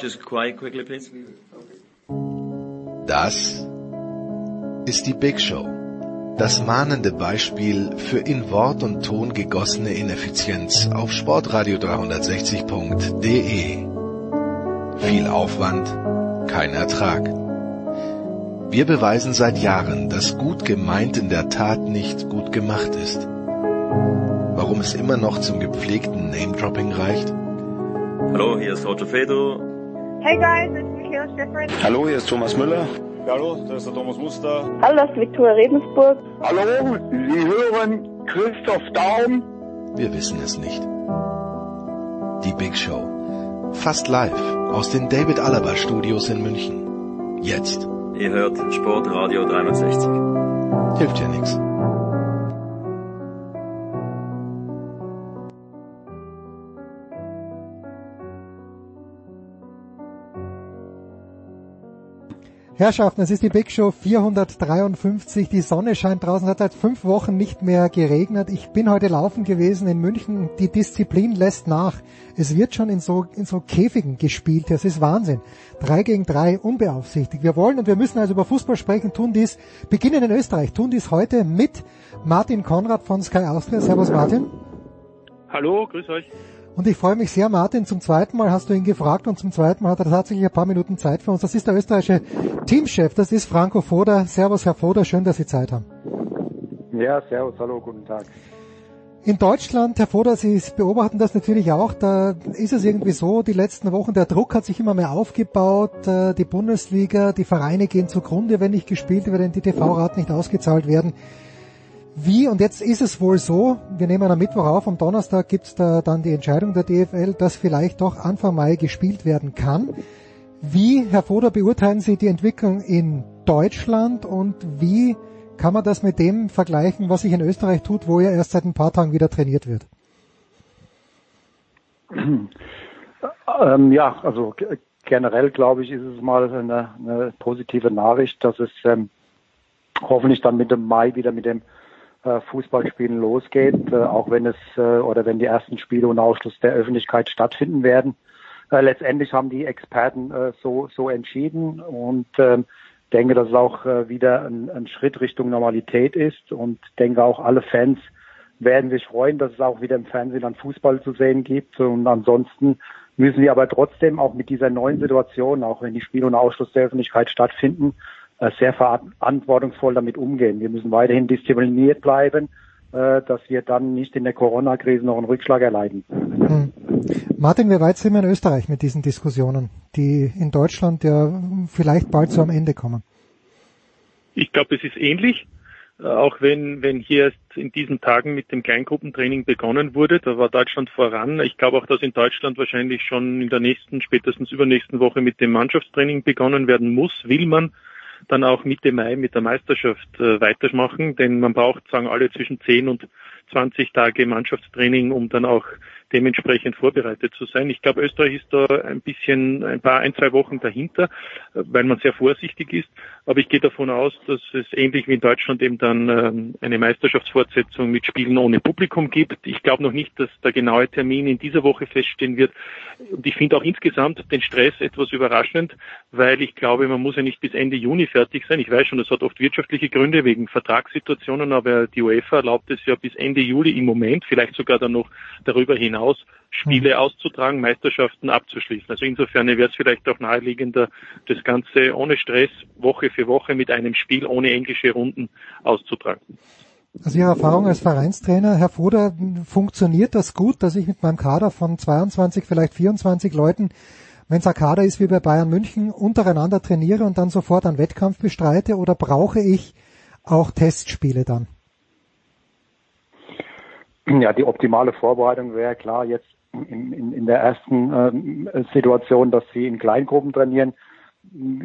Just quiet quickly, please. Das ist die Big Show. Das mahnende Beispiel für in Wort und Ton gegossene Ineffizienz auf sportradio 360.de. Viel Aufwand, kein Ertrag. Wir beweisen seit Jahren, dass gut gemeint in der Tat nicht gut gemacht ist. Warum es immer noch zum gepflegten Name-Dropping reicht? Hallo, hier ist Roger Fedor. Hey guys, it's Michaela Schifrin. Hallo, hier ist Thomas Müller. Hallo, das ist der Thomas Muster. Hallo, das ist Viktoria Redensburg. Hallo, Sie hören Christoph Daum. Wir wissen es nicht. Die Big Show. Fast live aus den David Alaba Studios in München. Jetzt. Ihr hört Sportradio 360. Hilft ja nichts. Herrschaften, es ist die Big Show 453. Die Sonne scheint draußen, hat seit fünf Wochen nicht mehr geregnet. Ich bin heute laufen gewesen in München. Die Disziplin lässt nach. Es wird schon in so, in so Käfigen gespielt. Das ist Wahnsinn. Drei gegen drei, unbeaufsichtigt. Wir wollen und wir müssen also über Fußball sprechen, tun dies, beginnen in Österreich, tun dies heute mit Martin Konrad von Sky Austria. Servus Martin. Hallo, grüß euch. Und ich freue mich sehr, Martin, zum zweiten Mal hast du ihn gefragt und zum zweiten Mal hat er tatsächlich ein paar Minuten Zeit für uns. Das ist der österreichische Teamchef, das ist Franco Foda. Servus, Herr Foda, schön, dass Sie Zeit haben. Ja, servus, hallo, guten Tag. In Deutschland, Herr Foda, Sie beobachten das natürlich auch, da ist es irgendwie so, die letzten Wochen, der Druck hat sich immer mehr aufgebaut, äh, die Bundesliga, die Vereine gehen zugrunde, wenn nicht gespielt wird, wenn die TV-Raten nicht ausgezahlt werden. Wie, und jetzt ist es wohl so, wir nehmen am Mittwoch auf, am Donnerstag gibt's da dann die Entscheidung der DFL, dass vielleicht doch Anfang Mai gespielt werden kann. Wie, Herr Foder, beurteilen Sie die Entwicklung in Deutschland und wie kann man das mit dem vergleichen, was sich in Österreich tut, wo ja erst seit ein paar Tagen wieder trainiert wird? Ähm, ja, also generell glaube ich, ist es mal eine, eine positive Nachricht, dass es ähm, hoffentlich dann mit dem Mai wieder mit dem Fußballspielen losgeht, äh, auch wenn es äh, oder wenn die ersten Spiele unter Ausschluss der Öffentlichkeit stattfinden werden. letztendlich haben die Experten so, so entschieden und ähm, denke, dass es auch wieder ein, ein Schritt Richtung Normalität ist und denke auch alle Fans werden sich freuen, dass es auch wieder im Fernsehen dann Fußball zu sehen gibt. Und ansonsten müssen wir aber trotzdem auch mit dieser neuen Situation, auch wenn die Spiele unter Ausschluss der Öffentlichkeit stattfinden, sehr verantwortungsvoll damit umgehen. Wir müssen weiterhin diszipliniert bleiben, dass wir dann nicht in der Corona-Krise noch einen Rückschlag erleiden. Hm. Martin, wie weit sind wir in Österreich mit diesen Diskussionen, die in Deutschland ja vielleicht bald zu am Ende kommen? Ich glaube, es ist ähnlich. Auch wenn, wenn hier erst in diesen Tagen mit dem Kleingruppentraining begonnen wurde, da war Deutschland voran. Ich glaube auch, dass in Deutschland wahrscheinlich schon in der nächsten, spätestens übernächsten Woche mit dem Mannschaftstraining begonnen werden muss, will man dann auch Mitte Mai mit der Meisterschaft äh, weitermachen, denn man braucht, sagen alle, zwischen 10 und 20 Tage Mannschaftstraining, um dann auch dementsprechend vorbereitet zu sein. Ich glaube, Österreich ist da ein bisschen, ein paar, ein, zwei Wochen dahinter, weil man sehr vorsichtig ist. Aber ich gehe davon aus, dass es ähnlich wie in Deutschland eben dann ähm, eine Meisterschaftsfortsetzung mit Spielen ohne Publikum gibt. Ich glaube noch nicht, dass der genaue Termin in dieser Woche feststehen wird. Und ich finde auch insgesamt den Stress etwas überraschend, weil ich glaube, man muss ja nicht bis Ende Juni fertig sein. Ich weiß schon, das hat oft wirtschaftliche Gründe wegen Vertragssituationen, aber die UEFA erlaubt es ja bis Ende Juli im Moment, vielleicht sogar dann noch darüber hinaus, Spiele mhm. auszutragen, Meisterschaften abzuschließen. Also insofern wäre es vielleicht auch naheliegender, das Ganze ohne Stress Woche für Woche mit einem Spiel ohne englische Runden auszutragen. Also Ihre Erfahrung als Vereinstrainer, Herr Foder, funktioniert das gut, dass ich mit meinem Kader von 22, vielleicht 24 Leuten, wenn es ein Kader ist wie bei Bayern München, untereinander trainiere und dann sofort einen Wettkampf bestreite oder brauche ich auch Testspiele dann? Ja, die optimale Vorbereitung wäre klar jetzt in, in, in der ersten äh, Situation, dass sie in Kleingruppen trainieren,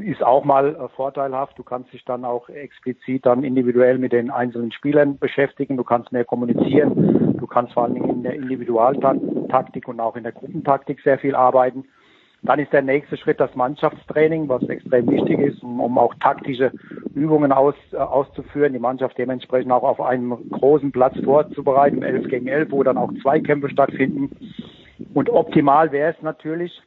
ist auch mal äh, vorteilhaft. Du kannst dich dann auch explizit dann individuell mit den einzelnen Spielern beschäftigen. Du kannst mehr kommunizieren. Du kannst vor allen Dingen in der Individualtaktik und auch in der Gruppentaktik sehr viel arbeiten. Dann ist der nächste Schritt das Mannschaftstraining, was extrem wichtig ist, um, um auch taktische Übungen aus, äh, auszuführen, die Mannschaft dementsprechend auch auf einem großen Platz vorzubereiten, 11 gegen 11, wo dann auch Zweikämpfe stattfinden. Und optimal wäre es natürlich,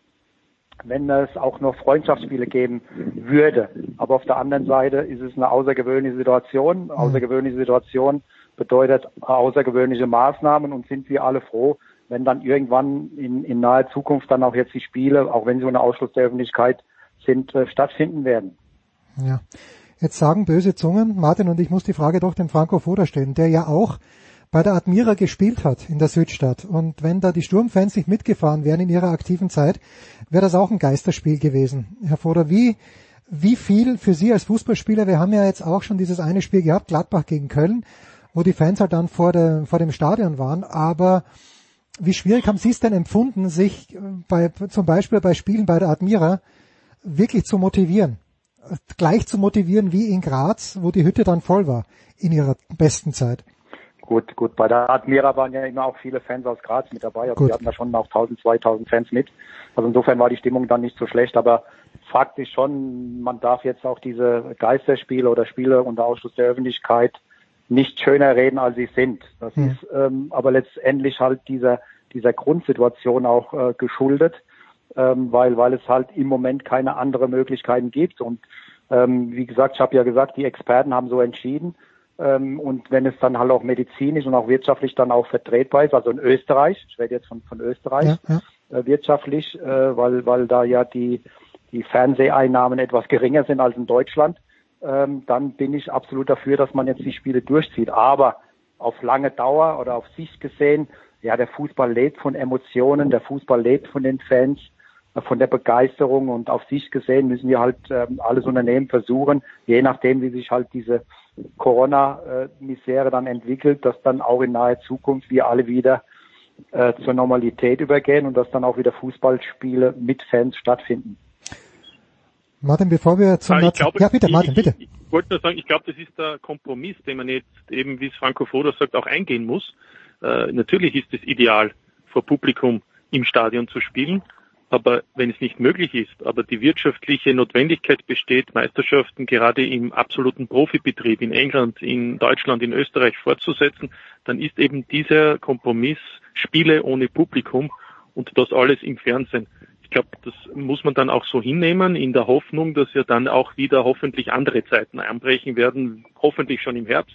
wenn es auch noch Freundschaftsspiele geben würde. Aber auf der anderen Seite ist es eine außergewöhnliche Situation. Außergewöhnliche Situation bedeutet außergewöhnliche Maßnahmen und sind wir alle froh, wenn dann irgendwann in, in naher Zukunft dann auch jetzt die Spiele, auch wenn sie unter Ausschluss der Öffentlichkeit sind, äh, stattfinden werden. Ja. Jetzt sagen böse Zungen, Martin und ich muss die Frage doch dem Franco Foda stellen, der ja auch bei der Admira gespielt hat in der Südstadt. Und wenn da die Sturmfans nicht mitgefahren wären in ihrer aktiven Zeit, wäre das auch ein Geisterspiel gewesen. Herr Foda, wie, wie viel für Sie als Fußballspieler, wir haben ja jetzt auch schon dieses eine Spiel gehabt, Gladbach gegen Köln, wo die Fans halt dann vor, der, vor dem Stadion waren, aber wie schwierig haben Sie es denn empfunden, sich bei, zum Beispiel bei Spielen bei der Admira wirklich zu motivieren? Gleich zu motivieren wie in Graz, wo die Hütte dann voll war in ihrer besten Zeit. Gut, gut. Bei der Admira waren ja immer auch viele Fans aus Graz mit dabei. Also wir hatten da schon auch 1000, 2000 Fans mit. Also insofern war die Stimmung dann nicht so schlecht. Aber Fakt ist schon, man darf jetzt auch diese Geisterspiele oder Spiele unter Ausschluss der Öffentlichkeit nicht schöner reden, als sie sind. Das hm. ist ähm, aber letztendlich halt dieser dieser Grundsituation auch äh, geschuldet, ähm, weil weil es halt im Moment keine andere Möglichkeiten gibt. Und ähm, wie gesagt, ich habe ja gesagt, die Experten haben so entschieden. Ähm, und wenn es dann halt auch medizinisch und auch wirtschaftlich dann auch vertretbar ist, also in Österreich, ich rede jetzt von, von Österreich, ja, ja. Äh, wirtschaftlich, äh, weil, weil da ja die, die Fernseheinnahmen etwas geringer sind als in Deutschland, ähm, dann bin ich absolut dafür, dass man jetzt die Spiele durchzieht. Aber auf lange Dauer oder auf Sicht gesehen, ja, der Fußball lebt von Emotionen, der Fußball lebt von den Fans, äh, von der Begeisterung und auf Sicht gesehen müssen wir halt ähm, alles Unternehmen versuchen, je nachdem, wie sich halt diese Corona-Misere dann entwickelt, dass dann auch in naher Zukunft wir alle wieder äh, zur Normalität übergehen und dass dann auch wieder Fußballspiele mit Fans stattfinden. Martin, bevor wir zum ja, glaube, ja bitte, Martin, bitte. Ich, ich wollte nur sagen, ich glaube, das ist der Kompromiss, den man jetzt eben, wie es Franco Foda sagt, auch eingehen muss. Äh, natürlich ist es ideal, vor Publikum im Stadion zu spielen, aber wenn es nicht möglich ist, aber die wirtschaftliche Notwendigkeit besteht, Meisterschaften gerade im absoluten Profibetrieb in England, in Deutschland, in Österreich fortzusetzen, dann ist eben dieser Kompromiss Spiele ohne Publikum und das alles im Fernsehen. Ich glaube, das muss man dann auch so hinnehmen, in der Hoffnung, dass ja dann auch wieder hoffentlich andere Zeiten einbrechen werden, hoffentlich schon im Herbst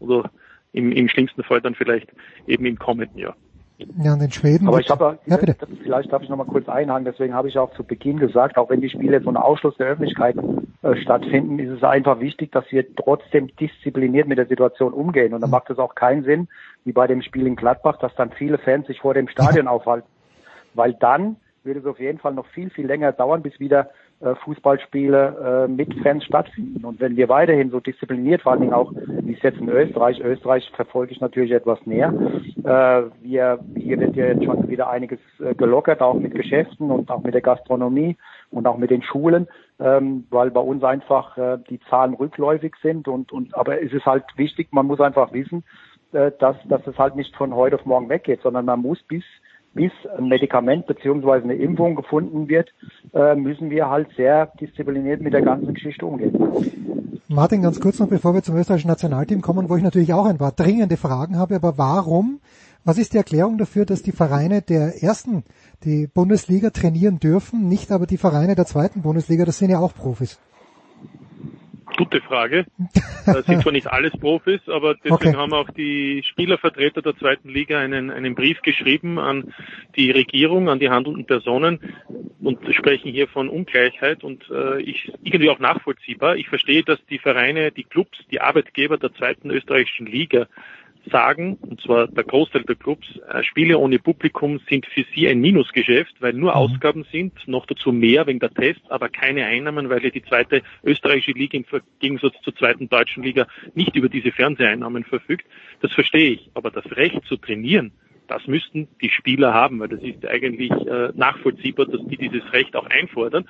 oder im, im schlimmsten Fall dann vielleicht eben im kommenden Jahr. Ja, und in Schweden. Aber ich habe, ja, bitte. vielleicht darf ich noch mal kurz einhaken, deswegen habe ich auch zu Beginn gesagt, auch wenn die Spiele jetzt ohne Ausschluss der Öffentlichkeit äh, stattfinden, ist es einfach wichtig, dass wir trotzdem diszipliniert mit der Situation umgehen. Und da mhm. macht es auch keinen Sinn, wie bei dem Spiel in Gladbach, dass dann viele Fans sich vor dem Stadion aufhalten. Weil dann würde es auf jeden Fall noch viel, viel länger dauern, bis wieder äh, Fußballspiele äh, mit Fans stattfinden. Und wenn wir weiterhin so diszipliniert, vor allen Dingen auch, wie es jetzt in Österreich, Österreich verfolge ich natürlich etwas näher. Äh, wir, hier wird ja jetzt schon wieder einiges äh, gelockert, auch mit Geschäften und auch mit der Gastronomie und auch mit den Schulen, ähm, weil bei uns einfach äh, die Zahlen rückläufig sind. Und, und aber es ist halt wichtig, man muss einfach wissen, äh, dass, dass es halt nicht von heute auf morgen weggeht, sondern man muss bis bis ein Medikament beziehungsweise eine Impfung gefunden wird, äh, müssen wir halt sehr diszipliniert mit der ganzen Geschichte umgehen. Martin, ganz kurz noch, bevor wir zum österreichischen Nationalteam kommen, wo ich natürlich auch ein paar dringende Fragen habe, aber warum, was ist die Erklärung dafür, dass die Vereine der ersten, die Bundesliga trainieren dürfen, nicht aber die Vereine der zweiten Bundesliga, das sind ja auch Profis? Gute Frage. Das sind zwar nicht alles Profis, aber deswegen okay. haben auch die Spielervertreter der zweiten Liga einen, einen Brief geschrieben an die Regierung, an die handelnden Personen und sprechen hier von Ungleichheit und äh, ich irgendwie auch nachvollziehbar. Ich verstehe, dass die Vereine, die Clubs, die Arbeitgeber der zweiten österreichischen Liga sagen, und zwar der Großteil der Clubs, äh, Spiele ohne Publikum sind für sie ein Minusgeschäft, weil nur mhm. Ausgaben sind, noch dazu mehr wegen der Tests, aber keine Einnahmen, weil ja die zweite österreichische Liga im Gegensatz zur zweiten deutschen Liga nicht über diese Fernseheinnahmen verfügt. Das verstehe ich. Aber das Recht zu trainieren, das müssten die Spieler haben, weil das ist eigentlich äh, nachvollziehbar, dass die dieses Recht auch einfordern.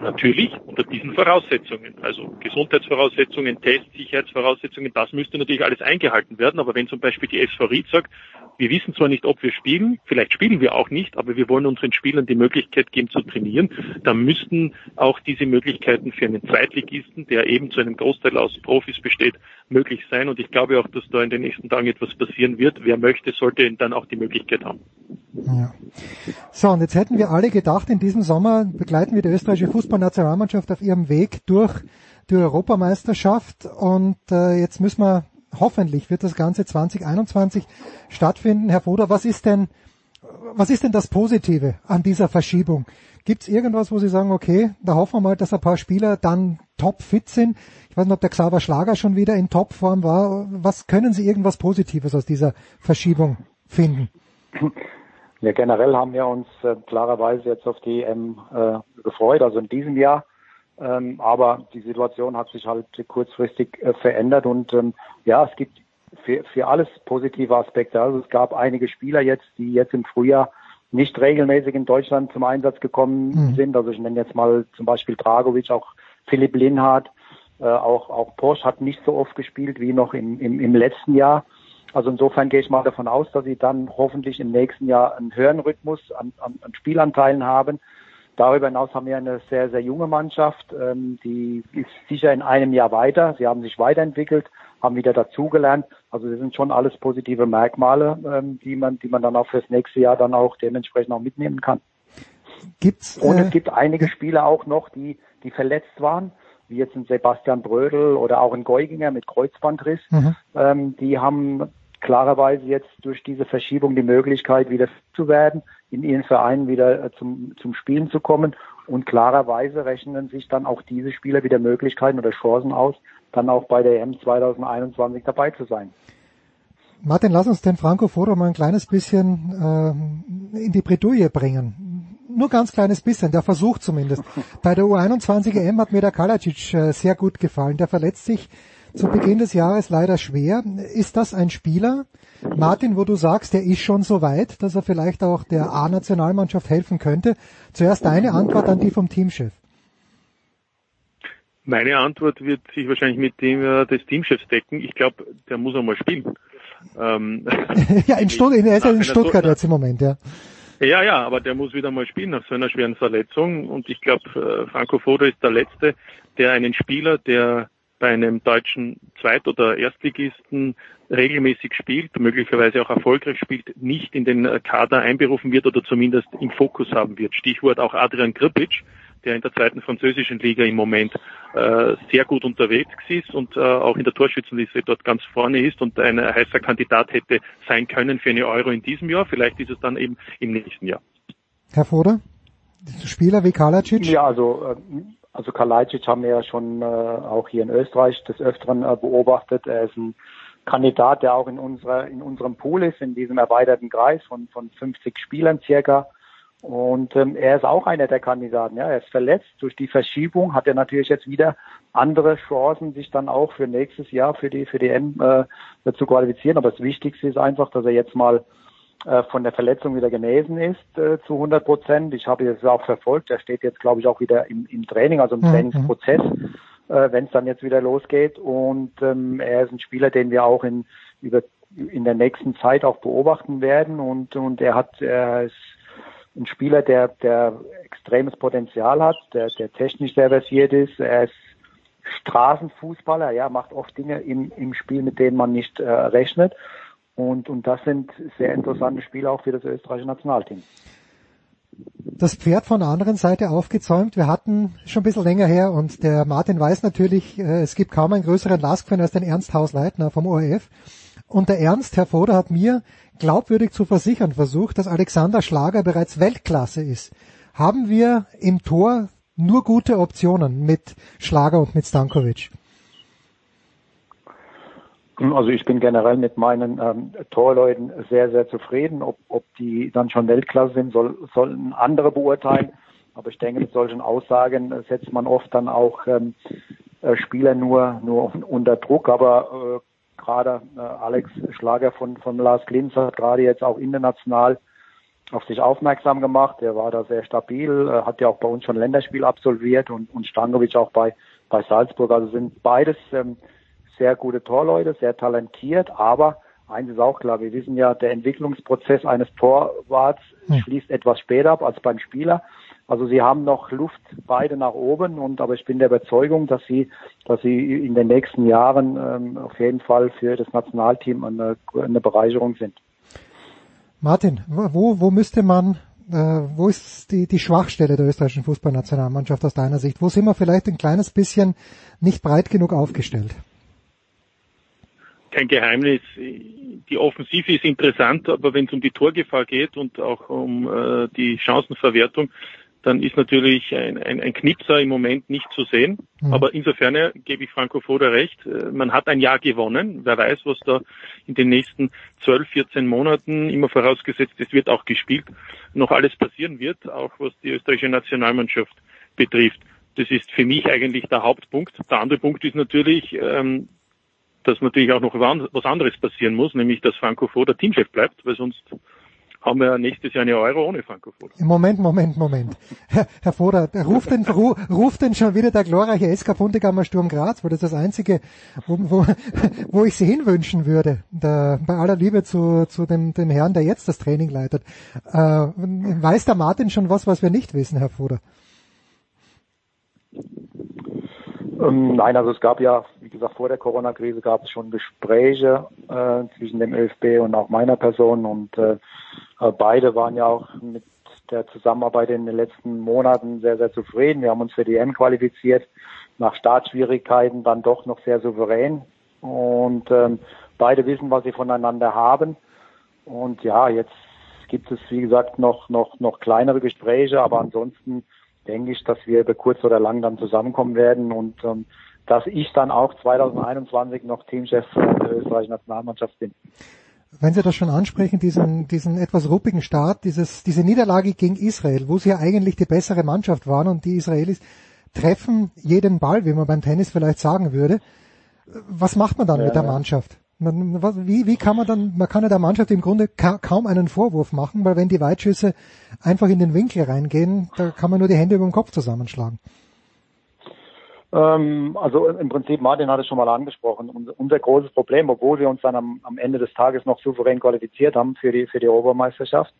Natürlich unter diesen Voraussetzungen, also Gesundheitsvoraussetzungen, Tests, Sicherheitsvoraussetzungen, das müsste natürlich alles eingehalten werden. Aber wenn zum Beispiel die SV Ried sagt, wir wissen zwar nicht, ob wir spielen, vielleicht spielen wir auch nicht, aber wir wollen unseren Spielern die Möglichkeit geben zu trainieren. Da müssten auch diese Möglichkeiten für einen Zweitligisten, der eben zu einem Großteil aus Profis besteht, möglich sein. Und ich glaube auch, dass da in den nächsten Tagen etwas passieren wird. Wer möchte, sollte dann auch die Möglichkeit haben. Ja. So, und jetzt hätten wir alle gedacht, in diesem Sommer begleiten wir die österreichische Fußballnationalmannschaft auf ihrem Weg durch die Europameisterschaft und äh, jetzt müssen wir hoffentlich wird das Ganze 2021 stattfinden. Herr Foder, was ist denn, was ist denn das Positive an dieser Verschiebung? Gibt es irgendwas, wo Sie sagen, okay, da hoffen wir mal, dass ein paar Spieler dann top fit sind? Ich weiß nicht, ob der Xaver Schlager schon wieder in Topform war. Was können Sie irgendwas Positives aus dieser Verschiebung finden? Ja, generell haben wir uns äh, klarerweise jetzt auf die EM äh, gefreut, also in diesem Jahr. Ähm, aber die Situation hat sich halt kurzfristig äh, verändert und ähm, ja, es gibt für, für alles positive Aspekte. Also es gab einige Spieler jetzt, die jetzt im Frühjahr nicht regelmäßig in Deutschland zum Einsatz gekommen mhm. sind. Also ich nenne jetzt mal zum Beispiel Dragovic, auch Philipp Linhardt, äh, auch, auch Porsche hat nicht so oft gespielt wie noch im, im, im letzten Jahr. Also insofern gehe ich mal davon aus, dass sie dann hoffentlich im nächsten Jahr einen höheren Rhythmus an, an, an Spielanteilen haben Darüber hinaus haben wir eine sehr, sehr junge Mannschaft, ähm, die ist sicher in einem Jahr weiter. Sie haben sich weiterentwickelt, haben wieder dazugelernt. Also das sind schon alles positive Merkmale, ähm, die man, die man dann auch fürs nächste Jahr dann auch dementsprechend auch mitnehmen kann. Gibt's, äh, Und es gibt einige Spieler auch noch, die, die verletzt waren, wie jetzt ein Sebastian Brödel oder auch ein Geuginger mit Kreuzbandriss. Mhm. Ähm, die haben klarerweise jetzt durch diese Verschiebung die Möglichkeit, wieder zu werden, in ihren Vereinen wieder äh, zum, zum Spielen zu kommen. Und klarerweise rechnen sich dann auch diese Spieler wieder Möglichkeiten oder Chancen aus, dann auch bei der EM 2021 dabei zu sein. Martin, lass uns den Franco Foto mal ein kleines bisschen ähm, in die Bredouille bringen. Nur ganz kleines bisschen, der Versuch zumindest. Bei der U21 EM hat mir der Kalacic äh, sehr gut gefallen. Der verletzt sich zu Beginn des Jahres leider schwer. Ist das ein Spieler, Martin, wo du sagst, der ist schon so weit, dass er vielleicht auch der A-Nationalmannschaft helfen könnte? Zuerst deine Antwort an die vom Teamchef. Meine Antwort wird sich wahrscheinlich mit dem äh, des Teamchefs decken. Ich glaube, der muss einmal spielen. Ähm, ja, in, Stutt er ist ja in Stuttgart jetzt im Moment, ja. Ja, ja, aber der muss wieder mal spielen nach so einer schweren Verletzung. Und ich glaube, äh, Franco Foda ist der Letzte, der einen Spieler, der bei einem deutschen Zweit- oder Erstligisten regelmäßig spielt, möglicherweise auch erfolgreich spielt, nicht in den Kader einberufen wird oder zumindest im Fokus haben wird. Stichwort auch Adrian Kripic, der in der zweiten französischen Liga im Moment äh, sehr gut unterwegs ist und äh, auch in der Torschützenliste dort ganz vorne ist und ein heißer Kandidat hätte sein können für eine Euro in diesem Jahr. Vielleicht ist es dann eben im nächsten Jahr. Herr Foder, Spieler wie Kalacic? Ja, also äh, also Kalajdzic haben wir ja schon äh, auch hier in Österreich des Öfteren äh, beobachtet. Er ist ein Kandidat, der auch in unserer in unserem Pool ist, in diesem erweiterten Kreis von von 50 Spielern circa. Und ähm, er ist auch einer der Kandidaten. Ja, er ist verletzt. Durch die Verschiebung hat er natürlich jetzt wieder andere Chancen, sich dann auch für nächstes Jahr für die für die M äh, zu qualifizieren. Aber das Wichtigste ist einfach, dass er jetzt mal von der Verletzung wieder genesen ist äh, zu 100 Prozent. Ich habe es auch verfolgt. Er steht jetzt, glaube ich, auch wieder im, im Training, also im mhm. Trainingsprozess, äh, wenn es dann jetzt wieder losgeht. Und ähm, er ist ein Spieler, den wir auch in über in der nächsten Zeit auch beobachten werden. Und und er hat er ist ein Spieler, der der extremes Potenzial hat, der der technisch sehr versiert ist. Er ist Straßenfußballer, ja, macht oft Dinge im, im Spiel, mit denen man nicht äh, rechnet. Und, und das sind sehr interessante Spiele auch für das österreichische Nationalteam. Das Pferd von der anderen Seite aufgezäumt. Wir hatten schon ein bisschen länger her und der Martin weiß natürlich, äh, es gibt kaum einen größeren Lask-Fan als den Ernst Hausleitner vom ORF. Und der Ernst, Herr Foder, hat mir glaubwürdig zu versichern versucht, dass Alexander Schlager bereits Weltklasse ist. Haben wir im Tor nur gute Optionen mit Schlager und mit Stankovic? Also ich bin generell mit meinen ähm, Torleuten sehr, sehr zufrieden. Ob, ob die dann schon Weltklasse sind, soll, sollen andere beurteilen. Aber ich denke, mit solchen Aussagen setzt man oft dann auch ähm, äh, Spieler nur, nur unter Druck. Aber äh, gerade äh, Alex Schlager von, von Lars Klins hat gerade jetzt auch international auf sich aufmerksam gemacht. Er war da sehr stabil, äh, hat ja auch bei uns schon Länderspiel absolviert und, und Stankovic auch bei, bei Salzburg. Also sind beides ähm, sehr gute Torleute, sehr talentiert, aber eins ist auch klar, wir wissen ja, der Entwicklungsprozess eines Torwarts hm. schließt etwas später ab als beim Spieler. Also sie haben noch Luft beide nach oben und aber ich bin der Überzeugung, dass sie, dass sie in den nächsten Jahren ähm, auf jeden Fall für das Nationalteam eine, eine Bereicherung sind. Martin, wo, wo müsste man, äh, wo ist die, die Schwachstelle der österreichischen Fußballnationalmannschaft aus deiner Sicht? Wo sind wir vielleicht ein kleines bisschen nicht breit genug aufgestellt? Kein Geheimnis. Die Offensive ist interessant, aber wenn es um die Torgefahr geht und auch um äh, die Chancenverwertung, dann ist natürlich ein, ein, ein Knipser im Moment nicht zu sehen. Mhm. Aber insofern gebe ich Franco Foda recht. Man hat ein Jahr gewonnen. Wer weiß, was da in den nächsten 12, 14 Monaten, immer vorausgesetzt, es wird auch gespielt, noch alles passieren wird, auch was die österreichische Nationalmannschaft betrifft. Das ist für mich eigentlich der Hauptpunkt. Der andere Punkt ist natürlich, ähm, dass natürlich auch noch was anderes passieren muss, nämlich dass Franco Foda Teamchef bleibt, weil sonst haben wir nächstes Jahr eine Euro ohne Franco Foda. Moment, Moment, Moment. Herr, Herr Foda, ruft denn, ruft denn schon wieder der glorreiche SK Puntigammer Sturm Graz, weil das ist das Einzige, wo, wo, wo ich Sie hinwünschen würde, da, bei aller Liebe zu, zu dem, dem Herrn, der jetzt das Training leitet. Äh, weiß der Martin schon was, was wir nicht wissen, Herr Foda? Ähm, nein, also es gab ja, wie gesagt, vor der Corona-Krise gab es schon Gespräche äh, zwischen dem ÖFB und auch meiner Person und äh, äh, beide waren ja auch mit der Zusammenarbeit in den letzten Monaten sehr, sehr zufrieden. Wir haben uns für die M qualifiziert, nach Startschwierigkeiten dann doch noch sehr souverän und ähm, beide wissen, was sie voneinander haben und ja, jetzt gibt es, wie gesagt, noch, noch, noch kleinere Gespräche, aber ansonsten denke ich, dass wir über kurz oder lang dann zusammenkommen werden und ähm, dass ich dann auch 2021 noch Teamchef der österreichischen Nationalmannschaft bin. Wenn Sie das schon ansprechen, diesen, diesen etwas ruppigen Start, dieses, diese Niederlage gegen Israel, wo sie ja eigentlich die bessere Mannschaft waren und die Israelis treffen jeden Ball, wie man beim Tennis vielleicht sagen würde. Was macht man dann ja, mit der Mannschaft? Man, was, wie, wie kann man dann, man kann ja der Mannschaft im Grunde ka kaum einen Vorwurf machen, weil wenn die Weitschüsse einfach in den Winkel reingehen, da kann man nur die Hände über den Kopf zusammenschlagen. Ähm, also im Prinzip, Martin hat es schon mal angesprochen, unser, unser großes Problem, obwohl wir uns dann am, am Ende des Tages noch souverän qualifiziert haben für die, für die Obermeisterschaft,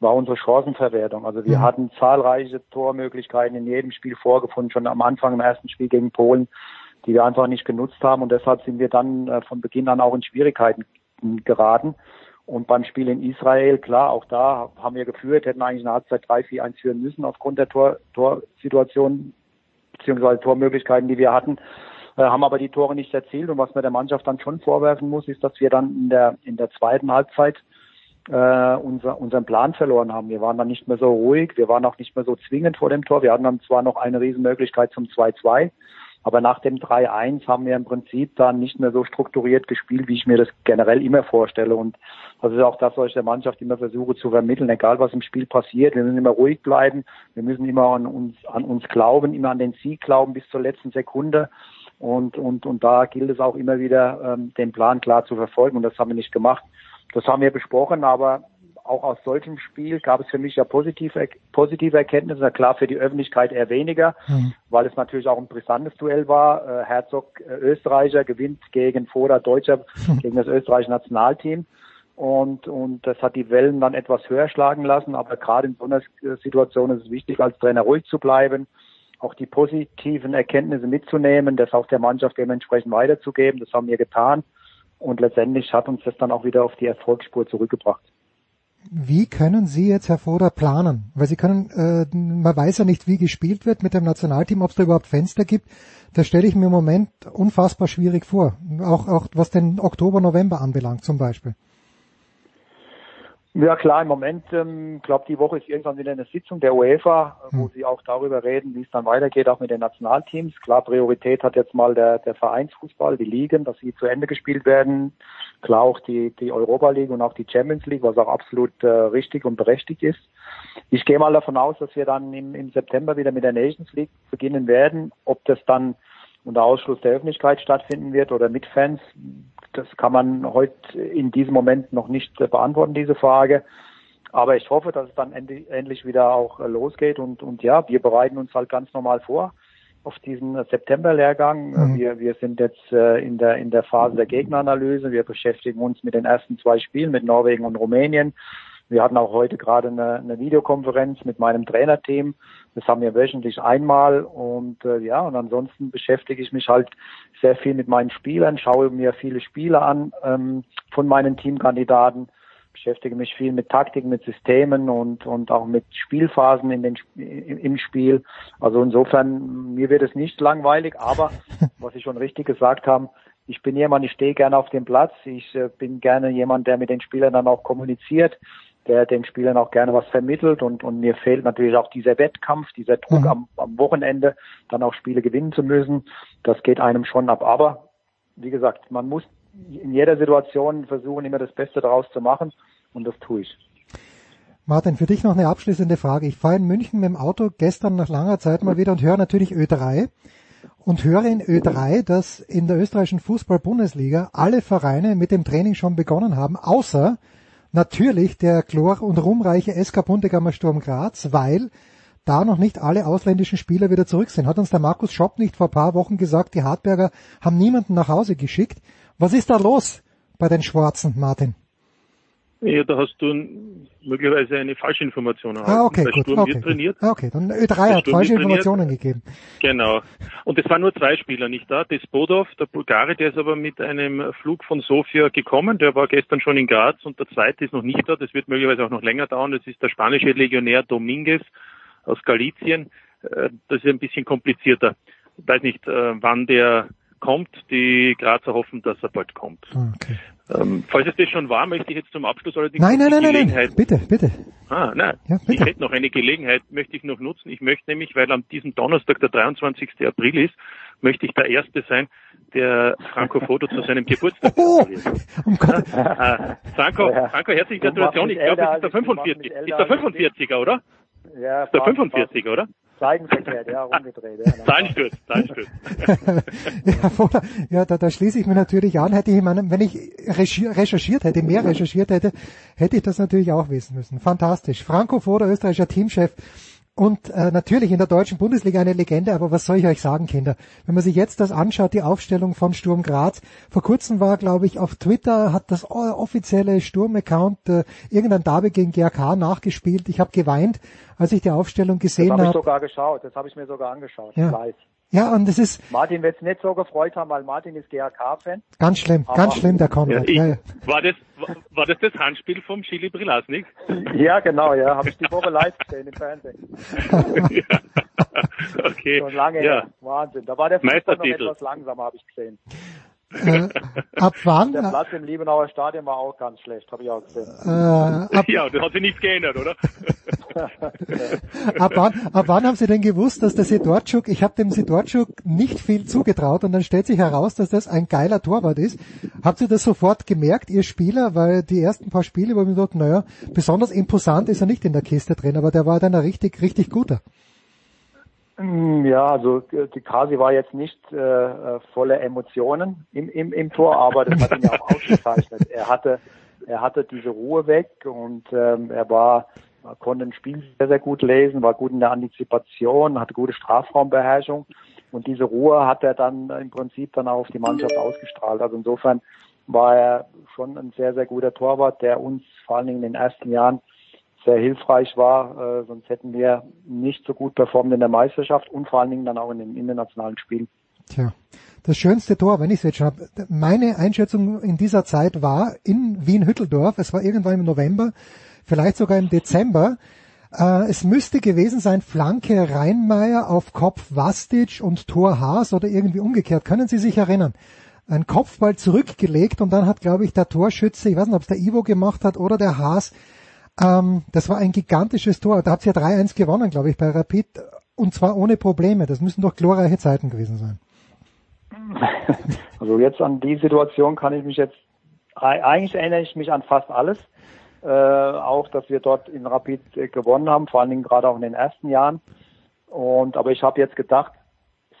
war unsere Chancenverwertung. Also wir ja. hatten zahlreiche Tormöglichkeiten in jedem Spiel vorgefunden, schon am Anfang im ersten Spiel gegen Polen die wir einfach nicht genutzt haben und deshalb sind wir dann äh, von Beginn an auch in Schwierigkeiten geraten. Und beim Spiel in Israel, klar, auch da haben wir geführt, hätten eigentlich eine Halbzeit 3-4-1 führen müssen aufgrund der Tor, Torsituation beziehungsweise Tormöglichkeiten, die wir hatten, äh, haben aber die Tore nicht erzielt. Und was man der Mannschaft dann schon vorwerfen muss, ist, dass wir dann in der in der zweiten Halbzeit äh, unser, unseren Plan verloren haben. Wir waren dann nicht mehr so ruhig, wir waren auch nicht mehr so zwingend vor dem Tor. Wir hatten dann zwar noch eine Riesenmöglichkeit zum 2-2, aber nach dem 3-1 haben wir im Prinzip dann nicht mehr so strukturiert gespielt, wie ich mir das generell immer vorstelle. Und das ist auch das, was ich der Mannschaft immer versuche zu vermitteln, egal was im Spiel passiert. Wir müssen immer ruhig bleiben. Wir müssen immer an uns, an uns glauben, immer an den Sieg glauben bis zur letzten Sekunde. Und, und, und da gilt es auch immer wieder, ähm, den Plan klar zu verfolgen. Und das haben wir nicht gemacht. Das haben wir besprochen, aber auch aus solchem Spiel gab es für mich ja positive, positive Erkenntnisse. Na klar, für die Öffentlichkeit eher weniger, mhm. weil es natürlich auch ein brisantes Duell war. Äh, Herzog äh, Österreicher gewinnt gegen Foda Deutscher, mhm. gegen das österreichische Nationalteam. Und, und das hat die Wellen dann etwas höher schlagen lassen. Aber gerade in so einer Situation ist es wichtig, als Trainer ruhig zu bleiben, auch die positiven Erkenntnisse mitzunehmen, das auch der Mannschaft dementsprechend weiterzugeben. Das haben wir getan. Und letztendlich hat uns das dann auch wieder auf die Erfolgsspur zurückgebracht. Wie können Sie jetzt, Herr Foder, planen? Weil Sie können, äh, man weiß ja nicht, wie gespielt wird mit dem Nationalteam, ob es da überhaupt Fenster gibt. Das stelle ich mir im Moment unfassbar schwierig vor. Auch, auch was den Oktober, November anbelangt zum Beispiel. Ja klar, im Moment, ähm, glaube die Woche ist irgendwann wieder eine Sitzung der UEFA, wo hm. sie auch darüber reden, wie es dann weitergeht, auch mit den Nationalteams. Klar, Priorität hat jetzt mal der, der Vereinsfußball, die Ligen, dass sie zu Ende gespielt werden. Klar auch die, die Europa League und auch die Champions League, was auch absolut äh, richtig und berechtigt ist. Ich gehe mal davon aus, dass wir dann im, im September wieder mit der Nations League beginnen werden. Ob das dann unter Ausschluss der Öffentlichkeit stattfinden wird oder mit Fans, das kann man heute in diesem Moment noch nicht beantworten, diese Frage. Aber ich hoffe, dass es dann endlich wieder auch losgeht und, und ja, wir bereiten uns halt ganz normal vor auf diesen September-Lehrgang. Mhm. Wir, wir sind jetzt äh, in der in der Phase der Gegneranalyse. Wir beschäftigen uns mit den ersten zwei Spielen mit Norwegen und Rumänien. Wir hatten auch heute gerade eine, eine Videokonferenz mit meinem Trainerteam. Das haben wir wöchentlich einmal und äh, ja, und ansonsten beschäftige ich mich halt sehr viel mit meinen Spielern, schaue mir viele Spiele an ähm, von meinen Teamkandidaten, beschäftige mich viel mit Taktiken, mit Systemen und und auch mit Spielphasen in den im, im Spiel. Also insofern mir wird es nicht langweilig, aber was Sie schon richtig gesagt haben, ich bin jemand, ich stehe gerne auf dem Platz. Ich äh, bin gerne jemand, der mit den Spielern dann auch kommuniziert der den Spielern auch gerne was vermittelt und, und mir fehlt natürlich auch dieser Wettkampf, dieser Druck Mhm. am, am Wochenende, dann auch Spiele gewinnen zu müssen. Das geht einem schon ab. Aber wie gesagt, man muss in jeder Situation versuchen, immer das Beste daraus zu machen und das tue ich. Martin, für dich noch eine abschließende Frage. Ich fahre in München mit dem Auto gestern nach langer Zeit mal wieder und höre natürlich Ö3 und höre in Ö3, dass in der österreichischen Fußball-Bundesliga alle Vereine mit dem Training schon begonnen haben, außer natürlich der chlor- und ruhmreiche SK Bundegammer Sturm Graz, weil da noch nicht alle ausländischen Spieler wieder zurück sind. Hat uns der Markus Schopp nicht vor paar Wochen gesagt, die Hartberger haben niemanden nach Hause geschickt. Was ist da los bei den Schwarzen, Martin? Ja, da hast du möglicherweise eine falsche Information erhalten. Ah, okay, gut. Sturm Okay, wird gut. trainiert. Ah, okay, dann Ö3 Der hat falsche wird trainiert. Informationen gegeben. Genau. Und es waren nur zwei Spieler, nicht da? Despodov, der Bulgare, der ist aber mit einem Flug von Sofia gekommen. Der war gestern schon in Graz und der zweite ist noch nicht da. Das wird möglicherweise auch noch länger dauern. Das ist der spanische Legionär Dominguez aus Galizien. Äh, Das ist ein bisschen komplizierter. Ich weiß nicht, äh, wann der kommt. Die Grazer hoffen, dass er bald kommt. Okay. Ähm, falls es das schon war, möchte ich jetzt zum Abschluss allerdings Nein, noch nein, die nein, nein, Gelegenheit nein. Bitte, bitte. Ah, nein. Ja, ich bitte. hätte noch eine Gelegenheit, möchte ich noch nutzen. Ich möchte nämlich, weil am diesem Donnerstag, der 23. April ist, möchte ich der Erste sein, der Franco Foto zu seinem Geburtstag Oh, um Gott. Ah, Franco, Ja. Franco, herzliche Gratulation. Ich glaube, es ist der als ich, du machst 45. mich Ist der als ich. 45er, oder? Ja, Ist der 45er, oder? Seitenverkehrt, ja, rumgedreht. Ja, Zahlenstürz, Zahlenstürz. ja, da, da schließe ich mir natürlich an. Hätte ich, meine, wenn ich recherchiert hätte, mehr recherchiert hätte, hätte ich das natürlich auch wissen müssen. Fantastisch. Franco Foda, österreichischer Teamchef. Und äh, natürlich in der deutschen Bundesliga eine Legende, aber was soll ich euch sagen, Kinder? Wenn man sich jetzt das anschaut, die Aufstellung von Sturm Graz, vor kurzem war, glaube ich, auf Twitter, hat das offizielle Sturm-Account äh, irgendein Derby gegen GRK nachgespielt. Ich habe geweint, als ich die Aufstellung Das gesehen habe ich habe. sogar geschaut, das habe ich mir sogar angeschaut, Ja. live. Ja, und es ist Martin wird es nicht so gefreut haben, weil Martin ist GAK-Fan. ganz schlimm, Aber- ganz schlimm, der Ja, Konrad. ich, Ja, ja. war, das, war, das das Handspiel vom Chili Brilasnik? Ja, genau, ja, habe ich die Woche live gesehen im Fernsehen. ja. Okay. Schon lange ja. her. Wahnsinn. Da war der Fußball noch etwas langsamer, habe ich gesehen. Äh, ab wann? Der Äh, Platz im Liebenauer Stadion war auch ganz schlecht, habe ich auch gesehen. ab, Ja, das hat sich nichts geändert, oder? ab, wann, ab wann haben Sie denn gewusst, dass der Sidorczuk, ich habe dem Sidorczuk nicht viel zugetraut und dann stellt sich heraus, dass das ein geiler Torwart ist. Habt ihr das sofort gemerkt, ihr Spieler? Weil die ersten paar Spiele, wo ich mir dachte, naja, besonders imposant ist er nicht in der Kiste drin, aber der war dann ein richtig, richtig guter. Mm, Ja, also äh, die Kasi war jetzt nicht äh, äh, voller Emotionen im, im, im Tor, aber das hat ihn ja auch ausgezeichnet. Er hatte, er hatte diese Ruhe weg und ähm, er war, er konnte ein Spiel sehr, sehr gut lesen, war gut in der Antizipation, hatte gute Strafraumbeherrschung und diese Ruhe hat er dann im Prinzip dann auch auf die Mannschaft ausgestrahlt. Also insofern war er schon ein sehr, sehr guter Torwart, der uns vor allen Dingen in den ersten Jahren sehr hilfreich war, äh, sonst hätten wir nicht so gut performt in der Meisterschaft und vor allen Dingen dann auch in den internationalen Spielen. Tja, das schönste Tor, wenn ich es jetzt schon habe. Meine Einschätzung in dieser Zeit war in Wien-Hütteldorf, es war irgendwann im November, vielleicht sogar im Dezember, äh, es müsste gewesen sein, Flanke Rheinmeier auf Kopf Vastic und Tor Haas oder irgendwie umgekehrt. Können Sie sich erinnern? Ein Kopfball zurückgelegt und dann hat, glaube ich, der Torschütze, ich weiß nicht, ob es der Ivo gemacht hat oder der Haas, ähm, das war ein gigantisches Tor. Da habt ihr 3-1 gewonnen, glaube ich, bei Rapid. Und zwar ohne Probleme. Das müssen doch glorreiche Zeiten gewesen sein. Also jetzt an die Situation kann ich mich jetzt, ei- eigentlich erinnere ich mich an fast alles. Äh, auch, dass wir dort in Rapid äh, gewonnen haben, vor allen Dingen gerade auch in den ersten Jahren. Und, aber ich habe jetzt gedacht,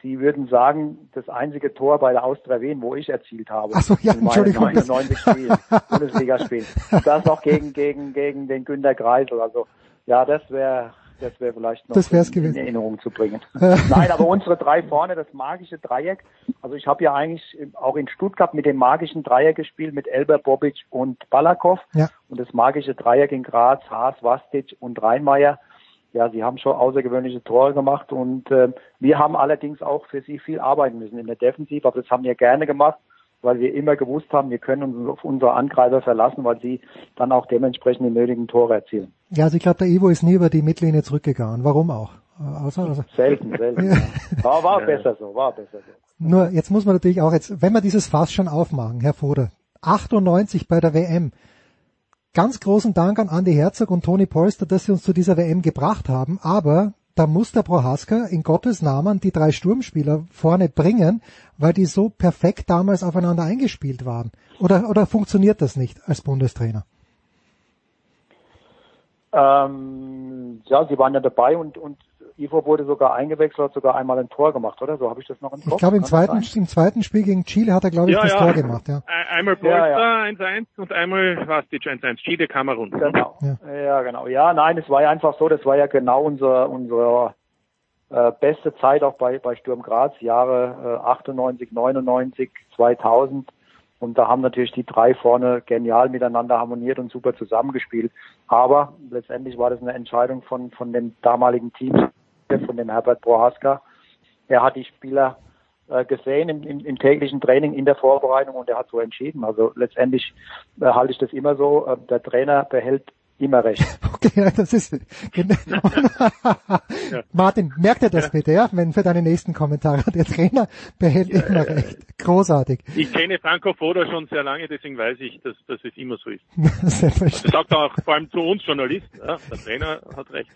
Sie würden sagen, das einzige Tor bei der Austria Wien, wo ich erzielt habe. Ach so, ja, in meinen Entschuldigung, das- 99 Spielen, Bundesligaspielen. Das noch gegen, gegen, gegen den Günter Kreisel. Also, ja, das wäre, das wäre vielleicht noch Das wär's in, gewesen. in Erinnerung zu bringen. Nein, aber unsere drei vorne, das magische Dreieck. Also ich habe ja eigentlich auch in Stuttgart mit dem magischen Dreieck gespielt, mit Elber, Bobic und Balakow. Ja. Und das magische Dreieck in Graz, Haas, Vastic und Rheinmeier. Ja, sie haben schon außergewöhnliche Tore gemacht und äh, wir haben allerdings auch für sie viel arbeiten müssen in der Defensive, aber das haben wir gerne gemacht, weil wir immer gewusst haben, wir können uns auf unsere Angreifer verlassen, weil sie dann auch dementsprechend die nötigen Tore erzielen. Ja, also ich glaube, der Ivo ist nie über die Mittellinie zurückgegangen. Warum auch? Äh, Außer, also, Selten, selten. Ja. Aber war besser so, war besser so. nur, jetzt muss man natürlich auch jetzt, wenn wir dieses Fass schon aufmachen, Herr Foder, 98 bei der WM. Ganz großen Dank an Andi Herzog und Toni Polster, dass sie uns zu dieser WM gebracht haben, aber da muss der Prohaska in Gottes Namen die drei Sturmspieler vorne bringen, weil die so perfekt damals aufeinander eingespielt waren. Oder, oder funktioniert das nicht als Bundestrainer? Ähm, ja, sie waren ja dabei und, und Ivo wurde sogar eingewechselt, hat sogar einmal ein Tor gemacht, oder? So habe ich das noch im Kopf. Ich glaube, im zweiten, im zweiten Spiel gegen Chile hat er, glaube ich, Ja, das ja. Tor gemacht. Ja. Ein- Einmal Ja, Polster 1-1 und einmal Vastic 1-1. Chile, Kamerun. Genau. Ja. Ja. genau. Ja, nein, es war ja einfach so, das war ja genau unser, unsere äh, beste Zeit auch bei, bei Sturm Graz, Jahre äh, 98, 99, 2000. Und da haben natürlich die drei vorne genial miteinander harmoniert und super zusammengespielt. Aber letztendlich war das eine Entscheidung von, von dem damaligen Team, von dem Herbert Prohaska. Er hat die Spieler äh, gesehen im, im, im täglichen Training, in der Vorbereitung und er hat so entschieden. Also letztendlich äh, halte ich das immer so, äh, der Trainer behält immer recht. Okay, ja, das ist genau. Martin, merkt dir das bitte, ja, wenn für deine nächsten Kommentare der Trainer behält immer recht. Großartig. Ich kenne Franco Foda schon sehr lange, deswegen weiß ich, dass, dass es immer so ist. Das sagt er auch vor allem zu uns Journalisten. Ja, der Trainer hat recht.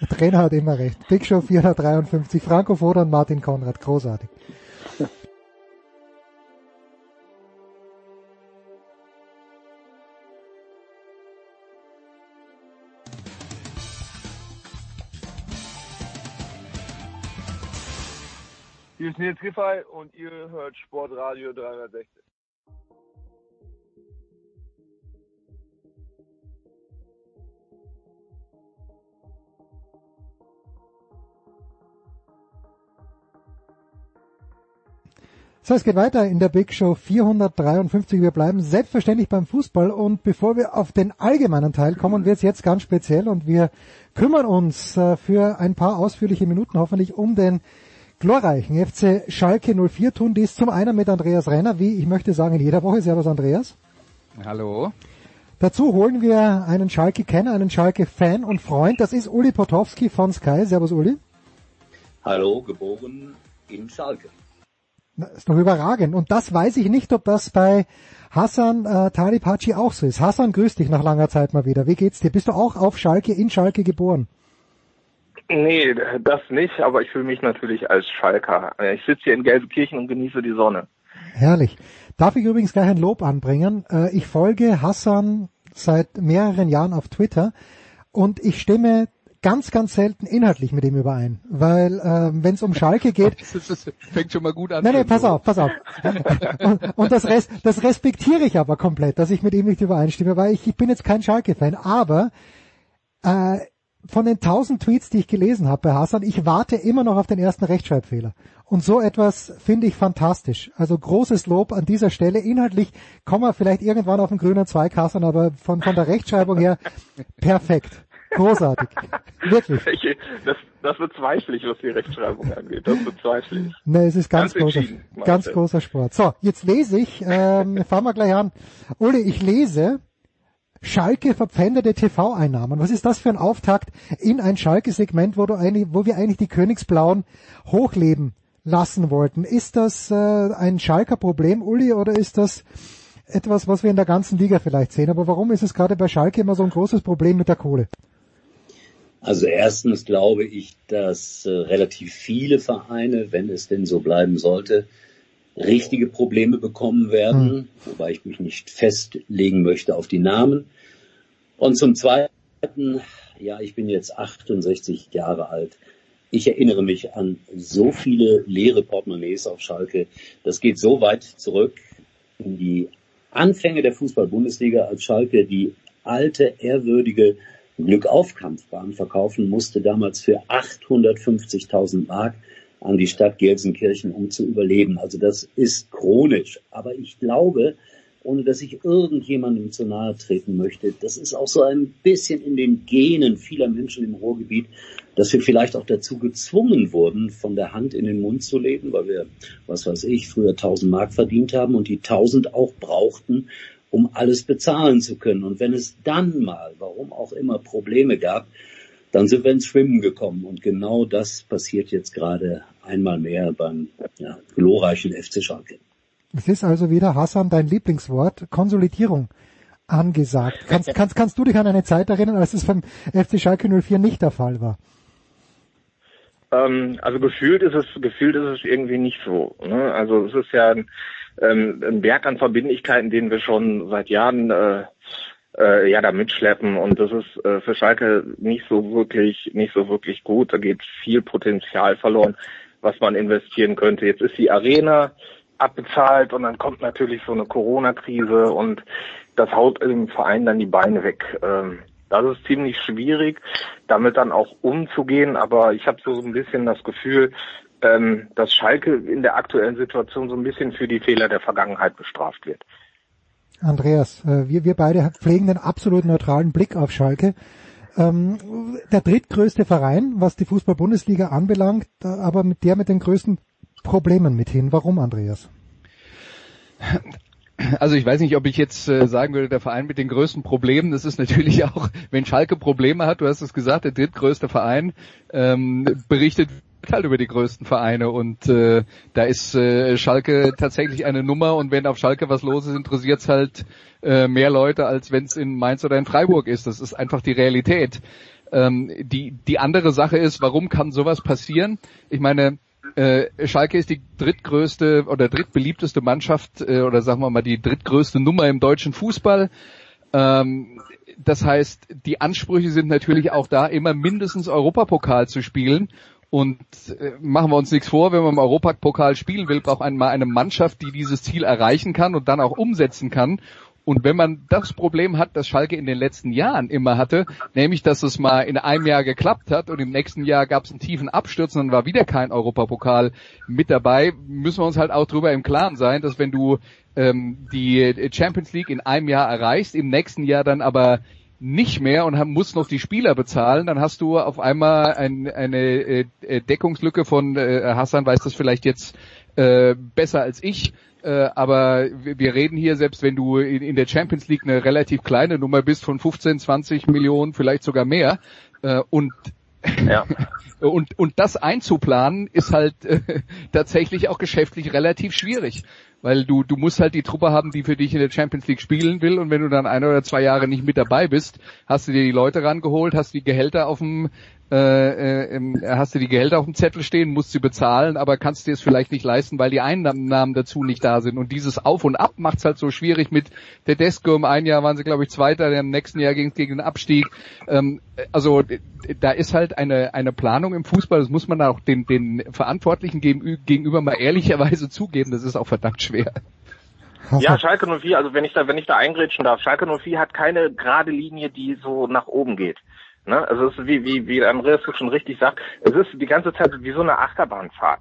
Der Trainer hat immer recht. Big Show 453, Franco Foda und Martin Konrad, großartig. Hier ist Nils Giffey und ihr hört Sportradio 360. So, es geht weiter in der Big Show 453. Wir bleiben selbstverständlich beim Fußball und bevor wir auf den allgemeinen Teil kommen, wird es jetzt ganz speziell und wir kümmern uns äh, für ein paar ausführliche Minuten hoffentlich um den glorreichen FC Schalke 04 tun dies zum einen mit Andreas Renner, wie ich möchte sagen in jeder Woche. Servus Andreas. Hallo. Dazu holen wir einen Schalke-Kenner, einen Schalke-Fan und Freund. Das ist Uli Potowski von Sky. Servus Uli. Hallo, geboren in Schalke. Na, ist doch überragend. Und das weiß ich nicht, ob das bei Hassan äh, Talib auch so ist. Hassan, grüß dich nach langer Zeit mal wieder. Wie geht's dir? Bist du auch auf Schalke, in Schalke geboren? Nee, das nicht, aber ich fühle mich natürlich als Schalker. Ich sitze hier in Gelsenkirchen und genieße die Sonne. Herrlich. Darf ich übrigens gleich ein Lob anbringen? Äh, ich folge Hassan seit mehreren Jahren auf Twitter und ich stimme ganz, ganz selten inhaltlich mit ihm überein. Weil äh, wenn es um Schalke geht, Das fängt schon mal gut an. Nein, nein, pass auf, pass auf. Und, und das, res, das respektiere ich aber komplett, dass ich mit ihm nicht übereinstimme, weil ich, ich bin jetzt kein Schalke-Fan, aber äh, von den tausend Tweets, die ich gelesen habe bei Hassan, ich warte immer noch auf den ersten Rechtschreibfehler. Und so etwas finde ich fantastisch. Also großes Lob an dieser Stelle. Inhaltlich kommen wir vielleicht irgendwann auf den grünen Zweig, Hassan, aber von, von der Rechtschreibung her perfekt. Großartig. Wirklich. Welche, das, das bezweifle ich, was die Rechtschreibung angeht. Das bezweifle ich. Nee, es ist ganz, Ganz großer, ganz großer Sport. So, jetzt lese ich, ähm, fangen wir gleich an. Uli, ich lese, Schalke verpfändete TV-Einnahmen. Was ist das für ein Auftakt in ein Schalke-Segment, wo, wo wir eigentlich die Königsblauen hochleben lassen wollten? Ist das äh, ein Schalker-Problem, Uli, oder ist das etwas, was wir in der ganzen Liga vielleicht sehen? Aber warum ist es gerade bei Schalke immer so ein großes Problem mit der Kohle? Also erstens glaube ich, dass äh, relativ viele Vereine, wenn es denn so bleiben sollte, richtige Probleme bekommen werden, wobei ich mich nicht festlegen möchte auf die Namen. Und zum Zweiten, ja, ich bin jetzt 68 Jahre alt. Ich erinnere mich an so viele leere Portemonnaies auf Schalke. Das geht so weit zurück in die Anfänge der Fußball-Bundesliga, als Schalke die alte, ehrwürdige Glückaufkampfbahn verkaufen musste, damals für 850.000 Mark an die Stadt Gelsenkirchen, um zu überleben. Also das ist chronisch. Aber ich glaube, ohne dass ich irgendjemandem zu nahe treten möchte, das ist auch so ein bisschen in den Genen vieler Menschen im Ruhrgebiet, dass wir vielleicht auch dazu gezwungen wurden, von der Hand in den Mund zu leben, weil wir, was weiß ich, früher 1000 Mark verdient haben und die 1000 auch brauchten, um alles bezahlen zu können. Und wenn es dann mal, warum auch immer, Probleme gab, dann sind wir ins Schwimmen gekommen. Und genau das passiert jetzt gerade einmal mehr beim ja, glorreichen FC Schalke. Es ist also wieder, Hassan, dein Lieblingswort, Konsolidierung angesagt. Kannst, kannst, kannst du dich an eine Zeit erinnern, als es beim FC Schalke 04 nicht der Fall war? Ähm, also gefühlt ist es, gefühlt ist es irgendwie nicht so. Ne? Also es ist ja ein, ähm, ein Berg an Verbindlichkeiten, den wir schon seit Jahren äh, äh, ja da mitschleppen und das ist äh, für Schalke nicht so wirklich, nicht so wirklich gut. Da geht viel Potenzial verloren, was man investieren könnte. Jetzt ist die Arena abbezahlt und dann kommt natürlich so eine Corona-Krise und das haut im Verein dann die Beine weg. Ähm, das ist ziemlich schwierig, damit dann auch umzugehen, aber ich habe so ein bisschen das Gefühl, ähm, dass Schalke in der aktuellen Situation so ein bisschen für die Fehler der Vergangenheit bestraft wird. Andreas, äh, wir, wir beide pflegen den absolut neutralen Blick auf Schalke. Ähm, der drittgrößte Verein, was die Fußball-Bundesliga anbelangt, aber mit der mit den größten Problemen mithin. Warum, Andreas? Also ich weiß nicht, ob ich jetzt äh, sagen würde, der Verein mit den größten Problemen, das ist natürlich auch, wenn Schalke Probleme hat, du hast es gesagt, der drittgrößte Verein ähm, berichtet halt über die größten Vereine und äh, da ist äh, Schalke tatsächlich eine Nummer und wenn auf Schalke was los ist, interessiert es halt äh, mehr Leute, als wenn es in Mainz oder in Freiburg ist. Das ist einfach die Realität. Ähm, die, die andere Sache ist, warum kann sowas passieren? Ich meine, äh, Schalke ist die drittgrößte oder drittbeliebteste Mannschaft äh, oder sagen wir mal die drittgrößte Nummer im deutschen Fußball. Ähm, das heißt, die Ansprüche sind natürlich auch da, immer mindestens Europapokal zu spielen. Und äh, machen wir uns nichts vor, wenn man im Europapokal spielen will, braucht man mal eine Mannschaft, die dieses Ziel erreichen kann und dann auch umsetzen kann. Und wenn man das Problem hat, das Schalke in den letzten Jahren immer hatte, nämlich dass es mal in einem Jahr geklappt hat und im nächsten Jahr gab es einen tiefen Absturz und dann war wieder kein Europapokal mit dabei, müssen wir uns halt auch darüber im Klaren sein, dass wenn du ähm, die Champions League in einem Jahr erreichst, im nächsten Jahr dann aber nicht mehr und musst noch die Spieler bezahlen, dann hast du auf einmal ein, eine äh, Deckungslücke von äh, Hassan weiß das vielleicht jetzt äh, besser als ich, äh, aber wir reden hier, selbst wenn du in, in, der Champions League eine relativ kleine Nummer bist von 15, 20 Millionen, vielleicht sogar mehr. Äh, und ja. und, und das einzuplanen ist halt äh, tatsächlich auch geschäftlich relativ schwierig. Weil du, du musst halt die Truppe haben, die für dich in der Champions League spielen will und wenn du dann ein oder zwei Jahre nicht mit dabei bist, hast du dir die Leute rangeholt, hast die Gehälter auf dem äh, äh, hast du die Gehälter auf dem Zettel stehen, musst sie bezahlen, aber kannst dir es vielleicht nicht leisten, weil die Einnahmen dazu nicht da sind. Und dieses Auf und Ab macht es halt so schwierig mit der Desco. Im einen Jahr waren sie, glaube ich, Zweiter, im nächsten Jahr ging es gegen den Abstieg. Ähm, also da ist halt eine, eine Planung im Fußball, das muss man auch den, den Verantwortlichen gegenüber mal ehrlicherweise zugeben, das ist auch verdammt schwer. Ja, Schalke 04, also wenn ich da, wenn ich da eingrätschen darf, Schalke 04 hat keine gerade Linie, die so nach oben geht. Ne? Also es ist wie, wie, wie Andreas schon richtig sagt, es ist die ganze Zeit wie so eine Achterbahnfahrt.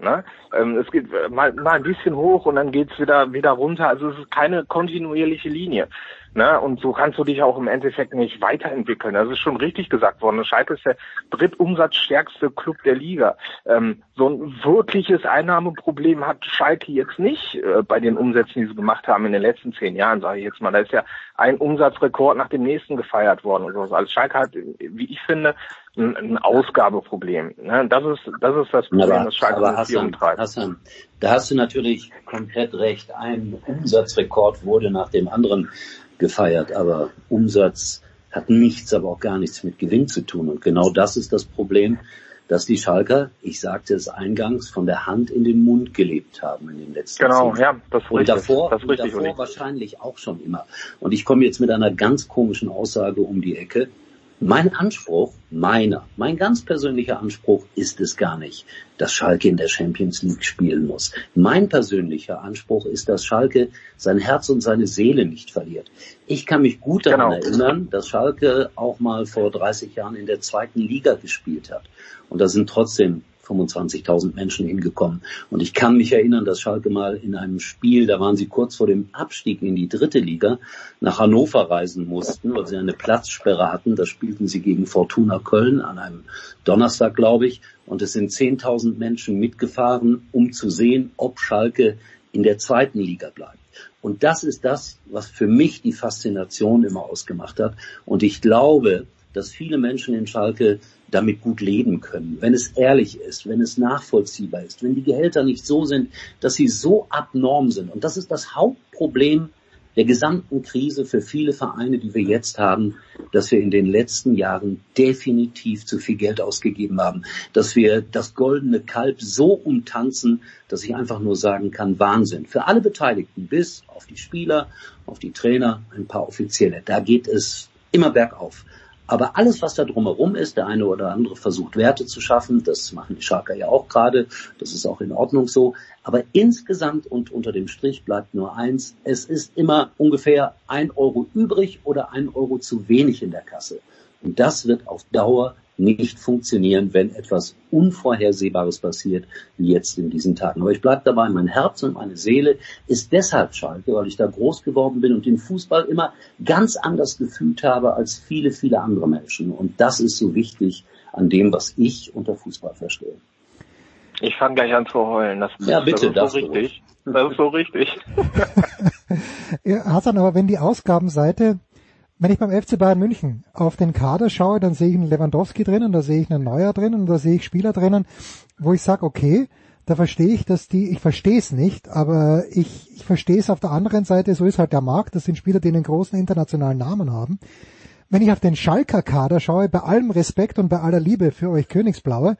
Ne? Ähm, es geht mal, mal ein bisschen hoch und dann geht's wieder wieder runter. Also es ist keine kontinuierliche Linie. Ne? Und so kannst du dich auch im Endeffekt nicht weiterentwickeln. Das ist schon richtig gesagt worden. Schalke ist der drittumsatzstärkste Club der Liga. Ähm, so ein wirkliches Einnahmeproblem hat Schalke jetzt nicht äh, bei den Umsätzen, die sie gemacht haben in den letzten zehn Jahren, sage ich jetzt mal. Da ist ja ein Umsatzrekord nach dem nächsten gefeiert worden und sowas. Also Schalke hat, wie ich finde, ein, ein Ausgabeproblem. Ne? Das ist das ist das Problem, aber, das Schalke aber Hassan, umtreibt. Hassan, da hast du natürlich komplett recht. Ein Umsatzrekord wurde nach dem anderen gefeiert, aber Umsatz hat nichts, aber auch gar nichts mit Gewinn zu tun. Und genau das ist das Problem, dass die Schalker, ich sagte es eingangs, von der Hand in den Mund gelebt haben in den letzten Genau, Jahren. ja, das und richtig. Davor, das richtig und davor wahrscheinlich auch schon immer. Und ich komme jetzt mit einer ganz komischen Aussage um die Ecke. Mein Anspruch, meiner, mein ganz persönlicher Anspruch ist es gar nicht, dass Schalke in der Champions League spielen muss. Mein persönlicher Anspruch ist, dass Schalke sein Herz und seine Seele nicht verliert. Ich kann mich gut daran genau. erinnern, dass Schalke auch mal vor 30 Jahren in der zweiten Liga gespielt hat. Und da sind trotzdem 25.000 Menschen hingekommen. Und ich kann mich erinnern, dass Schalke mal in einem Spiel, da waren sie kurz vor dem Abstieg in die dritte Liga, nach Hannover reisen mussten, weil sie eine Platzsperre hatten. Da spielten sie gegen Fortuna Köln an einem Donnerstag, glaube ich. Und es sind 10.000 Menschen mitgefahren, um zu sehen, ob Schalke in der zweiten Liga bleibt. Und das ist das, was für mich die Faszination immer ausgemacht hat. Und ich glaube, dass viele Menschen in Schalke damit gut leben können, wenn es ehrlich ist, wenn es nachvollziehbar ist, wenn die Gehälter nicht so sind, dass sie so abnorm sind. Und das ist das Hauptproblem der gesamten Krise für viele Vereine, die wir jetzt haben, dass wir in den letzten Jahren definitiv zu viel Geld ausgegeben haben, dass wir das goldene Kalb so umtanzen, dass ich einfach nur sagen kann, Wahnsinn. Für alle Beteiligten, bis auf die Spieler, auf die Trainer, ein paar Offizielle. Da geht es immer bergauf. Aber alles, was da drumherum ist, der eine oder andere versucht Werte zu schaffen, das machen die Schalker ja auch gerade, das ist auch in Ordnung so. Aber insgesamt und unter dem Strich bleibt nur eins, es ist immer ungefähr ein Euro übrig oder ein Euro zu wenig in der Kasse. Und das wird auf Dauer nicht funktionieren, wenn etwas Unvorhersehbares passiert, wie jetzt in diesen Tagen. Aber ich bleibe dabei, mein Herz und meine Seele ist deshalb Schalke, weil ich da groß geworden bin und den Fußball immer ganz anders gefühlt habe als viele, viele andere Menschen. Und das ist so wichtig an dem, was ich unter Fußball verstehe. Ich fange gleich an zu heulen. Das, ja, bitte, das ist so richtig. Das ist so richtig. ja, Hassan, aber wenn die Ausgabenseite wenn ich beim FC Bayern München auf den Kader schaue, dann sehe ich einen Lewandowski drinnen, da sehe ich einen Neuer drinnen da sehe ich Spieler drinnen, wo ich sage, okay, da verstehe ich, dass die, ich verstehe es nicht, aber ich, ich verstehe es auf der anderen Seite, so ist halt der Markt, das sind Spieler, die einen großen internationalen Namen haben. Wenn ich auf den Schalker Kader schaue, bei allem Respekt und bei aller Liebe für euch Königsblaue,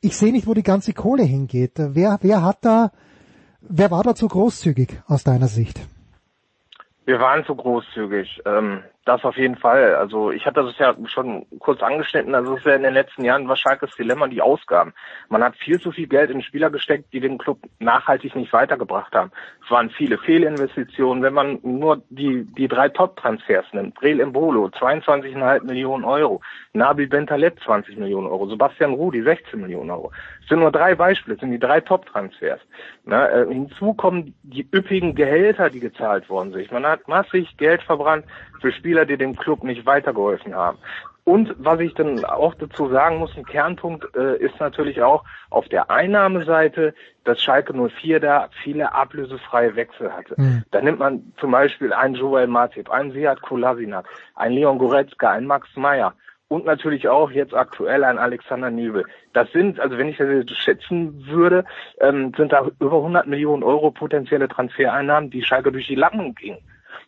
ich sehe nicht, wo die ganze Kohle hingeht. Wer, wer hat da, wer war da zu großzügig aus deiner Sicht? Wir waren zu großzügig. Ähm, das auf jeden Fall. Also ich hatte das ja schon kurz angeschnitten. Also es ist ja in den letzten Jahren wahrscheinlich das Dilemma, die Ausgaben. Man hat viel zu viel Geld in Spieler gesteckt, die den Club nachhaltig nicht weitergebracht haben. Es waren viele Fehlinvestitionen. Wenn man nur die, die drei Top-Transfers nimmt, Breel Embolo, 22,5 Millionen Euro, Nabil Bentaleb 20 Millionen Euro, Sebastian Rudi 16 Millionen Euro. Es sind nur drei Beispiele, es sind die drei Top-Transfers. Äh, hinzu kommen die üppigen Gehälter, die gezahlt worden sind. Man hat massig Geld verbrannt für Spieler, die dem Club nicht weitergeholfen haben. Und was ich dann auch dazu sagen muss, ein Kernpunkt äh, ist natürlich auch auf der Einnahmeseite, dass Schalke 04 da viele ablösefreie Wechsel hatte. Mhm. Da nimmt man zum Beispiel einen Joel Matip, einen Seat Kolasinac, einen Leon Goretzka, einen Max Meyer und natürlich auch jetzt aktuell ein Alexander Nübel. Das sind, also wenn ich das schätzen würde, ähm, sind da über 100 Millionen Euro potenzielle Transfereinnahmen, die Schalke durch die Lappen gingen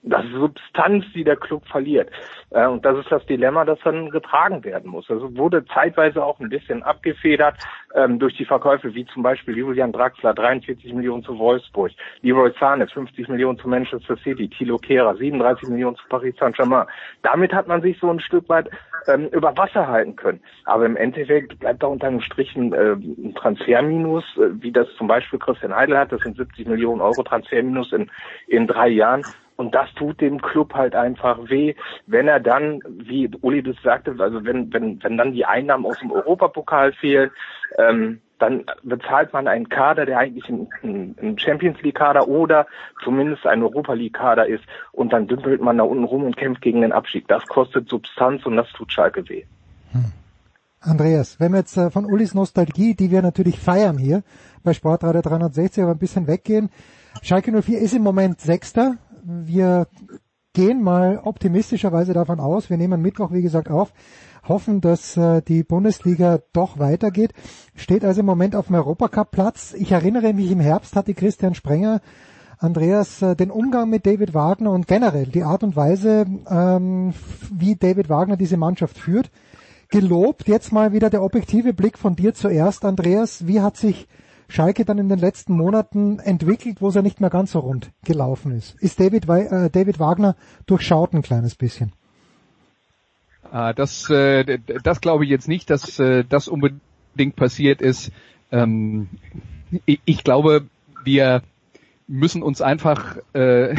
das ist Substanz, die der Club verliert. Äh, und das ist das Dilemma, das dann getragen werden muss. Also wurde zeitweise auch ein bisschen abgefedert ähm, durch die Verkäufe, wie zum Beispiel Julian Draxler, 43 Millionen zu Wolfsburg, Leroy Sane, 50 Millionen zu Manchester City, Thilo Kehrer, 37 Millionen zu Paris Saint-Germain. Damit hat man sich so ein Stück weit ähm, über Wasser halten können. Aber im Endeffekt bleibt da unter einem Strich ein, äh, ein Transferminus, äh, wie das zum Beispiel Christian Heidel hat. Das sind 70 Millionen Euro Transferminus in, in drei Jahren. Und das tut dem Club halt einfach weh, wenn er dann, wie Uli das sagte, also wenn, wenn, wenn dann die Einnahmen aus dem Europapokal fehlen, ähm, dann bezahlt man einen Kader, der eigentlich ein, ein Champions League Kader oder zumindest ein Europa League Kader ist und dann dümpelt man da unten rum und kämpft gegen den Abstieg. Das kostet Substanz und das tut Schalke weh. Hm. Andreas, wenn wir jetzt äh, von Ulis Nostalgie, die wir natürlich feiern hier bei Sportradio 360, aber ein bisschen weggehen. Schalke 04 ist im Moment Sechster, wir gehen mal optimistischerweise davon aus, wir nehmen Mittwoch, wie gesagt, auf, hoffen, dass äh, die Bundesliga doch weitergeht, steht also im Moment auf dem Europacup-Platz. Ich erinnere mich, im Herbst hatte Christian Sprenger Andreas, äh, den Umgang mit David Wagner und generell die Art und Weise, ähm, wie David Wagner diese Mannschaft führt, gelobt. Jetzt mal wieder der objektive Blick von dir zuerst, Andreas. Wie hat sich Schalke dann in den letzten Monaten entwickelt, wo es ja nicht mehr ganz so rund gelaufen ist? Ist David, äh, David Wagner durchschaut ein kleines bisschen? Ah, das, äh, das glaube ich jetzt nicht, dass äh, das unbedingt passiert ist. Ähm, ich, ich glaube, wir müssen uns einfach äh,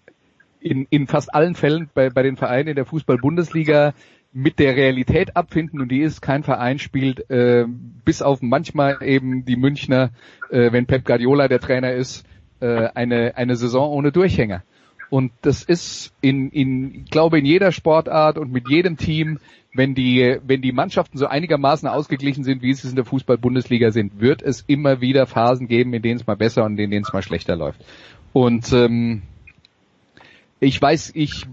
in, in fast allen Fällen bei, bei den Vereinen in der Fußball-Bundesliga mit der Realität abfinden und die ist, kein Verein spielt, äh, bis auf manchmal eben die Münchner, äh, wenn Pep Guardiola der Trainer ist, äh, eine, eine Saison ohne Durchhänger. Und das ist in, in, ich glaube, in jeder Sportart und mit jedem Team, wenn die, wenn die Mannschaften so einigermaßen ausgeglichen sind, wie es in der Fußball-Bundesliga sind, wird es immer wieder Phasen geben, in denen es mal besser und in denen es mal schlechter läuft. Und ähm, ich weiß, ich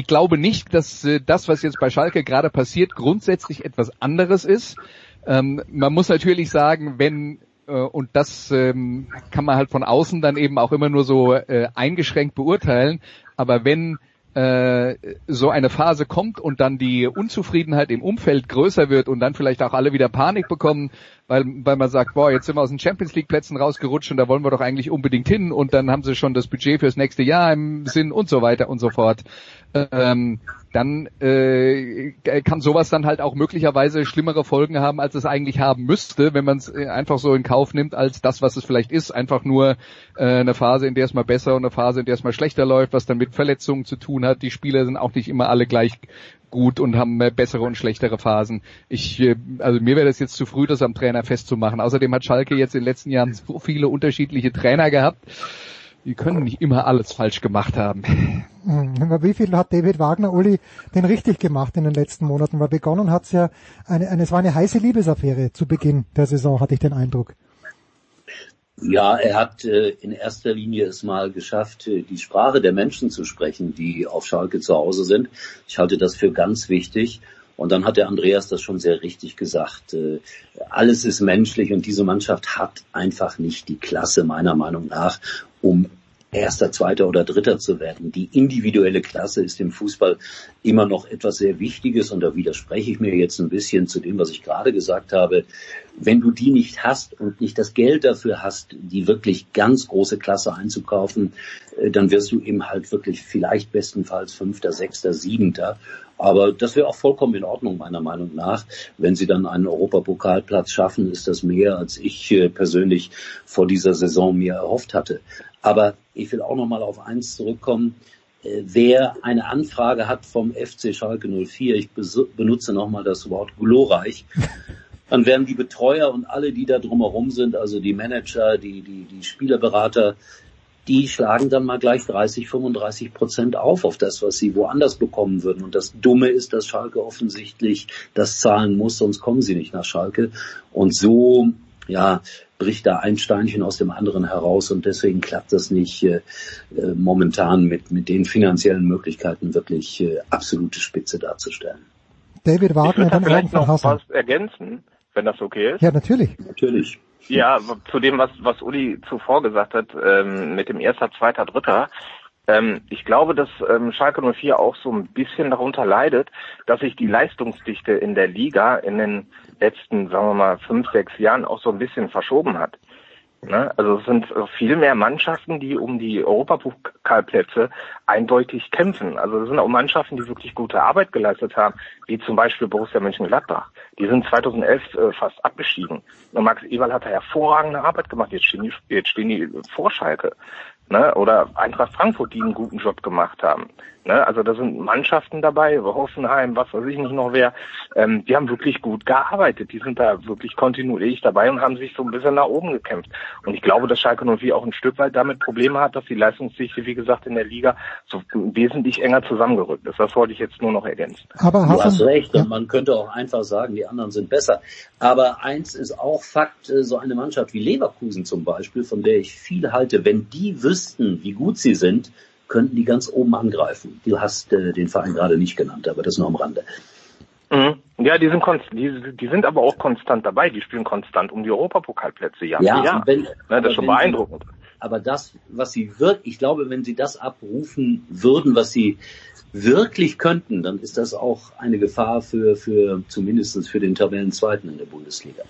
ich glaube nicht, dass äh, das, was jetzt bei Schalke gerade passiert, grundsätzlich etwas anderes ist. Ähm, man muss natürlich sagen, wenn äh, und das ähm, kann man halt von außen dann eben auch immer nur so äh, eingeschränkt beurteilen. Aber wenn äh, so eine Phase kommt und dann die Unzufriedenheit im Umfeld größer wird und dann vielleicht auch alle wieder Panik bekommen, weil, weil man sagt, boah, jetzt sind wir aus den Champions League Plätzen rausgerutscht und da wollen wir doch eigentlich unbedingt hin und dann haben sie schon das Budget fürs nächste Jahr im Sinn und so weiter und so fort. Ähm, dann äh, kann sowas dann halt auch möglicherweise schlimmere Folgen haben, als es eigentlich haben müsste, wenn man es äh, einfach so in Kauf nimmt, als das, was es vielleicht ist. Einfach nur äh, eine Phase, in der es mal besser und eine Phase, in der es mal schlechter läuft, was dann mit Verletzungen zu tun hat. Die Spieler sind auch nicht immer alle gleich gut und haben bessere und schlechtere Phasen. Ich, äh, also mir wäre das jetzt zu früh, das am Trainer festzumachen. Außerdem hat Schalke jetzt in den letzten Jahren so viele unterschiedliche Trainer gehabt die können nicht immer alles falsch gemacht haben. Hm, wie viel hat David Wagner, Uli, denn richtig gemacht in den letzten Monaten? Weil begonnen hat's ja, eine, eine, es war eine heiße Liebesaffäre zu Beginn der Saison, hatte ich den Eindruck. Ja, er hat äh, in erster Linie es mal geschafft, äh, die Sprache der Menschen zu sprechen, die auf Schalke zu Hause sind. Ich halte das für ganz wichtig. Und dann hat der Andreas das schon sehr richtig gesagt. Äh, alles ist menschlich und diese Mannschaft hat einfach nicht die Klasse meiner Meinung nach, um Erster, Zweiter oder Dritter zu werden. Die individuelle Klasse ist im Fußball immer noch etwas sehr Wichtiges und da widerspreche ich mir jetzt ein bisschen zu dem, was ich gerade gesagt habe. Wenn du die nicht hast und nicht das Geld dafür hast, die wirklich ganz große Klasse einzukaufen, dann wirst du eben halt wirklich vielleicht bestenfalls Fünfter, Sechster, Siebenter. Aber das wäre auch vollkommen in Ordnung, meiner Meinung nach. Wenn sie dann einen Europapokalplatz schaffen, ist das mehr, als ich äh, persönlich vor dieser Saison mir erhofft hatte. Aber ich will auch nochmal auf eins zurückkommen. Äh, wer eine Anfrage hat vom FC Schalke 04, ich benutze nochmal das Wort glorreich, dann werden die Betreuer und alle, die da drumherum sind, also die Manager, die, die, die Spielerberater, die schlagen dann mal gleich 30, 35 Prozent auf auf das, was sie woanders bekommen würden. Und das Dumme ist, dass Schalke offensichtlich das zahlen muss, sonst kommen sie nicht nach Schalke. Und so, ja, bricht da ein Steinchen aus dem anderen heraus und deswegen klappt das nicht äh, äh, momentan mit, mit den finanziellen Möglichkeiten wirklich äh, absolute Spitze darzustellen. David Wagner ich würde vielleicht noch was ergänzen, wenn das okay ist. Ja, natürlich. Natürlich. Ja, zu dem, was, was Uli zuvor gesagt hat, ähm, mit dem Erster, Zweiter, Dritter. Ähm, ich glaube, dass ähm, Schalke 04 auch so ein bisschen darunter leidet, dass sich die Leistungsdichte in der Liga in den letzten, sagen wir mal, fünf, sechs Jahren auch so ein bisschen verschoben hat. Ne? Also es sind viel mehr Mannschaften, die um die Europapokalplätze eindeutig kämpfen. Also es sind auch Mannschaften, die wirklich gute Arbeit geleistet haben, wie zum Beispiel Borussia Mönchengladbach. Die sind 2011 äh, fast abgestiegen. Und Max Eberl hat da hervorragende Arbeit gemacht. Jetzt stehen die, jetzt stehen die vor Schalke ne? oder Eintracht Frankfurt, die einen guten Job gemacht haben. Ne? Also da sind Mannschaften dabei, Hoffenheim, was weiß ich nicht noch wer, ähm, die haben wirklich gut gearbeitet. Die sind da wirklich kontinuierlich dabei und haben sich so ein bisschen nach oben gekämpft. Und ich glaube, dass Schalke 04 auch ein Stück weit damit Probleme hat, dass die Leistungsdichte, wie gesagt, in der Liga so wesentlich enger zusammengerückt ist. Das wollte ich jetzt nur noch ergänzen. Aber du hast recht ja. und man könnte auch einfach sagen, die anderen sind besser. Aber eins ist auch Fakt, äh, so eine Mannschaft wie Leverkusen zum Beispiel, von der ich viel halte, wenn die wüssten, wie gut sie sind, könnten die ganz oben angreifen. Du hast äh, den Verein gerade nicht genannt, aber das nur am Rande. Mhm. Ja, die sind, die, die sind aber auch konstant dabei. Die spielen konstant um die Europapokalplätze. Ja, ja, ja. Wenn, ja das ist schon beeindruckend. Sie, aber das, was sie wirklich, ich glaube, wenn sie das abrufen würden, was sie wirklich könnten, dann ist das auch eine Gefahr für, für zumindest für den Tabellenzweiten in der Bundesliga.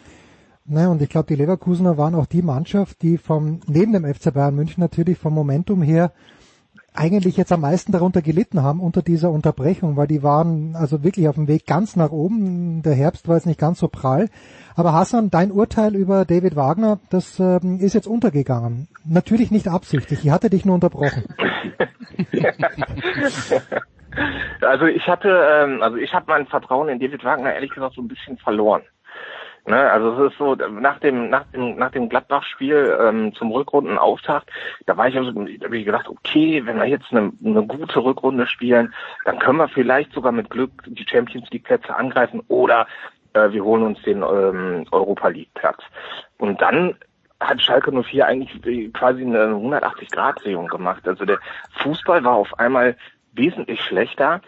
Naja, und ich glaube, die Leverkusener waren auch die Mannschaft, die vom, neben dem FC Bayern München natürlich vom Momentum her eigentlich jetzt am meisten darunter gelitten haben unter dieser Unterbrechung, weil die waren also wirklich auf dem Weg ganz nach oben. Der Herbst war jetzt nicht ganz so prall. Aber Hassan, dein Urteil über David Wagner, das ähm, ist jetzt untergegangen. Natürlich nicht absichtlich. Ich hatte dich nur unterbrochen. also ich hatte, ähm, also ich habe mein Vertrauen in David Wagner ehrlich gesagt so ein bisschen verloren. Ne, also es ist so, nach dem, nach dem, nach dem Gladbach-Spiel ähm, zum Rückrundenauftakt, da war ich also, da habe ich gedacht, okay, wenn wir jetzt eine, eine gute Rückrunde spielen, dann können wir vielleicht sogar mit Glück die Champions League Plätze angreifen oder äh, wir holen uns den ähm, Europa League Platz. Und dann hat Schalke 04 eigentlich quasi eine 180-Grad-Drehung gemacht. Also der Fußball war auf einmal wesentlich schlechter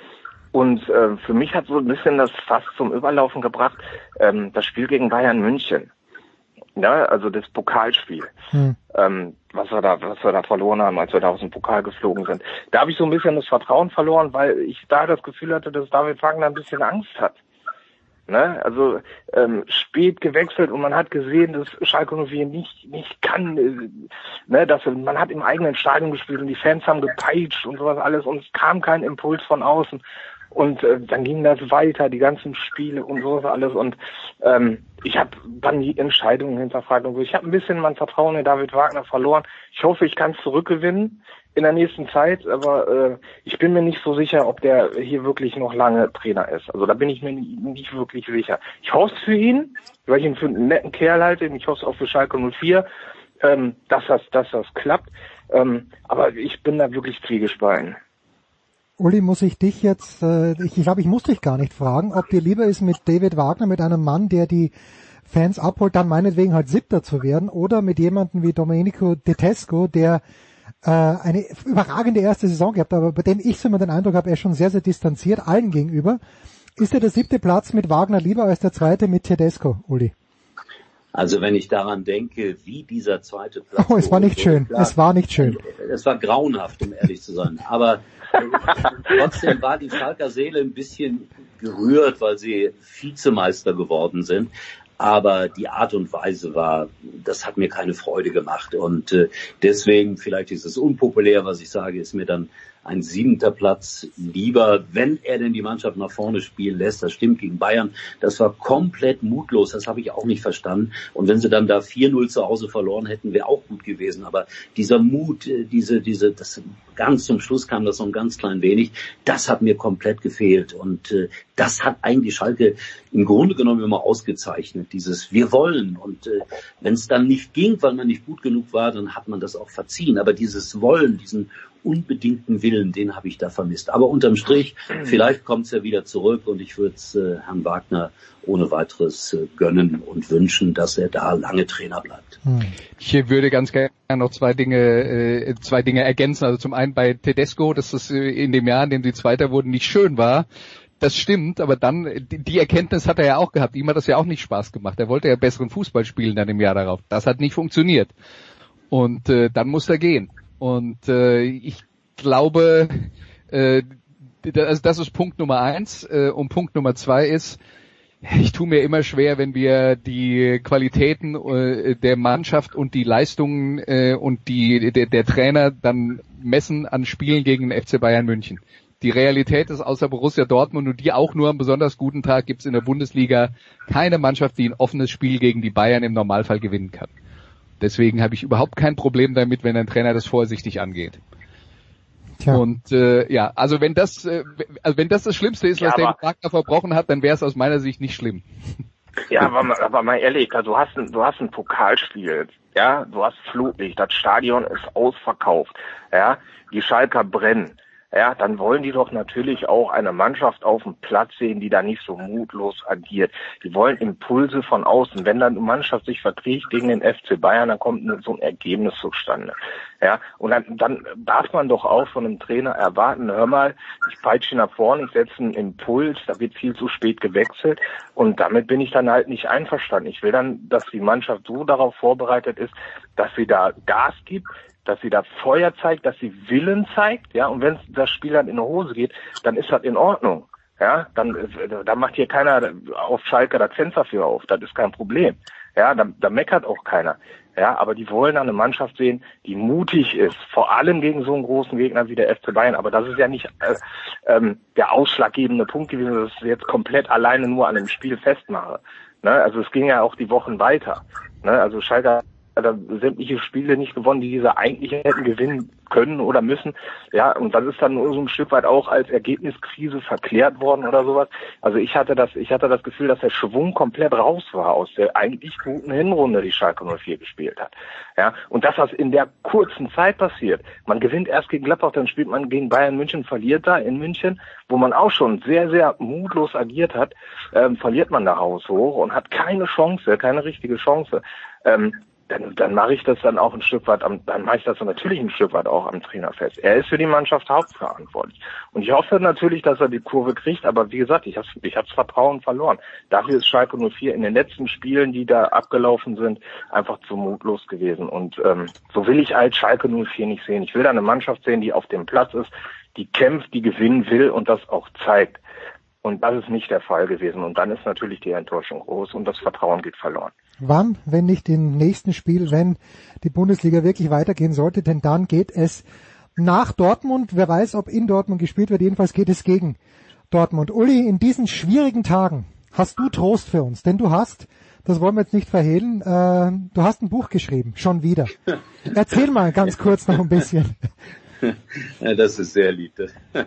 und äh, für mich hat so ein bisschen das fast zum Überlaufen gebracht, ähm, das Spiel gegen Bayern München. Ja, also das Pokalspiel, hm. ähm, was wir da, was wir da verloren haben, als wir da aus dem Pokal geflogen sind. Da habe ich so ein bisschen das Vertrauen verloren, weil ich da das Gefühl hatte, dass David Wagner ein bisschen Angst hat. Ne? Also ähm, spät gewechselt und man hat gesehen, dass Schalke 04 nicht nicht kann, äh, ne, dass man hat im eigenen Stadion gespielt und die Fans haben gepeitscht und sowas alles und es kam kein Impuls von außen und äh, dann ging das weiter, die ganzen Spiele und sowas alles. Und ähm, ich habe dann die Entscheidungen hinterfragt und so. Ich habe ein bisschen mein Vertrauen in David Wagner verloren. Ich hoffe, ich kann es zurückgewinnen in der nächsten Zeit, aber äh, ich bin mir nicht so sicher, ob der hier wirklich noch lange Trainer ist. Also da bin ich mir nicht, wirklich sicher. Ich hoffe für ihn, weil ich ihn für einen netten Kerl halte. Ich hoffe auch für Schalke 04, ähm, dass das, dass das klappt. Ähm, aber ich bin da wirklich zwiegespalten. Uli, muss ich dich jetzt, äh, ich, ich glaube, ich muss dich gar nicht fragen, ob dir lieber ist mit David Wagner, mit einem Mann, der die Fans abholt, dann meinetwegen halt Siebter zu werden, oder mit jemandem wie Domenico De Tesco, der äh, eine überragende erste Saison gehabt, aber bei dem ich so immer den Eindruck habe, er ist schon sehr, sehr distanziert allen gegenüber. Ist dir der siebte Platz mit Wagner lieber als der zweite mit Tedesco, Uli? Also wenn ich daran denke, wie dieser zweite Platz. Oh, es war nicht schön. Lag, es war nicht schön. Es war grauenhaft, um ehrlich zu sein. Aber Trotzdem war die Schalker Seele ein bisschen gerührt, weil sie Vizemeister geworden sind. Aber die Art und Weise war, das hat mir keine Freude gemacht. Und äh, deswegen, vielleicht ist es unpopulär, was ich sage, ist mir dann ein siebenter Platz lieber, wenn er denn die Mannschaft nach vorne spielen lässt. Das stimmt gegen Bayern. Das war komplett mutlos. Das habe ich auch nicht verstanden. Und wenn sie dann da 4-0 zu Hause verloren hätten, wäre auch gut gewesen. Aber dieser Mut, äh, diese, diese, das ganz zum Schluss kam das so ein ganz klein wenig. Das hat mir komplett gefehlt. Und äh, das hat eigentlich Schalke im Grunde genommen immer ausgezeichnet. Dieses Wir wollen. Und äh, wenn es dann nicht ging, weil man nicht gut genug war, dann hat man das auch verziehen. Aber dieses Wollen, diesen unbedingten Willen, den habe ich da vermisst. Aber unterm Strich, vielleicht kommt es ja wieder zurück und ich würde es äh, Herrn Wagner ohne weiteres äh, gönnen und wünschen, dass er da lange Trainer bleibt. Hm. Ich würde ganz gerne noch zwei Dinge, äh, zwei Dinge ergänzen. Also zum einen bei Tedesco, dass das äh, in dem Jahr, in dem sie Zweiter wurden, nicht schön war. Das stimmt, aber dann, die Erkenntnis hat er ja auch gehabt. Ihm hat das ja auch nicht Spaß gemacht. Er wollte ja besseren Fußball spielen dann im Jahr darauf. Das hat nicht funktioniert. Und äh, dann muss er gehen. Und äh, ich glaube, äh, das, das ist Punkt Nummer eins. Äh, und Punkt Nummer zwei ist, ich tue mir immer schwer, wenn wir die Qualitäten äh, der Mannschaft und die Leistungen äh, und die der, der Trainer dann messen an Spielen gegen den FC Bayern München. Die Realität ist außer Borussia Dortmund und die auch nur am besonders guten Tag gibt es in der Bundesliga keine Mannschaft, die ein offenes Spiel gegen die Bayern im Normalfall gewinnen kann. Deswegen habe ich überhaupt kein Problem damit, wenn ein Trainer das vorsichtig angeht. Tja. Und äh, ja, also wenn das, äh, also wenn das das Schlimmste ist, was ja, David Wagner verbrochen hat, dann wäre es aus meiner Sicht nicht schlimm. Ja, aber, aber mal ehrlich, also du hast ein, du hast ein Pokalspiel, ja, du hast Flutlicht, das Stadion ist ausverkauft, ja, die Schalker brennen ja, dann wollen die doch natürlich auch eine Mannschaft auf dem Platz sehen, die da nicht so mutlos agiert. Die wollen Impulse von außen. Wenn dann eine Mannschaft sich verträgt gegen den FC Bayern, dann kommt so ein Ergebnis zustande. Ja, und dann, dann darf man doch auch von einem Trainer erwarten, hör mal, ich peitsche nach vorne, ich setze einen Impuls, da wird viel zu spät gewechselt und damit bin ich dann halt nicht einverstanden. Ich will dann, dass die Mannschaft so darauf vorbereitet ist, dass sie da Gas gibt, dass sie da Feuer zeigt, dass sie Willen zeigt, ja, und wenn das Spiel dann in die Hose geht, dann ist das in Ordnung. Ja, dann, da macht hier keiner auf Schalke das Fenster für auf, das ist kein Problem. Ja, da, da meckert auch keiner. Ja, aber die wollen eine Mannschaft sehen, die mutig ist, vor allem gegen so einen großen Gegner wie der FC Bayern. Aber das ist ja nicht äh, ähm, der ausschlaggebende Punkt gewesen, dass ich jetzt komplett alleine nur an dem Spiel festmache. Ne? Also es ging ja auch die Wochen weiter. Ne? Also Schalke hat sämtliche Spiele nicht gewonnen, die diese eigentlich hätten gewinnen können oder müssen. Ja, und das ist dann nur so ein Stück weit auch als Ergebniskrise verklärt worden oder sowas. Also ich hatte das, ich hatte das Gefühl, dass der Schwung komplett raus war aus der eigentlich guten Hinrunde, die Schalke 04 gespielt hat. Ja, und das, was in der kurzen Zeit passiert, man gewinnt erst gegen Gladbach, dann spielt man gegen Bayern München, verliert da in München, wo man auch schon sehr, sehr mutlos agiert hat, ähm, verliert man da haushoch und hat keine Chance, keine richtige Chance. Ähm, dann, dann mache ich das dann auch ein Stück weit am, dann mache ich das natürlich ein Stück weit auch am Trainer fest. Er ist für die Mannschaft hauptverantwortlich. Und ich hoffe natürlich, dass er die Kurve kriegt, aber wie gesagt, ich habe ich hab's Vertrauen verloren. Dafür ist Schalke 04 in den letzten Spielen, die da abgelaufen sind, einfach zu mutlos gewesen. Und ähm, so will ich als Schalke 04 nicht sehen. Ich will da eine Mannschaft sehen, die auf dem Platz ist, die kämpft, die gewinnen will und das auch zeigt. Und das ist nicht der Fall gewesen. Und dann ist natürlich die Enttäuschung groß und das Vertrauen geht verloren. Wann, wenn nicht im nächsten Spiel, wenn die Bundesliga wirklich weitergehen sollte, denn dann geht es nach Dortmund. Wer weiß, ob in Dortmund gespielt wird. Jedenfalls geht es gegen Dortmund. Uli, in diesen schwierigen Tagen hast du Trost für uns, denn du hast, das wollen wir jetzt nicht verhehlen, äh, du hast ein Buch geschrieben, schon wieder. Erzähl mal ganz kurz noch ein bisschen. Das ist sehr lieb.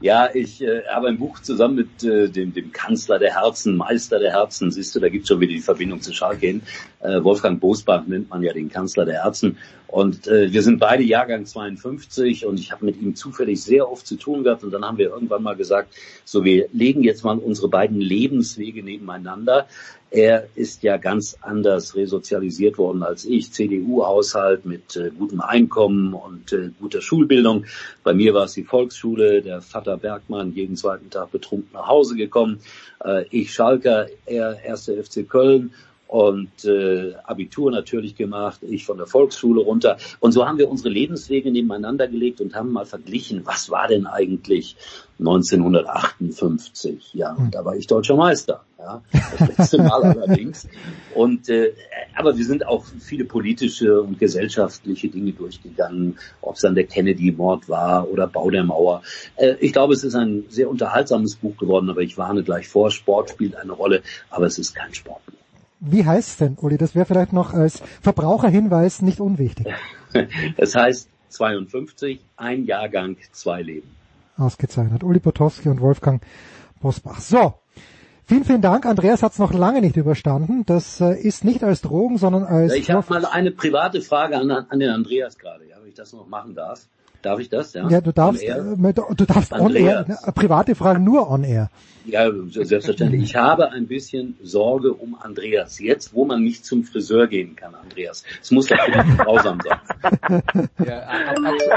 Ja, ich äh, habe ein Buch zusammen mit äh, dem, dem Kanzler der Herzen, Meister der Herzen, siehst du, da gibt es schon wieder die Verbindung zu Schalke hin. Äh, Wolfgang Bosbach nennt man ja den Kanzler der Herzen. Und äh, wir sind beide Jahrgang 52 und ich habe mit ihm zufällig sehr oft zu tun gehabt. Und dann haben wir irgendwann mal gesagt, so wir legen jetzt mal unsere beiden Lebenswege nebeneinander. Er ist ja ganz anders resozialisiert worden als ich. CDU-Haushalt mit äh, gutem Einkommen und äh, guter Schulbildung. Bei mir war es die Volksschule, der Vater Bergmann jeden zweiten Tag betrunken nach Hause gekommen. Äh, ich Schalker, er erste FC Köln und äh, Abitur natürlich gemacht, ich von der Volksschule runter. Und so haben wir unsere Lebenswege nebeneinander gelegt und haben mal verglichen, was war denn eigentlich 1958? Ja, und da war ich deutscher Meister. Ja, das letzte Mal allerdings. Und äh, aber wir sind auch viele politische und gesellschaftliche Dinge durchgegangen, ob es dann der Kennedy-Mord war oder Bau der Mauer. Äh, ich glaube, es ist ein sehr unterhaltsames Buch geworden, aber ich warne gleich vor, Sport spielt eine Rolle, aber es ist kein Sport mehr. Wie heißt es denn, Uli? Das wäre vielleicht noch als Verbraucherhinweis nicht unwichtig. es heißt 52, ein Jahrgang, zwei Leben. Ausgezeichnet. Uli Potowski und Wolfgang Bosbach. So. Vielen, vielen Dank. Andreas hat es noch lange nicht überstanden. Das äh, ist nicht als Drogen, sondern als... Ich habe mal eine private Frage an, an den Andreas gerade, ja, wenn ich das noch machen darf. Darf ich das? Ja, ja du darfst, äh, du darfst on air, ne, private Fragen nur on air. Ja, selbstverständlich. Ich habe ein bisschen Sorge um Andreas. Jetzt, wo man nicht zum Friseur gehen kann, Andreas. Es muss doch grausam sein. Ja,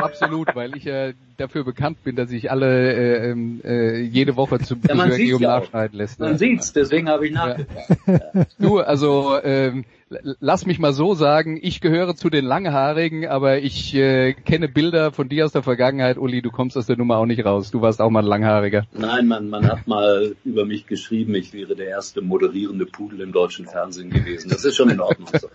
absolut, weil ich ja dafür bekannt bin, dass ich alle äh, ähm, äh, jede Woche zum ja, Friseur gehe um nachschneiden lässt. Man sieht's, deswegen habe ich nachgefragt. Ja. Du, also ähm, lass mich mal so sagen, ich gehöre zu den Langhaarigen, aber ich äh, kenne Bilder von dir aus der Vergangenheit. Uli, du kommst aus der Nummer auch nicht raus. Du warst auch mal ein Langhaariger. Nein, man, man hat mal über mich geschrieben, ich wäre der erste moderierende Pudel im deutschen Fernsehen gewesen. Das ist schon in Ordnung. So.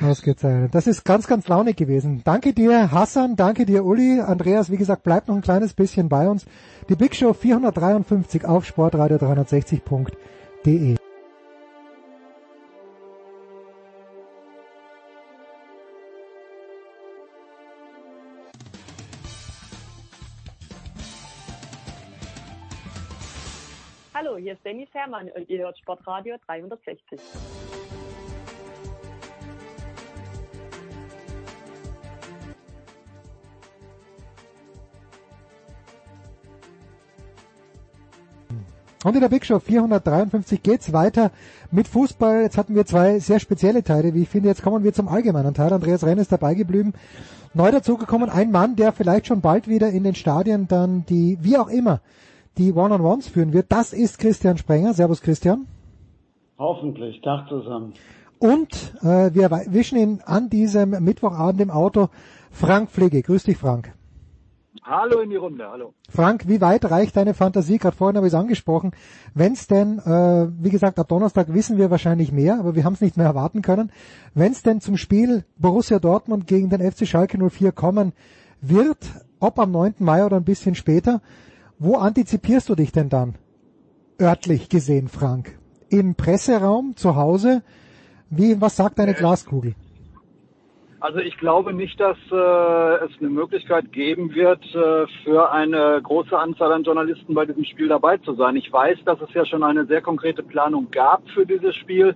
Ausgezeichnet. Das ist ganz, ganz launig gewesen. Danke dir, Hassan. Danke dir, Uli. Andreas, wie gesagt, bleibt noch ein kleines bisschen bei uns. Die Big Show 453 auf sportradio 360.de. hier ist Dennis Herrmann und ihr hört Sportradio 360. Und in der Big Show 453 geht's weiter mit Fußball. Jetzt hatten wir zwei sehr spezielle Teile, wie ich finde. Jetzt kommen wir zum allgemeinen Teil. Andreas Renn ist dabei geblieben. Neu dazugekommen ein Mann, der vielleicht schon bald wieder in den Stadien dann die, wie auch immer, die One-on-Ones führen wird. Das ist Christian Sprenger. Servus Christian. Hoffentlich. Tag zusammen. Und äh, wir wischen ihn an diesem Mittwochabend im Auto Frank Pflege. Grüß dich, Frank. Hallo in die Runde, hallo. Frank, wie weit reicht deine Fantasie? Gerade vorhin habe ich es angesprochen. Wenn es denn, äh, wie gesagt, ab Donnerstag wissen wir wahrscheinlich mehr, aber wir haben es nicht mehr erwarten können. Wenn es denn zum Spiel Borussia Dortmund gegen den FC Schalke 04 kommen wird, ob am 9. Mai oder ein bisschen später, wo antizipierst du dich denn dann? Örtlich gesehen, Frank. Im Presseraum, zu Hause? Wie, was sagt deine Glaskugel? Also ich glaube nicht, dass äh, es eine Möglichkeit geben wird, äh, für eine große Anzahl an Journalisten bei diesem Spiel dabei zu sein. Ich weiß, dass es ja schon eine sehr konkrete Planung gab für dieses Spiel,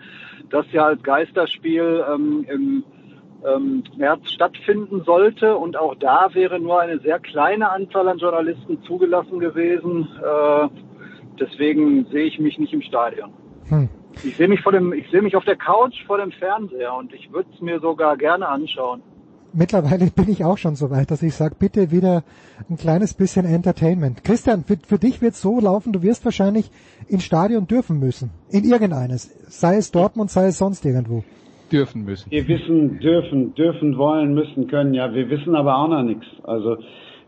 das ja als Geisterspiel ähm, im ähm, März stattfinden sollte. Und auch da wäre nur eine sehr kleine Anzahl an Journalisten zugelassen gewesen. Äh, deswegen sehe ich mich nicht im Stadion. Hm. Ich sehe mich vor dem, ich sehe mich auf der Couch vor dem Fernseher und ich würde es mir sogar gerne anschauen. Mittlerweile bin ich auch schon so weit, dass ich sage, bitte wieder ein kleines bisschen Entertainment. Christian, für, für dich wird es so laufen, du wirst wahrscheinlich ins Stadion dürfen müssen. In irgendeines. Sei es Dortmund, sei es sonst irgendwo. Dürfen müssen. Wir wissen, dürfen, dürfen, wollen, müssen, können. Ja, wir wissen aber auch noch nichts. Also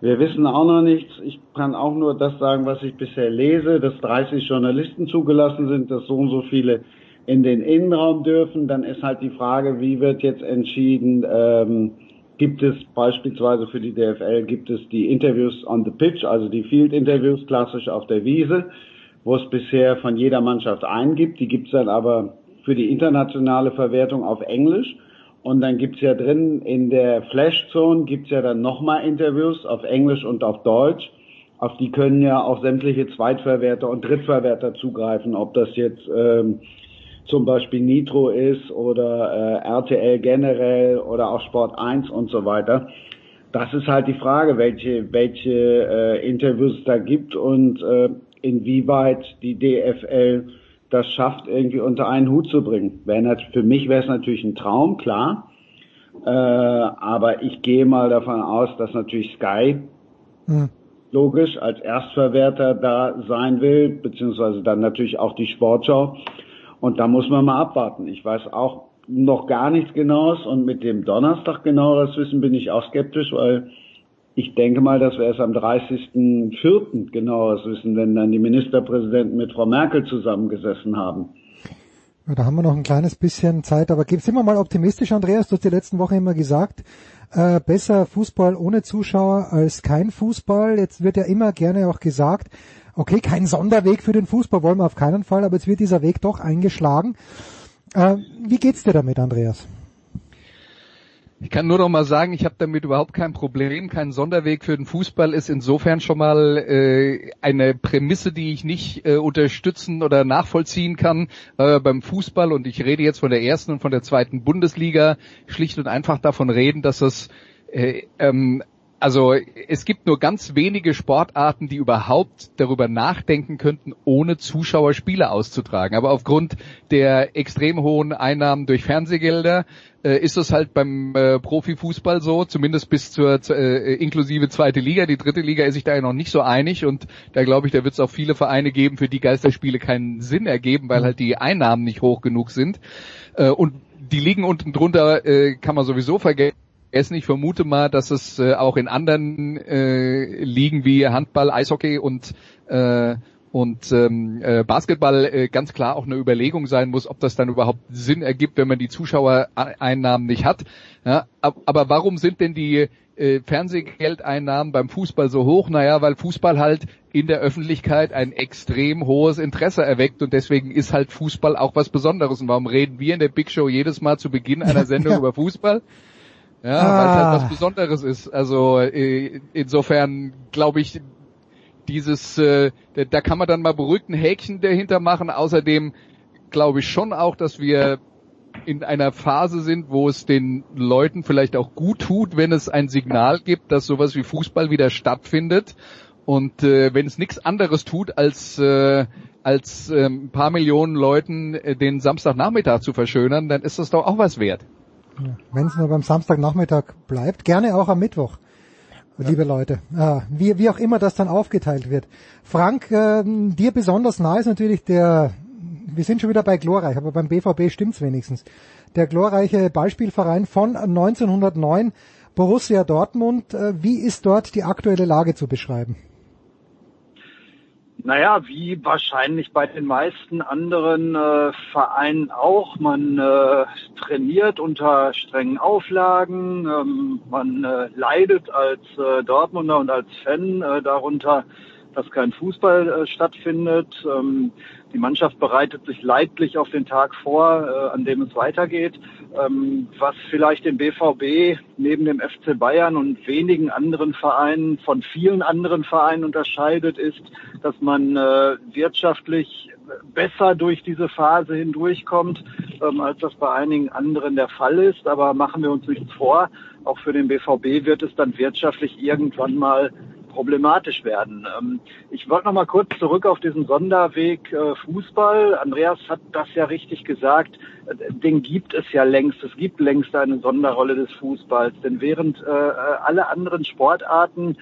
wir wissen auch noch nichts. Ich kann auch nur das sagen, was ich bisher lese, dass 30 Journalisten zugelassen sind, dass so und so viele in den Innenraum dürfen. Dann ist halt die Frage, wie wird jetzt entschieden, ähm, gibt es beispielsweise für die DFL, gibt es die Interviews on the pitch, also die Field-Interviews klassisch auf der Wiese, wo es bisher von jeder Mannschaft einen gibt. Die gibt es dann aber für die internationale Verwertung auf Englisch. Und dann gibt's ja drin in der Flashzone gibt's ja dann nochmal Interviews auf Englisch und auf Deutsch. Auf die können ja auch sämtliche Zweitverwerter und Drittverwerter zugreifen, ob das jetzt ähm, zum Beispiel Nitro ist oder äh, RTL generell oder auch Sport 1 und so weiter. Das ist halt die Frage, welche, welche äh, Interviews es da gibt und äh, inwieweit die DFL das schafft, irgendwie unter einen Hut zu bringen. Für mich wäre es natürlich ein Traum, klar. Äh, aber ich gehe mal davon aus, dass natürlich Sky hm. logisch als Erstverwerter da sein will, beziehungsweise dann natürlich auch die Sportschau. Und da muss man mal abwarten. Ich weiß auch noch gar nichts Genaues und mit dem Donnerstag genaueres Wissen bin ich auch skeptisch, weil ich denke mal, dass wir erst am 30.04. genaueres wissen, wenn dann die Ministerpräsidenten mit Frau Merkel zusammengesessen haben. Ja, da haben wir noch ein kleines bisschen Zeit, aber sind wir mal optimistisch, Andreas, du hast die letzten Wochen immer gesagt, äh, besser Fußball ohne Zuschauer als kein Fußball. Jetzt wird ja immer gerne auch gesagt, okay, kein Sonderweg für den Fußball wollen wir auf keinen Fall, aber jetzt wird dieser Weg doch eingeschlagen. Äh, wie geht's dir damit, Andreas? Ich kann nur noch mal sagen, ich habe damit überhaupt kein Problem. Kein Sonderweg für den Fußball ist insofern schon mal äh, eine Prämisse, die ich nicht äh, unterstützen oder nachvollziehen kann äh, beim Fußball. Und ich rede jetzt von der ersten und von der zweiten Bundesliga. Schlicht und einfach davon reden, dass es äh, ähm, also es gibt nur ganz wenige Sportarten, die überhaupt darüber nachdenken könnten, ohne Zuschauer Spiele auszutragen. Aber aufgrund der extrem hohen Einnahmen durch Fernsehgelder äh, ist es halt beim äh, Profifußball so, zumindest bis zur äh, inklusive zweite Liga. Die dritte Liga ist sich da ja noch nicht so einig und da glaube ich, da wird es auch viele Vereine geben, für die Geisterspiele keinen Sinn ergeben, weil halt die Einnahmen nicht hoch genug sind. Äh, und die liegen unten drunter äh, kann man sowieso vergessen Essen. Ich vermute mal, dass es äh, auch in anderen äh, Ligen wie Handball, Eishockey und äh, und ähm, äh, Basketball äh, ganz klar auch eine Überlegung sein muss, ob das dann überhaupt Sinn ergibt, wenn man die Zuschauereinnahmen nicht hat. Ja, aber warum sind denn die äh, Fernsehgeldeinnahmen beim Fußball so hoch? Naja, weil Fußball halt in der Öffentlichkeit ein extrem hohes Interesse erweckt und deswegen ist halt Fußball auch was Besonderes. Und warum reden wir in der Big Show jedes Mal zu Beginn einer Sendung ja. über Fußball? Ja, ah. weil es halt was ah. Besonderes ist. Also äh, insofern glaube ich, dieses, äh, da kann man dann mal beruhigt ein Häkchen dahinter machen. Außerdem glaube ich schon auch, dass wir in einer Phase sind, wo es den Leuten vielleicht auch gut tut, wenn es ein Signal gibt, dass sowas wie Fußball wieder stattfindet. Und äh, wenn es nichts anderes tut, als äh, als äh, ein paar Millionen Leuten äh, den Samstagnachmittag zu verschönern, dann ist das doch auch was wert. Wenn es nur beim Samstagnachmittag bleibt, gerne auch am Mittwoch, ja. liebe Leute. Ah, wie, wie auch immer das dann aufgeteilt wird. Frank, äh, dir besonders nah ist natürlich der, wir sind schon wieder bei glorreich, aber beim BVB stimmt's wenigstens. Der glorreiche Ballspielverein von 1909 Borussia Dortmund. Äh, wie ist dort die aktuelle Lage zu beschreiben? Naja, wie wahrscheinlich bei den meisten anderen äh, Vereinen auch. Man äh, trainiert unter strengen Auflagen, ähm, man äh, leidet als äh, Dortmunder und als Fan äh, darunter, dass kein Fußball äh, stattfindet. Ähm, die Mannschaft bereitet sich leidlich auf den Tag vor, äh, an dem es weitergeht. Ähm, was vielleicht den BVB neben dem FC Bayern und wenigen anderen Vereinen von vielen anderen Vereinen unterscheidet, ist, dass man äh, wirtschaftlich besser durch diese Phase hindurchkommt, ähm, als das bei einigen anderen der Fall ist. Aber machen wir uns nichts vor. Auch für den BVB wird es dann wirtschaftlich irgendwann mal problematisch werden. Ähm, ich wollte noch mal kurz zurück auf diesen Sonderweg äh, Fußball. Andreas hat das ja richtig gesagt. Äh, den gibt es ja längst. Es gibt längst eine Sonderrolle des Fußballs. Denn während äh, alle anderen Sportarten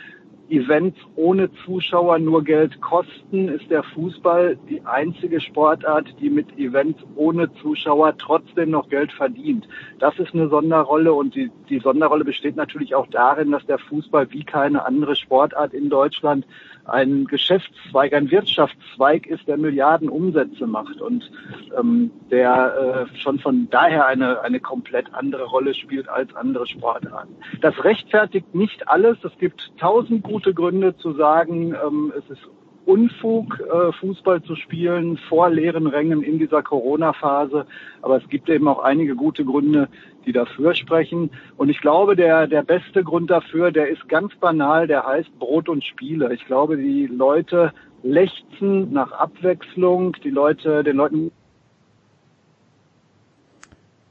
Events ohne Zuschauer nur Geld kosten, ist der Fußball die einzige Sportart, die mit Events ohne Zuschauer trotzdem noch Geld verdient. Das ist eine Sonderrolle und die, die Sonderrolle besteht natürlich auch darin, dass der Fußball wie keine andere Sportart in Deutschland ein Geschäftszweig, ein Wirtschaftszweig ist, der Milliarden Umsätze macht und ähm, der äh, schon von daher eine, eine komplett andere Rolle spielt als andere Sportarten. Das rechtfertigt nicht alles. Es gibt tausend gute Gründe zu sagen, ähm, es ist Unfug, äh, Fußball zu spielen vor leeren Rängen in dieser Corona-Phase. Aber es gibt eben auch einige gute Gründe, die dafür sprechen. Und ich glaube, der, der beste Grund dafür, der ist ganz banal, der heißt Brot und Spiele. Ich glaube, die Leute lechzen nach Abwechslung, die Leute, den Leuten.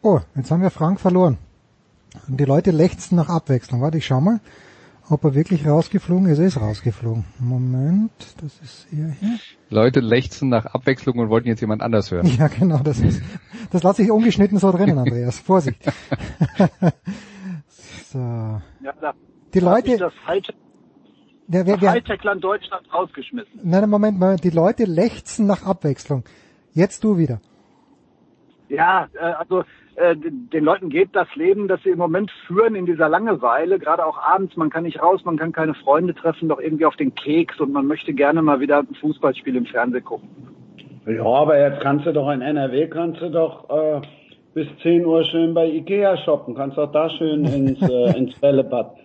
Oh, jetzt haben wir Frank verloren. Und die Leute lechzen nach Abwechslung. Warte, ich schau mal. Ob er wirklich rausgeflogen ist, er ist rausgeflogen. Moment, das ist er hier. Leute lechzen nach Abwechslung und wollten jetzt jemand anders hören. Ja, genau, das ist, das lasse ich ungeschnitten so drinnen, Andreas. Vorsicht. so. Ja, da, die Leute, das Hightech, ja, wer, wer, Hightech-Land Deutschland rausgeschmissen. Nein, Moment, Moment, die Leute lechzen nach Abwechslung. Jetzt du wieder. Ja, äh, also äh, den Leuten geht das Leben, das sie im Moment führen in dieser Langeweile, gerade auch abends, man kann nicht raus, man kann keine Freunde treffen, doch irgendwie auf den Keks und man möchte gerne mal wieder ein Fußballspiel im Fernsehen gucken. Ja, aber jetzt kannst du doch in NRW, kannst du doch äh, bis 10 Uhr schön bei Ikea shoppen, kannst doch da schön ins, äh, ins Bällebad.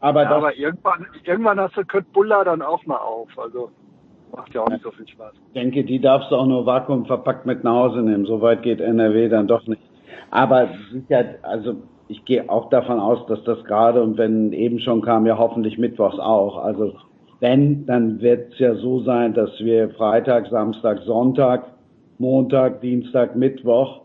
Aber, ja, aber irgendwann, irgendwann hast du Kurt Buller dann auch mal auf, also macht ja auch nicht so viel Spaß. Ich denke, die darfst du auch nur vakuumverpackt mit nach Hause nehmen. So weit geht NRW dann doch nicht. Aber sicher, also ich gehe auch davon aus, dass das gerade und wenn eben schon kam, ja hoffentlich mittwochs auch. Also wenn, dann wird es ja so sein, dass wir Freitag, Samstag, Sonntag, Montag, Dienstag, Mittwoch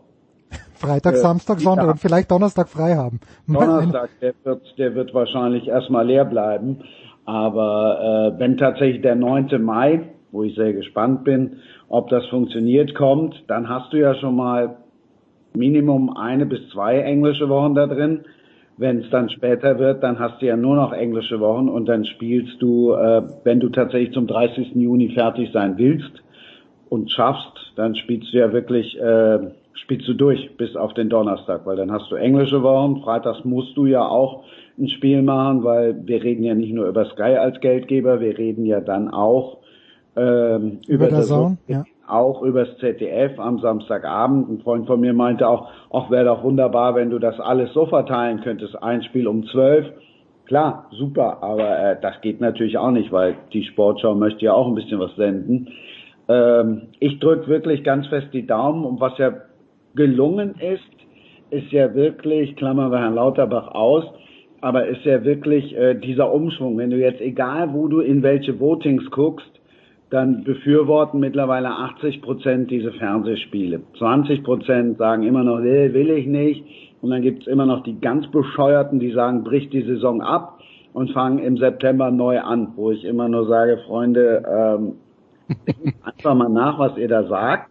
Freitag, Samstag, Sonntag und vielleicht Donnerstag frei haben. Donnerstag, der wird, der wird wahrscheinlich erstmal leer bleiben. Aber äh, wenn tatsächlich der 9. Mai, wo ich sehr gespannt bin, ob das funktioniert, kommt, dann hast du ja schon mal Minimum eine bis zwei englische Wochen da drin. Wenn es dann später wird, dann hast du ja nur noch englische Wochen und dann spielst du, äh, wenn du tatsächlich zum 30. Juni fertig sein willst und schaffst, dann spielst du ja wirklich, äh, spielst du durch bis auf den Donnerstag, weil dann hast du englische Wochen. Freitags musst du ja auch ein Spiel machen, weil wir reden ja nicht nur über Sky als Geldgeber, wir reden ja dann auch ähm, über, über das ja auch übers ZDF am Samstagabend. Ein Freund von mir meinte auch, ach, wäre doch wunderbar, wenn du das alles so verteilen könntest. Ein Spiel um zwölf. Klar, super, aber äh, das geht natürlich auch nicht, weil die Sportschau möchte ja auch ein bisschen was senden. Ähm, ich drücke wirklich ganz fest die Daumen und was ja gelungen ist, ist ja wirklich, klammern wir Herrn Lauterbach aus, aber ist ja wirklich äh, dieser Umschwung. Wenn du jetzt, egal wo du in welche Votings guckst, dann befürworten mittlerweile 80 Prozent diese Fernsehspiele. 20 Prozent sagen immer noch, nee, will ich nicht. Und dann gibt's immer noch die ganz Bescheuerten, die sagen, bricht die Saison ab und fangen im September neu an. Wo ich immer nur sage, Freunde, ähm, einfach mal nach, was ihr da sagt.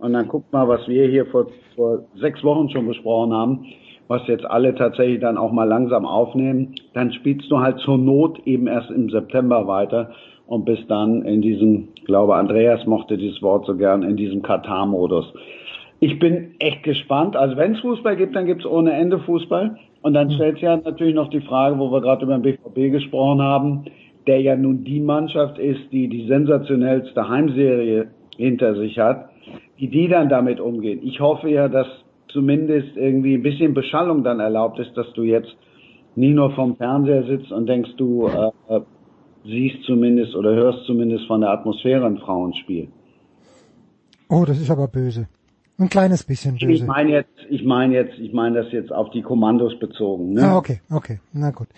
Und dann guckt mal, was wir hier vor, vor sechs Wochen schon besprochen haben, was jetzt alle tatsächlich dann auch mal langsam aufnehmen. Dann spielst du halt zur Not eben erst im September weiter und bis dann in diesem, glaube, Andreas mochte dieses Wort so gern, in diesem Katar-Modus. Ich bin echt gespannt. Also wenn es Fußball gibt, dann gibt es ohne Ende Fußball. Und dann stellt sich ja natürlich noch die Frage, wo wir gerade über den BVB gesprochen haben, der ja nun die Mannschaft ist, die die sensationellste Heimserie hinter sich hat, wie die dann damit umgehen. Ich hoffe ja, dass zumindest irgendwie ein bisschen Beschallung dann erlaubt ist, dass du jetzt nie nur vom Fernseher sitzt und denkst, du äh, siehst zumindest oder hörst zumindest von der Atmosphäre ein Frauenspiel. Oh, das ist aber böse. Ein kleines bisschen böse. Ich meine jetzt, ich meine jetzt, ich meine das jetzt auf die Kommandos bezogen. Ne? Ah, okay, okay, na gut.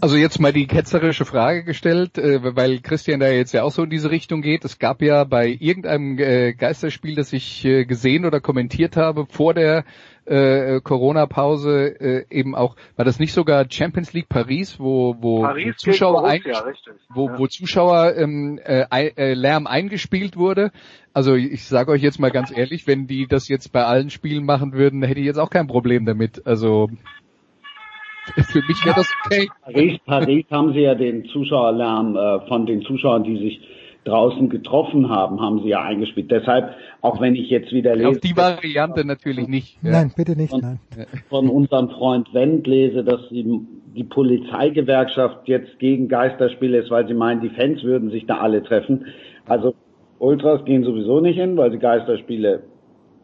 Also jetzt mal die ketzerische Frage gestellt, äh, weil Christian da jetzt ja auch so in diese Richtung geht. Es gab ja bei irgendeinem äh, Geisterspiel, das ich äh, gesehen oder kommentiert habe, vor der äh, Corona-Pause äh, eben auch, war das nicht sogar Champions League Paris, wo, wo, Paris Zuschauer, Borussia, ein, richtig. wo, Ja. wo Zuschauer ähm, äh, äh, Lärm eingespielt wurde. Also ich sage euch jetzt mal ganz ehrlich, wenn die das jetzt bei allen Spielen machen würden, hätte ich jetzt auch kein Problem damit. Also für mich wäre das okay. Paris, Paris haben sie ja den Zuschauerlärm äh, von den Zuschauern, die sich draußen getroffen haben, haben sie ja eingespielt. Deshalb, auch wenn ich jetzt wieder lese, Auf die Variante natürlich nicht. Ja. Nein, bitte nicht, nein. von unserem Freund Wendt lese, dass die, die Polizeigewerkschaft jetzt gegen Geisterspiele ist, weil sie meinen, die Fans würden sich da alle treffen. Also Ultras gehen sowieso nicht hin, weil sie Geisterspiele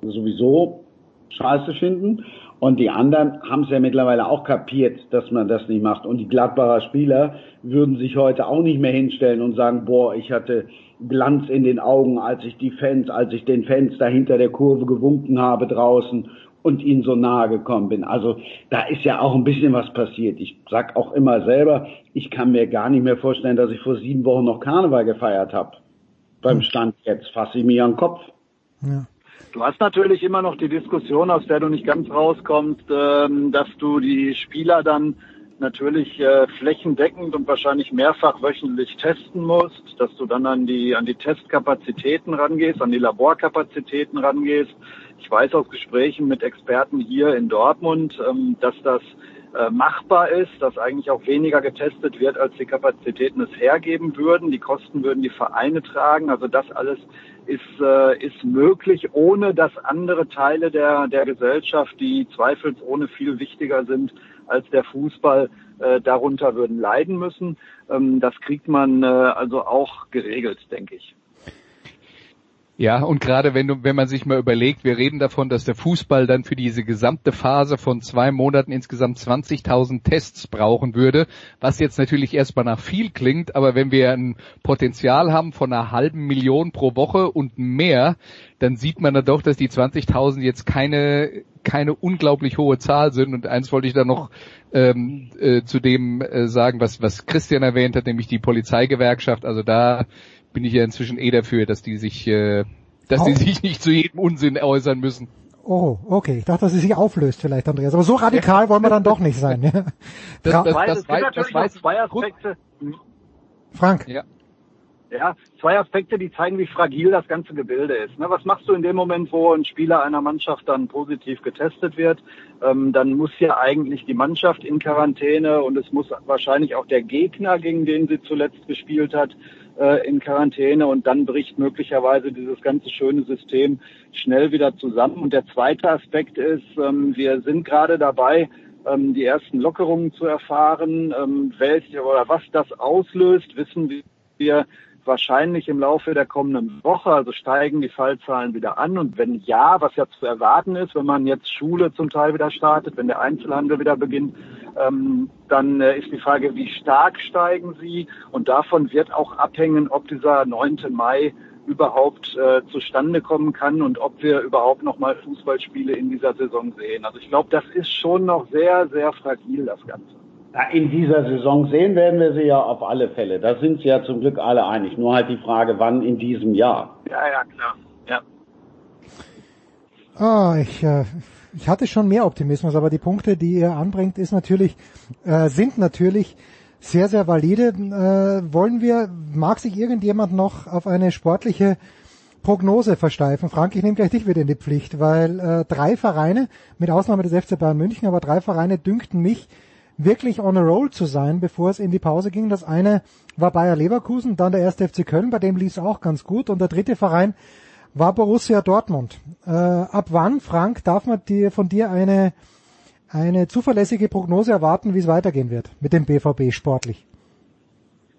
sowieso scheiße finden. Und die anderen haben es ja mittlerweile auch kapiert, dass man das nicht macht. Und die Gladbacher Spieler würden sich heute auch nicht mehr hinstellen und sagen, boah, ich hatte Glanz in den Augen, als ich die Fans, als ich den Fans da hinter der Kurve gewunken habe draußen und ihnen so nahe gekommen bin. Also da ist ja auch ein bisschen was passiert. Ich sag auch immer selber, ich kann mir gar nicht mehr vorstellen, dass ich vor sieben Wochen noch Karneval gefeiert habe. Beim Stand jetzt fasse ich mir an den Kopf. Ja. Du hast natürlich immer noch die Diskussion, aus der du nicht ganz rauskommst, ähm, dass du die Spieler dann natürlich äh, flächendeckend und wahrscheinlich mehrfach wöchentlich testen musst, dass du dann an die an die Testkapazitäten rangehst, an die Laborkapazitäten rangehst. Ich weiß aus Gesprächen mit Experten hier in Dortmund, ähm, dass das äh, machbar ist, dass eigentlich auch weniger getestet wird, als die Kapazitäten es hergeben würden. Die Kosten würden die Vereine tragen. Also das alles ist, äh, ist möglich, ohne dass andere Teile der, der Gesellschaft, die zweifelsohne viel wichtiger sind als der Fußball, äh, darunter würden leiden müssen. Ähm, das kriegt man äh, also auch geregelt, denke ich. Ja, und gerade wenn du, wenn man sich mal überlegt, wir reden davon, dass der Fußball dann für diese gesamte Phase von zwei Monaten insgesamt 20.000 Tests brauchen würde, was jetzt natürlich erstmal nach viel klingt, aber wenn wir ein Potenzial haben von einer halben Million pro Woche und mehr, dann sieht man dann doch, dass die 20.000 jetzt keine keine unglaublich hohe Zahl sind. Und eins wollte ich dann noch ähm, äh, zu dem äh, sagen, was was Christian erwähnt hat, nämlich die Polizeigewerkschaft. Also da bin ich ja inzwischen eh dafür, dass die sich, äh, dass die Au- sich nicht zu jedem Unsinn äußern müssen. Oh, okay. Ich dachte, dass sie sich auflöst vielleicht, Andreas. Aber so radikal wollen wir dann doch nicht sein. Ja. Das- das- das es gibt weiß- natürlich das weiß noch zwei. Aspekte. Frank, Ja. Ja, zwei Aspekte, die zeigen, wie fragil das ganze Gebilde ist. Ne, was machst du in dem Moment, wo ein Spieler einer Mannschaft dann positiv getestet wird? Ähm, dann muss ja eigentlich die Mannschaft in Quarantäne und es muss wahrscheinlich auch der Gegner, gegen den sie zuletzt gespielt hat, äh, in Quarantäne und dann bricht möglicherweise dieses ganze schöne System schnell wieder zusammen. Und der zweite Aspekt ist, ähm, wir sind gerade dabei, ähm, die ersten Lockerungen zu erfahren. Ähm, welche oder was das auslöst, wissen wir wahrscheinlich im Laufe der kommenden Woche. Also steigen die Fallzahlen wieder an. Und wenn ja, was ja zu erwarten ist, wenn man jetzt Schule zum Teil wieder startet, wenn der Einzelhandel wieder beginnt, ähm, dann äh, ist die Frage, wie stark steigen sie? Und davon wird auch abhängen, ob dieser 9. Mai überhaupt äh, zustande kommen kann und ob wir überhaupt noch mal Fußballspiele in dieser Saison sehen. Also ich glaube, das ist schon noch sehr, sehr fragil, das Ganze. In dieser Saison sehen werden wir sie ja auf alle Fälle. Da sind sich ja zum Glück alle einig. Nur halt die Frage, wann in diesem Jahr. Ja, ja, klar. Ja. Ah, ich, äh, ich hatte schon mehr Optimismus, aber die Punkte, die ihr anbringt, ist natürlich, äh, sind natürlich sehr, sehr valide. Äh, wollen wir, mag sich irgendjemand noch auf eine sportliche Prognose versteifen? Frank, ich nehme gleich dich wieder in die Pflicht, weil äh, drei Vereine, mit Ausnahme des FC Bayern München, aber drei Vereine dünkten mich wirklich on a roll zu sein, bevor es in die Pause ging. Das eine war Bayer Leverkusen, dann der erste FC Köln, bei dem lief es auch ganz gut. Und der dritte Verein war Borussia Dortmund. Äh, ab wann, Frank, darf man dir von dir eine, eine zuverlässige Prognose erwarten, wie es weitergehen wird mit dem BVB sportlich?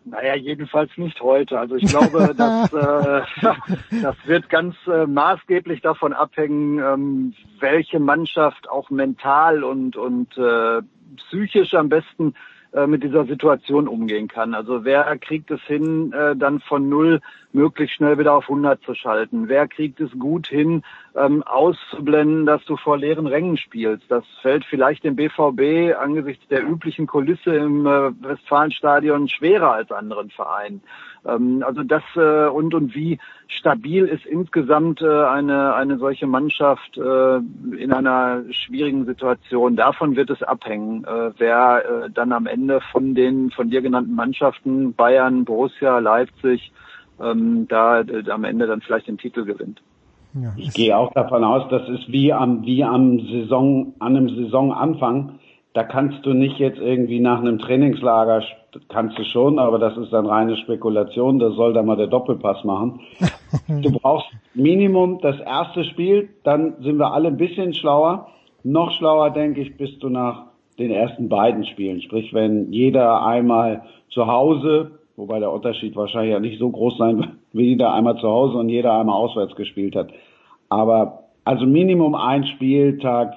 Naja, jedenfalls nicht heute. Also ich glaube, dass, äh, das wird ganz äh, maßgeblich davon abhängen, ähm, welche Mannschaft auch mental und, und äh, psychisch am besten äh, mit dieser Situation umgehen kann. Also wer kriegt es hin, äh, dann von null möglichst schnell wieder auf 100 zu schalten? Wer kriegt es gut hin, ähm, auszublenden, dass du vor leeren Rängen spielst? Das fällt vielleicht dem BVB angesichts der üblichen Kulisse im äh, Westfalenstadion schwerer als anderen Vereinen. Ähm, also das äh, und und wie stabil ist insgesamt äh, eine eine solche Mannschaft äh, in einer schwierigen Situation. Davon wird es abhängen, äh, wer äh, dann am Ende von den von dir genannten Mannschaften Bayern, Borussia, Leipzig ähm, da äh, am Ende dann vielleicht den Titel gewinnt. Ja, ich gehe auch davon aus, das ist wie am wie am Saison an einem Saisonanfang da kannst du nicht jetzt irgendwie nach einem Trainingslager, kannst du schon, aber das ist dann reine Spekulation, das soll da mal der Doppelpass machen. du brauchst Minimum das erste Spiel, dann sind wir alle ein bisschen schlauer. Noch schlauer, denke ich, bist du nach den ersten beiden Spielen. Sprich, wenn jeder einmal zu Hause, wobei der Unterschied wahrscheinlich ja nicht so groß sein wird, wie jeder einmal zu Hause und jeder einmal auswärts gespielt hat. Aber also Minimum ein Spieltag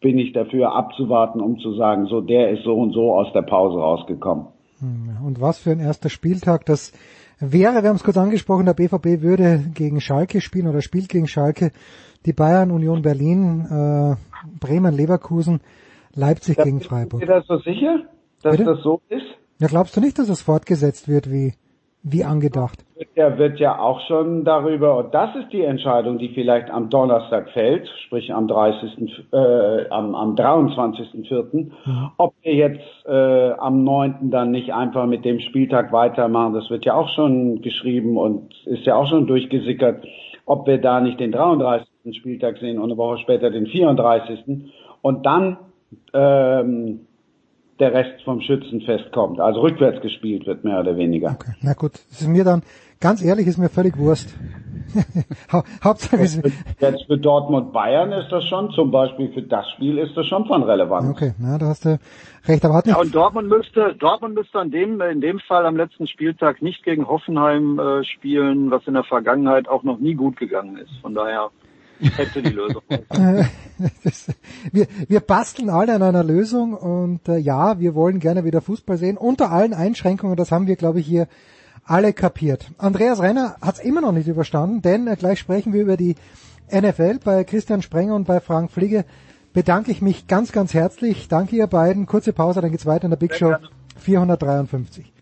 bin ich dafür abzuwarten, um zu sagen, so der ist so und so aus der Pause rausgekommen. Hm, und was für ein erster Spieltag das wäre, wir haben es kurz angesprochen, der BVB würde gegen Schalke spielen oder spielt gegen Schalke, die Bayern, Union Berlin, äh, Bremen, Leverkusen, Leipzig das gegen Freiburg. Ist das so sicher, dass Bitte? das so ist? Ja, glaubst du nicht, dass es fortgesetzt wird wie wie angedacht. Er wird ja auch schon darüber, und das ist die Entscheidung, die vielleicht am Donnerstag fällt, sprich am 30., äh, am, am 23.04., mhm. ob wir jetzt äh, am 9. dann nicht einfach mit dem Spieltag weitermachen. Das wird ja auch schon geschrieben und ist ja auch schon durchgesickert, ob wir da nicht den 33. Spieltag sehen und eine Woche später den 34. Und dann ähm, der Rest vom Schützenfest kommt. Also rückwärts gespielt wird, mehr oder weniger. Okay. Na gut, das ist mir dann, ganz ehrlich, ist mir völlig Wurst. Hauptsache ist, Jetzt für Dortmund Bayern ist das schon, zum Beispiel für das Spiel ist das schon von Relevanz. Okay, na, da hast du recht. Aber hat nicht ja, und Dortmund müsste, Dortmund müsste an dem, in dem Fall am letzten Spieltag nicht gegen Hoffenheim äh, spielen, was in der Vergangenheit auch noch nie gut gegangen ist. Von daher hätte die Lösung. wir, wir basteln alle an einer Lösung und äh, ja, wir wollen gerne wieder Fußball sehen, unter allen Einschränkungen, das haben wir, glaube ich, hier alle kapiert. Andreas Renner hat es immer noch nicht überstanden, denn äh, gleich sprechen wir über die NFL bei Christian Sprenger und bei Frank Fliege. Bedanke ich mich ganz, ganz herzlich. Danke ihr beiden. Kurze Pause, dann geht's weiter in der Big Show 453.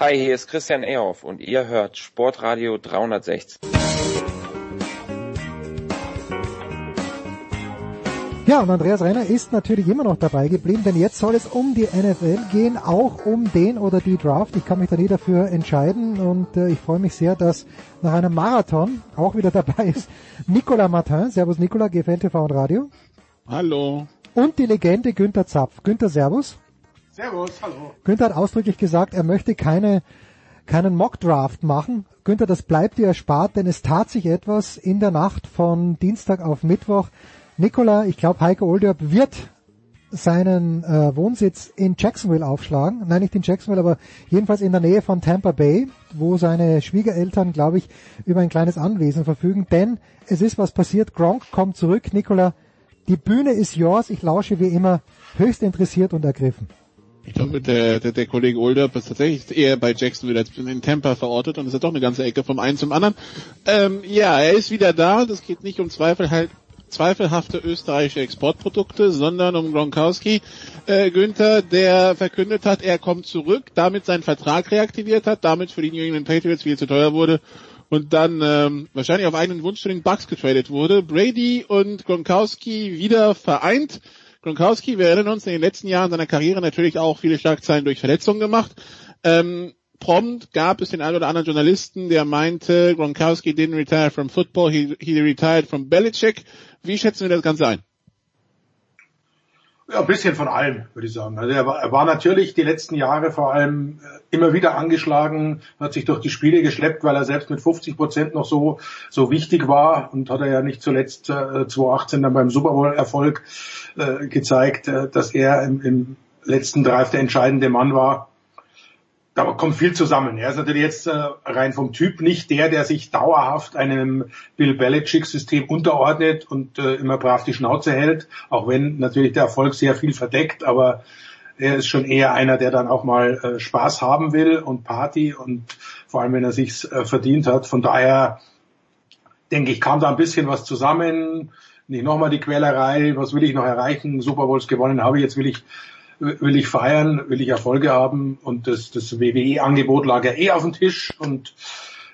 Hi, hier ist Christian Ehoff und ihr hört Sportradio 360. Ja, und Andreas Renner ist natürlich immer noch dabei geblieben, denn jetzt soll es um die NFL gehen, auch um den oder die Draft. Ich kann mich da nie dafür entscheiden und äh, ich freue mich sehr, dass nach einem Marathon auch wieder dabei ist Nicolas Martin. Servus Nicolas, GFL TV und Radio. Hallo. Und die Legende Günther Zapf. Günther, Servus. Servus, hallo. Günther hat ausdrücklich gesagt, er möchte keine, keinen Mockdraft machen. Günther, das bleibt dir erspart, denn es tat sich etwas in der Nacht von Dienstag auf Mittwoch. Nikola, ich glaube, Heiko Olderb wird seinen äh, Wohnsitz in Jacksonville aufschlagen. Nein, nicht in Jacksonville, aber jedenfalls in der Nähe von Tampa Bay, wo seine Schwiegereltern, glaube ich, über ein kleines Anwesen verfügen. Denn es ist was passiert. Gronk kommt zurück. Nikola, die Bühne ist yours. Ich lausche wie immer höchst interessiert und ergriffen. Ich glaube, der, der, der Kollege Olderb ist tatsächlich eher bei Jacksonville als in Tampa verortet und ist ja doch eine ganze Ecke vom einen zum anderen. Ähm, ja, er ist wieder da. Das geht nicht um Zweifel halt zweifelhafte österreichische Exportprodukte, sondern um Gronkowski, äh, Günther, der verkündet hat, er kommt zurück, damit seinen Vertrag reaktiviert hat, damit für die New England Patriots viel zu teuer wurde und dann ähm, wahrscheinlich auf einen Wunsch zu den Bucks getradet wurde. Brady und Gronkowski wieder vereint. Gronkowski, wir erinnern uns, in den letzten Jahren seiner Karriere natürlich auch viele Schlagzeilen durch Verletzungen gemacht. Ähm, prompt gab es den einen oder anderen Journalisten, der meinte, Gronkowski didn't retire from football, he, he retired from Belichick. Wie schätzen wir das Ganze ein? Ja, ein bisschen von allem, würde ich sagen. Also er war, er war natürlich die letzten Jahre vor allem äh, immer wieder angeschlagen, hat sich durch die Spiele geschleppt, weil er selbst mit 50 Prozent noch so, so wichtig war und hat er ja nicht zuletzt äh, 2018 dann beim Super Bowl Erfolg äh, gezeigt, äh, dass er im, im letzten Drive der entscheidende Mann war da kommt viel zusammen. Er ist natürlich jetzt äh, rein vom Typ nicht der, der sich dauerhaft einem Bill Belichick-System unterordnet und äh, immer brav die Schnauze hält, auch wenn natürlich der Erfolg sehr viel verdeckt, aber er ist schon eher einer, der dann auch mal äh, Spaß haben will und Party und vor allem, wenn er sich's verdient hat. Von daher denke ich, kam da ein bisschen was zusammen. Nicht nochmal die Quälerei, was will ich noch erreichen? Super Bowls gewonnen habe ich, jetzt will ich will ich feiern, will ich Erfolge haben. Und das, das WWE-Angebot lag ja eh auf dem Tisch. Und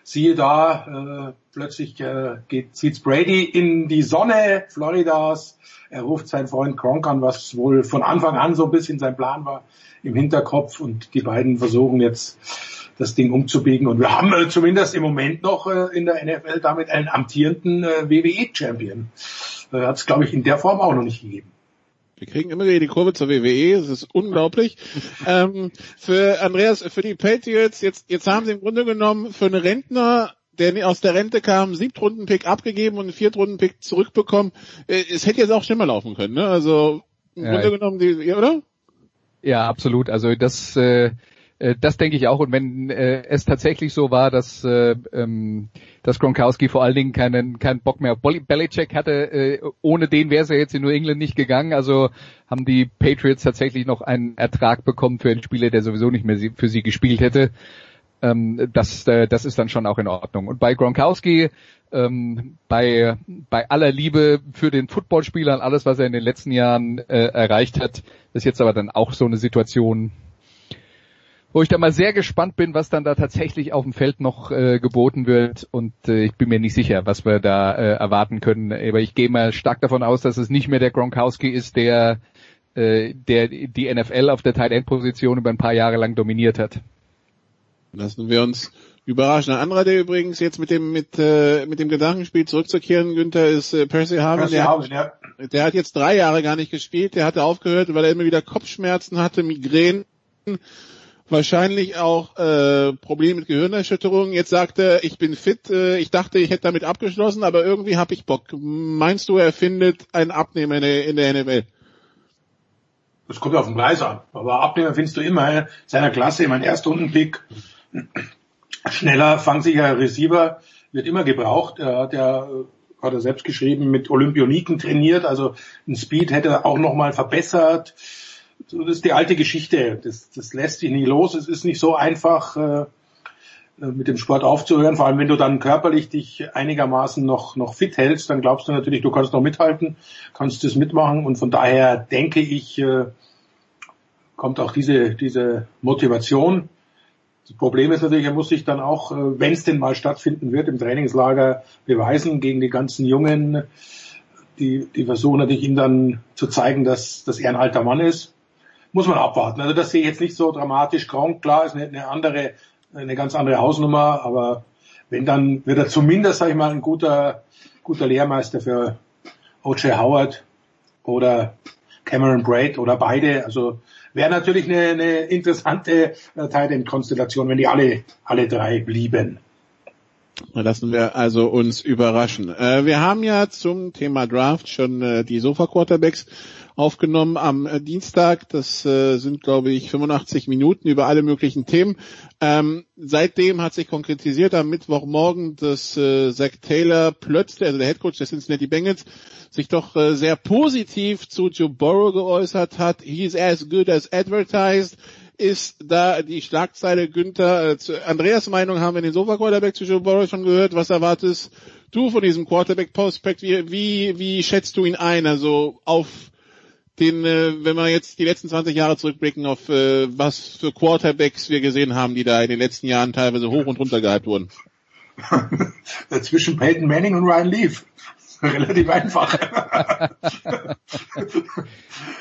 siehe da, äh, plötzlich äh, geht, zieht's Brady in die Sonne Floridas, er ruft seinen Freund Kronk an, was wohl von Anfang an so ein bisschen sein Plan war im Hinterkopf. Und die beiden versuchen jetzt das Ding umzubiegen. Und wir haben äh, zumindest im Moment noch äh, in der NFL damit einen amtierenden äh, WWE-Champion. Äh, Hat es, glaube ich, in der Form auch noch nicht gegeben. Wir kriegen immer wieder die Kurve zur WWE, das ist unglaublich. ähm, für Andreas, für die Patriots, jetzt, jetzt haben sie im Grunde genommen für einen Rentner, der aus der Rente kam, Siebtrunden-Pick abgegeben und einen Viertrunden-Pick zurückbekommen. Äh, es hätte jetzt auch schlimmer laufen können, ne? Also im ja, Grunde genommen, die, oder? Ja, absolut. Also das äh, das denke ich auch. Und wenn äh, es tatsächlich so war, dass, äh, ähm, dass Gronkowski vor allen Dingen keinen, keinen Bock mehr auf Belichick hatte, äh, ohne den wäre es ja jetzt in New England nicht gegangen. Also haben die Patriots tatsächlich noch einen Ertrag bekommen für einen Spieler, der sowieso nicht mehr für sie gespielt hätte. Ähm, das, äh, das ist dann schon auch in Ordnung. Und bei Gronkowski, ähm, bei, bei aller Liebe für den Footballspieler und alles, was er in den letzten Jahren äh, erreicht hat, ist jetzt aber dann auch so eine Situation, wo ich da mal sehr gespannt bin, was dann da tatsächlich auf dem Feld noch äh, geboten wird und äh, ich bin mir nicht sicher, was wir da äh, erwarten können. Aber ich gehe mal stark davon aus, dass es nicht mehr der Gronkowski ist, der äh, der die NFL auf der Tight End Position über ein paar Jahre lang dominiert hat. Lassen wir uns überraschen. Ein anderer, der übrigens jetzt mit dem mit äh, mit dem Gedankenspiel zurückzukehren, Günther, ist äh, Percy Harvin. Percy der, Harvin hat, ja. der hat jetzt drei Jahre gar nicht gespielt. Der hatte aufgehört, weil er immer wieder Kopfschmerzen hatte, Migränen wahrscheinlich auch äh, Probleme mit Gehirnerschütterungen. Jetzt sagt er, ich bin fit, äh, ich dachte, ich hätte damit abgeschlossen, aber irgendwie habe ich Bock. Meinst du, er findet einen Abnehmer in der, in der NFL? Das kommt auf den Preis an. Aber Abnehmer findest du immer in seiner Klasse, mein Erstrundenpick. Schneller, fangsicherer Receiver wird immer gebraucht. Er hat ja hat er selbst geschrieben, mit Olympioniken trainiert, also ein Speed hätte er auch nochmal verbessert das ist die alte Geschichte. Das, das lässt sich nie los. Es ist nicht so einfach, äh, äh, mit dem Sport aufzuhören. Vor allem, wenn du dann körperlich dich einigermaßen noch, noch fit hältst, dann glaubst du natürlich, du kannst noch mithalten, kannst das mitmachen. Und von daher denke ich, äh, kommt auch diese, diese Motivation. Das Problem ist natürlich, er muss sich dann auch, wenn es denn mal stattfinden wird, im Trainingslager beweisen gegen die ganzen Jungen. Die, die versuchen natürlich ihm dann zu zeigen, dass, dass er ein alter Mann ist muss man abwarten. Also das sehe ich jetzt nicht so dramatisch. Gronk, klar, ist eine, eine andere, eine ganz andere Hausnummer, aber wenn dann wird er zumindest, sage ich mal, ein guter, guter Lehrmeister für O.J. Howard oder Cameron Braid oder beide. Also wäre natürlich eine, eine interessante äh, Titan-Konstellation, wenn die alle, alle drei blieben. Lassen wir also uns überraschen. Äh, wir haben ja zum Thema Draft schon äh, die Sofa-Quarterbacks aufgenommen am äh, Dienstag. Das äh, sind, glaube ich, 85 Minuten über alle möglichen Themen. Ähm, seitdem hat sich konkretisiert am Mittwochmorgen, dass äh, Zach Taylor plötzlich, also der Headcoach der Cincinnati Bengals, sich doch äh, sehr positiv zu Joe Burrow geäußert hat. He's as good as advertised ist da die Schlagzeile Günther. Äh, zu Andreas Meinung haben wir den Sofa Quarterback zu Joe Burrow schon gehört. Was erwartest du von diesem Quarterback Prospect? Wie, wie, wie schätzt du ihn ein? Also auf den, äh, wenn wir jetzt die letzten 20 Jahre zurückblicken, auf äh, was für Quarterbacks wir gesehen haben, die da in den letzten Jahren teilweise hoch und runter gehalten wurden. Zwischen Peyton Manning und Ryan Leaf. Relativ einfach. da,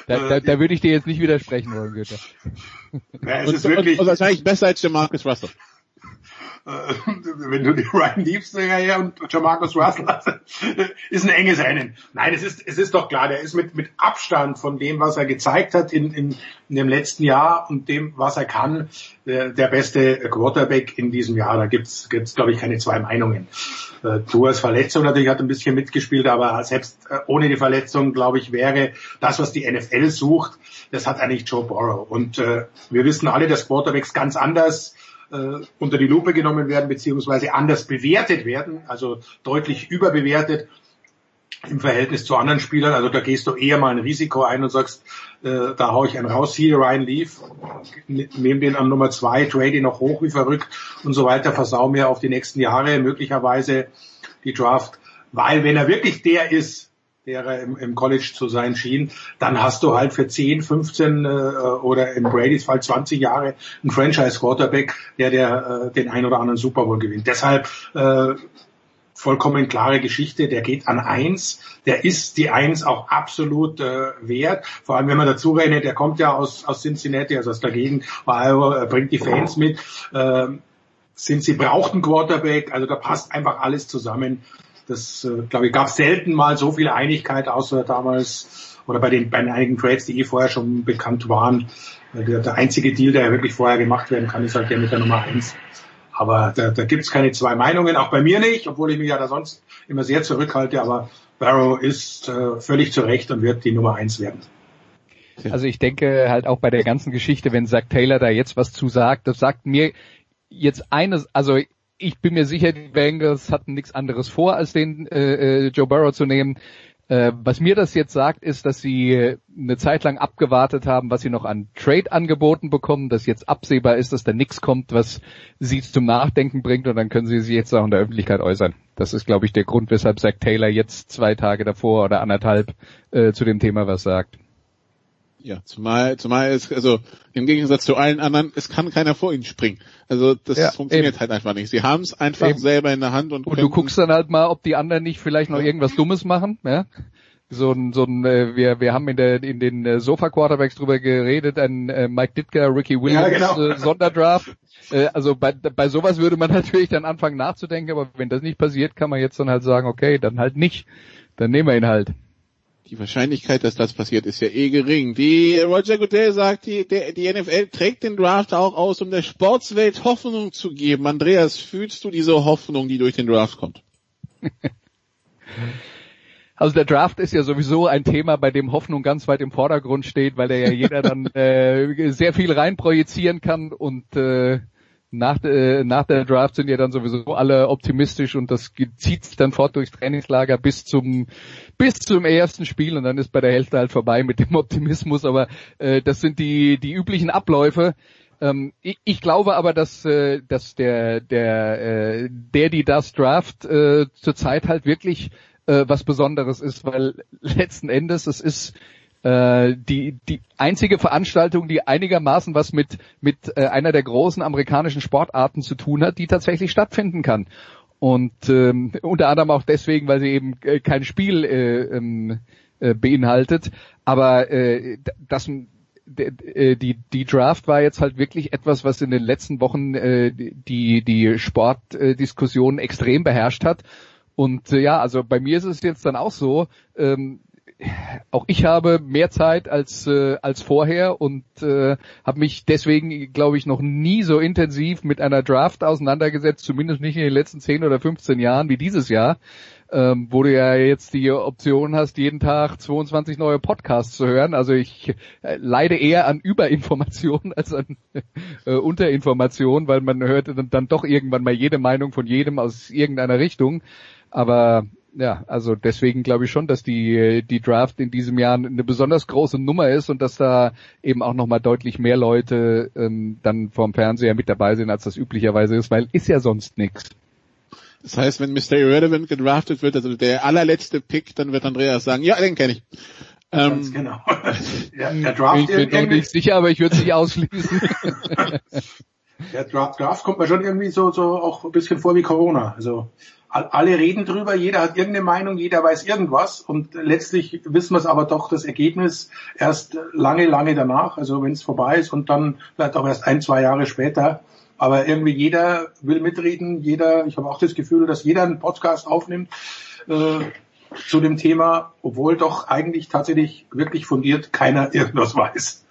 da, da würde ich dir jetzt nicht widersprechen wollen, Güter. Ja, es und, ist wirklich... Und, und wahrscheinlich besser als der Marcus Russell. Äh, wenn du die Ryan Leaves her und Jamarcus Russell hast, ist ein enges Rennen. Nein, es ist, es ist doch klar, der ist mit, mit Abstand von dem, was er gezeigt hat in, in, in dem letzten Jahr und dem, was er kann, der, der beste Quarterback in diesem Jahr. Da gibt's, gibt's glaube ich, keine zwei Meinungen. Äh, Tuas Verletzung natürlich hat ein bisschen mitgespielt, aber selbst äh, ohne die Verletzung, glaube ich, wäre das, was die NFL sucht, das hat eigentlich Joe Burrow. Und äh, wir wissen alle, dass Quarterbacks ganz anders äh, unter die Lupe genommen werden, beziehungsweise anders bewertet werden, also deutlich überbewertet im Verhältnis zu anderen Spielern. Also da gehst du eher mal ein Risiko ein und sagst, äh, da hau ich einen raus, hier Ryan Leaf, nehme den an Nummer zwei, trade ihn noch hoch wie verrückt und so weiter, versau mir auf die nächsten Jahre möglicherweise die Draft. Weil wenn er wirklich der ist, der er im, im College zu sein schien, dann hast du halt für 10, 15 äh, oder in Bradys Fall 20 Jahre einen Franchise-Quarterback, der, der äh, den ein oder anderen Super Bowl gewinnt. Deshalb äh, vollkommen klare Geschichte, der geht an eins, der ist die eins auch absolut äh, wert, vor allem wenn man dazu rechnet, der kommt ja aus, aus Cincinnati, also aus der Gegend, Iowa, bringt die Fans mit, äh, sind sie brauchten Quarterback, also da passt einfach alles zusammen. Das, äh, glaube ich, gab selten mal so viel Einigkeit, außer damals oder bei den, bei den einigen Trades, die eh vorher schon bekannt waren. Der, der einzige Deal, der ja wirklich vorher gemacht werden kann, ist halt der mit der Nummer eins. Aber da, da gibt es keine zwei Meinungen, auch bei mir nicht, obwohl ich mich ja da sonst immer sehr zurückhalte. Aber Barrow ist äh, völlig zu Recht und wird die Nummer eins werden. Also ich denke halt auch bei der ganzen Geschichte, wenn Zach Taylor da jetzt was zu sagt, das sagt mir jetzt eines, also ich bin mir sicher, die Bengals hatten nichts anderes vor, als den äh, äh Joe Burrow zu nehmen. Äh, was mir das jetzt sagt, ist, dass sie eine Zeit lang abgewartet haben, was sie noch an Trade-Angeboten bekommen, dass jetzt absehbar ist, dass da nichts kommt, was sie zum Nachdenken bringt und dann können sie sich jetzt auch in der Öffentlichkeit äußern. Das ist, glaube ich, der Grund, weshalb Zach Taylor jetzt zwei Tage davor oder anderthalb äh, zu dem Thema was sagt. Ja, zumal, zumal es, also im Gegensatz zu allen anderen, es kann keiner vor ihnen springen. Also das ja, funktioniert eben. halt einfach nicht. Sie haben es einfach eben. selber in der Hand und. Und du guckst dann halt mal, ob die anderen nicht vielleicht noch irgendwas Dummes machen, ja? So ein, so ein, äh, wir, wir haben in der in den äh, Sofa Quarterbacks drüber geredet, ein äh, Mike Ditka, Ricky Williams ja, genau. äh, Sonderdraft. Äh, also bei, bei sowas würde man natürlich dann anfangen nachzudenken, aber wenn das nicht passiert, kann man jetzt dann halt sagen, okay, dann halt nicht. Dann nehmen wir ihn halt. Die Wahrscheinlichkeit, dass das passiert, ist ja eh gering. Die Roger Goodell sagt, die, der, die NFL trägt den Draft auch aus, um der Sportswelt Hoffnung zu geben. Andreas, fühlst du diese Hoffnung, die durch den Draft kommt? Also der Draft ist ja sowieso ein Thema, bei dem Hoffnung ganz weit im Vordergrund steht, weil da ja jeder dann äh, sehr viel reinprojizieren kann und äh, nach, äh, nach der Draft sind ja dann sowieso alle optimistisch und das zieht sich dann fort durchs Trainingslager bis zum bis zum ersten Spiel und dann ist bei der Hälfte halt vorbei mit dem Optimismus. Aber äh, das sind die die üblichen Abläufe. Ähm, ich, ich glaube aber, dass äh, dass der der äh, der die das Draft äh, zurzeit halt wirklich äh, was Besonderes ist, weil letzten Endes es ist äh, die, die einzige Veranstaltung, die einigermaßen was mit, mit äh, einer der großen amerikanischen Sportarten zu tun hat, die tatsächlich stattfinden kann. Und ähm, unter anderem auch deswegen, weil sie eben äh, kein Spiel äh, ähm, äh, beinhaltet. Aber äh, das äh, die, die Draft war jetzt halt wirklich etwas, was in den letzten Wochen äh, die, die Sportdiskussion extrem beherrscht hat. Und äh, ja, also bei mir ist es jetzt dann auch so, ähm, auch ich habe mehr Zeit als äh, als vorher und äh, habe mich deswegen, glaube ich, noch nie so intensiv mit einer Draft auseinandergesetzt, zumindest nicht in den letzten 10 oder 15 Jahren wie dieses Jahr, ähm, wo du ja jetzt die Option hast, jeden Tag 22 neue Podcasts zu hören. Also ich äh, leide eher an Überinformation als an äh, Unterinformation, weil man hört dann, dann doch irgendwann mal jede Meinung von jedem aus irgendeiner Richtung. Aber ja, also deswegen glaube ich schon, dass die, die Draft in diesem Jahr eine besonders große Nummer ist und dass da eben auch nochmal deutlich mehr Leute ähm, dann vom Fernseher mit dabei sind, als das üblicherweise ist, weil ist ja sonst nichts. Das heißt, wenn Mr. Irrelevant gedraftet wird, also der allerletzte Pick, dann wird Andreas sagen, ja, den kenne ich. Ganz ähm, genau. ja, der Draft ich bin noch nicht sicher, aber ich würde es nicht ausschließen. der Draft, Draft kommt mir schon irgendwie so, so auch ein bisschen vor wie Corona. Also alle reden drüber, jeder hat irgendeine Meinung, jeder weiß irgendwas und letztlich wissen wir es aber doch das Ergebnis erst lange, lange danach, also wenn es vorbei ist und dann vielleicht auch erst ein, zwei Jahre später. aber irgendwie jeder will mitreden, jeder, ich habe auch das Gefühl, dass jeder einen Podcast aufnimmt äh, zu dem Thema, obwohl doch eigentlich tatsächlich wirklich fundiert keiner irgendwas weiß.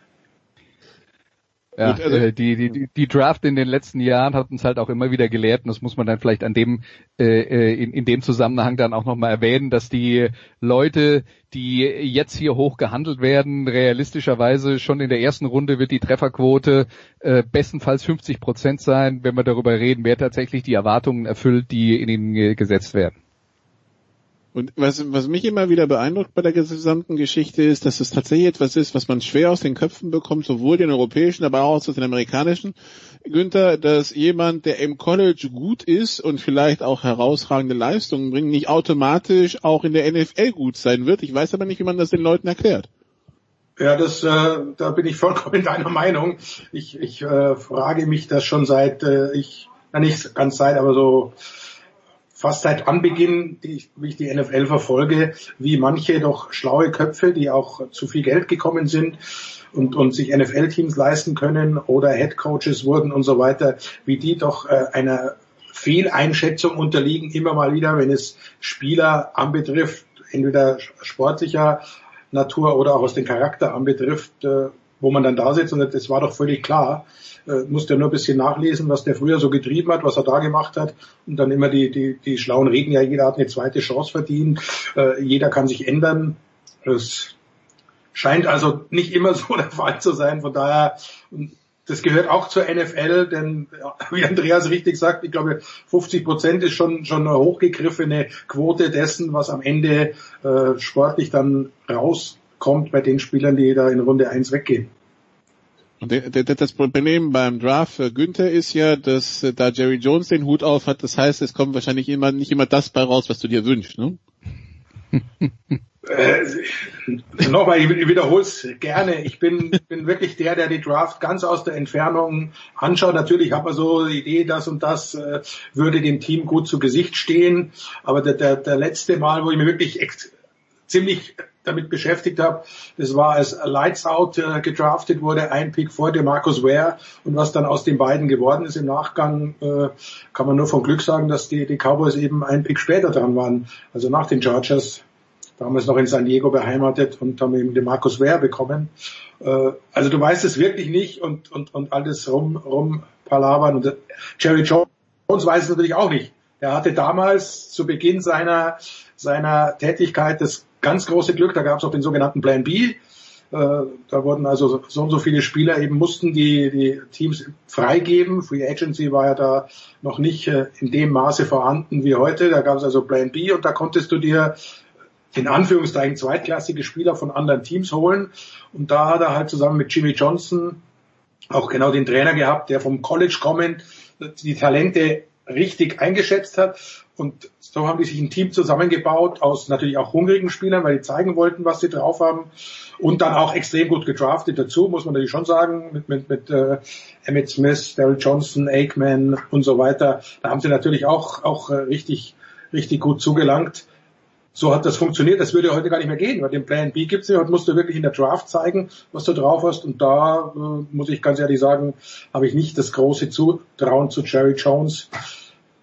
Ja, Gut, also, äh, die, die, die Draft in den letzten Jahren hat uns halt auch immer wieder gelehrt, und das muss man dann vielleicht an dem, äh, äh in, in dem Zusammenhang dann auch nochmal erwähnen, dass die Leute, die jetzt hier hoch gehandelt werden, realistischerweise schon in der ersten Runde wird die Trefferquote äh, bestenfalls 50 Prozent sein, wenn wir darüber reden, wer tatsächlich die Erwartungen erfüllt, die in ihnen gesetzt werden. Und was, was mich immer wieder beeindruckt bei der gesamten Geschichte ist, dass es tatsächlich etwas ist, was man schwer aus den Köpfen bekommt, sowohl den europäischen, aber auch aus den amerikanischen. Günther, dass jemand, der im College gut ist und vielleicht auch herausragende Leistungen bringt, nicht automatisch auch in der NFL gut sein wird. Ich weiß aber nicht, wie man das den Leuten erklärt. Ja, das, äh, da bin ich vollkommen deiner Meinung. Ich, ich äh, frage mich das schon seit, äh, ich, na nicht ganz seit, aber so fast seit Anbeginn, die ich, wie ich die NFL verfolge, wie manche doch schlaue Köpfe, die auch zu viel Geld gekommen sind und, und sich NFL-Teams leisten können oder Headcoaches wurden und so weiter, wie die doch äh, einer Fehleinschätzung unterliegen, immer mal wieder, wenn es Spieler anbetrifft, entweder sportlicher Natur oder auch aus dem Charakter anbetrifft, äh, wo man dann da sitzt. Und das war doch völlig klar, äh, musste nur ein bisschen nachlesen, was der früher so getrieben hat, was er da gemacht hat und dann immer die, die, die schlauen Reden, ja, jeder hat eine zweite Chance verdient, äh, jeder kann sich ändern. Es scheint also nicht immer so der Fall zu sein, von daher, das gehört auch zur NFL, denn wie Andreas richtig sagt, ich glaube 50 Prozent ist schon schon eine hochgegriffene Quote dessen, was am Ende äh, sportlich dann rauskommt bei den Spielern, die da in Runde 1 weggehen. Das Problem beim Draft für Günther ist ja, dass äh, da Jerry Jones den Hut auf hat, das heißt, es kommt wahrscheinlich immer nicht immer das bei raus, was du dir wünschst, ne? äh, Nochmal, ich wiederhole es gerne. Ich bin, bin wirklich der, der die Draft ganz aus der Entfernung anschaut. Natürlich hat man so die Idee, das und das äh, würde dem Team gut zu Gesicht stehen. Aber der, der, der letzte Mal, wo ich mir wirklich ziemlich damit beschäftigt habe. Das war, als Lights Out äh, gedraftet wurde, ein Pick vor dem Marcus Ware und was dann aus den beiden geworden ist im Nachgang, äh, kann man nur von Glück sagen, dass die, die Cowboys eben ein Pick später dran waren, also nach den Chargers, damals noch in San Diego beheimatet und haben eben den Marcus Ware bekommen. Äh, also du weißt es wirklich nicht und, und, und alles rum, rum palavern und Jerry Jones weiß es natürlich auch nicht. Er hatte damals zu Beginn seiner, seiner Tätigkeit das ganz große Glück, da gab es auch den sogenannten Plan B. Äh, da wurden also so und so viele Spieler eben mussten die, die Teams freigeben. Free Agency war ja da noch nicht äh, in dem Maße vorhanden wie heute. Da gab es also Plan B und da konntest du dir in Anführungszeichen zweitklassige Spieler von anderen Teams holen. Und da hat er halt zusammen mit Jimmy Johnson auch genau den Trainer gehabt, der vom College kommend die Talente richtig eingeschätzt hat. Und so haben die sich ein Team zusammengebaut aus natürlich auch hungrigen Spielern, weil die zeigen wollten, was sie drauf haben. Und dann auch extrem gut gedraftet dazu, muss man natürlich schon sagen, mit, mit, mit äh, Emmett Smith, Daryl Johnson, Aikman und so weiter. Da haben sie natürlich auch, auch äh, richtig, richtig gut zugelangt. So hat das funktioniert. Das würde heute gar nicht mehr gehen, weil den Plan B gibt's nicht. Heute musst du wirklich in der Draft zeigen, was du drauf hast. Und da äh, muss ich ganz ehrlich sagen, habe ich nicht das große Zutrauen zu Jerry Jones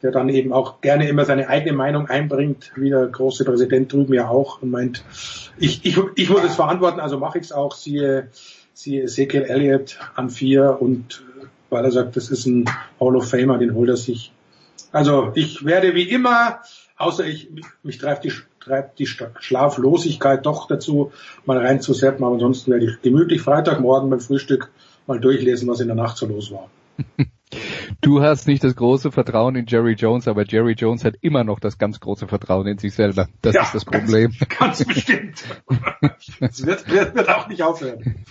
der dann eben auch gerne immer seine eigene Meinung einbringt, wie der große Präsident drüben ja auch und meint, ich, ich, ich muss es verantworten, also mache ich es auch, siehe, siehe Ezekiel Elliott an vier und weil er sagt, das ist ein Hall of Famer, den holt er sich. Also ich werde wie immer, außer ich, mich treibt die, treibt die Schlaflosigkeit doch dazu, mal reinzusetzen, aber ansonsten werde ich gemütlich Freitagmorgen beim Frühstück mal durchlesen, was in der Nacht so los war. Du hast nicht das große Vertrauen in Jerry Jones, aber Jerry Jones hat immer noch das ganz große Vertrauen in sich selber. Das ja, ist das Problem. Ganz, ganz bestimmt. Das wird, wird, wird auch nicht aufhören.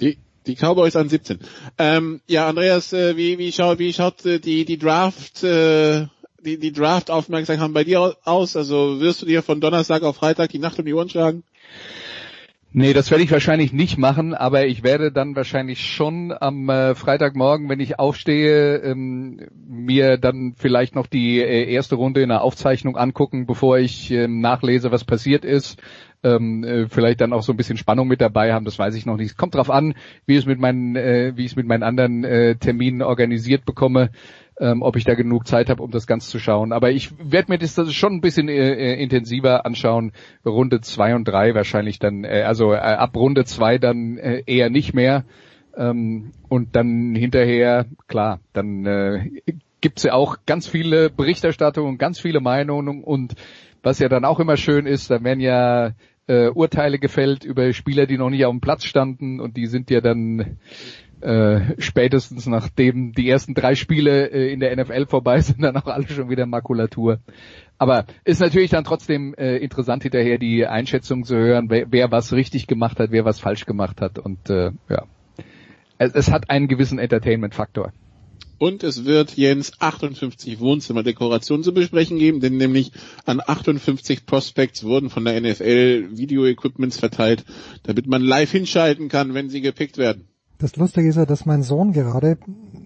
Die, die Cowboys an 17. Ähm, ja, Andreas, äh, wie, wie schaut, wie schaut äh, die, die Draft, äh, die, die Draft-Aufmerksamkeit bei dir aus? Also wirst du dir von Donnerstag auf Freitag die Nacht um die Ohren schlagen? Nee, das werde ich wahrscheinlich nicht machen, aber ich werde dann wahrscheinlich schon am äh, Freitagmorgen, wenn ich aufstehe, ähm, mir dann vielleicht noch die äh, erste Runde in der Aufzeichnung angucken, bevor ich ähm, nachlese, was passiert ist. ähm, äh, vielleicht dann auch so ein bisschen Spannung mit dabei haben, das weiß ich noch nicht. Kommt drauf an, wie ich es mit meinen, äh, wie ich es mit meinen anderen äh, Terminen organisiert bekomme, ähm, ob ich da genug Zeit habe, um das Ganze zu schauen. Aber ich werde mir das, das schon ein bisschen äh, äh, intensiver anschauen. Runde zwei und drei wahrscheinlich dann, äh, also äh, ab Runde zwei dann äh, eher nicht mehr. Ähm, und dann hinterher, klar, dann äh, gibt's ja auch ganz viele Berichterstattungen, ganz viele Meinungen und was ja dann auch immer schön ist, da werden ja äh, Urteile gefällt über Spieler, die noch nicht auf dem Platz standen und die sind ja dann äh, spätestens nachdem die ersten drei Spiele äh, in der NFL vorbei sind, dann auch alle schon wieder Makulatur. Aber ist natürlich dann trotzdem äh, interessant hinterher die Einschätzung zu hören, wer, wer was richtig gemacht hat, wer was falsch gemacht hat und äh, ja, es, es hat einen gewissen Entertainment-Faktor. Und es wird Jens 58 Wohnzimmerdekorationen zu besprechen geben, denn nämlich an 58 Prospects wurden von der NFL Video-Equipments verteilt, damit man live hinschalten kann, wenn sie gepickt werden. Das Lustige ist ja, dass mein Sohn gerade,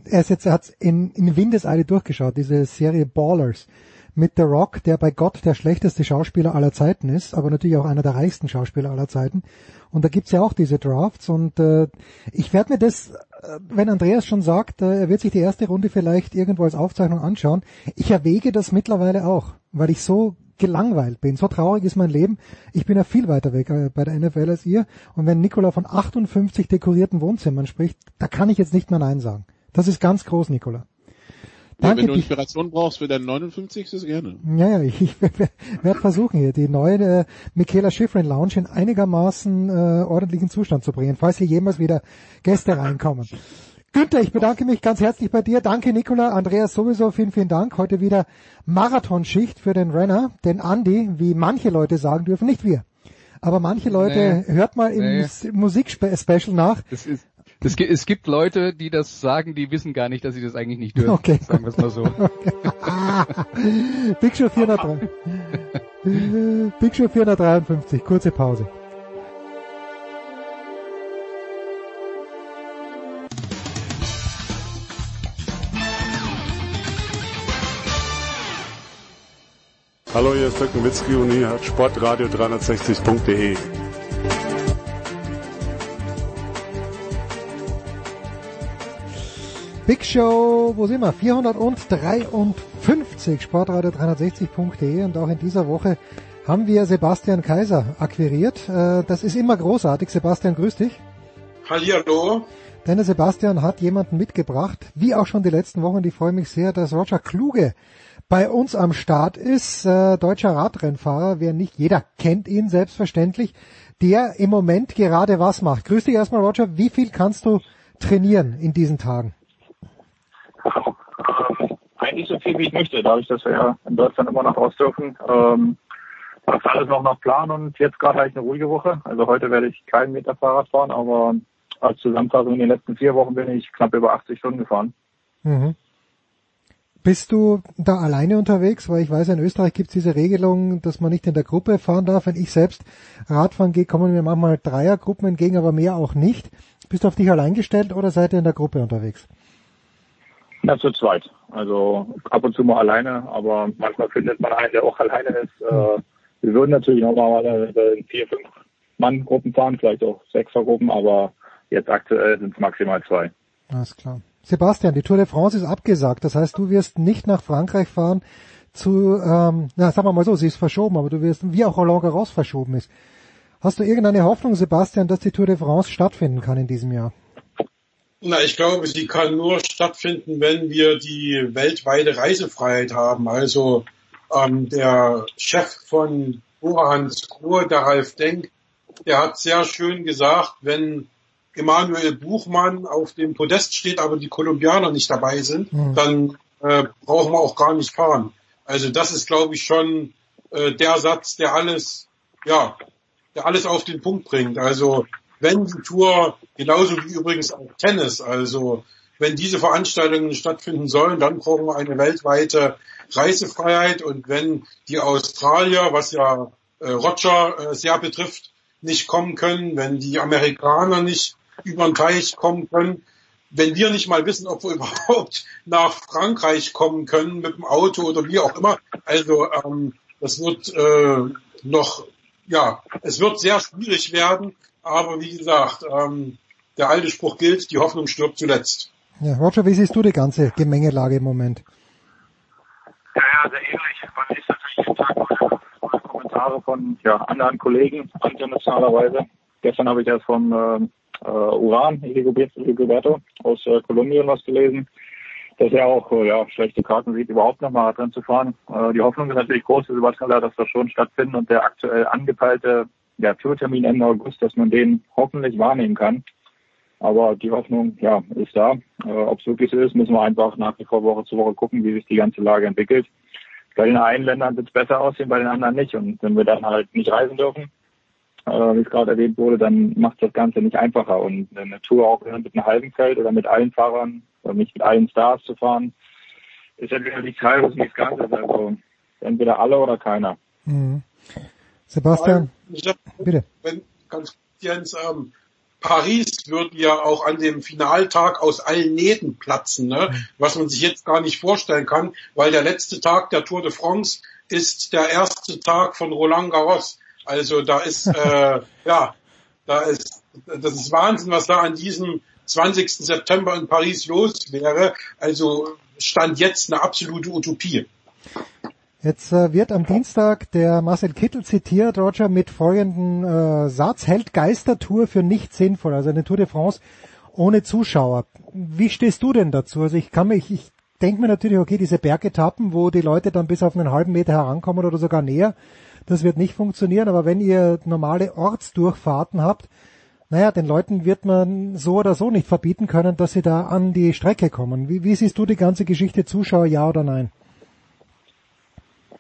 er ist jetzt, er hat in, in Windeseile durchgeschaut, diese Serie Ballers mit The Rock, der bei Gott der schlechteste Schauspieler aller Zeiten ist, aber natürlich auch einer der reichsten Schauspieler aller Zeiten. Und da gibt's ja auch diese Drafts und äh, ich werde mir das, äh, wenn Andreas schon sagt, äh, er wird sich die erste Runde vielleicht irgendwo als Aufzeichnung anschauen, ich erwäge das mittlerweile auch, weil ich so gelangweilt bin. So traurig ist mein Leben. Ich bin ja viel weiter weg äh, bei der NFL als ihr. Und wenn Nikola von 58 dekorierten Wohnzimmern spricht, da kann ich jetzt nicht mehr Nein sagen. Das ist ganz groß, Nikola. Danke, wenn du Inspiration brauchst für dein 59. ist gerne. Ja, ja, ich, ich werde versuchen hier die neue äh, Michaela Schifrin Lounge in einigermaßen äh, ordentlichen Zustand zu bringen, falls hier jemals wieder Gäste reinkommen. Günther, ich bedanke mich ganz herzlich bei dir. Danke, Nicola. Andreas sowieso, vielen, vielen Dank. Heute wieder Marathonschicht für den Renner, den Andy, wie manche Leute sagen dürfen, nicht wir. Aber manche Leute, nee, hört mal im nee. Musikspecial nach. Das ist, das, es gibt Leute, die das sagen, die wissen gar nicht, dass sie das eigentlich nicht dürfen. Okay. Sagen wir es mal so. Okay. Big Show 403. Big Show 453. Kurze Pause. Hallo, hier ist Dirk Nowitzki und hier hat Sportradio 360.de. Big Show, wo sind wir? 453, Sportradio 360.de und auch in dieser Woche haben wir Sebastian Kaiser akquiriert. Äh, das ist immer großartig. Sebastian, grüß dich. Hallihallo. Denn der Sebastian hat jemanden mitgebracht, wie auch schon die letzten Wochen. Ich freue mich sehr, dass Roger Kluge bei uns am Start ist. Äh, deutscher Radrennfahrer, wer nicht, jeder kennt ihn selbstverständlich, der im Moment gerade was macht. Grüß dich erstmal, Roger. Wie viel kannst du trainieren in diesen Tagen? Eigentlich so viel wie ich möchte, dadurch, dass wir ja in Deutschland immer noch raus dürfen. Ähm, das ist alles noch nach Plan und jetzt gerade habe ich eine ruhige Woche. Also heute werde ich keinen Meter Fahrrad fahren, aber als Zusammenfassung in den letzten vier Wochen bin ich knapp über 80 Stunden gefahren. Mhm. Bist du da alleine unterwegs? Weil ich weiß, in Österreich gibt es diese Regelung, dass man nicht in der Gruppe fahren darf. Wenn ich selbst Radfahren gehe, kommen mir manchmal Dreiergruppen entgegen, aber mehr auch nicht. Bist du auf dich allein gestellt oder seid ihr in der Gruppe unterwegs? Na, zu zweit. Also ab und zu mal alleine, aber manchmal findet man einen, der auch alleine ist. Äh, wir würden natürlich normalerweise in vier, fünf Mann-Gruppen fahren, vielleicht auch Sechser-Gruppen, aber jetzt aktuell sind es maximal zwei. Alles klar. Sebastian, die Tour de France ist abgesagt. Das heißt, du wirst nicht nach Frankreich fahren zu, ähm, na, sagen wir mal so, sie ist verschoben, aber du wirst, wie auch Roland Garros verschoben ist. Hast du irgendeine Hoffnung, Sebastian, dass die Tour de France stattfinden kann in diesem Jahr? Na, ich glaube, sie kann nur stattfinden, wenn wir die weltweite Reisefreiheit haben. Also ähm, der Chef von Burhans Kur, der Ralf Denk, der hat sehr schön gesagt, wenn Emanuel Buchmann auf dem Podest steht, aber die Kolumbianer nicht dabei sind, mhm. dann äh, brauchen wir auch gar nicht fahren. Also das ist, glaube ich, schon äh, der Satz, der alles, ja, der alles auf den Punkt bringt. Also wenn die Tour, genauso wie übrigens auch Tennis, also wenn diese Veranstaltungen stattfinden sollen, dann brauchen wir eine weltweite Reisefreiheit und wenn die Australier, was ja äh, Roger äh, sehr betrifft, nicht kommen können, wenn die Amerikaner nicht über den Teich kommen können, wenn wir nicht mal wissen, ob wir überhaupt nach Frankreich kommen können mit dem Auto oder wie auch immer. Also ähm, das wird äh, noch ja, es wird sehr schwierig werden, aber wie gesagt, ähm, der alte Spruch gilt, die Hoffnung stirbt zuletzt. Ja, Roger, wie siehst du die ganze Gemengelage im Moment? Ja, ja, sehr ähnlich. Man liest natürlich jeden Tag Kommentare von ja, anderen Kollegen internationalerweise. Gestern habe ich erst vom äh, Uran, Rigoberto aus äh, Kolumbien was gelesen, dass er auch äh, ja, schlechte Karten sieht, überhaupt noch Marathon zu fahren. Äh, die Hoffnung ist natürlich groß für Sebastian dass das schon stattfindet und der aktuell angepeilte ja, Tourtermin Ende August, dass man den hoffentlich wahrnehmen kann. Aber die Hoffnung, ja, ist da. Äh, Ob es wirklich so ist, müssen wir einfach nach wie vor Woche zu Woche gucken, wie sich die ganze Lage entwickelt. Bei den einen Ländern wird es besser aussehen, bei den anderen nicht. Und wenn wir dann halt nicht reisen dürfen, äh, wie es gerade erwähnt wurde, dann macht das Ganze nicht einfacher. Und eine Tour auch mit einem halben Feld oder mit allen Fahrern oder nicht mit allen Stars zu fahren, ist entweder nichts halbes, nichts Ganzes. Also entweder alle oder keiner. Mhm. Sebastian, hab, bitte. Wenn, ganz Jens, ähm, Paris wird ja auch an dem Finaltag aus allen Nähten platzen, ne? was man sich jetzt gar nicht vorstellen kann, weil der letzte Tag der Tour de France ist der erste Tag von Roland Garros. Also da ist, äh, ja, da ist, das ist Wahnsinn, was da an diesem 20. September in Paris los wäre. Also stand jetzt eine absolute Utopie. Jetzt äh, wird am Dienstag der Marcel Kittel zitiert, Roger, mit folgendem äh, Satz, hält Geistertour für nicht sinnvoll, also eine Tour de France ohne Zuschauer. Wie stehst du denn dazu? Also ich kann mich, ich denke mir natürlich, okay, diese Bergetappen, wo die Leute dann bis auf einen halben Meter herankommen oder sogar näher, das wird nicht funktionieren, aber wenn ihr normale Ortsdurchfahrten habt, naja, den Leuten wird man so oder so nicht verbieten können, dass sie da an die Strecke kommen. Wie, wie siehst du die ganze Geschichte, Zuschauer, ja oder nein?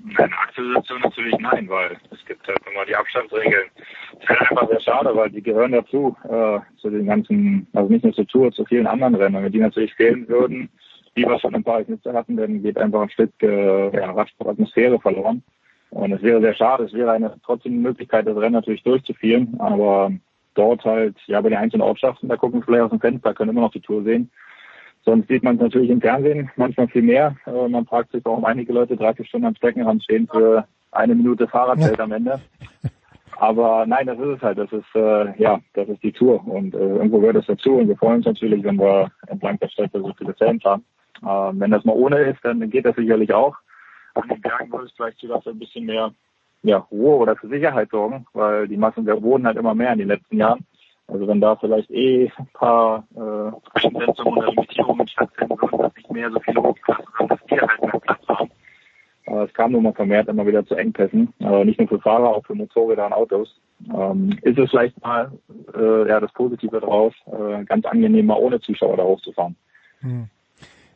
In der aktuellen Situation natürlich nein, weil es gibt halt immer die Abstandsregeln. Das wäre einfach sehr schade, weil die gehören dazu, äh, zu den ganzen, also nicht nur zur Tour, zu vielen anderen Rennen. Wenn die natürlich fehlen würden, wie wir schon ein paar Nizza hatten, dann geht einfach ein Stück äh, ja, Radsportatmosphäre verloren. Und es wäre sehr schade, es wäre eine trotzdem eine Möglichkeit, das Rennen natürlich durchzuführen, aber dort halt, ja, bei den einzelnen Ortschaften, da gucken wir vielleicht aus dem Fenster, können immer noch die Tour sehen. Sonst sieht man es natürlich im Fernsehen manchmal viel mehr. Äh, man fragt sich, warum einige Leute drei, vier Stunden am Streckenrand stehen für eine Minute Fahrradfeld am Ende. Aber nein, das ist es halt. Das ist äh, ja, das ist die Tour und äh, irgendwo gehört es dazu. Und wir freuen uns natürlich, wenn wir entlang der Strecke so viele Fans haben. Äh, wenn das mal ohne ist, dann geht das sicherlich auch. An den Bergen würde es vielleicht sogar für ein bisschen mehr ja, Ruhe oder für Sicherheit sorgen, weil die Massen der wurden halt immer mehr in den letzten Jahren. Also wenn da vielleicht eh ein paar äh, Eingrenzungen oder Limitierungen stattfinden würden, dass nicht mehr so viele Hochklassen sind, dass wir halt mehr Platz haben. Aber es kam nun mal vermehrt immer wieder zu Engpässen, äh, nicht nur für Fahrer, auch für Motorräder und Autos. Ähm, ist es vielleicht mal äh, ja das Positive drauf, äh, ganz angenehm mal ohne Zuschauer da hochzufahren. Hm.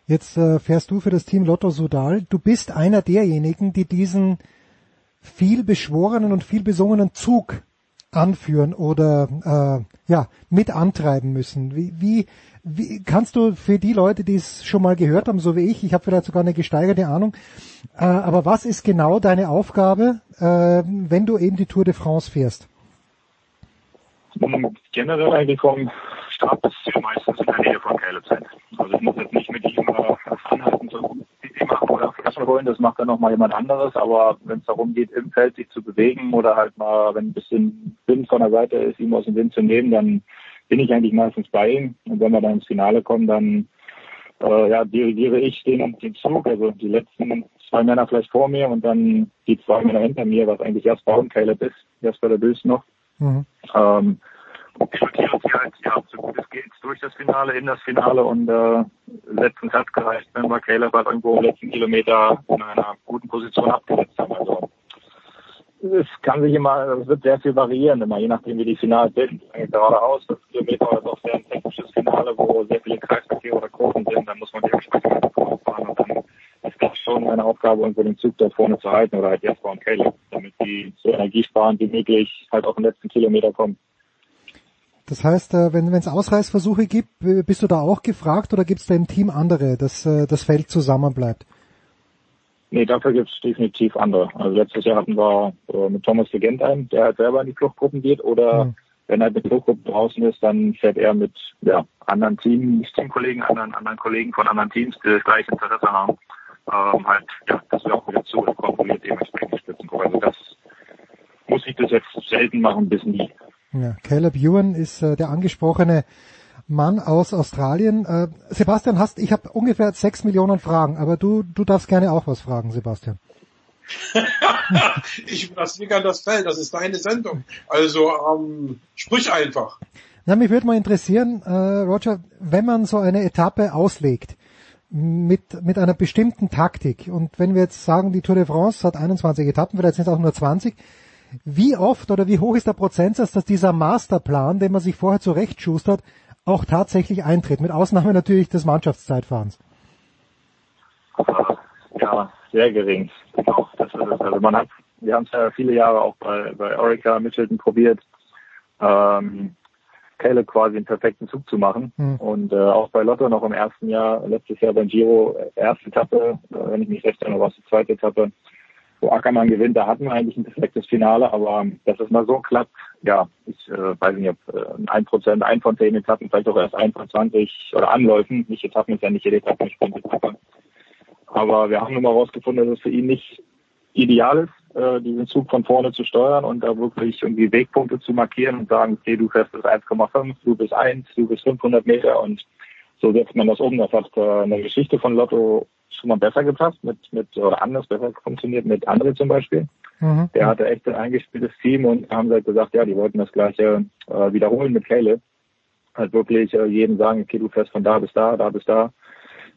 Jetzt äh, fährst du für das Team Lotto Sudal. Du bist einer derjenigen, die diesen viel beschworenen und viel besungenen Zug anführen oder äh, ja mit antreiben müssen. Wie, wie, wie kannst du für die Leute, die es schon mal gehört haben, so wie ich, ich habe vielleicht sogar eine gesteigerte Ahnung, äh, aber was ist genau deine Aufgabe, äh, wenn du eben die Tour de France fährst? Generell eigentlich vom Start bis meistens in der Nähe von Caleb sein. Also ich muss jetzt nicht mit ihm äh, anhalten, so die machen oder Flaschen holen, das macht dann nochmal jemand anderes, aber wenn es darum geht, im Feld sich zu bewegen oder halt mal, wenn ein bisschen Wind von der Seite ist, ihm aus dem Wind zu nehmen, dann bin ich eigentlich meistens bei ihm. Und wenn wir dann ins Finale kommen, dann äh, ja, dirigiere ich den, den Zug, also die letzten zwei Männer vielleicht vor mir und dann die zwei Männer hinter mir, was eigentlich erst Baum Caleb ist, erst bei der Böse noch. Mhm. Ähm, sie halt, ja, so gut es geht, durch das Finale, in das Finale und äh, letztens hat gereicht, wenn wir Caleb halt irgendwo im letzten Kilometer in einer guten Position abgesetzt haben. Also es kann sich immer, es wird sehr viel variieren, immer je nachdem wie die Finale sind. Geradeaus, das Kilometer oder doch sehr ein technisches Finale, wo sehr viele Kreisverkehr oder Kurven sind, dann muss man dementsprechend fahren und dann ist das schon eine Aufgabe, irgendwo den Zug dort vorne zu halten oder halt Jasper und Caleb, damit die so energiesparend wie möglich halt auf den letzten Kilometer kommen. Das heißt, äh, wenn es Ausreißversuche gibt, bist du da auch gefragt oder gibt es da im Team andere, dass äh, das Feld zusammenbleibt? Nee, dafür gibt es definitiv andere. Also letztes Jahr hatten wir äh, mit Thomas Legend einen, der halt selber in die Fluchtgruppen geht oder mhm. wenn halt eine Fluchtgruppe draußen ist, dann fährt er mit ja, anderen Team, Teamkollegen, anderen, anderen Kollegen von anderen Teams, die das gleiche Interesse haben. Ähm, halt, ja, das wäre auch wieder zu und dementsprechend die Spitzengruppe. Also das muss ich das jetzt selten machen bis nie. Ja, Caleb Ewan ist äh, der angesprochene Mann aus Australien. Äh, Sebastian, hast, ich habe ungefähr sechs Millionen Fragen, aber du, du darfst gerne auch was fragen, Sebastian. ich gerne das Feld, das ist deine Sendung. Also ähm, sprich einfach. Na, mich würde mal interessieren, äh, Roger, wenn man so eine Etappe auslegt mit, mit einer bestimmten Taktik und wenn wir jetzt sagen, die Tour de France hat 21 Etappen, vielleicht sind es auch nur 20, wie oft oder wie hoch ist der Prozentsatz, dass dieser Masterplan, den man sich vorher zurechtschustert, auch tatsächlich eintritt, mit Ausnahme natürlich des Mannschaftszeitfahrens? Ja, sehr gering. Das. Also man hat, wir haben es ja viele Jahre auch bei, bei Orica Mitchelton probiert, ähm, Caleb quasi einen perfekten Zug zu machen. Mhm. Und äh, auch bei Lotto noch im ersten Jahr, letztes Jahr beim Giro, erste Etappe, äh, wenn ich mich recht erinnere, war es die zweite Etappe, wo Ackermann gewinnt, da hatten wir eigentlich ein perfektes Finale, aber dass es mal so klappt, ja, ich äh, weiß nicht, ob äh, ein Prozent, ein von zehn Etappen, vielleicht auch erst ein von zwanzig oder Anläufen, nicht Etappen ist ja nicht jede Etappe eine Sprint-Etappe. Aber wir haben nun mal herausgefunden, dass es für ihn nicht ideal ist, äh, diesen Zug von vorne zu steuern und da wirklich irgendwie Wegpunkte zu markieren und sagen, okay, du fährst bis 1,5, du bist 1, du bist 500 Meter und so setzt man das um. Das hat äh, eine Geschichte von Lotto schon mal besser gepasst, mit, mit, oder anders besser funktioniert, mit André zum Beispiel. Mhm. Der hatte echt ein eingespieltes Team und haben halt gesagt, ja, die wollten das gleiche äh, wiederholen mit Caleb. Halt wirklich äh, jedem sagen, okay, du fährst von da bis da, da bis da.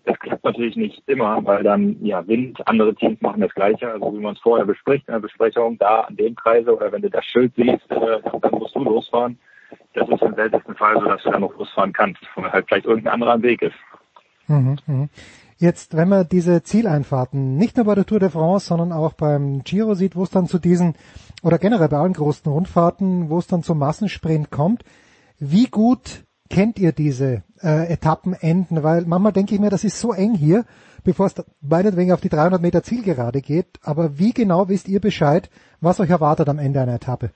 Das klappt natürlich nicht immer, weil dann, ja, Wind, andere Teams machen das Gleiche, also wie man es vorher bespricht in der Besprechung, da an dem Kreise oder wenn du das Schild siehst, äh, dann musst du losfahren. Das ist im seltensten Fall so, dass du dann noch losfahren kannst, weil halt vielleicht irgendein anderer Weg ist. Mhm, mh. Jetzt, wenn man diese Zieleinfahrten nicht nur bei der Tour de France, sondern auch beim Giro sieht, wo es dann zu diesen, oder generell bei allen großen Rundfahrten, wo es dann zum Massensprint kommt, wie gut kennt ihr diese äh, Etappenenden? Weil manchmal denke ich mir, das ist so eng hier, bevor es meinetwegen auf die 300 Meter Zielgerade geht. Aber wie genau wisst ihr Bescheid, was euch erwartet am Ende einer Etappe?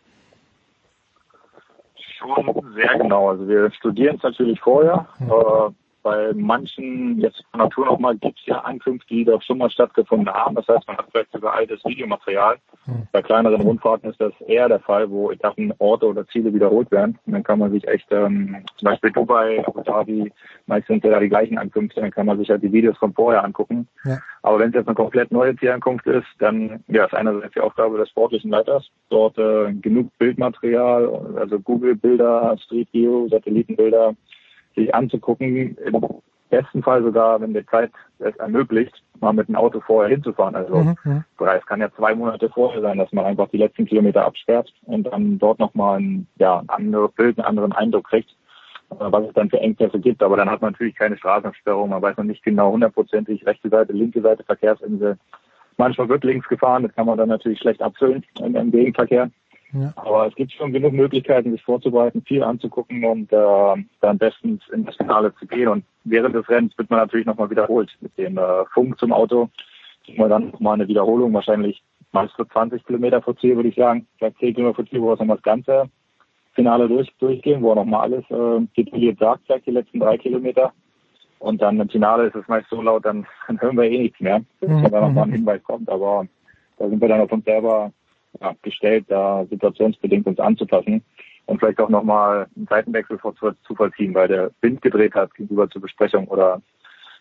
Schon sehr genau. Also wir studieren es natürlich vorher. Mhm. Äh, bei manchen, jetzt von Natur nochmal, gibt es ja Ankünfte, die doch schon mal stattgefunden haben. Das heißt, man hat vielleicht sogar altes Videomaterial. Mhm. Bei kleineren Rundfahrten ist das eher der Fall, wo Etappen, Orte oder Ziele wiederholt werden. Und dann kann man sich echt, ähm, zum Beispiel Dubai, Abu Dhabi, meist sind ja da die gleichen Ankünfte, dann kann man sich halt die Videos von vorher angucken. Ja. Aber wenn es jetzt eine komplett neue Zielankunft ist, dann ja, ist einerseits die Aufgabe des sportlichen Leiters, dort äh, genug Bildmaterial, also Google-Bilder, Street View, Satellitenbilder, sich anzugucken. Im besten Fall sogar, wenn die Zeit es ermöglicht, mal mit dem Auto vorher hinzufahren. Also mhm. mhm. es kann ja zwei Monate vorher sein, dass man einfach die letzten Kilometer absperrt und dann dort nochmal ein, ja, ein anderes Bild, einen anderen Eindruck kriegt, äh, was es dann für Engpässe gibt. Aber dann hat man natürlich keine Straßensperrung, man weiß noch nicht genau hundertprozentig rechte Seite, linke Seite Verkehrsinsel. Manchmal wird links gefahren, das kann man dann natürlich schlecht abfüllen im, im Gegenverkehr. Ja. Aber es gibt schon genug Möglichkeiten, sich vorzubereiten, viel anzugucken und äh, dann bestens in das Finale zu gehen. Und während des Rennens wird man natürlich nochmal wiederholt mit dem äh, Funk zum Auto. Kriegen wir dann nochmal eine Wiederholung, wahrscheinlich meist für 20 Kilometer vor Ziel, würde ich sagen. Vielleicht 10 Kilometer vor Ziel, wo wir nochmal das ganze Finale durch, durchgehen, wo er nochmal alles äh, detailliert sagt, vielleicht die letzten drei Kilometer. Und dann im Finale ist es meist so laut, dann, dann hören wir eh nichts mehr, bis mhm. da nochmal ein Hinweis kommt. Aber da sind wir dann auf uns selber ja, gestellt, da situationsbedingt uns anzupassen und vielleicht auch nochmal einen Seitenwechsel zu vollziehen, weil der Wind gedreht hat gegenüber zur Besprechung oder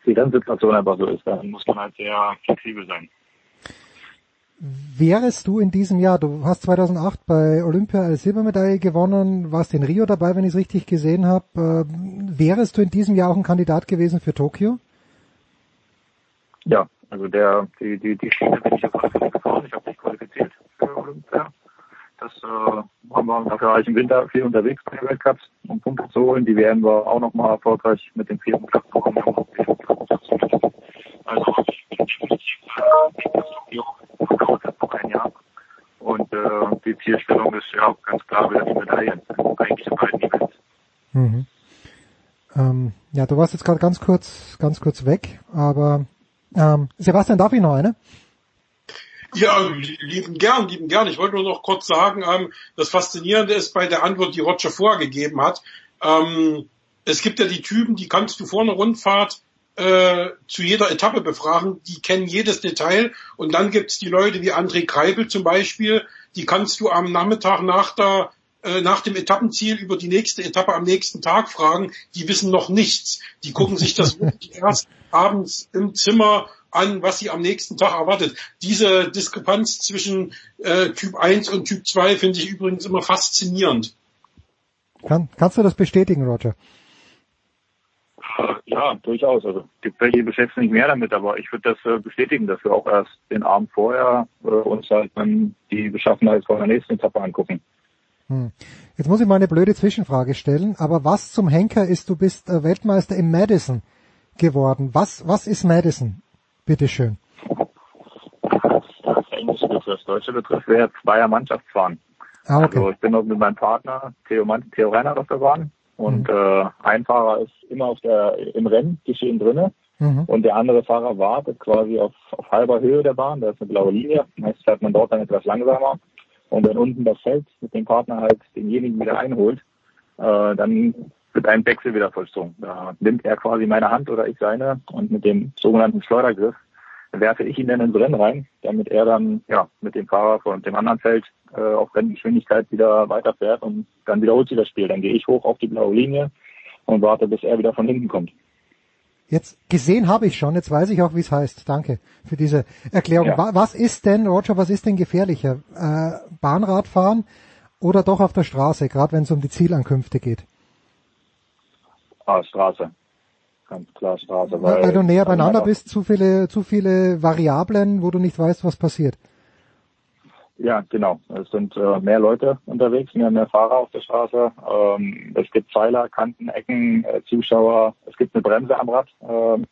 die Rennsituation einfach so ist. Dann muss man halt sehr flexibel sein. Wärest du in diesem Jahr, du hast 2008 bei Olympia eine Silbermedaille gewonnen, warst in Rio dabei, wenn ich es richtig gesehen habe. Äh, wärest du in diesem Jahr auch ein Kandidat gewesen für Tokio? Ja, also der die die die Schiene bin ich gefahren. Ich habe mich qualifiziert Olympia. Das äh, haben wir dafür war ich im Winter viel unterwegs bei den Weltcups, um Punkte zu holen. Die werden wir auch nochmal erfolgreich mit dem vierten Platz bekommen. Also vor ein Jahr. Und äh, die Zielstellung ist ja auch ganz klar wieder die Medaille, eigentlich in beiden Events. Mhm. Ähm, ja, du warst jetzt gerade ganz kurz, ganz kurz weg, aber ähm, Sebastian, darf ich noch eine? Ja, lieben gern, lieben gern. Ich wollte nur noch kurz sagen, ähm, das Faszinierende ist bei der Antwort, die Roger vorgegeben hat. Ähm, es gibt ja die Typen, die kannst du vor einer Rundfahrt äh, zu jeder Etappe befragen, die kennen jedes Detail und dann gibt's die Leute wie André Kreibel zum Beispiel, die kannst du am Nachmittag nach der äh, nach dem Etappenziel über die nächste Etappe am nächsten Tag fragen, die wissen noch nichts. Die gucken sich das erst abends im Zimmer an, was sie am nächsten Tag erwartet. Diese Diskrepanz zwischen äh, Typ 1 und Typ 2 finde ich übrigens immer faszinierend. Kann, kannst du das bestätigen, Roger? Ja, durchaus. Also gibt welche, die beschäftigen sich mehr damit, aber ich würde das äh, bestätigen, dass wir auch erst den Abend vorher äh, uns halt dann die Beschaffenheit von der nächsten Etappe angucken. Hm. Jetzt muss ich mal eine blöde Zwischenfrage stellen, aber was zum Henker ist, du bist äh, Weltmeister im Madison geworden. Was, was ist Madison? Bitteschön. Das Englische betrifft, das Deutsche betrifft, wäre Zweier Mannschaftsfahren. Ah, okay. Also ich bin noch mit meinem Partner Theo, Mann, Theo Reinhardt auf der Bahn und Mhm. äh, ein Fahrer ist immer auf der im Rennen geschehen drinne Mhm. und der andere Fahrer wartet quasi auf, auf halber Höhe der Bahn. Da ist eine blaue Linie. Meist fährt man dort dann etwas langsamer. Und wenn unten das Feld mit dem Partner halt denjenigen wieder einholt, äh, dann wird ein Wechsel wieder vollzogen. Da nimmt er quasi meine Hand oder ich seine und mit dem sogenannten Schleudergriff werfe ich ihn dann ins Rennen rein, damit er dann ja mit dem Fahrer von dem anderen Feld äh, auf Renngeschwindigkeit wieder weiterfährt und dann wiederholt sich das Spiel. Dann gehe ich hoch auf die blaue Linie und warte, bis er wieder von hinten kommt. Jetzt gesehen habe ich schon, jetzt weiß ich auch, wie es heißt. Danke für diese Erklärung. Ja. Wa- Was ist denn, Roger, was ist denn gefährlicher? Äh, Bahnradfahren oder doch auf der Straße, gerade wenn es um die Zielankünfte geht? Ah, Straße. Ganz klar Straße. Weil, weil du näher beieinander bist, zu viele, zu viele Variablen, wo du nicht weißt, was passiert. Ja, genau. Es sind äh, mehr Leute unterwegs, mehr, mehr Fahrer auf der Straße. Ähm, es gibt Pfeiler, Kanten, Ecken, äh, Zuschauer. Es gibt eine Bremse am Rad. Ähm,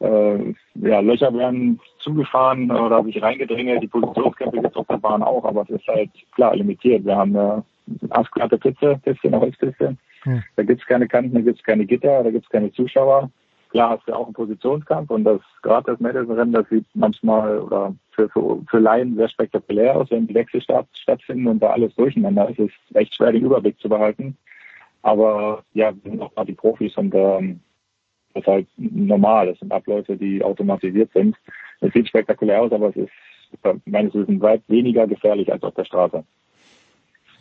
äh, ja, Löcher werden zugefahren oder sich reingedrängelt. Die Positionskämpfe gibt es auf der Bahn auch, aber es ist halt klar limitiert. Wir haben eine aspglatte Piste, Piste, eine Holzpiste. Hm. Da gibt's keine Kanten, da gibt's keine Gitter, da gibt's keine Zuschauer. Klar hast du auch einen Positionskampf und das gerade das Madison-Rennen, das sieht manchmal oder für, für, für Laien sehr spektakulär aus, wenn die Wechsel statt, stattfinden und da alles durcheinander ist. Es ist echt schwer, den Überblick zu behalten. Aber ja, wir sind auch gerade die Profis und ähm, das ist halt normal. Das sind Abläufe, die automatisiert sind. Es sieht spektakulär aus, aber es ist meines Wissens weit weniger gefährlich als auf der Straße.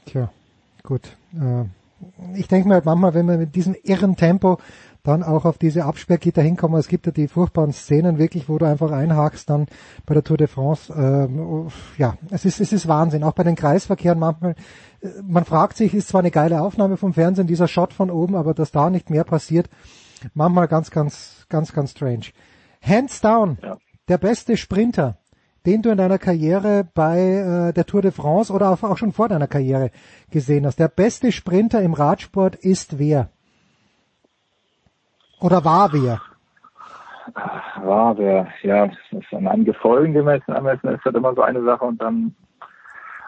Tja, gut. Äh, ich denke mir halt manchmal, wenn wir mit diesem irren Tempo dann auch auf diese Absperrgitter hinkommen, es gibt ja die furchtbaren Szenen wirklich, wo du einfach einhakst dann bei der Tour de France. Ähm, ja, es ist, es ist Wahnsinn. Auch bei den Kreisverkehren manchmal, äh, man fragt sich, ist zwar eine geile Aufnahme vom Fernsehen, dieser Shot von oben, aber dass da nicht mehr passiert, manchmal ganz, ganz, ganz, ganz strange. Hands down, der beste Sprinter, den du in deiner Karriere bei äh, der Tour de France oder auch schon vor deiner Karriere gesehen hast. Der beste Sprinter im Radsport ist wer? Oder war wer? War wer, ja, das ist an einem Gefolgen gemessen, am besten ist das immer so eine Sache und dann,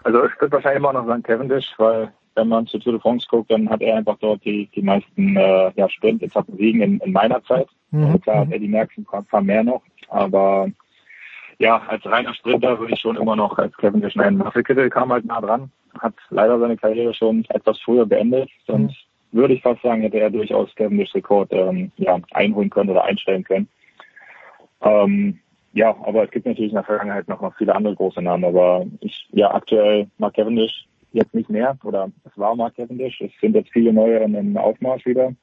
also ich würde wahrscheinlich immer noch sagen Cavendish, weil wenn man zu Tour de France guckt, dann hat er einfach dort die, die meisten äh, ja, Sprint-Etappen siegen in, in meiner Zeit. Mhm. Also klar hat Eddie Merckx ein paar mehr noch, aber ja, als reiner Sprinter würde ich schon immer noch als Cavendish nennen. Marcel Kittel kam halt nah dran, hat leider seine Karriere schon etwas früher beendet, sonst würde ich fast sagen, hätte er durchaus Cavendish Rekord ähm, ja, einholen können oder einstellen können. Ähm, ja, aber es gibt natürlich in der Vergangenheit noch, noch viele andere große Namen, aber ich, ja, aktuell Mark Cavendish jetzt nicht mehr oder es war Mark Cavendish. Es sind jetzt viele neue im Aufmarsch wieder.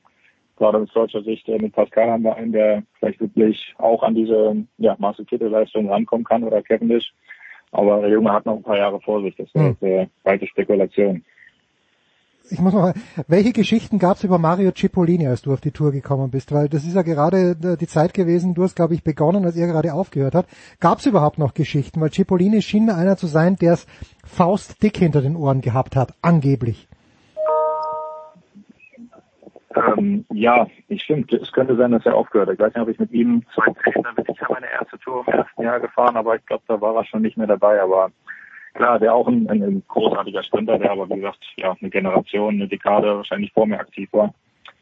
Gerade aus deutscher Sicht äh, mit Pascal haben wir einen, der vielleicht wirklich auch an diese ja, Marcel Kittel-Leistung rankommen kann oder Cavendish. Aber der Junge hat noch ein paar Jahre vor sich. Das ist Hm. äh, weite Spekulation. Ich muss mal, welche Geschichten gab es über Mario Cipollini, als du auf die Tour gekommen bist? Weil das ist ja gerade äh, die Zeit gewesen, du hast, glaube ich, begonnen, als er gerade aufgehört hat. Gab es überhaupt noch Geschichten? Weil Cipollini schien mir einer zu sein, der es faustdick hinter den Ohren gehabt hat, angeblich. Ähm, ja, ich stimmt. Es könnte sein, dass er aufgehört hat. Ich weiß nicht, ob ich mit ihm 2016 bin ich ja meine erste Tour im ersten Jahr gefahren, aber ich glaube, da war er schon nicht mehr dabei. Aber klar, der auch ein, ein, ein großartiger Sprinter, der aber wie gesagt, ja, eine Generation, eine Dekade wahrscheinlich vor mir aktiv war.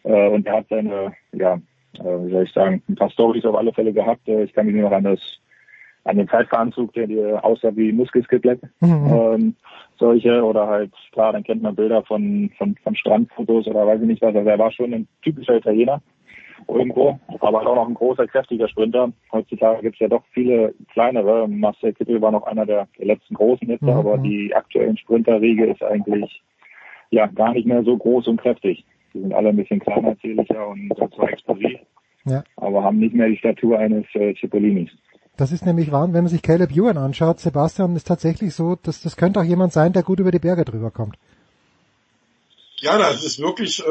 Äh, und er hat seine, ja, äh, wie soll ich sagen, ein paar Stories auf alle Fälle gehabt. Äh, ich kann mich nur noch an das an den Zeitveranzug, der dir aussah wie Muskelskelett. Mhm. Ähm, solche oder halt, klar, dann kennt man Bilder von, von, von Strandfotos oder weiß ich nicht was. Also er war schon ein typischer Italiener. irgendwo, aber halt auch noch ein großer, kräftiger Sprinter. Heutzutage gibt es ja doch viele kleinere. Marcel Kittel war noch einer der, letzten großen jetzt, mhm. aber die aktuellen Sprinterriege ist eigentlich ja gar nicht mehr so groß und kräftig. Die sind alle ein bisschen kleiner, zählicher und zwar explosiv, ja. aber haben nicht mehr die Statur eines äh, Cipolinis. Das ist nämlich wahr, wenn man sich Caleb Ewan anschaut, Sebastian, ist tatsächlich so, dass das könnte auch jemand sein, der gut über die Berge drüber kommt. Ja, das ist wirklich, äh,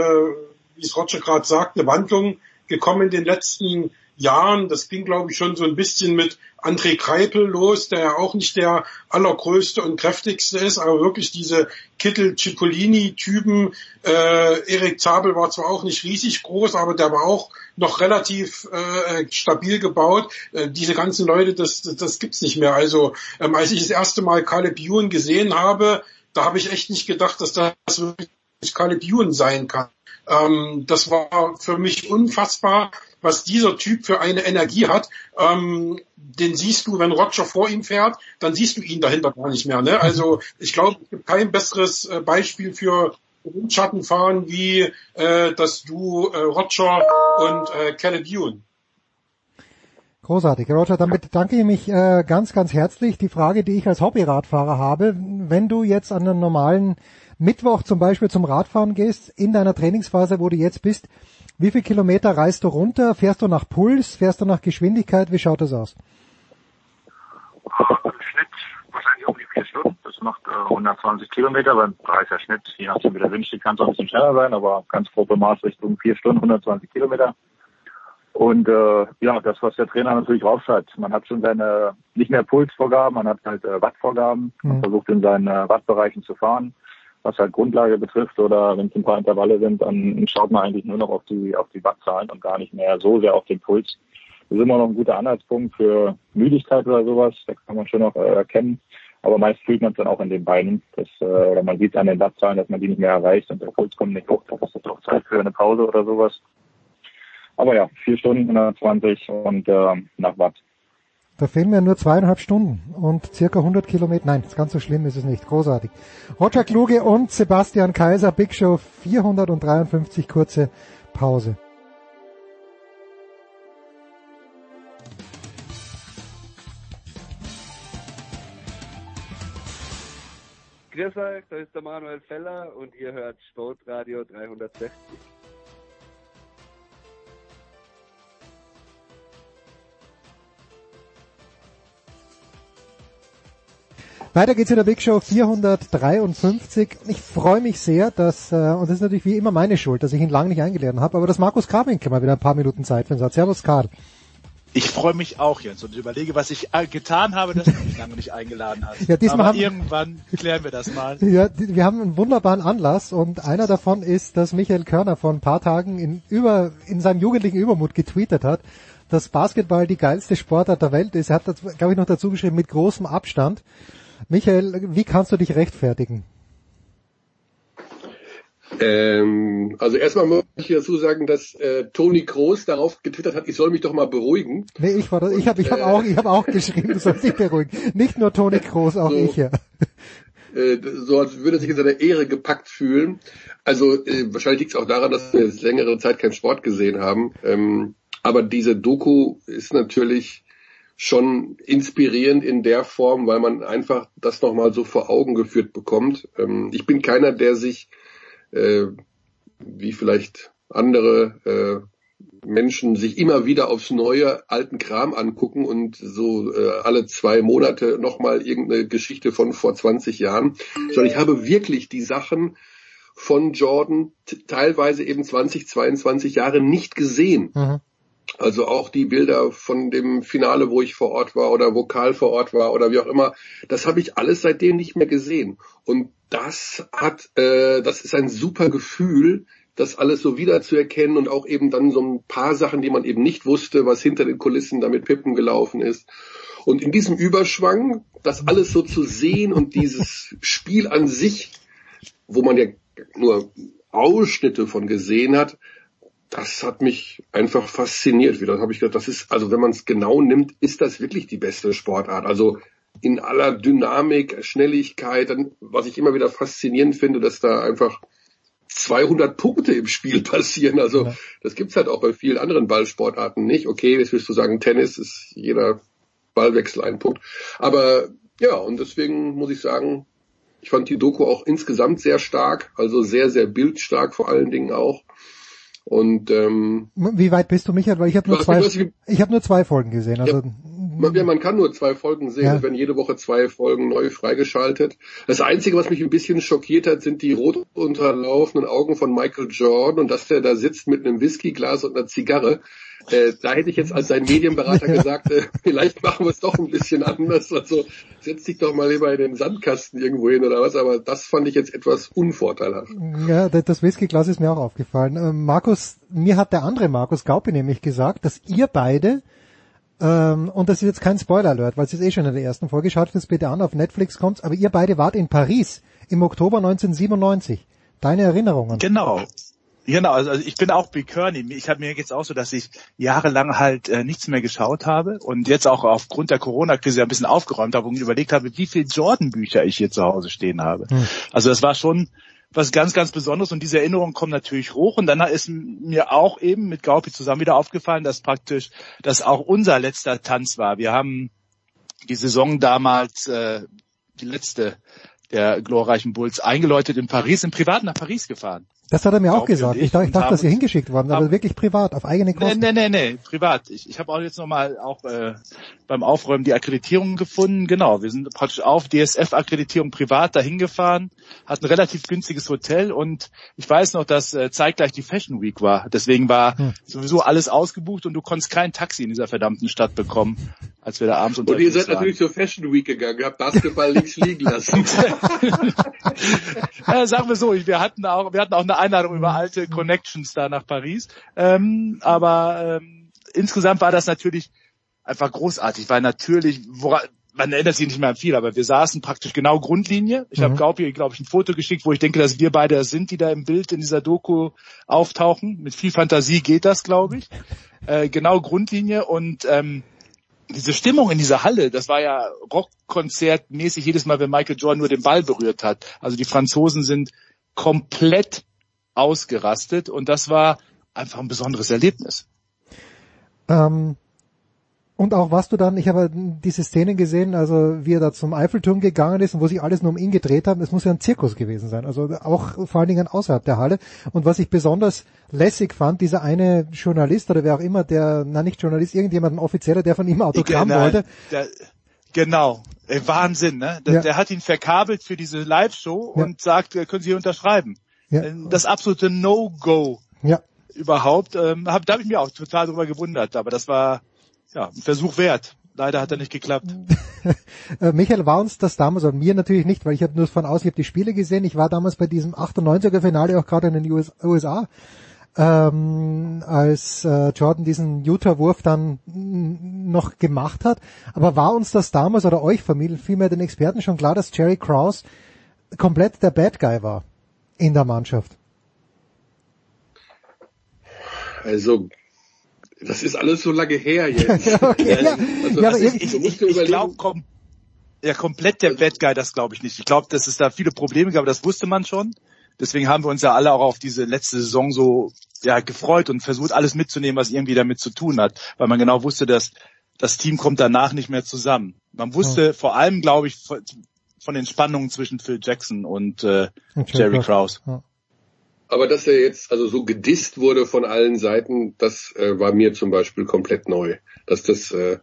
wie es Roger gerade sagt, eine Wandlung gekommen in den letzten Jahren. Das ging, glaube ich, schon so ein bisschen mit André Kreipel los, der ja auch nicht der allergrößte und kräftigste ist, aber wirklich diese Kittel-Cipollini-Typen. Äh, Erik Zabel war zwar auch nicht riesig groß, aber der war auch noch relativ äh, stabil gebaut. Äh, diese ganzen Leute, das, das, das gibt's nicht mehr. Also ähm, als ich das erste Mal Caleb Ewan gesehen habe, da habe ich echt nicht gedacht, dass das wirklich Caleb Ewan sein kann. Ähm, das war für mich unfassbar, was dieser Typ für eine Energie hat. Ähm, den siehst du, wenn Roger vor ihm fährt, dann siehst du ihn dahinter gar nicht mehr. Ne? Also ich glaube, es gibt kein besseres äh, Beispiel für Windschattenfahren wie äh, das du äh, Roger und äh, Caleb Ewan. Großartig. Roger, damit danke ich mich äh, ganz, ganz herzlich. Die Frage, die ich als Hobbyradfahrer habe, wenn du jetzt an einem normalen Mittwoch zum Beispiel zum Radfahren gehst, in deiner Trainingsphase, wo du jetzt bist, wie viele Kilometer reist du runter? Fährst du nach Puls? Fährst du nach Geschwindigkeit? Wie schaut das aus? Im Schnitt wahrscheinlich um die vier Stunden. Das macht äh, 120 Kilometer, beim Preiser Schnitt, je nachdem wie der Wind steht, kann es auch ein bisschen schneller sein, aber ganz grobe Maßrichtung vier Stunden, 120 Kilometer. Und äh, ja, das, was der Trainer natürlich raufschreibt. Man hat schon seine, nicht mehr Pulsvorgaben, man hat halt äh, Wattvorgaben. Man mhm. versucht in seinen äh, Wattbereichen zu fahren was halt Grundlage betrifft oder wenn es ein paar Intervalle sind, dann schaut man eigentlich nur noch auf die, auf die Wattzahlen und gar nicht mehr so sehr auf den Puls. Das ist immer noch ein guter Anhaltspunkt für Müdigkeit oder sowas. Da kann man schon noch äh, erkennen. Aber meist fühlt man es dann auch in den Beinen. Das, äh, oder man sieht an den Wattzahlen, dass man die nicht mehr erreicht und der Puls kommt nicht hoch. Da ist es doch Zeit für eine Pause oder sowas. Aber ja, vier Stunden 120 und äh, nach Watt. Da fehlen mir nur zweieinhalb Stunden und circa 100 Kilometer. Nein, ganz so schlimm ist es nicht. Großartig. Roger Kluge und Sebastian Kaiser, Big Show 453, kurze Pause. Grüß euch, da ist der Manuel Feller und ihr hört Sportradio 360. Weiter geht's in der Big Show 453. Ich freue mich sehr, dass, äh, und das ist natürlich wie immer meine Schuld, dass ich ihn lange nicht eingeladen habe, aber dass Markus Karwinkel mal wieder ein paar Minuten Zeit für uns hat. Servus Karl. Ich freue mich auch, Jens, und überlege, was ich äh, getan habe, dass du mich lange nicht eingeladen hast. Ja, diesmal Aber haben, irgendwann klären wir das mal. Ja, wir haben einen wunderbaren Anlass und einer davon ist, dass Michael Körner vor ein paar Tagen in, über, in seinem jugendlichen Übermut getweetet hat, dass Basketball die geilste Sportart der Welt ist. Er hat, glaube ich, noch dazu geschrieben, mit großem Abstand. Michael, wie kannst du dich rechtfertigen? Ähm, also erstmal muss ich dazu sagen, dass äh, Toni Kroos darauf getwittert hat, ich soll mich doch mal beruhigen. Nee, ich war das, ich habe ich hab auch ich habe auch geschrieben, du sollst dich beruhigen. Nicht nur Toni Kroos, auch so, ich ja. Äh, so als würde er sich in seiner Ehre gepackt fühlen. Also äh, wahrscheinlich liegt es auch daran, dass wir längere Zeit keinen Sport gesehen haben. Ähm, aber diese Doku ist natürlich schon inspirierend in der Form, weil man einfach das nochmal so vor Augen geführt bekommt. Ähm, ich bin keiner, der sich, äh, wie vielleicht andere äh, Menschen, sich immer wieder aufs neue alten Kram angucken und so äh, alle zwei Monate nochmal irgendeine Geschichte von vor 20 Jahren, sondern ich habe wirklich die Sachen von Jordan teilweise eben 20, 22 Jahre nicht gesehen. Mhm. Also auch die Bilder von dem Finale, wo ich vor Ort war oder Vokal vor Ort war oder wie auch immer, das habe ich alles seitdem nicht mehr gesehen. Und das hat, äh, das ist ein super Gefühl, das alles so wiederzuerkennen und auch eben dann so ein paar Sachen, die man eben nicht wusste, was hinter den Kulissen da mit Pippen gelaufen ist. Und in diesem Überschwang, das alles so zu sehen und dieses Spiel an sich, wo man ja nur Ausschnitte von gesehen hat, das hat mich einfach fasziniert wieder. Da habe ich gedacht, das ist, also wenn man es genau nimmt, ist das wirklich die beste Sportart. Also in aller Dynamik, Schnelligkeit, dann, was ich immer wieder faszinierend finde, dass da einfach 200 Punkte im Spiel passieren. Also ja. das gibt's halt auch bei vielen anderen Ballsportarten nicht. Okay, jetzt wirst du sagen, Tennis ist jeder Ballwechsel ein Punkt. Aber ja, und deswegen muss ich sagen, ich fand die Doku auch insgesamt sehr stark, also sehr, sehr bildstark vor allen Dingen auch. Und ähm, wie weit bist du, Michael? Weil ich habe nur zwei, ich, ich habe nur zwei Folgen gesehen. Also ja, man, man kann nur zwei Folgen sehen, ja. es werden jede Woche zwei Folgen neu freigeschaltet. Das Einzige, was mich ein bisschen schockiert hat, sind die rot unterlaufenden Augen von Michael Jordan und dass der da sitzt mit einem Whiskyglas und einer Zigarre. Äh, da hätte ich jetzt als sein Medienberater gesagt, äh, vielleicht machen wir es doch ein bisschen anders. Also setz dich doch mal lieber in den Sandkasten irgendwo hin oder was. Aber das fand ich jetzt etwas unvorteilhaft. Ja, das Whiskyglas ist mir auch aufgefallen. Äh, Markus, mir hat der andere Markus Gaupi nämlich gesagt, dass ihr beide ähm, und das ist jetzt kein Spoiler-Alert, weil es ist eh schon in der ersten Folge. Schaut es bitte an, auf Netflix kommt's. Aber ihr beide wart in Paris im Oktober 1997. Deine Erinnerungen? Genau. Genau, also ich bin auch wie Kearney. Ich habe mir jetzt auch so, dass ich jahrelang halt äh, nichts mehr geschaut habe und jetzt auch aufgrund der Corona-Krise ein bisschen aufgeräumt habe und überlegt habe, wie viel Jordan-Bücher ich hier zu Hause stehen habe. Hm. Also das war schon was ganz, ganz Besonderes und diese Erinnerungen kommen natürlich hoch und dann ist mir auch eben mit Gaupi zusammen wieder aufgefallen, dass praktisch das auch unser letzter Tanz war. Wir haben die Saison damals, äh, die letzte der glorreichen Bulls, eingeläutet in Paris, im Privat nach Paris gefahren. Das hat er mir auch gesagt. Ich, ich, dachte, ich dachte dass ihr hingeschickt worden, aber wirklich privat, auf eigene Kosten. Nee, nee, nee, nee privat. Ich, ich habe auch jetzt nochmal auch äh, beim Aufräumen die Akkreditierung gefunden. Genau, wir sind praktisch auf DSF-Akkreditierung privat dahin gefahren, hatten ein relativ günstiges Hotel und ich weiß noch, dass äh, zeitgleich die Fashion Week war. Deswegen war hm. sowieso alles ausgebucht und du konntest kein Taxi in dieser verdammten Stadt bekommen, als wir da abends unterwegs waren. Und ihr seid waren. natürlich zur Fashion Week gegangen, habt Basketball links liegen lassen. äh, sagen wir so, wir hatten auch, wir hatten auch eine Einladung über alte Connections da nach Paris. Ähm, aber ähm, insgesamt war das natürlich einfach großartig, weil natürlich, woran, man erinnert sich nicht mehr an viel, aber wir saßen praktisch genau Grundlinie. Ich mhm. habe Gaupi, glaube ich, ein Foto geschickt, wo ich denke, dass wir beide sind, die da im Bild in dieser Doku auftauchen. Mit viel Fantasie geht das, glaube ich. Äh, genau Grundlinie und ähm, diese Stimmung in dieser Halle, das war ja Rockkonzertmäßig jedes Mal, wenn Michael Jordan nur den Ball berührt hat. Also die Franzosen sind komplett ausgerastet und das war einfach ein besonderes Erlebnis. Ähm, und auch was du dann, ich habe diese Szenen gesehen, also wie er da zum Eiffelturm gegangen ist und wo sich alles nur um ihn gedreht haben, es muss ja ein Zirkus gewesen sein, also auch vor allen Dingen außerhalb der Halle. Und was ich besonders lässig fand, dieser eine Journalist oder wer auch immer, der, na nicht Journalist, irgendjemand, ein Offizieller, der von ihm Autogramm ich, wollte. Der, genau, Wahnsinn, ne? Der, ja. der, hat ihn verkabelt für diese Live-Show ja. und sagt, können Sie hier unterschreiben. Ja. Äh, das absolute No-Go. Ja. Überhaupt, ähm, hab, da habe ich mich auch total drüber gewundert, aber das war ja ein Versuch wert. Leider hat er nicht geklappt. Äh, Michael, war uns das damals, und mir natürlich nicht, weil ich habe nur von außen, ich habe die Spiele gesehen, ich war damals bei diesem 98er Finale auch gerade in den USA, ähm, als äh, Jordan diesen Utah-Wurf dann noch gemacht hat. Aber war uns das damals oder euch Familie, vielmehr den Experten schon klar, dass Jerry Krause komplett der Bad Guy war? In der Mannschaft? Also, das ist alles so lange her jetzt. okay, ja. Also, ja, also ich, ich, ich, ich glaube, kom ja, komplett der Bad Guy, das glaube ich nicht. Ich glaube, dass es da viele Probleme gab, das wusste man schon. Deswegen haben wir uns ja alle auch auf diese letzte Saison so ja, gefreut und versucht, alles mitzunehmen, was irgendwie damit zu tun hat. Weil man genau wusste, dass das Team kommt danach nicht mehr zusammen. Man wusste oh. vor allem, glaube ich, von den Spannungen zwischen Phil Jackson und äh, Jerry Krause. Ja. Aber dass er jetzt also so gedisst wurde von allen Seiten, das äh, war mir zum Beispiel komplett neu. Dass das, äh,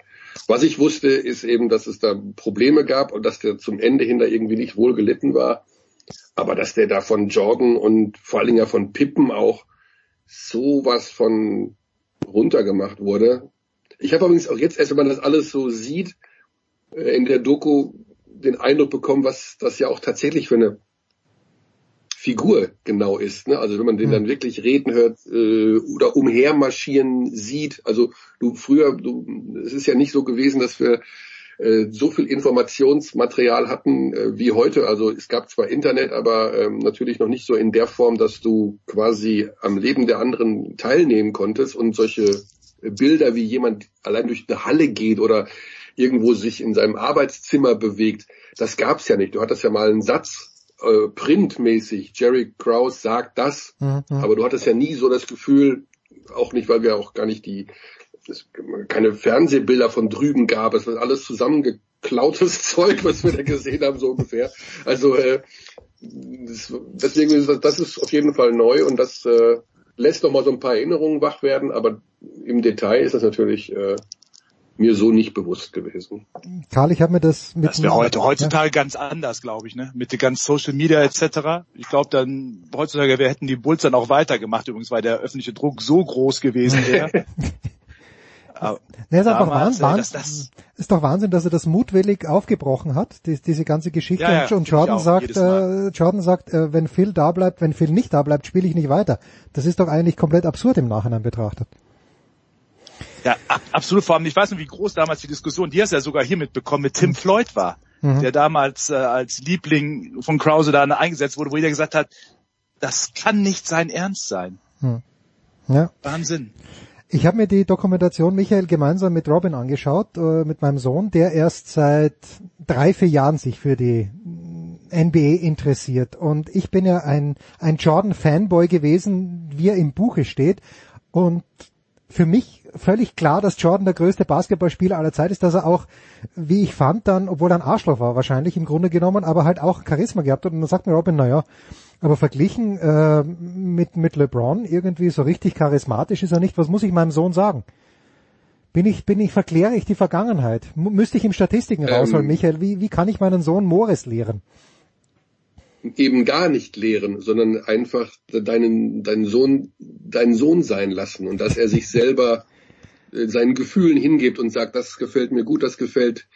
was ich wusste, ist eben, dass es da Probleme gab und dass der zum Ende hin da irgendwie nicht wohl gelitten war. Aber dass der da von Jordan und vor allen Dingen ja von Pippen auch sowas von runtergemacht wurde. Ich habe übrigens auch jetzt erst, wenn man das alles so sieht, äh, in der Doku den Eindruck bekommen, was das ja auch tatsächlich für eine Figur genau ist. Ne? Also wenn man den hm. dann wirklich reden hört äh, oder umhermarschieren sieht. Also du früher, du, es ist ja nicht so gewesen, dass wir äh, so viel Informationsmaterial hatten äh, wie heute. Also es gab zwar Internet, aber ähm, natürlich noch nicht so in der Form, dass du quasi am Leben der anderen teilnehmen konntest und solche Bilder, wie jemand allein durch eine Halle geht oder irgendwo sich in seinem Arbeitszimmer bewegt. Das gab's ja nicht. Du hattest ja mal einen Satz äh, printmäßig, Jerry Krause sagt das, Mhm. aber du hattest ja nie so das Gefühl, auch nicht, weil wir auch gar nicht die, es keine Fernsehbilder von drüben gab, es war alles zusammengeklautes Zeug, was wir da gesehen haben, so ungefähr. Also äh, das, deswegen ist das, das ist auf jeden Fall neu und das äh, lässt doch mal so ein paar Erinnerungen wach werden, aber im Detail ist das natürlich äh, mir so nicht bewusst gewesen. Karl, ich habe mir das mit Das wäre heute heutzutage ganz anders, glaube ich, ne? Mit den ganzen Social Media etc. Ich glaube dann heutzutage wir hätten die Bulls dann auch weitergemacht, übrigens, weil der öffentliche Druck so groß gewesen wäre. Aber Ne, ist einfach Wahnsinn, äh, das- das- ist doch Wahnsinn, dass er das mutwillig aufgebrochen hat, die, diese ganze Geschichte. Ja, ja, und, Jordan auch, sagt, äh, Jordan sagt, äh, wenn Phil da bleibt, wenn Phil nicht da bleibt, spiele ich nicht weiter. Das ist doch eigentlich komplett absurd im Nachhinein betrachtet. Ja, ab, absolut. Vor allem, ich weiß nicht, wie groß damals die Diskussion, die hast du ja sogar hier mitbekommen, mit Tim Floyd war, Mhm. der damals äh, als Liebling von Krause da eingesetzt wurde, wo jeder gesagt hat, das kann nicht sein Ernst sein. Hm. Ja. Wahnsinn. Ich habe mir die Dokumentation Michael gemeinsam mit Robin angeschaut, äh, mit meinem Sohn, der erst seit drei, vier Jahren sich für die NBA interessiert. Und ich bin ja ein, ein Jordan-Fanboy gewesen, wie er im Buche steht. Und für mich völlig klar, dass Jordan der größte Basketballspieler aller Zeit ist, dass er auch, wie ich fand, dann, obwohl er ein Arschloch war wahrscheinlich im Grunde genommen, aber halt auch Charisma gehabt hat. Und dann sagt mir Robin, naja, aber verglichen äh, mit, mit LeBron irgendwie so richtig charismatisch ist er nicht. Was muss ich meinem Sohn sagen? Bin ich, bin ich, verkläre ich die Vergangenheit? M müsste ich ihm Statistiken Ähm. rausholen, Michael? Wie, wie kann ich meinen Sohn Morris lehren? eben gar nicht lehren, sondern einfach deinen, deinen Sohn, deinen Sohn sein lassen und dass er sich selber seinen Gefühlen hingibt und sagt, das gefällt mir gut, das gefällt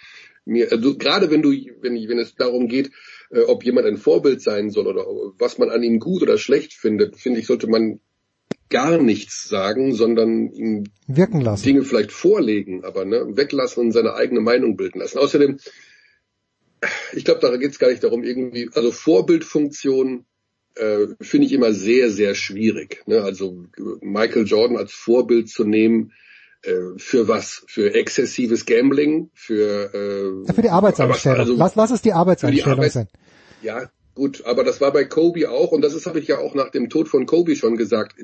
mir. Also gerade wenn du, wenn, wenn es darum geht, äh, ob jemand ein Vorbild sein soll oder was man an ihm gut oder schlecht findet, finde ich, sollte man gar nichts sagen, sondern ihm Wirken lassen. Dinge vielleicht vorlegen, aber ne, weglassen und seine eigene Meinung bilden lassen. Außerdem, ich glaube, da geht es gar nicht darum, irgendwie, also Vorbildfunktion äh, finde ich immer sehr, sehr schwierig. Ne? Also Michael Jordan als Vorbild zu nehmen, äh, für was? Für exzessives Gambling, für äh, Für die Arbeitseinstellung. also- lass, lass es die für die Arbeitseinstellung Arbeit- sein. ja, gut, aber das war bei Kobe auch und das ist habe ich ja auch nach dem Tod von Kobe schon gesagt.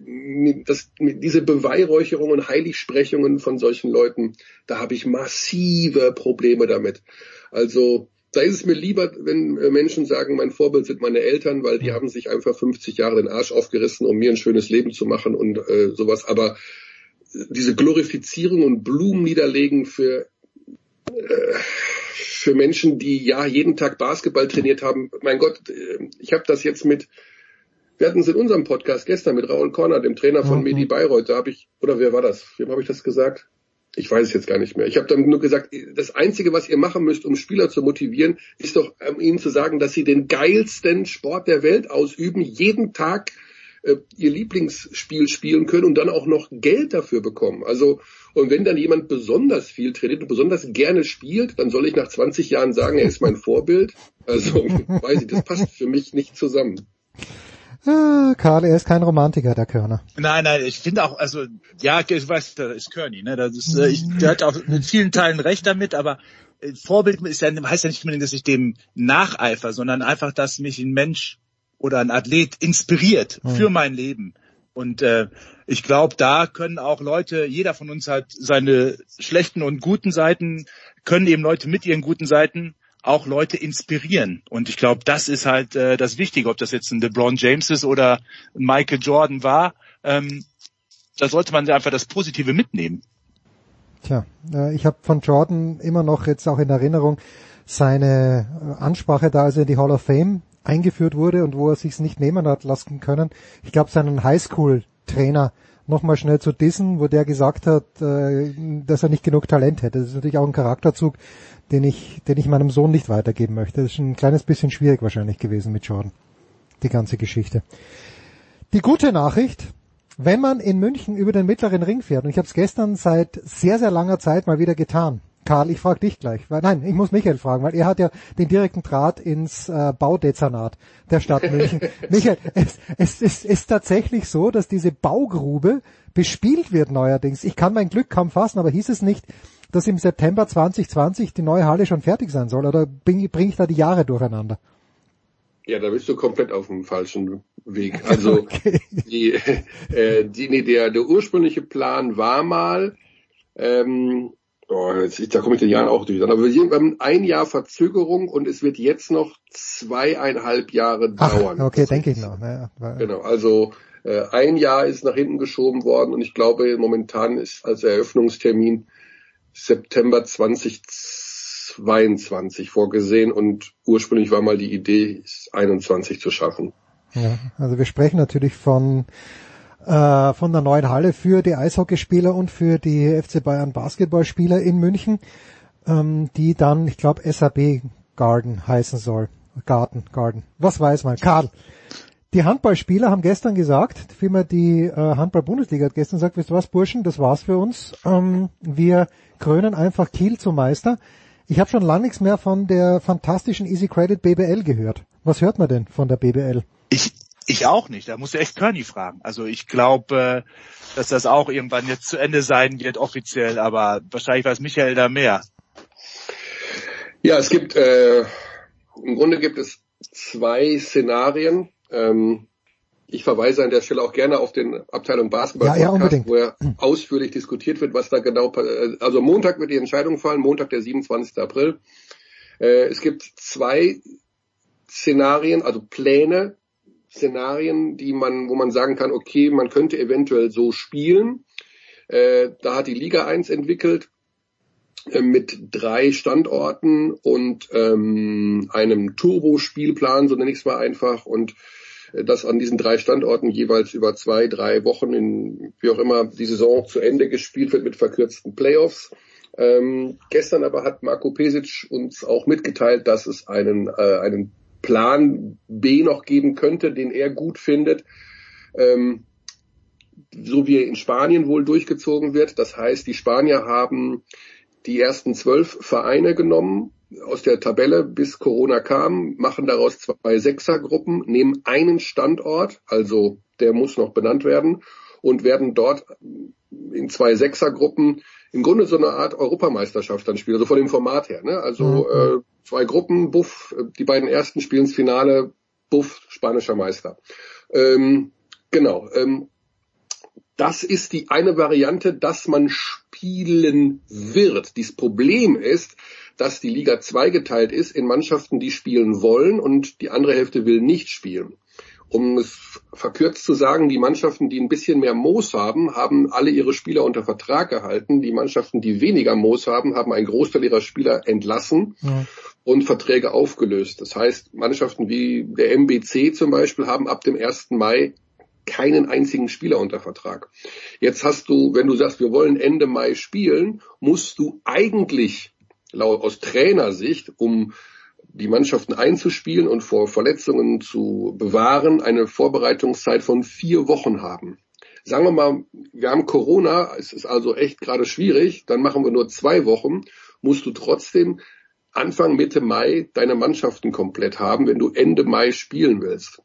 Das, diese Beweihräucherungen Heiligsprechungen von solchen Leuten, da habe ich massive Probleme damit. Also da ist es mir lieber, wenn äh, Menschen sagen, mein Vorbild sind meine Eltern, weil die haben sich einfach 50 Jahre den Arsch aufgerissen, um mir ein schönes Leben zu machen und äh, sowas. Aber diese Glorifizierung und Blumen niederlegen für äh, für Menschen, die ja jeden Tag Basketball trainiert haben. Mein Gott, äh, ich habe das jetzt mit, wir hatten es in unserem Podcast gestern mit Raul Korner, dem Trainer von Mhm. Medi Bayreuth, da habe ich, oder wer war das? Wem habe ich das gesagt? Ich weiß es jetzt gar nicht mehr. Ich habe dann nur gesagt, das Einzige, was ihr machen müsst, um Spieler zu motivieren, ist doch um ihnen zu sagen, dass sie den geilsten Sport der Welt ausüben, jeden Tag äh, ihr Lieblingsspiel spielen können und dann auch noch Geld dafür bekommen. Also und wenn dann jemand besonders viel trainiert und besonders gerne spielt, dann soll ich nach 20 Jahren sagen, er ist mein Vorbild. Also weiß ich, das passt für mich nicht zusammen. Ah, Karl, er ist kein Romantiker, der Körner. Nein, nein, ich finde auch, also ja, ich weiß, das ist Kearney, ne? Das ist, äh, ich, der hat auch in vielen Teilen recht damit, aber äh, Vorbild ist ja, heißt ja nicht unbedingt, dass ich dem nacheifer, sondern einfach, dass mich ein Mensch oder ein Athlet inspiriert Mhm. für mein Leben. Und äh, ich glaube, da können auch Leute, jeder von uns hat seine schlechten und guten Seiten, können eben Leute mit ihren guten Seiten auch Leute inspirieren. Und ich glaube, das ist halt äh, das Wichtige, ob das jetzt ein LeBron James ist oder ein Michael Jordan war. Ähm, da sollte man einfach das Positive mitnehmen. Tja, äh, ich habe von Jordan immer noch jetzt auch in Erinnerung seine äh, Ansprache da, als er in die Hall of Fame eingeführt wurde und wo er sich's nicht nehmen hat lassen können. Ich glaube, seinen Highschool-Trainer nochmal schnell zu dissen, wo der gesagt hat, äh, dass er nicht genug Talent hätte. Das ist natürlich auch ein Charakterzug, den ich, den ich meinem Sohn nicht weitergeben möchte. Das ist ein kleines bisschen schwierig wahrscheinlich gewesen mit Jordan. Die ganze Geschichte. Die gute Nachricht, wenn man in München über den mittleren Ring fährt, und ich habe es gestern seit sehr, sehr langer Zeit mal wieder getan. Karl, ich frage dich gleich, weil nein, ich muss Michael fragen, weil er hat ja den direkten Draht ins äh, Baudezernat der Stadt München. Michael, es, es ist, ist tatsächlich so, dass diese Baugrube bespielt wird neuerdings. Ich kann mein Glück kaum fassen, aber hieß es nicht, dass im September 2020 die neue Halle schon fertig sein soll, oder bringe bring ich da die Jahre durcheinander? Ja, da bist du komplett auf dem falschen Weg. Also okay. die, äh, die, nee, der, der ursprüngliche Plan war mal, ähm, oh, jetzt, da komme ich den Jahren auch durch. Aber wir haben ein Jahr Verzögerung und es wird jetzt noch zweieinhalb Jahre dauern. Ach, okay, denke ich noch. Ja, genau, also äh, ein Jahr ist nach hinten geschoben worden und ich glaube momentan ist als Eröffnungstermin September 2022 vorgesehen und ursprünglich war mal die Idee, 21 zu schaffen. Ja, also wir sprechen natürlich von äh, von der neuen Halle für die Eishockeyspieler und für die FC Bayern Basketballspieler in München, ähm, die dann, ich glaube, SAB Garden heißen soll. Garten, Garden. Was weiß man? Karl. Die Handballspieler haben gestern gesagt, vielmehr die äh, Handball-Bundesliga hat gestern gesagt, wisst ihr was, Burschen, das war's für uns. Ähm, wir krönen einfach Kiel zum Meister. Ich habe schon lange nichts mehr von der fantastischen Easy Credit BBL gehört. Was hört man denn von der BBL? Ich, ich auch nicht. Da muss du echt Kearney fragen. Also ich glaube, äh, dass das auch irgendwann jetzt zu Ende sein wird offiziell, aber wahrscheinlich weiß Michael da mehr. Ja, es gibt äh, im Grunde gibt es zwei Szenarien. Ähm, ich verweise an der Stelle auch gerne auf den Abteilung Basketball, ja, ja, wo er ausführlich diskutiert wird, was da genau passiert. Also Montag wird die Entscheidung fallen, Montag der 27. April. Äh, es gibt zwei Szenarien, also Pläne, Szenarien, die man, wo man sagen kann, okay, man könnte eventuell so spielen. Äh, da hat die Liga 1 entwickelt äh, mit drei Standorten und ähm, einem Turbo-Spielplan, so nenne ich es mal einfach, und äh, dass an diesen drei Standorten jeweils über zwei, drei Wochen in wie auch immer die Saison zu Ende gespielt wird mit verkürzten Playoffs. Ähm, gestern aber hat Marco Pesic uns auch mitgeteilt, dass es einen, äh, einen Plan B noch geben könnte, den er gut findet, ähm, so wie er in Spanien wohl durchgezogen wird. Das heißt, die Spanier haben die ersten zwölf Vereine genommen aus der Tabelle, bis Corona kam, machen daraus zwei Sechsergruppen, nehmen einen Standort, also der muss noch benannt werden, und werden dort in zwei Sechsergruppen im Grunde so eine Art Europameisterschaft dann spielen, also von dem Format her. Ne? Also mhm. äh, zwei Gruppen, Buff, die beiden ersten spielen ins Finale, Buff, spanischer Meister. Ähm, genau. Ähm, das ist die eine Variante, dass man spielen wird. Dieses Problem ist, dass die Liga zweigeteilt ist in Mannschaften, die spielen wollen und die andere Hälfte will nicht spielen. Um es verkürzt zu sagen, die Mannschaften, die ein bisschen mehr Moos haben, haben alle ihre Spieler unter Vertrag gehalten. Die Mannschaften, die weniger Moos haben, haben einen Großteil ihrer Spieler entlassen ja. und Verträge aufgelöst. Das heißt, Mannschaften wie der MBC zum Beispiel haben ab dem 1. Mai keinen einzigen Spieler unter Vertrag. Jetzt hast du, wenn du sagst, wir wollen Ende Mai spielen, musst du eigentlich laut aus Trainersicht, um die Mannschaften einzuspielen und vor Verletzungen zu bewahren, eine Vorbereitungszeit von vier Wochen haben. Sagen wir mal, wir haben Corona, es ist also echt gerade schwierig, dann machen wir nur zwei Wochen, musst du trotzdem Anfang, Mitte Mai deine Mannschaften komplett haben, wenn du Ende Mai spielen willst.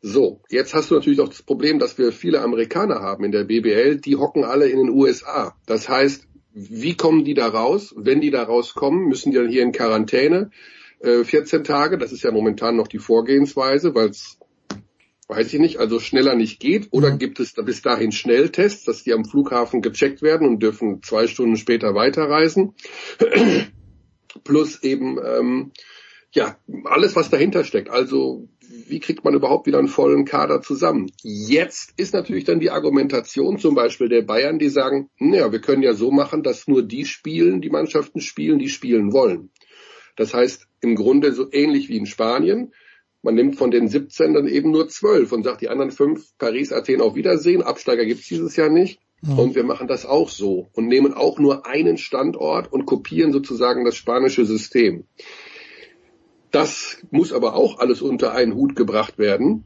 So, jetzt hast du natürlich auch das Problem, dass wir viele Amerikaner haben in der BBL, die hocken alle in den USA. Das heißt, wie kommen die da raus? Wenn die da rauskommen, müssen die dann hier in Quarantäne. 14 äh, Tage, das ist ja momentan noch die Vorgehensweise, weil es, weiß ich nicht, also schneller nicht geht. Oder mhm. gibt es bis dahin Schnelltests, dass die am Flughafen gecheckt werden und dürfen zwei Stunden später weiterreisen. Plus eben, ähm, ja, alles, was dahinter steckt. Also wie kriegt man überhaupt wieder einen vollen Kader zusammen? Jetzt ist natürlich dann die Argumentation zum Beispiel der Bayern, die sagen, naja, wir können ja so machen, dass nur die spielen, die Mannschaften spielen, die spielen wollen. Das heißt, im Grunde so ähnlich wie in Spanien. Man nimmt von den 17 dann eben nur 12 und sagt, die anderen fünf, Paris, Athen auf Wiedersehen, Absteiger gibt's dieses Jahr nicht. Mhm. Und wir machen das auch so und nehmen auch nur einen Standort und kopieren sozusagen das spanische System. Das muss aber auch alles unter einen Hut gebracht werden,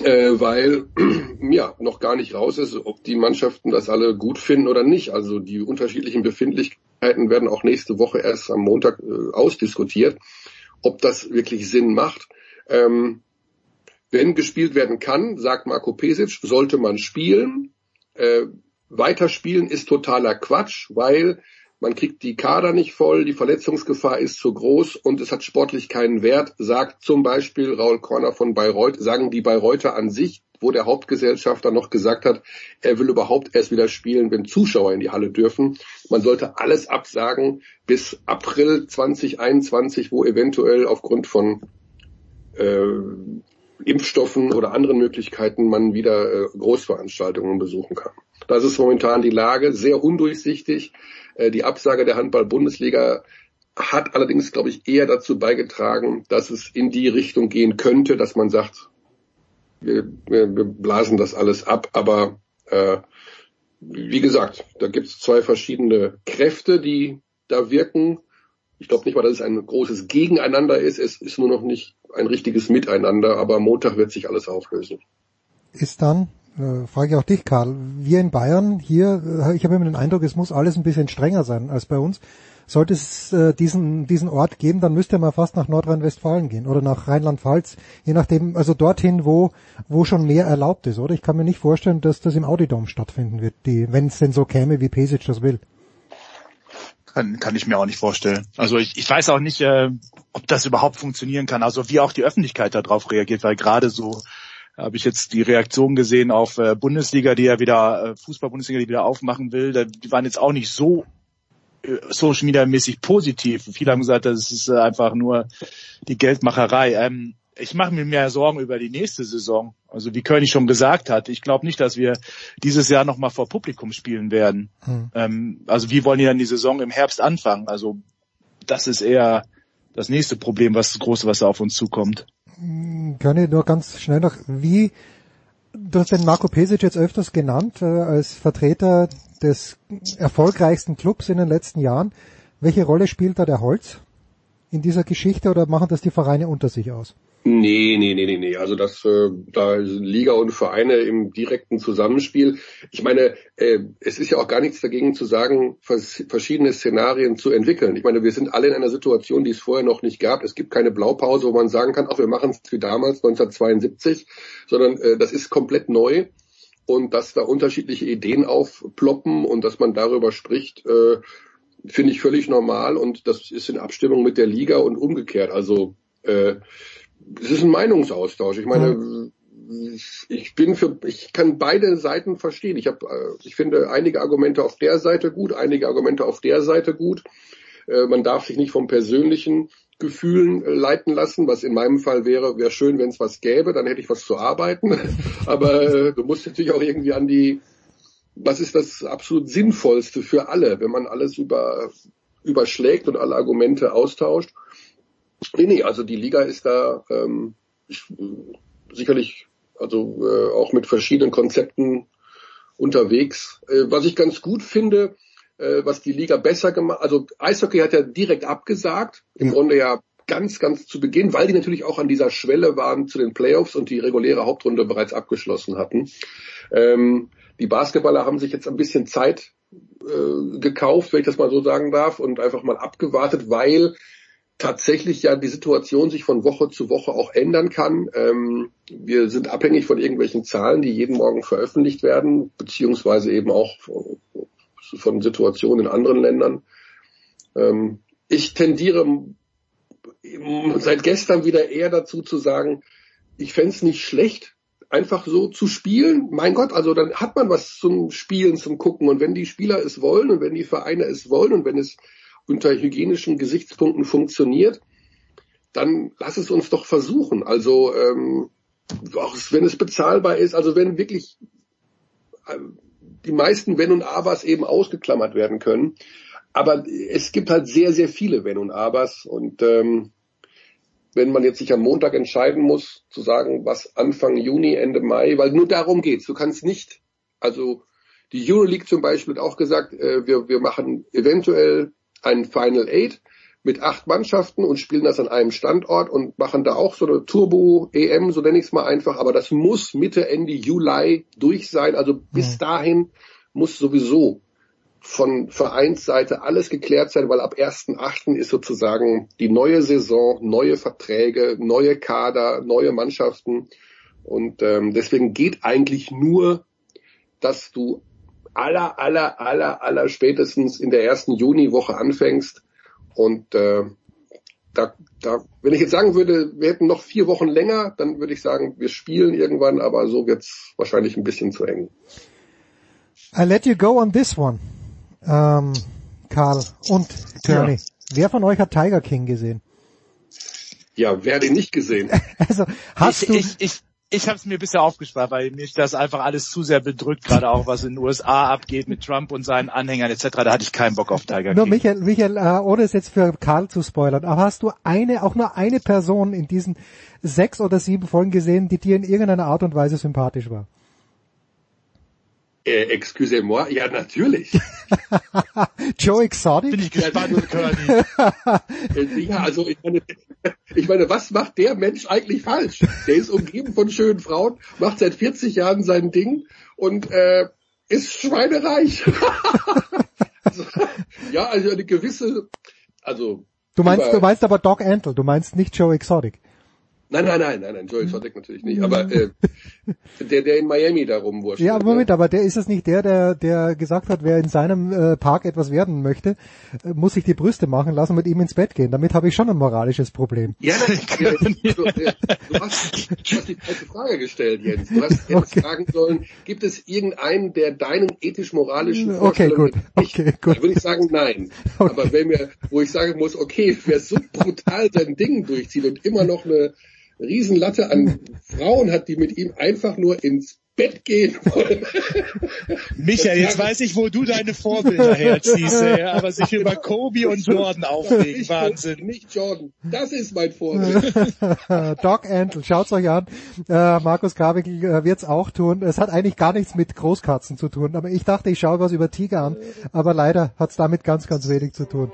äh, weil ja noch gar nicht raus ist, ob die Mannschaften das alle gut finden oder nicht. Also die unterschiedlichen Befindlichkeiten werden auch nächste Woche erst am Montag äh, ausdiskutiert, ob das wirklich Sinn macht. Ähm, wenn gespielt werden kann, sagt Marco Pesic, sollte man spielen. Äh, weiterspielen ist totaler Quatsch, weil man kriegt die Kader nicht voll, die Verletzungsgefahr ist zu groß und es hat sportlich keinen Wert, sagt zum Beispiel Raul Korner von Bayreuth, sagen die Bayreuther an sich, wo der Hauptgesellschafter noch gesagt hat, er will überhaupt erst wieder spielen, wenn Zuschauer in die Halle dürfen. Man sollte alles absagen bis April 2021, wo eventuell aufgrund von äh, Impfstoffen oder anderen Möglichkeiten man wieder äh, Großveranstaltungen besuchen kann. Das ist momentan die Lage, sehr undurchsichtig. Äh, die Absage der Handball-Bundesliga hat allerdings, glaube ich, eher dazu beigetragen, dass es in die Richtung gehen könnte, dass man sagt, wir, wir, blasen das alles ab. Aber äh, wie gesagt, da gibt es zwei verschiedene Kräfte, die da wirken. Ich glaube nicht mal, dass es ein großes Gegeneinander ist. Es ist nur noch nicht ein richtiges Miteinander, aber Montag wird sich alles auflösen. Ist dann, äh, frage ich auch dich, Karl, wir in Bayern hier, äh, ich habe immer den Eindruck, es muss alles ein bisschen strenger sein als bei uns. Sollte es äh, diesen, diesen Ort geben, dann müsste man fast nach Nordrhein-Westfalen gehen oder nach Rheinland-Pfalz, je nachdem, also dorthin, wo, wo schon mehr erlaubt ist, oder? Ich kann mir nicht vorstellen, dass das im Audidom stattfinden wird, wenn es denn so käme, wie Pesic das will. Kann, kann ich mir auch nicht vorstellen. Also ich, ich weiß auch nicht, äh, ob das überhaupt funktionieren kann. Also wie auch die Öffentlichkeit darauf reagiert, weil gerade so habe ich jetzt die Reaktion gesehen auf äh, Bundesliga, die ja wieder, äh, Fußball-Bundesliga, die wieder aufmachen will. Da, die waren jetzt auch nicht so äh, Social Media mäßig positiv. Viele haben gesagt, das ist äh, einfach nur die Geldmacherei. Ähm, ich mache mir mehr Sorgen über die nächste Saison. Also wie König schon gesagt hat, ich glaube nicht, dass wir dieses Jahr nochmal vor Publikum spielen werden. Hm. Ähm, also wie wollen die dann die Saison im Herbst anfangen? Also das ist eher das nächste Problem, was das große, was da auf uns zukommt. König, nur ganz schnell noch, wie, du hast den Marco Pesic jetzt öfters genannt, äh, als Vertreter des erfolgreichsten Clubs in den letzten Jahren. Welche Rolle spielt da der Holz in dieser Geschichte oder machen das die Vereine unter sich aus? Nee, nee, nee, nee, nee. Also das äh, da Liga und Vereine im direkten Zusammenspiel. Ich meine, äh, es ist ja auch gar nichts dagegen zu sagen, vers verschiedene Szenarien zu entwickeln. Ich meine, wir sind alle in einer Situation, die es vorher noch nicht gab. Es gibt keine Blaupause, wo man sagen kann, ach, wir machen es wie damals 1972, sondern äh, das ist komplett neu und dass da unterschiedliche Ideen aufploppen und dass man darüber spricht, äh, finde ich völlig normal und das ist in Abstimmung mit der Liga und umgekehrt. Also äh, es ist ein Meinungsaustausch. Ich meine, ich bin für, ich kann beide Seiten verstehen. Ich habe, äh, ich finde einige Argumente auf der Seite gut, einige Argumente auf der Seite gut. Äh, man darf sich nicht vom persönlichen Gefühlen äh, leiten lassen, was in meinem Fall wäre, wäre schön, wenn es was gäbe, dann hätte ich was zu arbeiten. Aber du musst natürlich auch irgendwie an die, was ist das absolut Sinnvollste für alle, wenn man alles über, überschlägt und alle Argumente austauscht. Nee, nee, also die Liga ist da ähm, ich, sicherlich also äh, auch mit verschiedenen Konzepten unterwegs. Äh, was ich ganz gut finde, äh, was die Liga besser gemacht, also Eishockey hat ja direkt abgesagt, im Grunde ja ganz, ganz zu Beginn, weil die natürlich auch an dieser Schwelle waren zu den Playoffs und die reguläre Hauptrunde bereits abgeschlossen hatten. Ähm, die Basketballer haben sich jetzt ein bisschen Zeit äh, gekauft, wenn ich das mal so sagen darf, und einfach mal abgewartet, weil tatsächlich ja die Situation sich von Woche zu Woche auch ändern kann. Ähm, wir sind abhängig von irgendwelchen Zahlen, die jeden Morgen veröffentlicht werden, beziehungsweise eben auch von Situationen in anderen Ländern. Ähm, ich tendiere seit gestern wieder eher dazu zu sagen, ich fände nicht schlecht, einfach so zu spielen. Mein Gott, also dann hat man was zum Spielen, zum Gucken. Und wenn die Spieler es wollen und wenn die Vereine es wollen und wenn es unter hygienischen Gesichtspunkten funktioniert, dann lass es uns doch versuchen. Also ähm, auch wenn es bezahlbar ist, also wenn wirklich äh, die meisten Wenn und Abers eben ausgeklammert werden können. Aber es gibt halt sehr, sehr viele Wenn und Abers und ähm, wenn man jetzt sich am Montag entscheiden muss, zu sagen, was Anfang Juni, Ende Mai, weil nur darum geht's. Du kannst nicht, also die Euroleague zum Beispiel hat auch gesagt, äh, wir, wir machen eventuell ein Final Eight mit acht Mannschaften und spielen das an einem Standort und machen da auch so eine Turbo-EM, so nenne ich es mal einfach. Aber das muss Mitte, Ende Juli durch sein. Also bis dahin muss sowieso von Vereinsseite alles geklärt sein, weil ab 1.8. ist sozusagen die neue Saison, neue Verträge, neue Kader, neue Mannschaften. Und ähm, deswegen geht eigentlich nur, dass du aller, aller, aller, aller spätestens in der ersten Juniwoche anfängst. Und äh, da, da, wenn ich jetzt sagen würde, wir hätten noch vier Wochen länger, dann würde ich sagen, wir spielen irgendwann, aber so wird's wahrscheinlich ein bisschen zu eng. I let you go on this one, ähm, Karl und Tony. Ja. Wer von euch hat Tiger King gesehen? Ja, wer hat ihn nicht gesehen? also hast ich, du? Ich, ich, ich habe es mir bisher aufgespart, weil mich das einfach alles zu sehr bedrückt, gerade auch was in den USA abgeht mit Trump und seinen Anhängern etc. Da hatte ich keinen Bock auf Tiger King. Nur Michael, Michael äh, ohne es jetzt für Karl zu spoilern, aber hast du eine, auch nur eine Person in diesen sechs oder sieben Folgen gesehen, die dir in irgendeiner Art und Weise sympathisch war? Äh, excusez-moi, ja natürlich. Joe Exotic? Bin ich gespannt, Curly. ja, also ich meine, ich meine, was macht der Mensch eigentlich falsch? Der ist umgeben von schönen Frauen, macht seit 40 Jahren sein Ding und äh, ist schweinereich. also, ja, also eine gewisse, also. Du meinst, du meinst aber Doc Antle, du meinst nicht Joe Exotic. Nein, nein, nein, nein, nein, Joel Exotic natürlich nicht. Aber äh, der, der in Miami da rumwurscht. Ja, Moment, aber der ist es nicht der, der, der gesagt hat, wer in seinem äh, Park etwas werden möchte, äh, muss sich die Brüste machen lassen und mit ihm ins Bett gehen. Damit habe ich schon ein moralisches Problem. Ja, nein, ja, du, du, hast, du hast die falsche Frage gestellt, Jens. Du hast jetzt okay. fragen sollen, gibt es irgendeinen, der deinen ethisch-moralischen Okay, gut. Okay, gut. Dann würde ich sagen, nein. Okay. Aber wenn mir, wo ich sagen muss, okay, wer so brutal sein Ding durchzieht und immer noch eine Riesenlatte an Frauen hat, die mit ihm einfach nur ins Bett gehen wollen. Michael, jetzt weiß ich, wo du deine Vorbilder herziehst, ja, aber sich über Kobe und Jordan aufregen, nicht, Wahnsinn. Nicht Jordan, das ist mein Vorbild. Doc Antle, schaut's euch an. Äh, Markus Kabickel äh, wird's auch tun. Es hat eigentlich gar nichts mit Großkatzen zu tun, aber ich dachte, ich schaue was über Tiger an, aber leider hat's damit ganz, ganz wenig zu tun.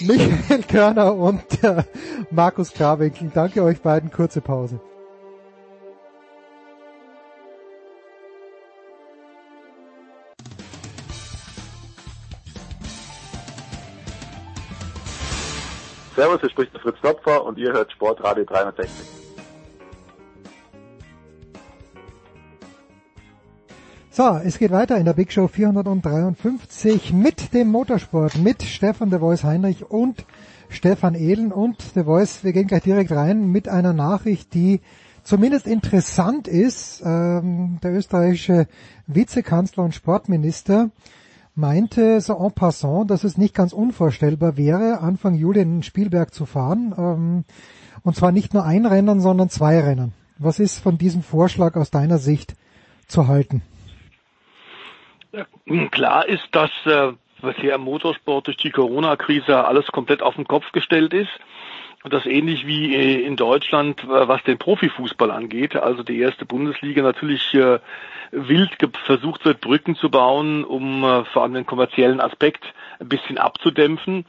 Michael Körner und äh, Markus Kabickel, danke euch beiden, kurze Pause. Servus, hier spricht der Fritz Topfer und ihr hört Sportradio 360. So, es geht weiter in der Big Show 453 mit dem Motorsport, mit Stefan de Voice Heinrich und Stefan Ehlen und de Voice. Wir gehen gleich direkt rein mit einer Nachricht, die zumindest interessant ist. Ähm, der österreichische Vizekanzler und Sportminister meinte so en passant, dass es nicht ganz unvorstellbar wäre, Anfang Juli in Spielberg zu fahren. Ähm, und zwar nicht nur ein Rennen, sondern zwei Rennen. Was ist von diesem Vorschlag aus deiner Sicht zu halten? Klar ist, dass äh, bisher im Motorsport durch die Corona-Krise alles komplett auf den Kopf gestellt ist. Und das ähnlich wie äh, in Deutschland, äh, was den Profifußball angeht. Also die erste Bundesliga natürlich äh, wild versucht wird, Brücken zu bauen, um äh, vor allem den kommerziellen Aspekt ein bisschen abzudämpfen.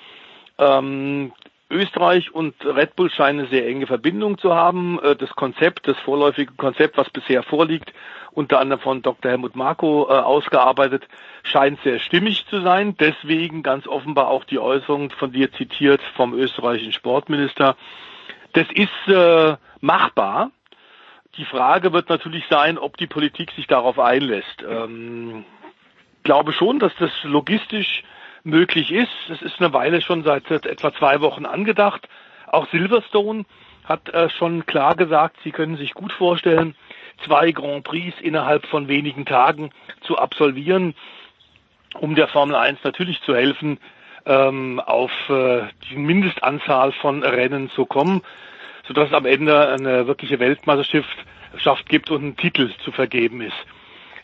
Ähm, Österreich und Red Bull scheinen eine sehr enge Verbindung zu haben. Äh, das Konzept, das vorläufige Konzept, was bisher vorliegt, unter anderem von Dr. Helmut Marko äh, ausgearbeitet, scheint sehr stimmig zu sein. Deswegen ganz offenbar auch die Äußerung von dir zitiert vom österreichischen Sportminister. Das ist äh, machbar. Die Frage wird natürlich sein, ob die Politik sich darauf einlässt. Ähm, glaube schon, dass das logistisch möglich ist. Es ist eine Weile schon seit etwa zwei Wochen angedacht. Auch Silverstone hat äh, schon klar gesagt, sie können sich gut vorstellen, zwei Grand Prix innerhalb von wenigen Tagen zu absolvieren, um der Formel 1 natürlich zu helfen, ähm, auf äh, die Mindestanzahl von Rennen zu kommen sodass es am Ende eine wirkliche Weltmeisterschaft gibt und ein Titel zu vergeben ist.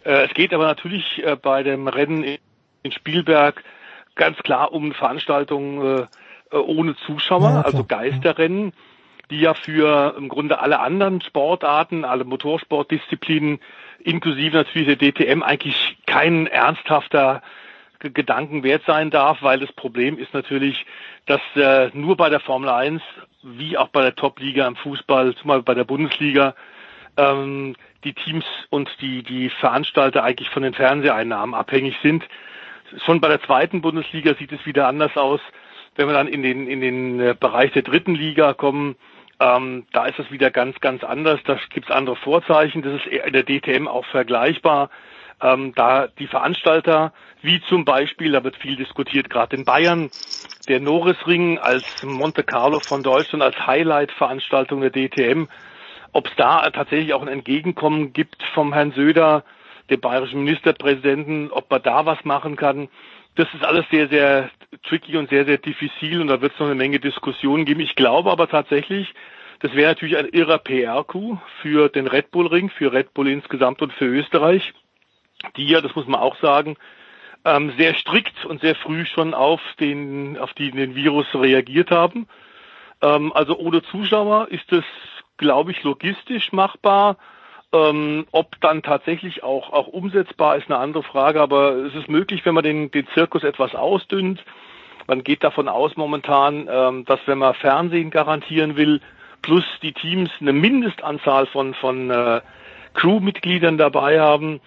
Äh, es geht aber natürlich äh, bei dem Rennen in Spielberg ganz klar um Veranstaltungen äh, ohne Zuschauer, ja, also Geisterrennen, die ja für im Grunde alle anderen Sportarten, alle Motorsportdisziplinen, inklusive natürlich der DTM, eigentlich kein ernsthafter Gedanken wert sein darf, weil das Problem ist natürlich, dass äh, nur bei der Formel 1 wie auch bei der Top-Liga im Fußball, zumal bei der Bundesliga, ähm, die Teams und die, die Veranstalter eigentlich von den Fernseheinnahmen abhängig sind. Schon bei der zweiten Bundesliga sieht es wieder anders aus. Wenn wir dann in den, in den äh, Bereich der dritten Liga kommen, ähm, da ist es wieder ganz, ganz anders. Da gibt es andere Vorzeichen. Das ist in der DTM auch vergleichbar. Ähm, da die Veranstalter, wie zum Beispiel, da wird viel diskutiert, gerade in Bayern, der Norrisring als Monte Carlo von Deutschland als Highlight-Veranstaltung der DTM, ob es da tatsächlich auch ein Entgegenkommen gibt vom Herrn Söder, dem bayerischen Ministerpräsidenten, ob man da was machen kann. Das ist alles sehr, sehr tricky und sehr, sehr diffizil und da wird es noch eine Menge Diskussionen geben. Ich glaube aber tatsächlich, das wäre natürlich ein irrer PR-Coup für den Red Bull Ring, für Red Bull insgesamt und für Österreich, die ja, das muss man auch sagen, ähm, sehr strikt und sehr früh schon auf den, auf die, den Virus reagiert haben. Ähm, also ohne Zuschauer ist es, glaube ich, logistisch machbar. Ähm, ob dann tatsächlich auch, auch umsetzbar ist eine andere Frage, aber es ist möglich, wenn man den, den Zirkus etwas ausdünnt. Man geht davon aus momentan, ähm, dass wenn man Fernsehen garantieren will, plus die Teams eine Mindestanzahl von, von äh, Crewmitgliedern dabei haben,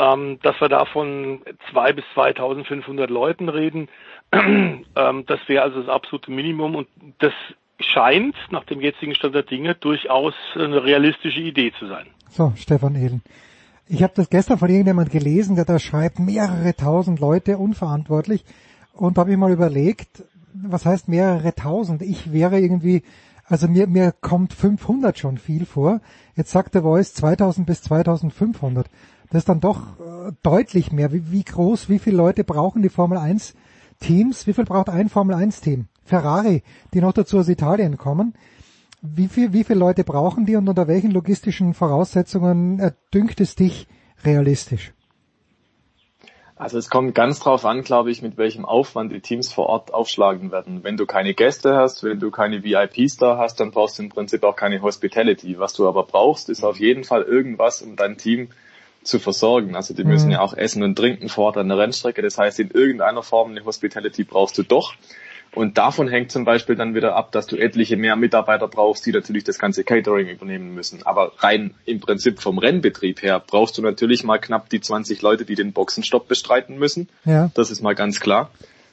ähm, dass wir da von zwei bis 2.500 Leuten reden. ähm, das wäre also das absolute Minimum und das scheint nach dem jetzigen Stand der Dinge durchaus eine realistische Idee zu sein. So, Stefan Ehlen. Ich habe das gestern von irgendjemand gelesen, der da schreibt, mehrere tausend Leute unverantwortlich. Und habe ich mal überlegt, was heißt mehrere tausend? Ich wäre irgendwie also mir, mir kommt 500 schon viel vor. Jetzt sagt der Voice 2000 bis 2500. Das ist dann doch äh, deutlich mehr. Wie, wie groß, wie viele Leute brauchen die Formel 1 Teams? Wie viel braucht ein Formel 1 Team? Ferrari, die noch dazu aus Italien kommen. Wie viel, wie viele Leute brauchen die und unter welchen logistischen Voraussetzungen äh, dünkt es dich realistisch? Also es kommt ganz drauf an, glaube ich, mit welchem Aufwand die Teams vor Ort aufschlagen werden. Wenn du keine Gäste hast, wenn du keine VIPs da hast, dann brauchst du im Prinzip auch keine Hospitality. Was du aber brauchst, ist auf jeden Fall irgendwas, um dein Team zu versorgen. Also die müssen mhm. ja auch essen und trinken vor Ort an der Rennstrecke. Das heißt, in irgendeiner Form eine Hospitality brauchst du doch. Und davon hängt zum Beispiel dann wieder ab, dass du etliche mehr Mitarbeiter brauchst, die natürlich das ganze Catering übernehmen müssen. Aber rein im Prinzip vom Rennbetrieb her brauchst du natürlich mal knapp die 20 Leute, die den Boxenstopp bestreiten müssen. Ja. Das ist mal ganz klar.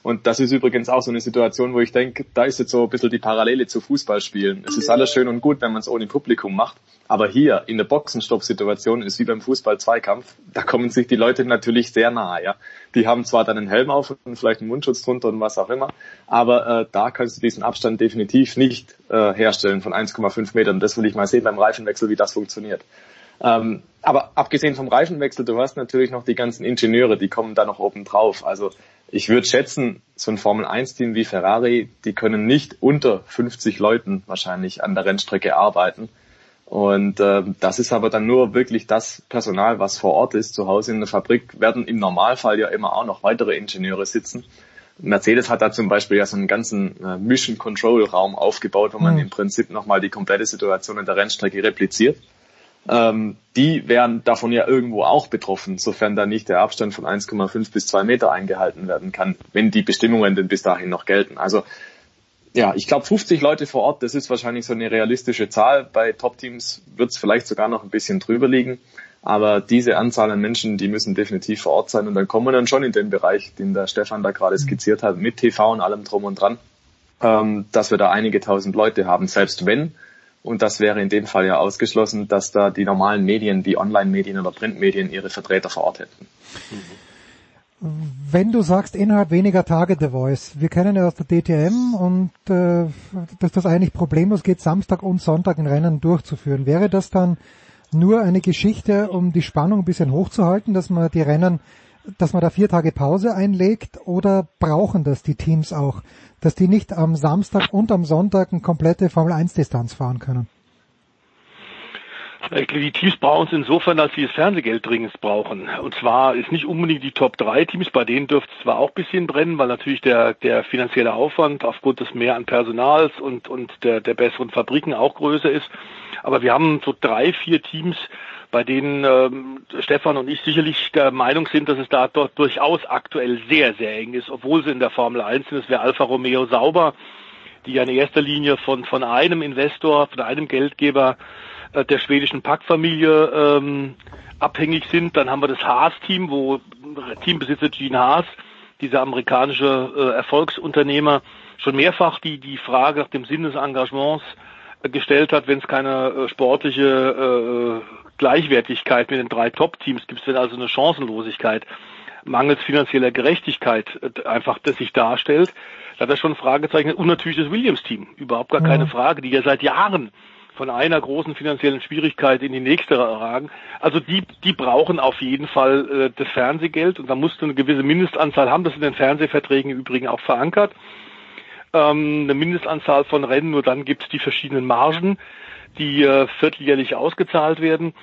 Und das ist übrigens auch so eine Situation, wo ich denke, da ist jetzt so ein bisschen die Parallele zu Fußballspielen. Es ist alles schön und gut, wenn man es ohne Publikum macht. Aber hier in der Boxenstopp-Situation ist wie beim Fußball-Zweikampf, da kommen sich die Leute natürlich sehr nahe. Ja. Die haben zwar dann einen Helm auf und vielleicht einen Mundschutz drunter und was auch immer, aber äh, da kannst du diesen Abstand definitiv nicht äh, herstellen von 1,5 Metern. Das will ich mal sehen beim Reifenwechsel, wie das funktioniert. Ähm, aber abgesehen vom Reifenwechsel, du hast natürlich noch die ganzen Ingenieure, die kommen da noch oben drauf. Also ich würde schätzen, so ein Formel 1 Team wie Ferrari, die können nicht unter 50 Leuten wahrscheinlich an der Rennstrecke arbeiten. Und äh, das ist aber dann nur wirklich das Personal, was vor Ort ist. Zu Hause in der Fabrik werden im Normalfall ja immer auch noch weitere Ingenieure sitzen. Mercedes hat da zum Beispiel ja so einen ganzen äh, Mission Control Raum aufgebaut, wo man mhm. im Prinzip nochmal die komplette Situation in der Rennstrecke repliziert ähm, die wären davon ja irgendwo auch betroffen, sofern da nicht der Abstand von 1,5 bis 2 Meter eingehalten werden kann, wenn die Bestimmungen denn bis dahin noch gelten. Also ja, ich glaube 50 Leute vor Ort, das ist wahrscheinlich so eine realistische Zahl. Bei Top-Teams wird es vielleicht sogar noch ein bisschen drüber liegen. Aber diese Anzahl an Menschen, die müssen definitiv vor Ort sein und dann kommen wir dann schon in den Bereich, den der Stefan da gerade skizziert hat, mit TV und allem drum und dran, ähm, dass wir da einige tausend Leute haben, selbst wenn und das wäre in dem Fall ja ausgeschlossen, dass da die normalen Medien wie Online-Medien oder Printmedien ihre Vertreter vor Ort hätten. Wenn du sagst, innerhalb weniger Tage The Voice, wir kennen ja aus der DTM und äh, dass das eigentlich problemlos geht, Samstag und Sonntag ein Rennen durchzuführen. Wäre das dann nur eine Geschichte, um die Spannung ein bisschen hochzuhalten, dass man die Rennen, dass man da vier Tage Pause einlegt oder brauchen das die Teams auch? dass die nicht am Samstag und am Sonntag eine komplette Formel 1 Distanz fahren können? Die Teams brauchen es insofern, als sie das Fernsehgeld dringend brauchen. Und zwar ist nicht unbedingt die Top 3 Teams, bei denen dürfte es zwar auch ein bisschen brennen, weil natürlich der, der finanzielle Aufwand aufgrund des mehr an Personals und, und der, der besseren Fabriken auch größer ist. Aber wir haben so drei, vier Teams, bei denen ähm, Stefan und ich sicherlich der Meinung sind, dass es da dort durchaus aktuell sehr, sehr eng ist, obwohl sie in der Formel 1 sind. Das wäre Alfa Romeo Sauber, die ja in erster Linie von, von einem Investor, von einem Geldgeber äh, der schwedischen Packfamilie ähm, abhängig sind. Dann haben wir das Haas-Team, wo Teambesitzer Gene Haas, dieser amerikanische äh, Erfolgsunternehmer, schon mehrfach die, die Frage nach dem Sinn des Engagements gestellt hat, wenn es keine äh, sportliche äh, Gleichwertigkeit mit den drei Top-Teams? Gibt, wenn also eine Chancenlosigkeit mangels finanzieller Gerechtigkeit äh, einfach das sich darstellt, da hat er schon Fragezeichen. Und natürlich das Williams-Team, überhaupt gar keine Frage, die ja seit Jahren von einer großen finanziellen Schwierigkeit in die nächste ragen. Also die, die brauchen auf jeden Fall äh, das Fernsehgeld. Und da musst du eine gewisse Mindestanzahl haben. Das in den Fernsehverträgen im Übrigen auch verankert. Ähm, eine Mindestanzahl von Rennen, nur dann gibt es die verschiedenen Margen, die äh, vierteljährlich ausgezahlt werden.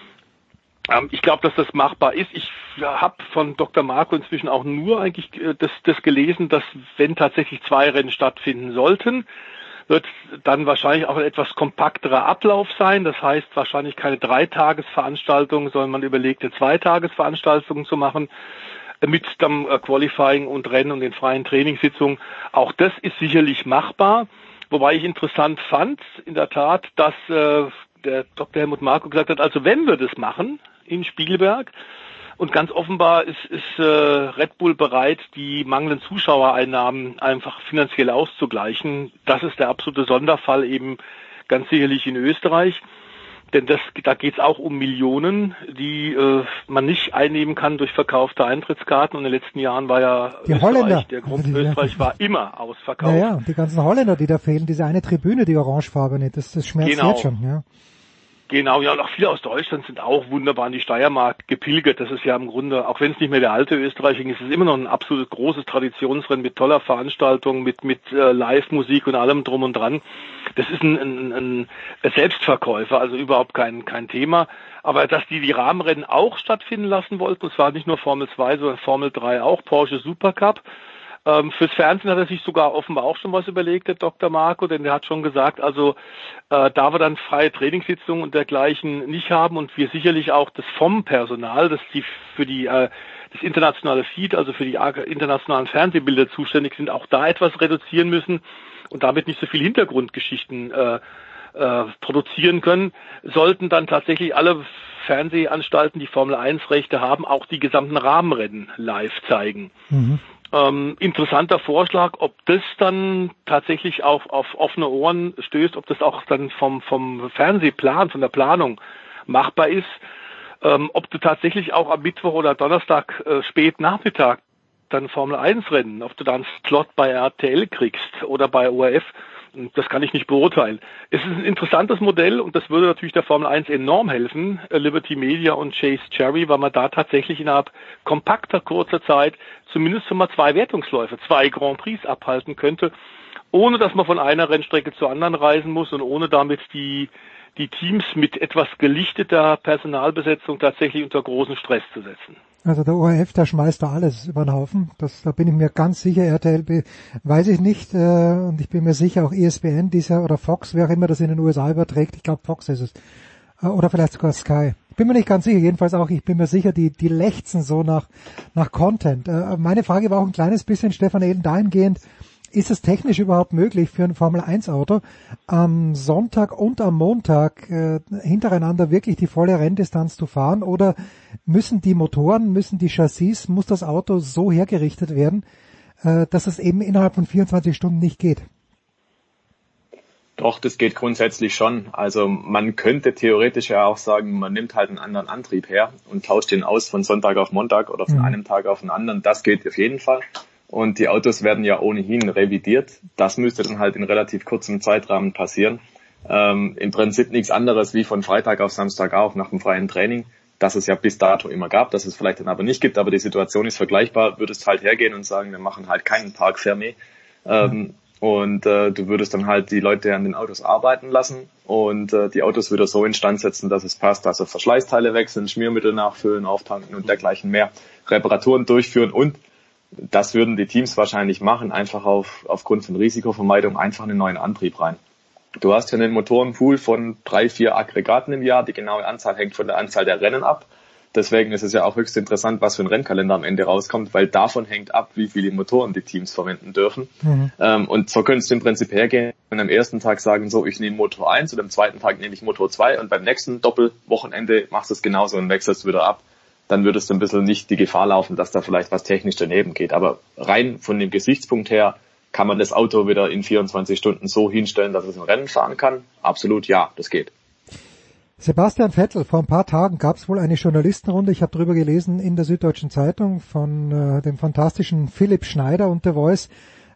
Ähm, ich glaube, dass das machbar ist. Ich habe von Dr. Marco inzwischen auch nur eigentlich äh, das, das gelesen, dass wenn tatsächlich zwei Rennen stattfinden sollten, wird dann wahrscheinlich auch ein etwas kompakterer Ablauf sein. Das heißt wahrscheinlich keine Dreitagesveranstaltung, sondern man überlegt, eine Zweitagesveranstaltung zu machen mit dem äh, Qualifying und Rennen und den freien Trainingssitzungen. Auch das ist sicherlich machbar. Wobei ich interessant fand, in der Tat, dass äh, der Dr. Helmut Marko gesagt hat, also wenn wir das machen in Spielberg, und ganz offenbar ist, ist äh, Red Bull bereit, die mangelnden Zuschauereinnahmen einfach finanziell auszugleichen. Das ist der absolute Sonderfall eben ganz sicherlich in Österreich. Denn das, da geht es auch um Millionen, die äh, man nicht einnehmen kann durch verkaufte Eintrittskarten. Und in den letzten Jahren war ja die Österreich, Holländer. der Grund also Österreich war immer ausverkauft. Ja, ja, die ganzen Holländer, die da fehlen, diese eine Tribüne, die orangefarbene, das, das schmerzt Genau. jetzt schon. Ja. Genau, ja, und auch viele aus Deutschland sind auch wunderbar in die Steiermark gepilgert. Das ist ja im Grunde, auch wenn es nicht mehr der alte Österreich ist, ist es immer noch ein absolut großes Traditionsrennen mit toller Veranstaltung, mit, mit äh, Live-Musik und allem drum und dran. Das ist ein, ein, ein Selbstverkäufer, also überhaupt kein, kein Thema. Aber dass die die Rahmenrennen auch stattfinden lassen wollten, und zwar nicht nur Formel 2, sondern Formel 3 auch, Porsche Supercup, ähm, fürs Fernsehen hat er sich sogar offenbar auch schon was überlegt, der Dr. Marco, denn der hat schon gesagt, also äh, da wir dann freie Trainingssitzungen und dergleichen nicht haben und wir sicherlich auch das vom Personal, das die für die äh, das internationale Feed, also für die internationalen Fernsehbilder zuständig sind, auch da etwas reduzieren müssen und damit nicht so viel Hintergrundgeschichten äh, äh, produzieren können, sollten dann tatsächlich alle Fernsehanstalten, die Formel 1 Rechte haben, auch die gesamten Rahmenrennen live zeigen. Mhm. Ähm, interessanter Vorschlag, ob das dann tatsächlich auch auf offene Ohren stößt, ob das auch dann vom, vom Fernsehplan, von der Planung machbar ist, ähm, ob du tatsächlich auch am Mittwoch oder Donnerstag äh, spät Nachmittag dann Formel 1 Rennen, ob du da einen Slot bei RTL kriegst oder bei ORF, das kann ich nicht beurteilen. Es ist ein interessantes Modell und das würde natürlich der Formel 1 enorm helfen, äh, Liberty Media und Chase Cherry, weil man da tatsächlich innerhalb kompakter kurzer Zeit zumindest schon mal zwei Wertungsläufe, zwei Grand Prix abhalten könnte, ohne dass man von einer Rennstrecke zur anderen reisen muss und ohne damit die die Teams mit etwas gelichteter Personalbesetzung tatsächlich unter großen Stress zu setzen. Also der ORF, der schmeißt da alles über den Haufen. Das, da bin ich mir ganz sicher. RTL weiß ich nicht. Äh, und ich bin mir sicher auch ESPN dieser oder Fox, wer auch immer das in den USA überträgt. Ich glaube Fox ist es. Äh, oder vielleicht sogar Sky. Ich bin mir nicht ganz sicher. Jedenfalls auch, ich bin mir sicher, die, die lechzen so nach, nach Content. Äh, meine Frage war auch ein kleines bisschen, Stefan Eden, dahingehend, ist es technisch überhaupt möglich für ein Formel 1 Auto am Sonntag und am Montag äh, hintereinander wirklich die volle Renndistanz zu fahren oder müssen die Motoren, müssen die Chassis, muss das Auto so hergerichtet werden, äh, dass es eben innerhalb von 24 Stunden nicht geht? Doch, das geht grundsätzlich schon. Also man könnte theoretisch ja auch sagen, man nimmt halt einen anderen Antrieb her und tauscht den aus von Sonntag auf Montag oder von mhm. einem Tag auf den anderen. Das geht auf jeden Fall. Und die Autos werden ja ohnehin revidiert. Das müsste dann halt in relativ kurzem Zeitrahmen passieren. Ähm, Im Prinzip nichts anderes wie von Freitag auf Samstag auf nach dem freien Training, das es ja bis dato immer gab, dass es vielleicht dann aber nicht gibt, aber die Situation ist vergleichbar, würdest halt hergehen und sagen, wir machen halt keinen Park Fermé. Ähm, und äh, du würdest dann halt die Leute an den Autos arbeiten lassen und äh, die Autos wieder so instand setzen, dass es passt. Also Verschleißteile wechseln, Schmiermittel nachfüllen, auftanken und dergleichen mehr, Reparaturen durchführen und das würden die Teams wahrscheinlich machen, einfach auf, aufgrund von Risikovermeidung einfach einen neuen Antrieb rein. Du hast ja einen Motorenpool von drei, vier Aggregaten im Jahr. Die genaue Anzahl hängt von der Anzahl der Rennen ab. Deswegen ist es ja auch höchst interessant, was für ein Rennkalender am Ende rauskommt, weil davon hängt ab, wie viele Motoren die Teams verwenden dürfen. Mhm. Ähm, und so könntest du im Prinzip hergehen und am ersten Tag sagen, so, ich nehme Motor 1 und am zweiten Tag nehme ich Motor 2 und beim nächsten Doppelwochenende machst du es genauso und wechselst wieder ab dann würdest du ein bisschen nicht die Gefahr laufen, dass da vielleicht was technisch daneben geht. Aber rein von dem Gesichtspunkt her Kann man das Auto wieder in 24 Stunden so hinstellen, dass es ein Rennen fahren kann? Absolut ja, das geht. Sebastian Vettel, vor ein paar Tagen gab es wohl eine Journalistenrunde, ich habe darüber gelesen in der Süddeutschen Zeitung von äh, dem fantastischen Philipp Schneider und der Voice.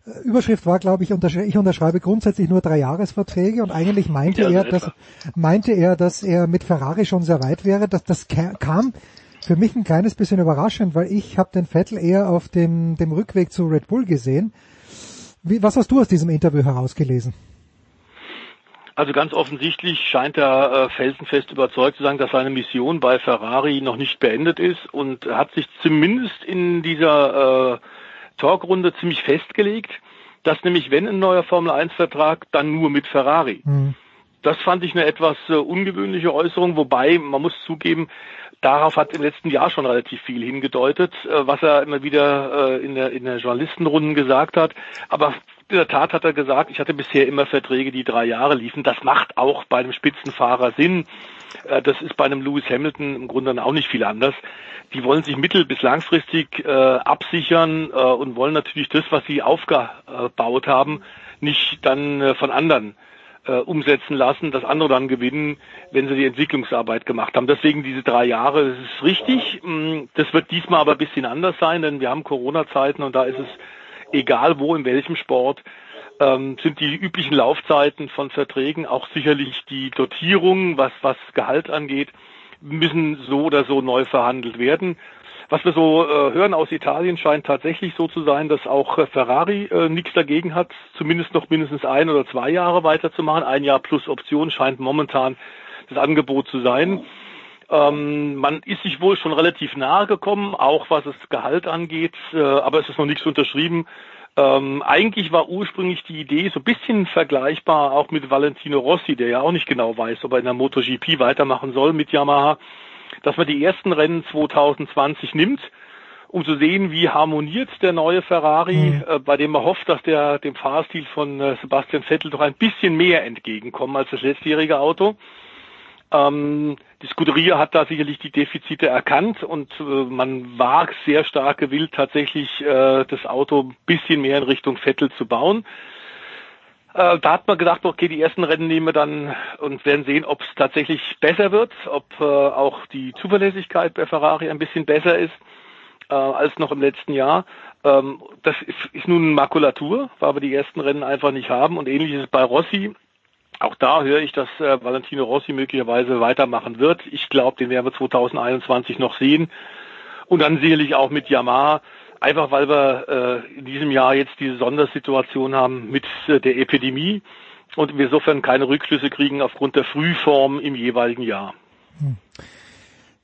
Äh, Überschrift war, glaube ich, untersch ich unterschreibe grundsätzlich nur drei Jahresverträge und eigentlich meinte ja, er, dass, meinte er, dass er mit Ferrari schon sehr weit wäre. Das, das kam für mich ein kleines bisschen überraschend, weil ich habe den Vettel eher auf dem, dem Rückweg zu Red Bull gesehen. Wie, was hast du aus diesem Interview herausgelesen? Also ganz offensichtlich scheint er äh, felsenfest überzeugt zu sein, dass seine Mission bei Ferrari noch nicht beendet ist und hat sich zumindest in dieser äh, Talkrunde ziemlich festgelegt, dass nämlich wenn ein neuer Formel 1 Vertrag, dann nur mit Ferrari. Mhm. Das fand ich eine etwas äh, ungewöhnliche Äußerung, wobei man muss zugeben, darauf hat im letzten Jahr schon relativ viel hingedeutet, äh, was er immer wieder äh, in der, in der Journalistenrunden gesagt hat. Aber in der Tat hat er gesagt, ich hatte bisher immer Verträge, die drei Jahre liefen. Das macht auch bei einem Spitzenfahrer Sinn. Äh, das ist bei einem Lewis Hamilton im Grunde dann auch nicht viel anders. Die wollen sich mittel- bis langfristig absichern und wollen natürlich das, was sie aufgebaut haben, nicht dann von anderen äh, umsetzen lassen, das andere dann gewinnen, wenn sie die Entwicklungsarbeit gemacht haben. Deswegen diese drei Jahre, das ist richtig. Mm, das wird diesmal aber ein bisschen anders sein, denn wir haben Corona-Zeiten und da ist es egal wo, in welchem Sport, ähm, sind die üblichen Laufzeiten von Verträgen, auch sicherlich die Dotierungen, was, was Gehalt angeht, müssen so oder so neu verhandelt werden. Was wir so äh, hören aus Italien scheint tatsächlich so zu sein, dass auch äh, Ferrari äh, nichts dagegen hat, zumindest noch mindestens ein oder zwei Jahre weiterzumachen. Ein Jahr plus Option scheint momentan das Angebot zu sein. Ähm, man ist sich wohl schon relativ nahe gekommen, auch was das Gehalt angeht, äh, aber es ist noch nichts unterschrieben. Ähm, eigentlich war ursprünglich die Idee so ein bisschen vergleichbar auch mit Valentino Rossi, der ja auch nicht genau weiß, ob er in der MotoGP weitermachen soll mit Yamaha, dass man die ersten Rennen 2020 nimmt, um zu sehen, wie harmoniert der neue Ferrari, mhm. äh, bei dem man hofft, dass der dem Fahrstil von äh, Sebastian Vettel doch ein bisschen mehr entgegenkommt als das letztjährige Auto. Ähm, die Scuderia hat da sicherlich die Defizite erkannt und äh, man war sehr stark gewillt, tatsächlich äh, das Auto ein bisschen mehr in Richtung Vettel zu bauen. Äh, da hat man gedacht, okay, die ersten Rennen nehmen wir dann und werden sehen, ob es tatsächlich besser wird, ob äh, auch die Zuverlässigkeit bei Ferrari ein bisschen besser ist äh, als noch im letzten Jahr. Ähm, das ist, ist nun Makulatur, weil wir die ersten Rennen einfach nicht haben und ähnlich ist es bei Rossi. Auch da höre ich, dass äh, Valentino Rossi möglicherweise weitermachen wird. Ich glaube, den werden wir 2021 noch sehen. Und dann sicherlich auch mit Yamaha, einfach weil wir äh, in diesem Jahr jetzt diese Sondersituation haben mit äh, der Epidemie und wir insofern keine Rückschlüsse kriegen aufgrund der Frühform im jeweiligen Jahr. Hm.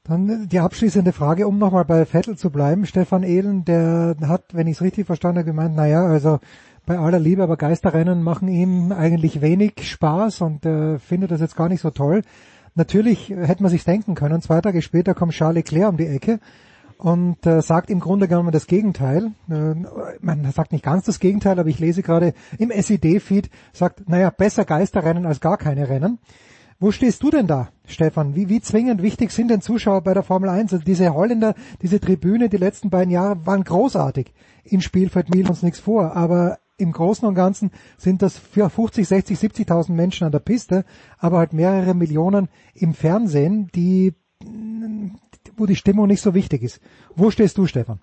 Dann die abschließende Frage, um nochmal bei Vettel zu bleiben. Stefan Ehlen, der hat, wenn ich es richtig verstanden habe, gemeint, naja, also bei aller Liebe, aber Geisterrennen machen ihm eigentlich wenig Spaß und äh, findet das jetzt gar nicht so toll. Natürlich hätte man sich denken können, zwei Tage später kommt Charles Leclerc um die Ecke und äh, sagt im Grunde genommen das Gegenteil. Äh, man sagt nicht ganz das Gegenteil, aber ich lese gerade im SED-Feed, sagt, naja, besser Geisterrennen als gar keine Rennen. Wo stehst du denn da, Stefan? Wie, wie zwingend wichtig sind denn Zuschauer bei der Formel 1? Also diese Holländer, diese Tribüne die letzten beiden Jahre waren großartig. In Spielfeld mielen uns nichts vor, aber im Großen und Ganzen sind das für 50, 60, 70.000 Menschen an der Piste, aber halt mehrere Millionen im Fernsehen, die, wo die Stimmung nicht so wichtig ist. Wo stehst du, Stefan?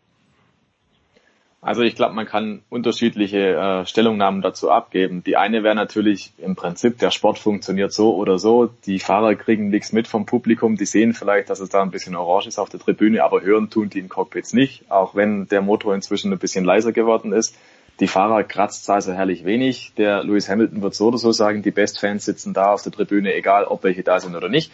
Also ich glaube, man kann unterschiedliche äh, Stellungnahmen dazu abgeben. Die eine wäre natürlich im Prinzip, der Sport funktioniert so oder so. Die Fahrer kriegen nichts mit vom Publikum. Die sehen vielleicht, dass es da ein bisschen orange ist auf der Tribüne, aber hören tun die in Cockpits nicht, auch wenn der Motor inzwischen ein bisschen leiser geworden ist. Die Fahrer kratzt also herrlich wenig. Der Lewis Hamilton wird so oder so sagen, die Bestfans sitzen da auf der Tribüne, egal ob welche da sind oder nicht.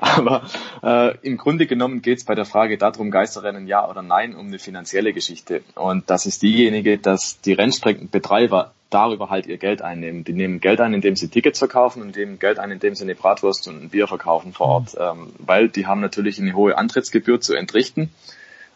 Aber äh, im Grunde genommen geht es bei der Frage darum, Geisterrennen ja oder nein, um eine finanzielle Geschichte. Und das ist diejenige, dass die Rennstreckenbetreiber darüber halt ihr Geld einnehmen. Die nehmen Geld ein, indem sie Tickets verkaufen und nehmen Geld ein, indem sie eine Bratwurst und ein Bier verkaufen vor Ort. Ähm, weil die haben natürlich eine hohe Antrittsgebühr zu entrichten.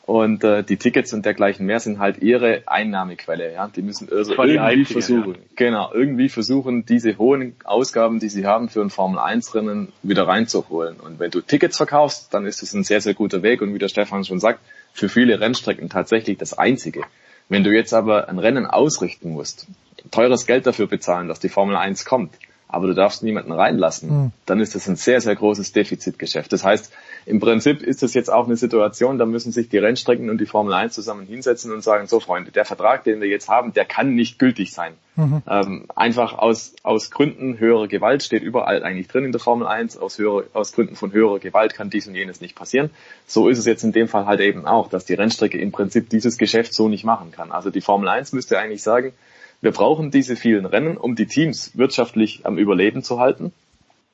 Und äh, die Tickets und dergleichen mehr sind halt ihre Einnahmequelle. Ja, die müssen also irgendwie einzige, versuchen, ja. genau, irgendwie versuchen, diese hohen Ausgaben, die sie haben für ein Formel 1 Rennen, wieder reinzuholen. Und wenn du Tickets verkaufst, dann ist es ein sehr sehr guter Weg. Und wie der Stefan schon sagt, für viele Rennstrecken tatsächlich das einzige. Wenn du jetzt aber ein Rennen ausrichten musst, teures Geld dafür bezahlen, dass die Formel 1 kommt, aber du darfst niemanden reinlassen, mhm. dann ist das ein sehr, sehr großes Defizitgeschäft. Das heißt, im Prinzip ist das jetzt auch eine Situation, da müssen sich die Rennstrecken und die Formel 1 zusammen hinsetzen und sagen, so Freunde, der Vertrag, den wir jetzt haben, der kann nicht gültig sein. Mhm. Ähm, einfach aus, aus Gründen höherer Gewalt steht überall eigentlich drin in der Formel 1, aus, höhere, aus Gründen von höherer Gewalt kann dies und jenes nicht passieren. So ist es jetzt in dem Fall halt eben auch, dass die Rennstrecke im Prinzip dieses Geschäft so nicht machen kann. Also die Formel 1 müsste eigentlich sagen, wir brauchen diese vielen Rennen, um die Teams wirtschaftlich am Überleben zu halten.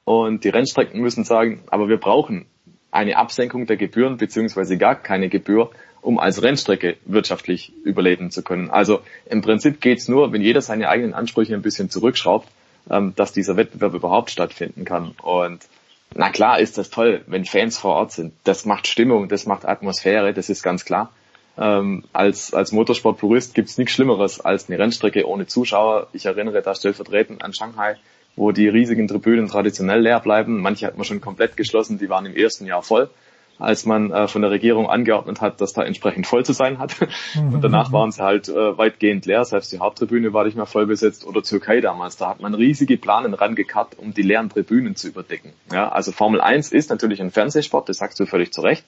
Und die Rennstrecken müssen sagen, aber wir brauchen eine Absenkung der Gebühren beziehungsweise gar keine Gebühr, um als Rennstrecke wirtschaftlich überleben zu können. Also im Prinzip geht's nur, wenn jeder seine eigenen Ansprüche ein bisschen zurückschraubt, ähm, dass dieser Wettbewerb überhaupt stattfinden kann. Und na klar ist das toll, wenn Fans vor Ort sind. Das macht Stimmung, das macht Atmosphäre, das ist ganz klar. Ähm, als, als Motorsportpurist gibt's nichts Schlimmeres als eine Rennstrecke ohne Zuschauer. Ich erinnere da stellvertretend an Shanghai, wo die riesigen Tribünen traditionell leer bleiben. Manche hat man schon komplett geschlossen, die waren im ersten Jahr voll, als man äh, von der Regierung angeordnet hat, dass da entsprechend voll zu sein hat. Mhm. Und danach waren sie halt äh, weitgehend leer, selbst die Haupttribüne war nicht mehr voll besetzt oder Türkei damals. Da hat man riesige Planen rangekarrt, um die leeren Tribünen zu überdecken. Ja, also Formel 1 ist natürlich ein Fernsehsport, das sagst du völlig zu Recht.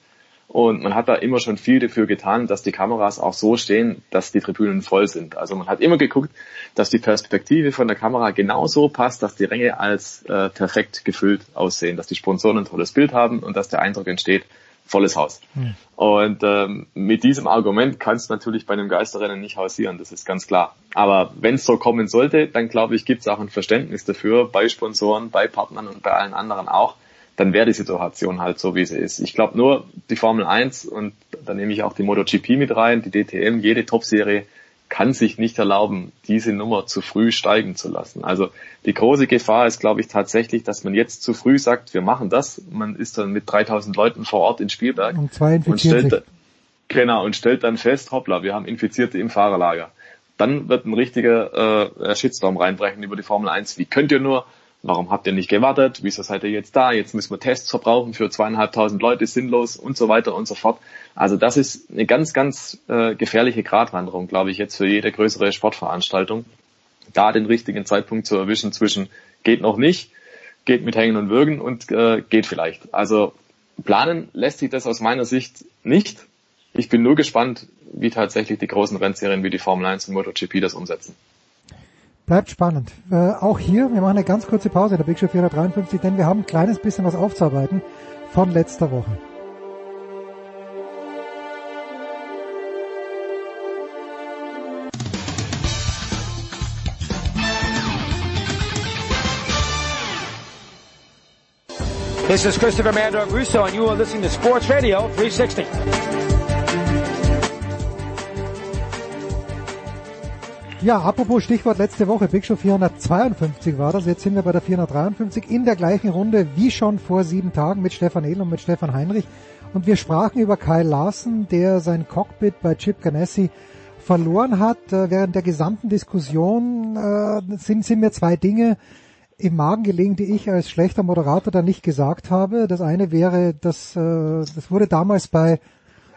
Und man hat da immer schon viel dafür getan, dass die Kameras auch so stehen, dass die Tribünen voll sind. Also man hat immer geguckt, dass die Perspektive von der Kamera genauso passt, dass die Ränge als äh, perfekt gefüllt aussehen, dass die Sponsoren ein tolles Bild haben und dass der Eindruck entsteht, volles Haus. Hm. Und ähm, mit diesem Argument kannst du natürlich bei einem Geisterrennen nicht hausieren, das ist ganz klar. Aber wenn es so kommen sollte, dann glaube ich, gibt es auch ein Verständnis dafür bei Sponsoren, bei Partnern und bei allen anderen auch, dann wäre die Situation halt so, wie sie ist. Ich glaube nur, die Formel 1 und da nehme ich auch die MotoGP mit rein, die DTM, jede Top-Serie kann sich nicht erlauben, diese Nummer zu früh steigen zu lassen. Also die große Gefahr ist, glaube ich, tatsächlich, dass man jetzt zu früh sagt, wir machen das. Man ist dann mit 3000 Leuten vor Ort in Spielberg und, zwei und stellt, genau, und stellt dann fest, hoppla, wir haben Infizierte im Fahrerlager. Dann wird ein richtiger äh, Shitstorm reinbrechen über die Formel 1. Wie könnt ihr nur? Warum habt ihr nicht gewartet? Wieso seid ihr jetzt da? Jetzt müssen wir Tests verbrauchen für zweieinhalbtausend Leute, sinnlos und so weiter und so fort. Also das ist eine ganz, ganz äh, gefährliche Gratwanderung, glaube ich, jetzt für jede größere Sportveranstaltung. Da den richtigen Zeitpunkt zu erwischen zwischen geht noch nicht, geht mit Hängen und Würgen und äh, geht vielleicht. Also planen lässt sich das aus meiner Sicht nicht. Ich bin nur gespannt, wie tatsächlich die großen Rennserien wie die Formel 1 und MotoGP das umsetzen. Bleibt spannend. Äh, auch hier, wir machen eine ganz kurze Pause in der Big Show 453, denn wir haben ein kleines bisschen was aufzuarbeiten von letzter Woche. This is Christopher Mandor Russo and you are listening to Sports Radio 360. Ja, apropos Stichwort letzte Woche, Big Show 452 war das, jetzt sind wir bei der 453 in der gleichen Runde wie schon vor sieben Tagen mit Stefan Edel und mit Stefan Heinrich und wir sprachen über Kyle Larsen, der sein Cockpit bei Chip Ganassi verloren hat. Äh, während der gesamten Diskussion äh, sind, sind mir zwei Dinge im Magen gelegen, die ich als schlechter Moderator da nicht gesagt habe. Das eine wäre, dass äh, das wurde damals bei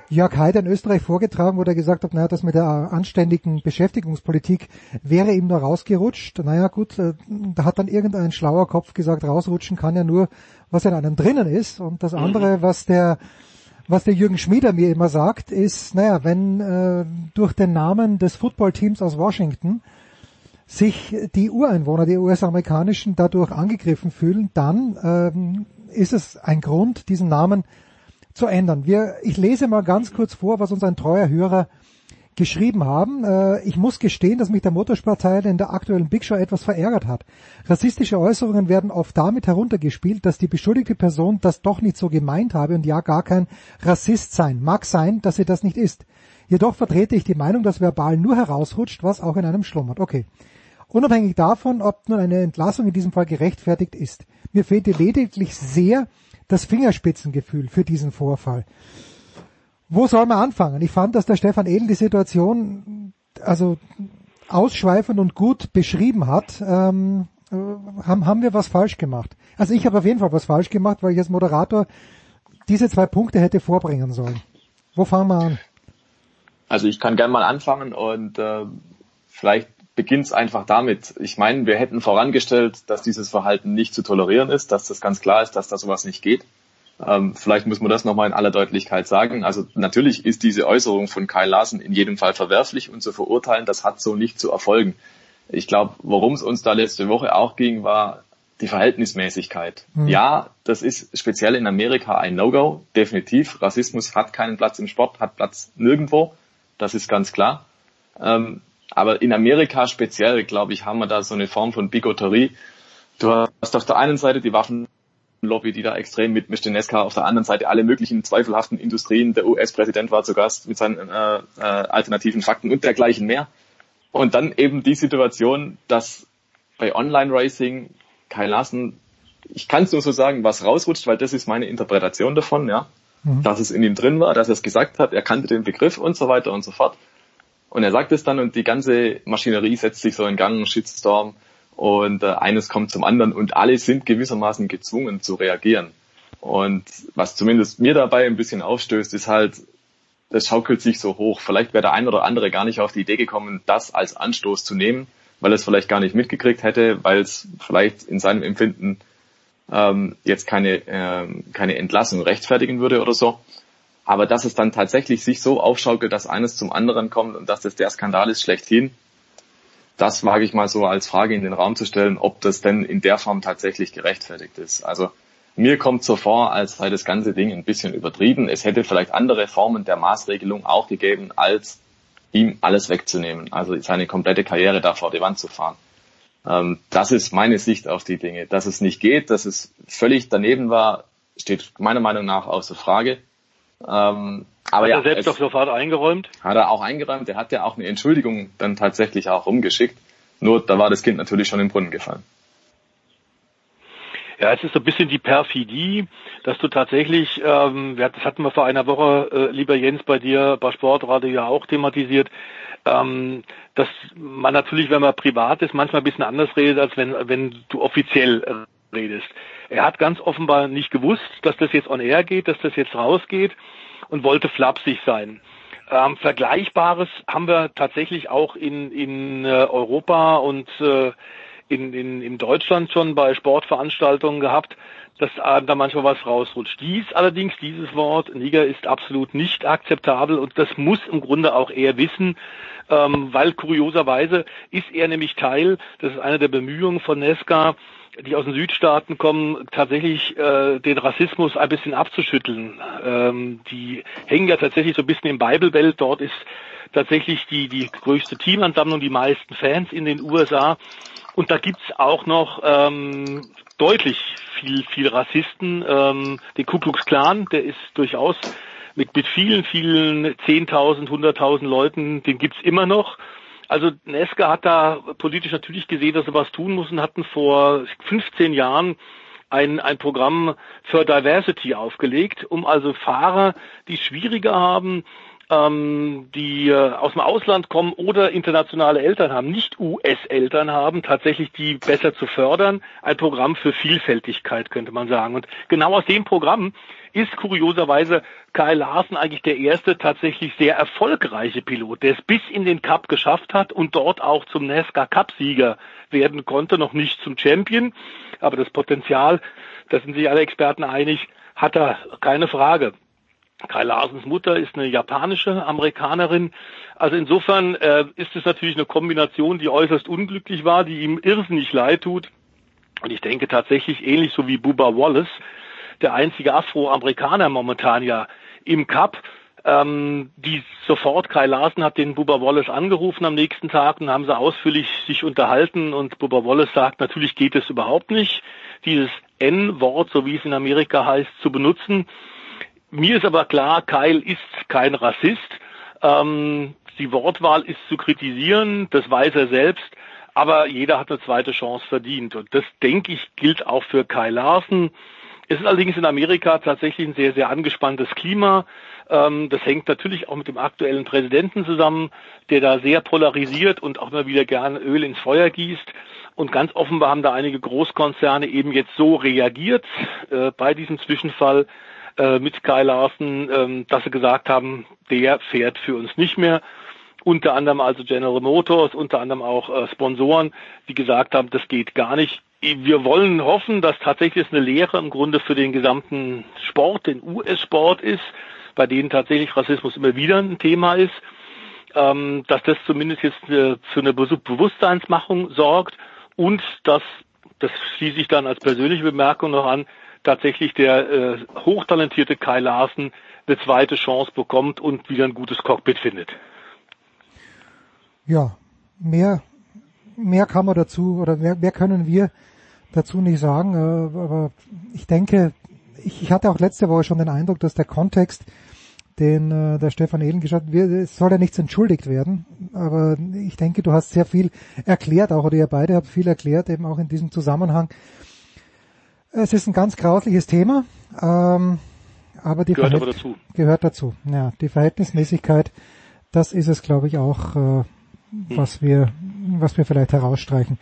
Jörg Haider in Österreich vorgetragen, wo er gesagt hat, naja, das mit der anständigen Beschäftigungspolitik wäre ihm nur rausgerutscht. Naja, gut, äh, da hat dann irgendein schlauer Kopf gesagt, rausrutschen kann ja nur, was in einem drinnen ist. Und das andere, mhm. was der was der Jürgen Schmieder mir immer sagt, ist, naja, wenn äh, durch den Namen des Footballteams aus Washington sich die Ureinwohner, die US-amerikanischen, dadurch angegriffen fühlen, dann ähm, ist es ein Grund, diesen Namen zu ändern. Wir, ich lese mal ganz kurz vor, was uns ein treuer Hörer geschrieben haben. Äh, ich muss gestehen, dass mich der Motorsportteil in der aktuellen Big Show etwas verärgert hat. Rassistische Äußerungen werden oft damit heruntergespielt, dass die beschuldigte Person das doch nicht so gemeint habe und ja gar kein Rassist sein. Mag sein, dass sie das nicht ist. Jedoch vertrete ich die Meinung, dass verbal nur herausrutscht, was auch in einem schlummert. Okay. Unabhängig davon, ob nun eine Entlassung in diesem Fall gerechtfertigt ist. Mir fehlte lediglich sehr das Fingerspitzengefühl für diesen Vorfall. Wo soll man anfangen? Ich fand, dass der Stefan Edel die Situation also ausschweifend und gut beschrieben hat. Ähm, äh, haben, haben wir was falsch gemacht? Also ich habe auf jeden Fall was falsch gemacht, weil ich als Moderator diese zwei Punkte hätte vorbringen sollen. Wo fangen wir an? Also ich kann gerne mal anfangen und äh, vielleicht beginnt es einfach damit. Ich meine, wir hätten vorangestellt, dass dieses Verhalten nicht zu tolerieren ist, dass das ganz klar ist, dass da sowas nicht geht. Ähm, vielleicht muss man das nochmal in aller Deutlichkeit sagen. Also natürlich ist diese Äußerung von Kyle Larsen in jedem Fall verwerflich und zu verurteilen. Das hat so nicht zu erfolgen. Ich glaube, worum es uns da letzte Woche auch ging, war die Verhältnismäßigkeit. Mhm. Ja, das ist speziell in Amerika ein No-Go, definitiv. Rassismus hat keinen Platz im Sport, hat Platz nirgendwo. Das ist ganz klar. Ähm, aber in Amerika speziell, glaube ich, haben wir da so eine Form von Bigotterie. Du hast auf der einen Seite die Waffen Lobby, die da extrem mitmischt in Nesca. Auf der anderen Seite alle möglichen zweifelhaften Industrien. Der US-Präsident war zu Gast mit seinen äh, äh, alternativen Fakten und dergleichen mehr. Und dann eben die Situation, dass bei Online-Racing Kai Larsen, ich kann es nur so sagen, was rausrutscht, weil das ist meine Interpretation davon, ja, mhm. dass es in ihm drin war, dass er es gesagt hat, er kannte den Begriff und so weiter und so fort. Und er sagt es dann und die ganze Maschinerie setzt sich so in Gang, Shitstorm und äh, eines kommt zum anderen und alle sind gewissermaßen gezwungen zu reagieren. Und was zumindest mir dabei ein bisschen aufstößt, ist halt, das schaukelt sich so hoch. Vielleicht wäre der ein oder andere gar nicht auf die Idee gekommen, das als Anstoß zu nehmen, weil es vielleicht gar nicht mitgekriegt hätte, weil es vielleicht in seinem Empfinden ähm, jetzt keine, ähm, keine Entlassung rechtfertigen würde oder so. Aber dass es dann tatsächlich sich so aufschaukelt, dass eines zum anderen kommt und dass das der Skandal ist schlechthin, das wage ich mal so als Frage in den Raum zu stellen, ob das denn in der Form tatsächlich gerechtfertigt ist. Also mir kommt so vor, als sei das ganze Ding ein bisschen übertrieben. Es hätte vielleicht andere Formen der Maßregelung auch gegeben, als ihm alles wegzunehmen, also seine komplette Karriere da vor die Wand zu fahren. Ähm, das ist meine Sicht auf die Dinge. Dass es nicht geht, dass es völlig daneben war, steht meiner Meinung nach außer Frage. Ähm, aber hat ja, er selbst doch sofort eingeräumt? Hat er auch eingeräumt. Er hat ja auch eine Entschuldigung dann tatsächlich auch rumgeschickt. Nur da war das Kind natürlich schon im Brunnen gefallen. Ja, es ist so ein bisschen die Perfidie, dass du tatsächlich, ähm, das hatten wir vor einer Woche, äh, lieber Jens, bei dir bei Sportradio ja auch thematisiert, ähm, dass man natürlich, wenn man privat ist, manchmal ein bisschen anders redet, als wenn, wenn du offiziell redest. Er hat ganz offenbar nicht gewusst, dass das jetzt on air geht, dass das jetzt rausgeht und wollte flapsig sein. Ähm, Vergleichbares haben wir tatsächlich auch in, in äh, Europa und äh, in, in, in Deutschland schon bei Sportveranstaltungen gehabt, dass da manchmal was rausrutscht. Dies allerdings, dieses Wort, Niger, ist absolut nicht akzeptabel und das muss im Grunde auch er wissen, ähm, weil kurioserweise ist er nämlich Teil, das ist eine der Bemühungen von Nesca, die aus den Südstaaten kommen, tatsächlich äh, den Rassismus ein bisschen abzuschütteln. Ähm, die hängen ja tatsächlich so ein bisschen im Bible Belt. Dort ist tatsächlich die, die größte Teamansammlung, die meisten Fans in den USA. Und da gibt's auch noch ähm, deutlich viel, viel Rassisten. Ähm, den Ku Klux Klan, der ist durchaus mit, mit vielen, vielen 10.000, 100.000 Leuten, den gibt's immer noch. Also Neska hat da politisch natürlich gesehen, dass sie was tun muss und hatten vor 15 Jahren ein, ein Programm für Diversity aufgelegt, um also Fahrer, die schwieriger haben, ähm, die äh, aus dem Ausland kommen oder internationale Eltern haben, nicht US-Eltern haben, tatsächlich die besser zu fördern. Ein Programm für Vielfältigkeit, könnte man sagen. Und genau aus dem Programm ist kurioserweise Kyle Larsen eigentlich der erste tatsächlich sehr erfolgreiche Pilot, der es bis in den Cup geschafft hat und dort auch zum NASCAR Cup-Sieger werden konnte, noch nicht zum Champion. Aber das Potenzial, da sind sich alle Experten einig, hat er, keine Frage. Kai Larsens Mutter ist eine japanische Amerikanerin. Also insofern äh, ist es natürlich eine Kombination, die äußerst unglücklich war, die ihm irrsinnig leid tut. Und ich denke tatsächlich ähnlich so wie Bubba Wallace, der einzige Afroamerikaner momentan ja im Cup, ähm, die sofort, Kai Larsen hat den Bubba Wallace angerufen am nächsten Tag und haben sie ausführlich sich unterhalten und Bubba Wallace sagt, natürlich geht es überhaupt nicht, dieses N-Wort, so wie es in Amerika heißt, zu benutzen. Mir ist aber klar, Kyle ist kein Rassist. Ähm, die Wortwahl ist zu kritisieren, das weiß er selbst, aber jeder hat eine zweite Chance verdient. Und das, denke ich, gilt auch für Kyle Larsen. Es ist allerdings in Amerika tatsächlich ein sehr, sehr angespanntes Klima. Ähm, das hängt natürlich auch mit dem aktuellen Präsidenten zusammen, der da sehr polarisiert und auch immer wieder gerne Öl ins Feuer gießt. Und ganz offenbar haben da einige Großkonzerne eben jetzt so reagiert äh, bei diesem Zwischenfall, äh, mit Sky Larsen, ähm, dass sie gesagt haben, der fährt für uns nicht mehr. unter anderem also General Motors, unter anderem auch äh, Sponsoren, die gesagt haben, das geht gar nicht. Wir wollen hoffen, dass tatsächlich eine Lehre im Grunde für den gesamten Sport, den US-Sport ist, bei denen tatsächlich Rassismus immer wieder ein Thema ist, ähm, dass das zumindest jetzt äh, für eine Be Bewusstseinsmachung sorgt und dass, das schließe ich dann als persönliche Bemerkung noch an, tatsächlich der äh, hochtalentierte Kai Larsen eine zweite Chance bekommt und wieder ein gutes Cockpit findet. Ja, mehr, mehr kann man dazu oder mehr, mehr können wir dazu nicht sagen, äh, aber ich denke, ich, ich hatte auch letzte Woche schon den Eindruck, dass der Kontext, den äh, der Stefan Ehlen geschaut hat, es soll ja nichts entschuldigt werden, aber ich denke, du hast sehr viel erklärt, auch oder ihr beide habt viel erklärt, eben auch in diesem Zusammenhang. Es ist ein ganz grausliches Thema, ähm, aber die gehört aber dazu. Gehört dazu. Ja, die Verhältnismäßigkeit, das ist es, glaube ich, auch, äh, was wir, was wir vielleicht herausstreichen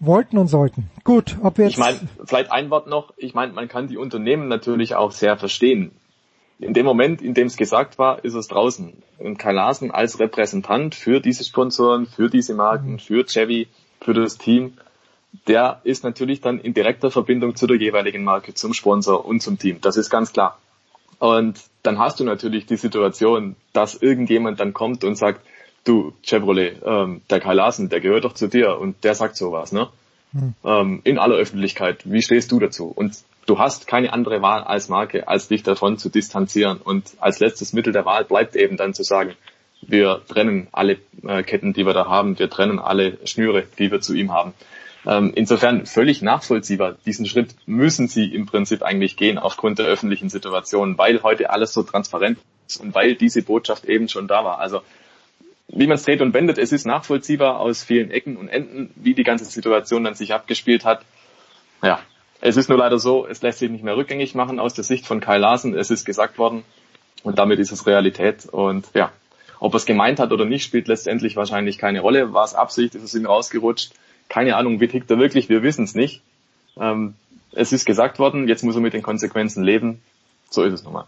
wollten und sollten. Gut, ob wir jetzt. Ich meine, vielleicht ein Wort noch. Ich meine, man kann die Unternehmen natürlich auch sehr verstehen. In dem Moment, in dem es gesagt war, ist es draußen. Und Kai Larsen als Repräsentant für diese Sponsoren, für diese Marken, mhm. für Chevy, für das Team, der ist natürlich dann in direkter Verbindung zu der jeweiligen Marke, zum Sponsor und zum Team. Das ist ganz klar. Und dann hast du natürlich die Situation, dass irgendjemand dann kommt und sagt, du Chevrolet, ähm, der Kai Larsen, der gehört doch zu dir und der sagt sowas, ne? Hm. Ähm, in aller Öffentlichkeit. Wie stehst du dazu? Und du hast keine andere Wahl als Marke, als dich davon zu distanzieren. Und als letztes Mittel der Wahl bleibt eben dann zu sagen, wir trennen alle äh, Ketten, die wir da haben, wir trennen alle Schnüre, die wir zu ihm haben. Ähm, insofern völlig nachvollziehbar. Diesen Schritt müssen sie im Prinzip eigentlich gehen aufgrund der öffentlichen Situation, weil heute alles so transparent ist und weil diese Botschaft eben schon da war. Also wie man es dreht und wendet, es ist nachvollziehbar aus vielen Ecken und Enden, wie die ganze Situation dann sich abgespielt hat. Ja, es ist nur leider so, es lässt sich nicht mehr rückgängig machen aus der Sicht von Kai Larsen. Es ist gesagt worden und damit ist es Realität. Und ja, ob er es gemeint hat oder nicht, spielt letztendlich wahrscheinlich keine Rolle. War es Absicht, ist es ihm rausgerutscht? Keine Ahnung, wie tickt er wirklich? Wir wissen es nicht. Ähm, es ist gesagt worden, jetzt muss er mit den Konsequenzen leben. So ist es nun mal.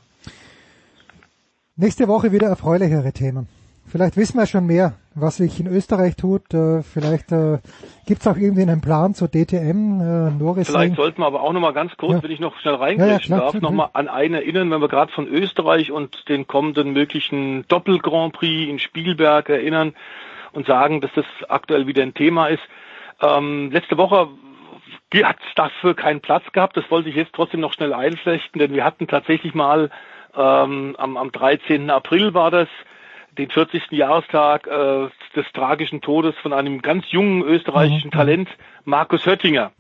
Nächste Woche wieder erfreulichere Themen. Vielleicht wissen wir schon mehr, was sich in Österreich tut. Äh, vielleicht äh, gibt es auch irgendwie einen Plan zur DTM. Äh, Norris Vielleicht sollten wir aber auch nochmal ganz kurz, ja. wenn ich noch schnell reingreifen ja, ja, darf, nochmal an einen erinnern, wenn wir gerade von Österreich und den kommenden möglichen Doppel-Grand Prix in Spielberg erinnern und sagen, dass das aktuell wieder ein Thema ist. Ähm, letzte Woche hat es dafür keinen Platz gehabt. Das wollte ich jetzt trotzdem noch schnell einflechten, denn wir hatten tatsächlich mal ähm, am, am 13. April war das den 40. Jahrestag äh, des tragischen Todes von einem ganz jungen österreichischen mhm. Talent, Markus Höttinger,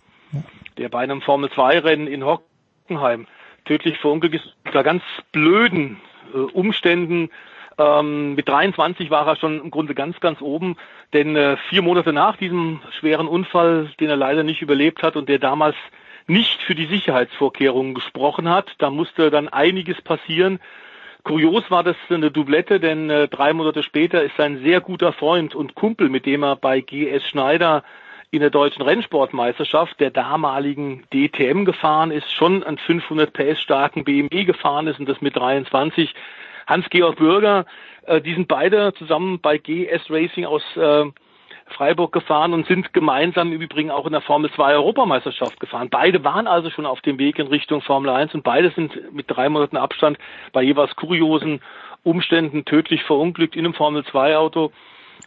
der bei einem Formel-2-Rennen in Hockenheim tödlich verunglückt ist, unter ganz blöden äh, Umständen. Ähm, mit 23 war er schon im Grunde ganz, ganz oben, denn äh, vier Monate nach diesem schweren Unfall, den er leider nicht überlebt hat und der damals nicht für die Sicherheitsvorkehrungen gesprochen hat, da musste dann einiges passieren Kurios war das eine Doublette, denn äh, drei Monate später ist sein sehr guter Freund und Kumpel, mit dem er bei GS Schneider in der deutschen Rennsportmeisterschaft der damaligen DTM gefahren ist, schon einen 500 PS starken BMW gefahren ist und das mit 23. Hans-Georg Bürger, äh, die sind beide zusammen bei GS Racing aus äh, Freiburg gefahren und sind gemeinsam im Übrigen auch in der Formel 2 Europameisterschaft gefahren. Beide waren also schon auf dem Weg in Richtung Formel 1 und beide sind mit drei Monaten Abstand bei jeweils kuriosen Umständen tödlich verunglückt in einem Formel 2 Auto.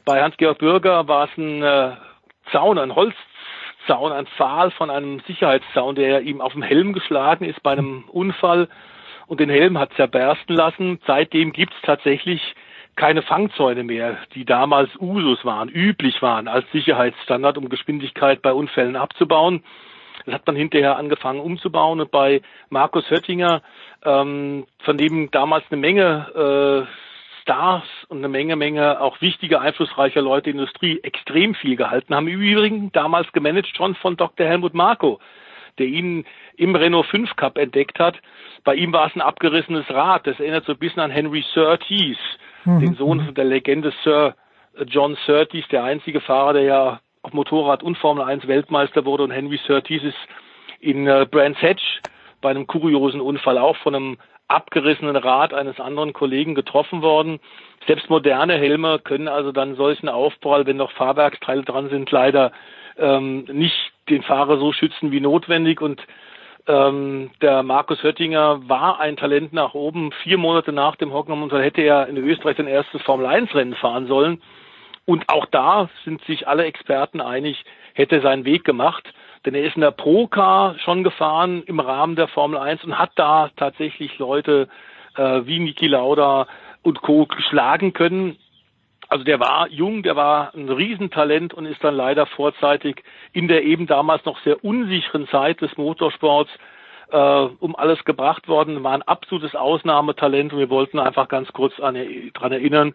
Bei Hans-Georg Bürger war es ein äh, Zaun, ein Holzzaun, ein Pfahl von einem Sicherheitszaun, der ihm auf dem Helm geschlagen ist bei einem Unfall und den Helm hat zerbersten lassen. Seitdem gibt es tatsächlich keine Fangzäune mehr, die damals Usus waren, üblich waren als Sicherheitsstandard, um Geschwindigkeit bei Unfällen abzubauen. Das hat man hinterher angefangen umzubauen und bei Markus Höttinger, ähm, von dem damals eine Menge äh, Stars und eine Menge, Menge auch wichtige, einflussreicher Leute in der Industrie extrem viel gehalten haben. Im Übrigen damals gemanagt schon von Dr. Helmut Marko, der ihn im Renault 5 Cup entdeckt hat. Bei ihm war es ein abgerissenes Rad. Das erinnert so ein bisschen an Henry Surtees mhm. den Sohn von der Legende Sir John Surtees, der einzige Fahrer, der ja auf Motorrad und Formel 1 Weltmeister wurde und Henry Surtees ist in äh, Brands Hatch bei einem kuriosen Unfall auch von einem abgerissenen Rad eines anderen Kollegen getroffen worden. Selbst moderne Helme können also dann solchen Aufprall, wenn noch Fahrwerksteile dran sind, leider ähm, nicht den Fahrer so schützen wie notwendig und ähm, der Markus Höttinger war ein Talent nach oben. Vier Monate nach dem Hockenheim-Unfall hätte er in Österreich sein erstes Formel-1-Rennen fahren sollen. Und auch da sind sich alle Experten einig, hätte seinen Weg gemacht. Denn er ist in der Pro-Car schon gefahren im Rahmen der Formel 1 und hat da tatsächlich Leute äh, wie Niki Lauda und Co. geschlagen können. Also der war jung, der war ein Riesentalent und ist dann leider vorzeitig in der eben damals noch sehr unsicheren Zeit des Motorsports äh, um alles gebracht worden, war ein absolutes Ausnahmetalent und wir wollten einfach ganz kurz an, daran erinnern,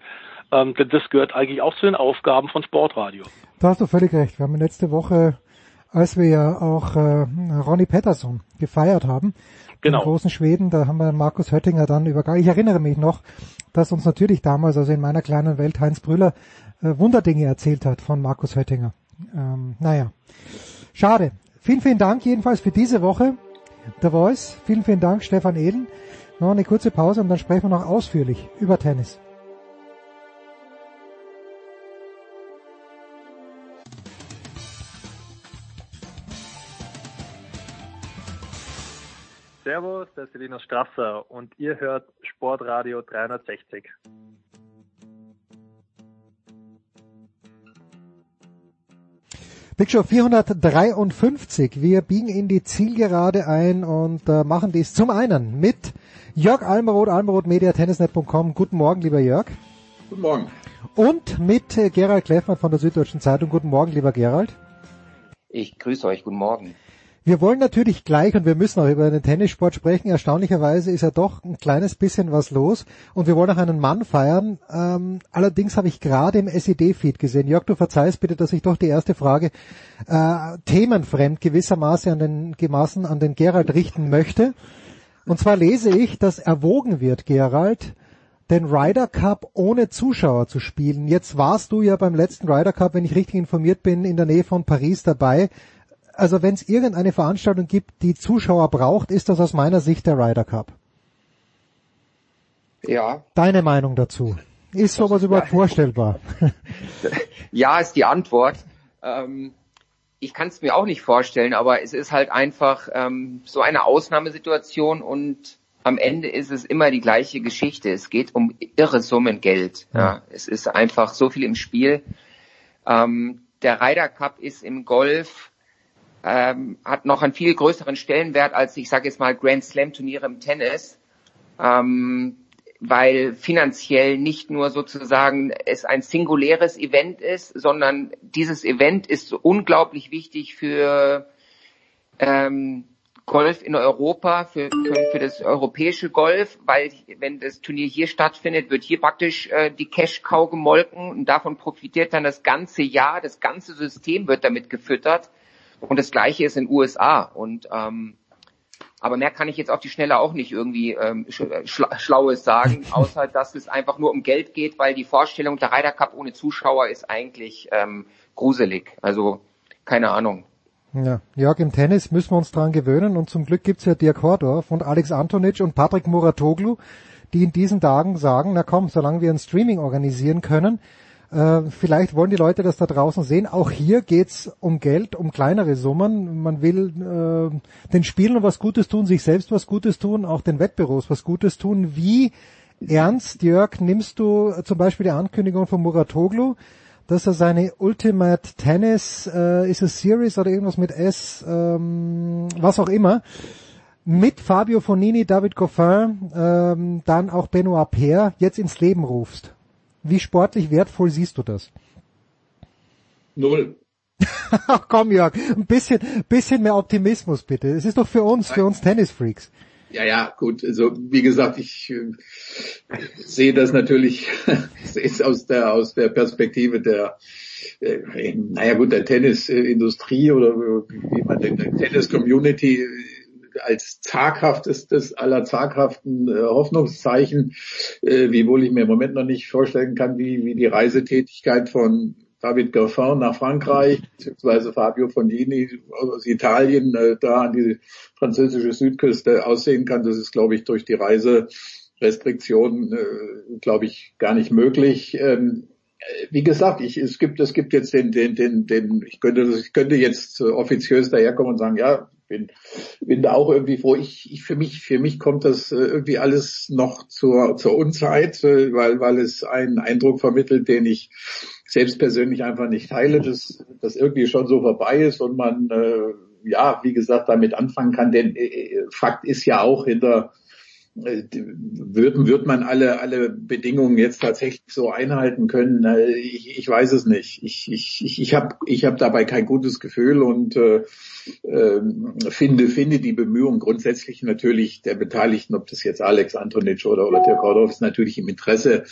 ähm, denn das gehört eigentlich auch zu den Aufgaben von Sportradio. Da hast du völlig recht. Wir haben letzte Woche, als wir ja auch äh, Ronny Pettersson gefeiert haben, genau. den großen Schweden, da haben wir Markus Höttinger dann übergangen. Ich erinnere mich noch, dass uns natürlich damals, also in meiner kleinen Welt, Heinz Brüller äh, Wunderdinge erzählt hat von Markus Höttinger. Ähm, naja, schade. Vielen, vielen Dank jedenfalls für diese Woche. The Voice. Vielen, vielen Dank, Stefan Eden. Noch eine kurze Pause und dann sprechen wir noch ausführlich über Tennis. Servus, das ist Linus Strasser und ihr hört Sportradio 360. Big Show 453. Wir biegen in die Zielgerade ein und äh, machen dies zum einen mit Jörg Almeroth, almerothmediatennisnet.com. Guten Morgen, lieber Jörg. Guten Morgen. Und mit äh, Gerald Kleffmann von der Süddeutschen Zeitung. Guten Morgen, lieber Gerald. Ich grüße euch. Guten Morgen. Wir wollen natürlich gleich und wir müssen auch über den Tennissport sprechen. Erstaunlicherweise ist ja doch ein kleines bisschen was los und wir wollen auch einen Mann feiern. Ähm, allerdings habe ich gerade im SED-Feed gesehen. Jörg, du verzeihst bitte, dass ich doch die erste Frage äh, themenfremd gewissermaßen an den Gemaßen an den Gerald richten möchte. Und zwar lese ich, dass erwogen wird, Gerald, den Ryder Cup ohne Zuschauer zu spielen. Jetzt warst du ja beim letzten Ryder Cup, wenn ich richtig informiert bin, in der Nähe von Paris dabei also wenn es irgendeine Veranstaltung gibt, die Zuschauer braucht, ist das aus meiner Sicht der Ryder Cup. Ja. Deine Meinung dazu? Ist sowas überhaupt vorstellbar? ja, ist die Antwort. Ähm, ich kann es mir auch nicht vorstellen, aber es ist halt einfach ähm, so eine Ausnahmesituation und am Ende ist es immer die gleiche Geschichte. Es geht um irre Summen Geld. Ja. Es ist einfach so viel im Spiel. Ähm, der Ryder Cup ist im Golf ähm, hat noch einen viel größeren Stellenwert als, ich sage jetzt mal, Grand Slam Turniere im Tennis, ähm, weil finanziell nicht nur sozusagen es ein singuläres Event ist, sondern dieses Event ist unglaublich wichtig für ähm, Golf in Europa, für, für, für das europäische Golf, weil wenn das Turnier hier stattfindet, wird hier praktisch äh, die Cash-Cow gemolken und davon profitiert dann das ganze Jahr, das ganze System wird damit gefüttert. Und das Gleiche ist in den USA. Und ähm, aber mehr kann ich jetzt auf die Schnelle auch nicht irgendwie ähm, schla Schlaues sagen, außer dass es einfach nur um Geld geht, weil die Vorstellung der Ryder Cup ohne Zuschauer ist eigentlich ähm, gruselig. Also keine Ahnung. Ja, Jörg, im Tennis müssen wir uns dran gewöhnen und zum Glück gibt's ja Dirk Hordorf und Alex Antonic und Patrick Muratoglu, die in diesen Tagen sagen, na komm, solange wir ein Streaming organisieren können, äh, vielleicht wollen die Leute das da draußen sehen. Auch hier geht's um Geld, um kleinere Summen. Man will äh, den Spielern was Gutes tun, sich selbst was Gutes tun, auch den Wettbüros was Gutes tun. Wie ernst, Jörg, nimmst du zum Beispiel die Ankündigung von Muratoglu, dass er seine Ultimate Tennis, äh, ist es Series oder irgendwas mit S, ähm, was auch immer, mit Fabio Fonini, David Goffin, ähm, dann auch Benoit Paire jetzt ins Leben rufst? Wie sportlich wertvoll siehst du das? Null. Ach komm, Jörg, ein bisschen, bisschen mehr Optimismus bitte. Es ist doch für uns, für uns Tennisfreaks. Ja, ja, gut. Also wie gesagt, ich äh, sehe das natürlich sehe es aus der aus der Perspektive der äh, naja gut der Tennisindustrie oder wie man denkt, der Tennis-Community als zaghaftes aller zaghaften äh, Hoffnungszeichen, äh, wiewohl ich mir im Moment noch nicht vorstellen kann, wie, wie die Reisetätigkeit von David Goffin nach Frankreich, beziehungsweise Fabio Fognini aus Italien äh, da an die französische Südküste aussehen kann. Das ist, glaube ich, durch die Reiserestriktionen, äh, glaube ich, gar nicht möglich. Ähm, wie gesagt, ich, es gibt, es gibt jetzt den, den, den, den, ich könnte, ich könnte jetzt offiziös daherkommen und sagen, ja, bin, bin da auch irgendwie froh. Ich, ich für mich, für mich kommt das äh, irgendwie alles noch zur, zur Unzeit, äh, weil, weil es einen Eindruck vermittelt, den ich selbst persönlich einfach nicht teile, dass das irgendwie schon so vorbei ist und man, äh, ja, wie gesagt, damit anfangen kann. Denn äh, Fakt ist ja auch hinter äh, wird, wird man alle, alle Bedingungen jetzt tatsächlich so einhalten können? Ich, ich weiß es nicht. Ich, ich, ich, ich habe ich hab dabei kein gutes Gefühl und äh, äh, finde, finde die Bemühungen grundsätzlich natürlich der Beteiligten, ob das jetzt Alex Antonic oder, oder Kordorf ist, natürlich im Interesse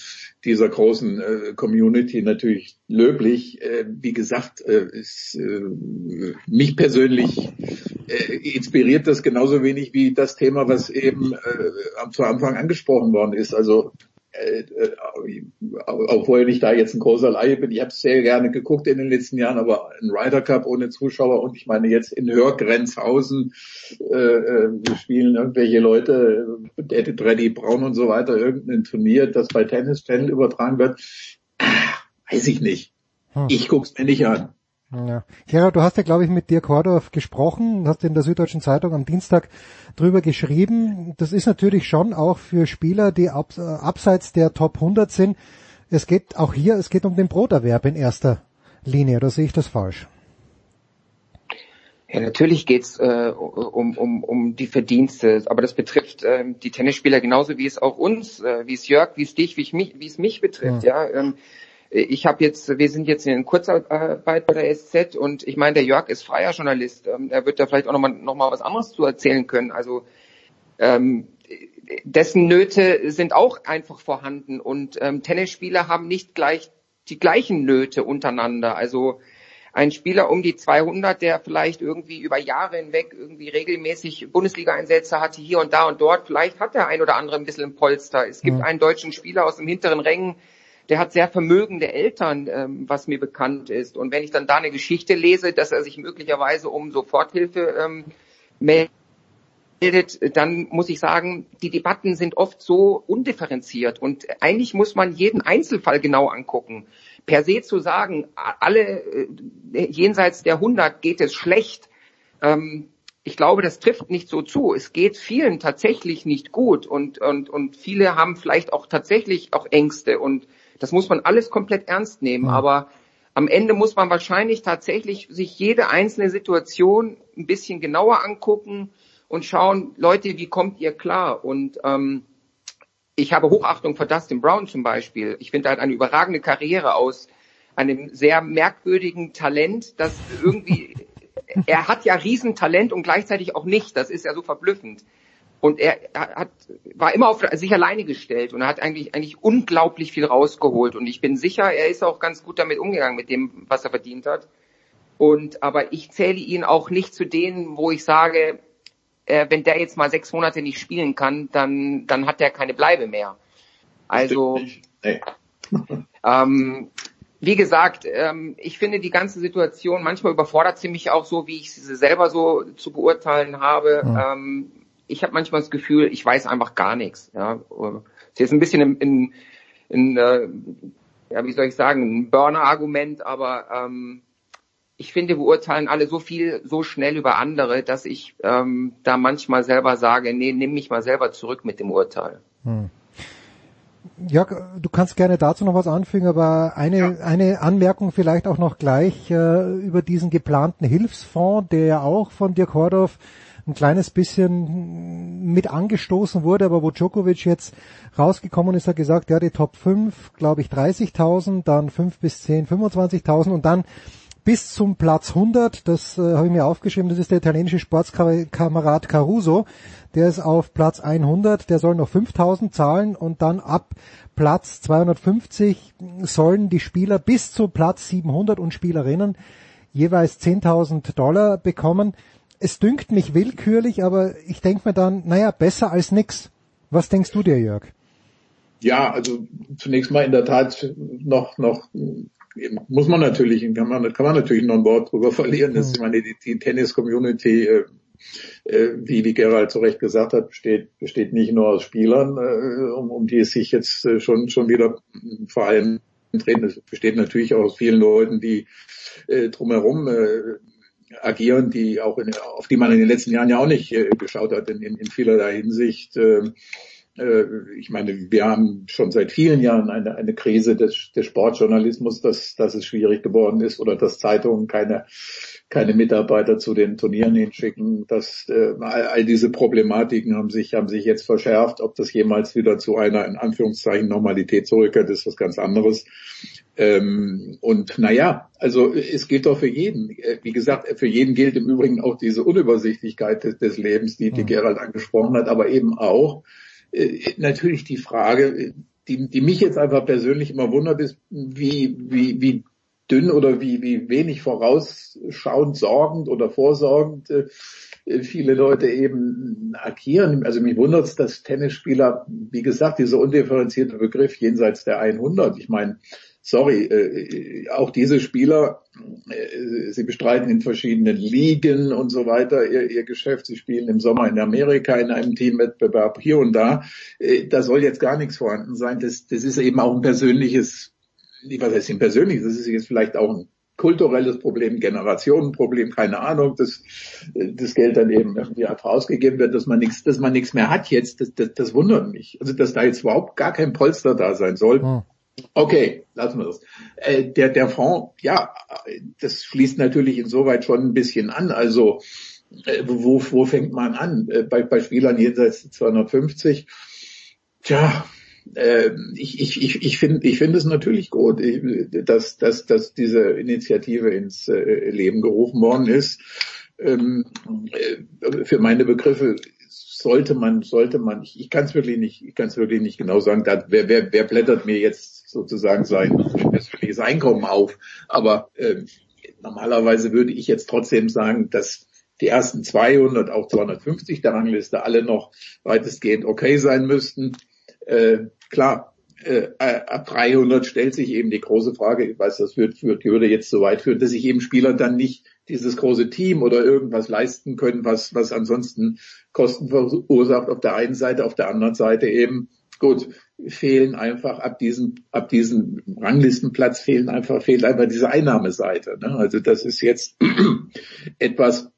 dieser großen äh, Community natürlich löblich. Äh, wie gesagt, äh, ist, äh, mich persönlich äh, inspiriert das genauso wenig wie das Thema, was eben äh, zu Anfang angesprochen worden ist. Also äh, äh, obwohl ich da jetzt ein großer Laie bin, ich habe sehr gerne geguckt in den letzten Jahren, aber ein Ryder Cup ohne Zuschauer und ich meine jetzt in Hörgrenzhausen äh, äh, spielen irgendwelche Leute, äh, Dreddy Braun und so weiter, irgendein Turnier, das bei Tennis Channel übertragen wird, weiß ich nicht. Hm. Ich guck's mir nicht an. Ja. Gerhard, du hast ja, glaube ich, mit Dirk Hordorf gesprochen, hast in der Süddeutschen Zeitung am Dienstag drüber geschrieben. Das ist natürlich schon auch für Spieler, die ab, äh, abseits der Top 100 sind. Es geht auch hier, es geht um den Broterwerb in erster Linie, oder sehe ich das falsch? Ja, natürlich geht's äh, um, um, um die Verdienste, aber das betrifft äh, die Tennisspieler genauso wie es auch uns, äh, wie es Jörg, wie es dich, wie, ich mich, wie es mich betrifft. Ja, ja ähm, ich habe jetzt, wir sind jetzt in Kurzarbeit bei der SZ und ich meine, der Jörg ist freier Journalist. Ähm, er wird da vielleicht auch nochmal noch mal was anderes zu erzählen können. Also ähm, dessen Nöte sind auch einfach vorhanden und ähm, Tennisspieler haben nicht gleich die gleichen Nöte untereinander. Also ein Spieler um die 200, der vielleicht irgendwie über Jahre hinweg irgendwie regelmäßig Bundesliga-Einsätze hatte, hier und da und dort, vielleicht hat der ein oder andere ein bisschen ein Polster. Es gibt mhm. einen deutschen Spieler aus dem hinteren Rängen, der hat sehr vermögende Eltern, ähm, was mir bekannt ist. Und wenn ich dann da eine Geschichte lese, dass er sich möglicherweise um Soforthilfe ähm, meldet, dann muss ich sagen, die Debatten sind oft so undifferenziert und eigentlich muss man jeden Einzelfall genau angucken. Per se zu sagen, alle äh, jenseits der 100 geht es schlecht, ähm, ich glaube, das trifft nicht so zu. Es geht vielen tatsächlich nicht gut und, und, und viele haben vielleicht auch tatsächlich auch Ängste und das muss man alles komplett ernst nehmen, ja. aber am Ende muss man wahrscheinlich tatsächlich sich jede einzelne Situation ein bisschen genauer angucken und schauen, Leute, wie kommt ihr klar? Und ähm, ich habe Hochachtung vor Dustin Brown zum Beispiel. Ich finde, er hat eine überragende Karriere aus einem sehr merkwürdigen Talent, das irgendwie, er hat ja Riesentalent und gleichzeitig auch nicht. Das ist ja so verblüffend. Und er hat, war immer auf sich alleine gestellt und er hat eigentlich, eigentlich unglaublich viel rausgeholt. Und ich bin sicher, er ist auch ganz gut damit umgegangen, mit dem, was er verdient hat. Und, aber ich zähle ihn auch nicht zu denen, wo ich sage, äh, wenn der jetzt mal sechs Monate nicht spielen kann, dann, dann hat er keine Bleibe mehr. Also, ähm, wie gesagt, ähm, ich finde die ganze Situation, manchmal überfordert sie mich auch so, wie ich sie selber so zu beurteilen habe. Ja. Ähm, ich habe manchmal das Gefühl, ich weiß einfach gar nichts. Ja, ist jetzt ein bisschen in, in, in äh, ja, wie soll ich sagen, ein Burner-Argument, aber ähm, ich finde, beurteilen alle so viel, so schnell über andere, dass ich ähm, da manchmal selber sage, nee, nimm mich mal selber zurück mit dem Urteil. Hm. Jörg, du kannst gerne dazu noch was anfügen, aber eine, ja. eine Anmerkung vielleicht auch noch gleich äh, über diesen geplanten Hilfsfonds, der ja auch von Dirk Hordorf ein kleines bisschen mit angestoßen wurde, aber wo Djokovic jetzt rausgekommen ist, hat gesagt, ja, die Top 5, glaube ich, 30.000, dann 5 bis 10, 25.000 und dann bis zum Platz 100, das äh, habe ich mir aufgeschrieben, das ist der italienische Sportskamerad Caruso, der ist auf Platz 100, der soll noch 5000 zahlen und dann ab Platz 250 sollen die Spieler bis zu Platz 700 und Spielerinnen jeweils 10.000 Dollar bekommen es dünkt mich willkürlich, aber ich denke mir dann, naja, besser als nix. Was denkst du dir, Jörg? Ja, also zunächst mal in der Tat noch, noch muss man natürlich, kann man, kann man natürlich noch ein Wort drüber verlieren. Das, ich meine, die, die Tennis-Community, äh, äh, wie, wie Gerald zu Recht gesagt hat, besteht, besteht nicht nur aus Spielern, äh, um, um die es sich jetzt äh, schon, schon wieder vor allem drehen. Es besteht natürlich auch aus vielen Leuten, die äh, drumherum äh, agieren, die auch in, auf die man in den letzten Jahren ja auch nicht äh, geschaut hat in, in, in vielerlei Hinsicht. Äh, äh, ich meine, wir haben schon seit vielen Jahren eine, eine Krise des, des Sportjournalismus, dass, dass es schwierig geworden ist oder dass Zeitungen keine, keine Mitarbeiter zu den Turnieren hinschicken. Dass, äh, all, all diese Problematiken haben sich, haben sich jetzt verschärft. Ob das jemals wieder zu einer, in Anführungszeichen, Normalität zurückkehrt, ist was ganz anderes. Ähm, und naja, also es gilt doch für jeden. Äh, wie gesagt, für jeden gilt im Übrigen auch diese Unübersichtlichkeit des, des Lebens, die, die mhm. Gerald angesprochen hat, aber eben auch, äh, natürlich die Frage, die, die mich jetzt einfach persönlich immer wundert, ist, wie, wie, wie dünn oder wie, wie wenig vorausschauend, sorgend oder vorsorgend äh, viele Leute eben agieren. Also mich wundert es, dass Tennisspieler, wie gesagt, dieser undifferenzierte Begriff jenseits der 100, ich meine, sorry, äh, auch diese Spieler, äh, sie bestreiten in verschiedenen Ligen und so weiter ihr, ihr Geschäft. Sie spielen im Sommer in Amerika in einem Teamwettbewerb hier und da. Äh, da soll jetzt gar nichts vorhanden sein. Das, das ist eben auch ein persönliches, was heißt ein persönliches, das ist jetzt vielleicht auch ein kulturelles Problem, Generationenproblem, keine Ahnung, dass das Geld dann eben irgendwie einfach ausgegeben wird, dass man nichts, dass man nichts mehr hat jetzt, das, das, das wundert mich. Also dass da jetzt überhaupt gar kein Polster da sein soll. Hm. Okay, lassen wir das. Äh, der, der Fonds, ja, das fließt natürlich insoweit schon ein bisschen an. Also äh, wo, wo fängt man an? Äh, bei, bei Spielern jenseits 250. Tja, äh, ich, ich, ich, ich finde ich finde es natürlich gut, dass, dass, dass diese Initiative ins äh, Leben gerufen worden ist. Ähm, äh, für meine Begriffe sollte man, sollte man, ich, ich kann es wirklich nicht, ich kann es wirklich nicht genau sagen, da, wer, wer, wer blättert mir jetzt sozusagen sein persönliches Einkommen auf. Aber äh, normalerweise würde ich jetzt trotzdem sagen, dass die ersten 200, auch 250 der Rangliste alle noch weitestgehend okay sein müssten. Äh, klar, äh, ab 300 stellt sich eben die große Frage, ich weiß, das wird, wird, würde jetzt so weit führen, dass sich eben Spieler dann nicht dieses große Team oder irgendwas leisten können, was, was ansonsten Kosten verursacht auf der einen Seite, auf der anderen Seite eben Gut, fehlen einfach ab diesem, ab diesem Ranglistenplatz fehlen einfach, fehlt einfach diese Einnahmeseite. Ne? Also das ist jetzt etwas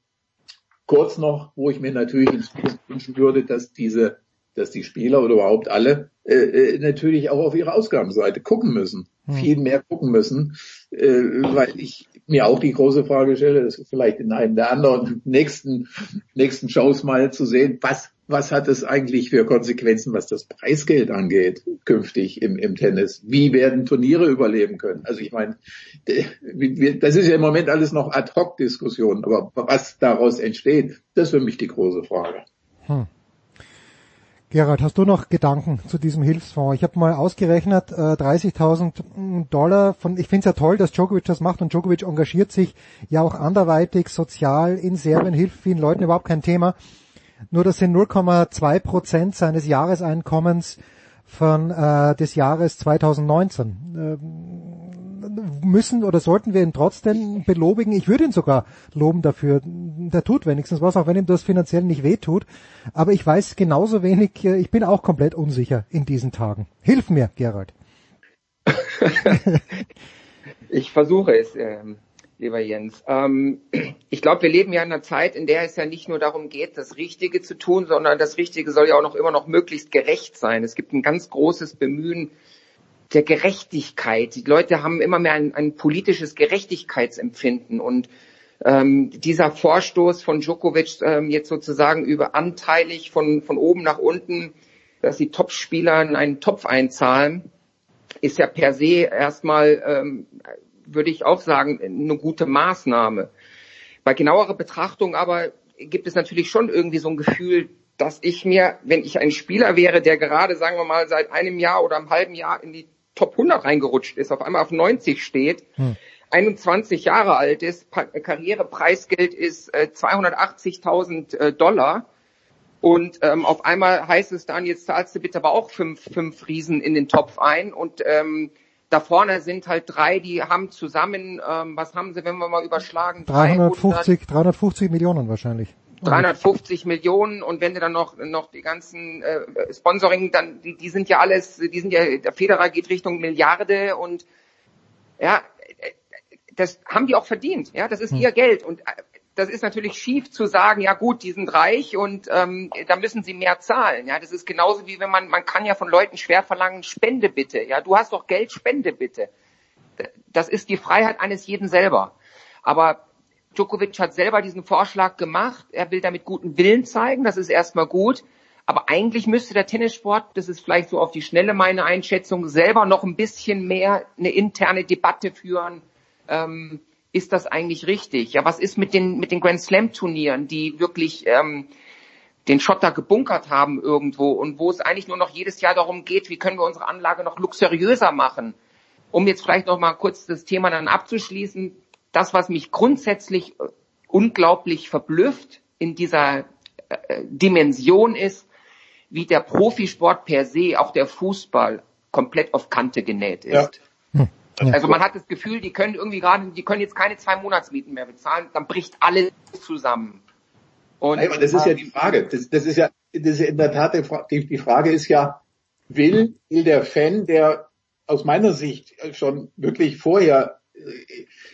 kurz noch, wo ich mir natürlich wünschen würde, dass diese, dass die Spieler oder überhaupt alle äh, äh natürlich auch auf ihre Ausgabenseite gucken müssen, hm. viel mehr gucken müssen, äh, weil ich mir auch die große Frage stelle, das vielleicht in einem der anderen nächsten nächsten Shows mal zu sehen, was was hat es eigentlich für Konsequenzen, was das Preisgeld angeht, künftig im, im Tennis? Wie werden Turniere überleben können? Also ich meine, das ist ja im Moment alles noch Ad-Hoc-Diskussion, aber was daraus entsteht, das ist für mich die große Frage. Hm. Gerald, hast du noch Gedanken zu diesem Hilfsfonds? Ich habe mal ausgerechnet, äh, 30.000 Dollar von, ich finde es ja toll, dass Djokovic das macht und Djokovic engagiert sich ja auch anderweitig sozial in Serbien, hilft vielen Leuten überhaupt kein Thema. Nur das sind 0,2 Prozent seines Jahreseinkommens von äh, des Jahres 2019. Ähm, müssen oder sollten wir ihn trotzdem belobigen? Ich würde ihn sogar loben dafür. Der tut wenigstens was, auch wenn ihm das finanziell nicht wehtut. Aber ich weiß genauso wenig, äh, ich bin auch komplett unsicher in diesen Tagen. Hilf mir, Gerald. ich versuche es. Ähm lieber Jens. Ähm, ich glaube, wir leben ja in einer Zeit, in der es ja nicht nur darum geht, das Richtige zu tun, sondern das Richtige soll ja auch noch immer noch möglichst gerecht sein. Es gibt ein ganz großes Bemühen der Gerechtigkeit. Die Leute haben immer mehr ein, ein politisches Gerechtigkeitsempfinden und ähm, dieser Vorstoß von Djokovic ähm, jetzt sozusagen über anteilig von, von oben nach unten, dass die Topspieler in einen Topf einzahlen, ist ja per se erstmal ähm, würde ich auch sagen, eine gute Maßnahme. Bei genauerer Betrachtung aber gibt es natürlich schon irgendwie so ein Gefühl, dass ich mir, wenn ich ein Spieler wäre, der gerade, sagen wir mal, seit einem Jahr oder einem halben Jahr in die Top 100 reingerutscht ist, auf einmal auf 90 steht, hm. 21 Jahre alt ist, Karrierepreisgeld ist äh, 280.000 äh, Dollar und ähm, auf einmal heißt es dann, jetzt zahlst du bitte aber auch fünf, fünf Riesen in den Topf ein und ähm, da vorne sind halt drei, die haben zusammen, ähm, was haben sie, wenn wir mal überschlagen? 350, 350 Millionen wahrscheinlich. 350 Millionen und wenn du dann noch noch die ganzen äh, Sponsoring, dann die, die sind ja alles, die sind ja der Federer geht Richtung Milliarde und ja, das haben die auch verdient. Ja, das ist hm. ihr Geld und äh, das ist natürlich schief zu sagen, ja gut, die sind reich und ähm, da müssen sie mehr zahlen. Ja, das ist genauso wie wenn man, man kann ja von Leuten schwer verlangen, Spende bitte. Ja, du hast doch Geld, Spende bitte. Das ist die Freiheit eines jeden selber. Aber Djokovic hat selber diesen Vorschlag gemacht. Er will damit guten Willen zeigen. Das ist erstmal gut. Aber eigentlich müsste der Tennissport, das ist vielleicht so auf die Schnelle meine Einschätzung, selber noch ein bisschen mehr eine interne Debatte führen. Ähm, ist das eigentlich richtig? Ja, was ist mit den, mit den Grand Slam Turnieren, die wirklich ähm, den Schotter gebunkert haben irgendwo und wo es eigentlich nur noch jedes Jahr darum geht, wie können wir unsere Anlage noch luxuriöser machen? Um jetzt vielleicht noch mal kurz das Thema dann abzuschließen, das, was mich grundsätzlich äh, unglaublich verblüfft in dieser äh, Dimension ist, wie der Profisport per se, auch der Fußball, komplett auf Kante genäht ist. Ja. Also man hat das Gefühl, die können irgendwie gerade, die können jetzt keine zwei Monatsmieten mehr bezahlen, dann bricht alles zusammen. Und Nein, das ist ja die Frage. Das, das ist ja, das ist in der Tat die, die Frage ist ja, will, will der Fan, der aus meiner Sicht schon wirklich vorher äh,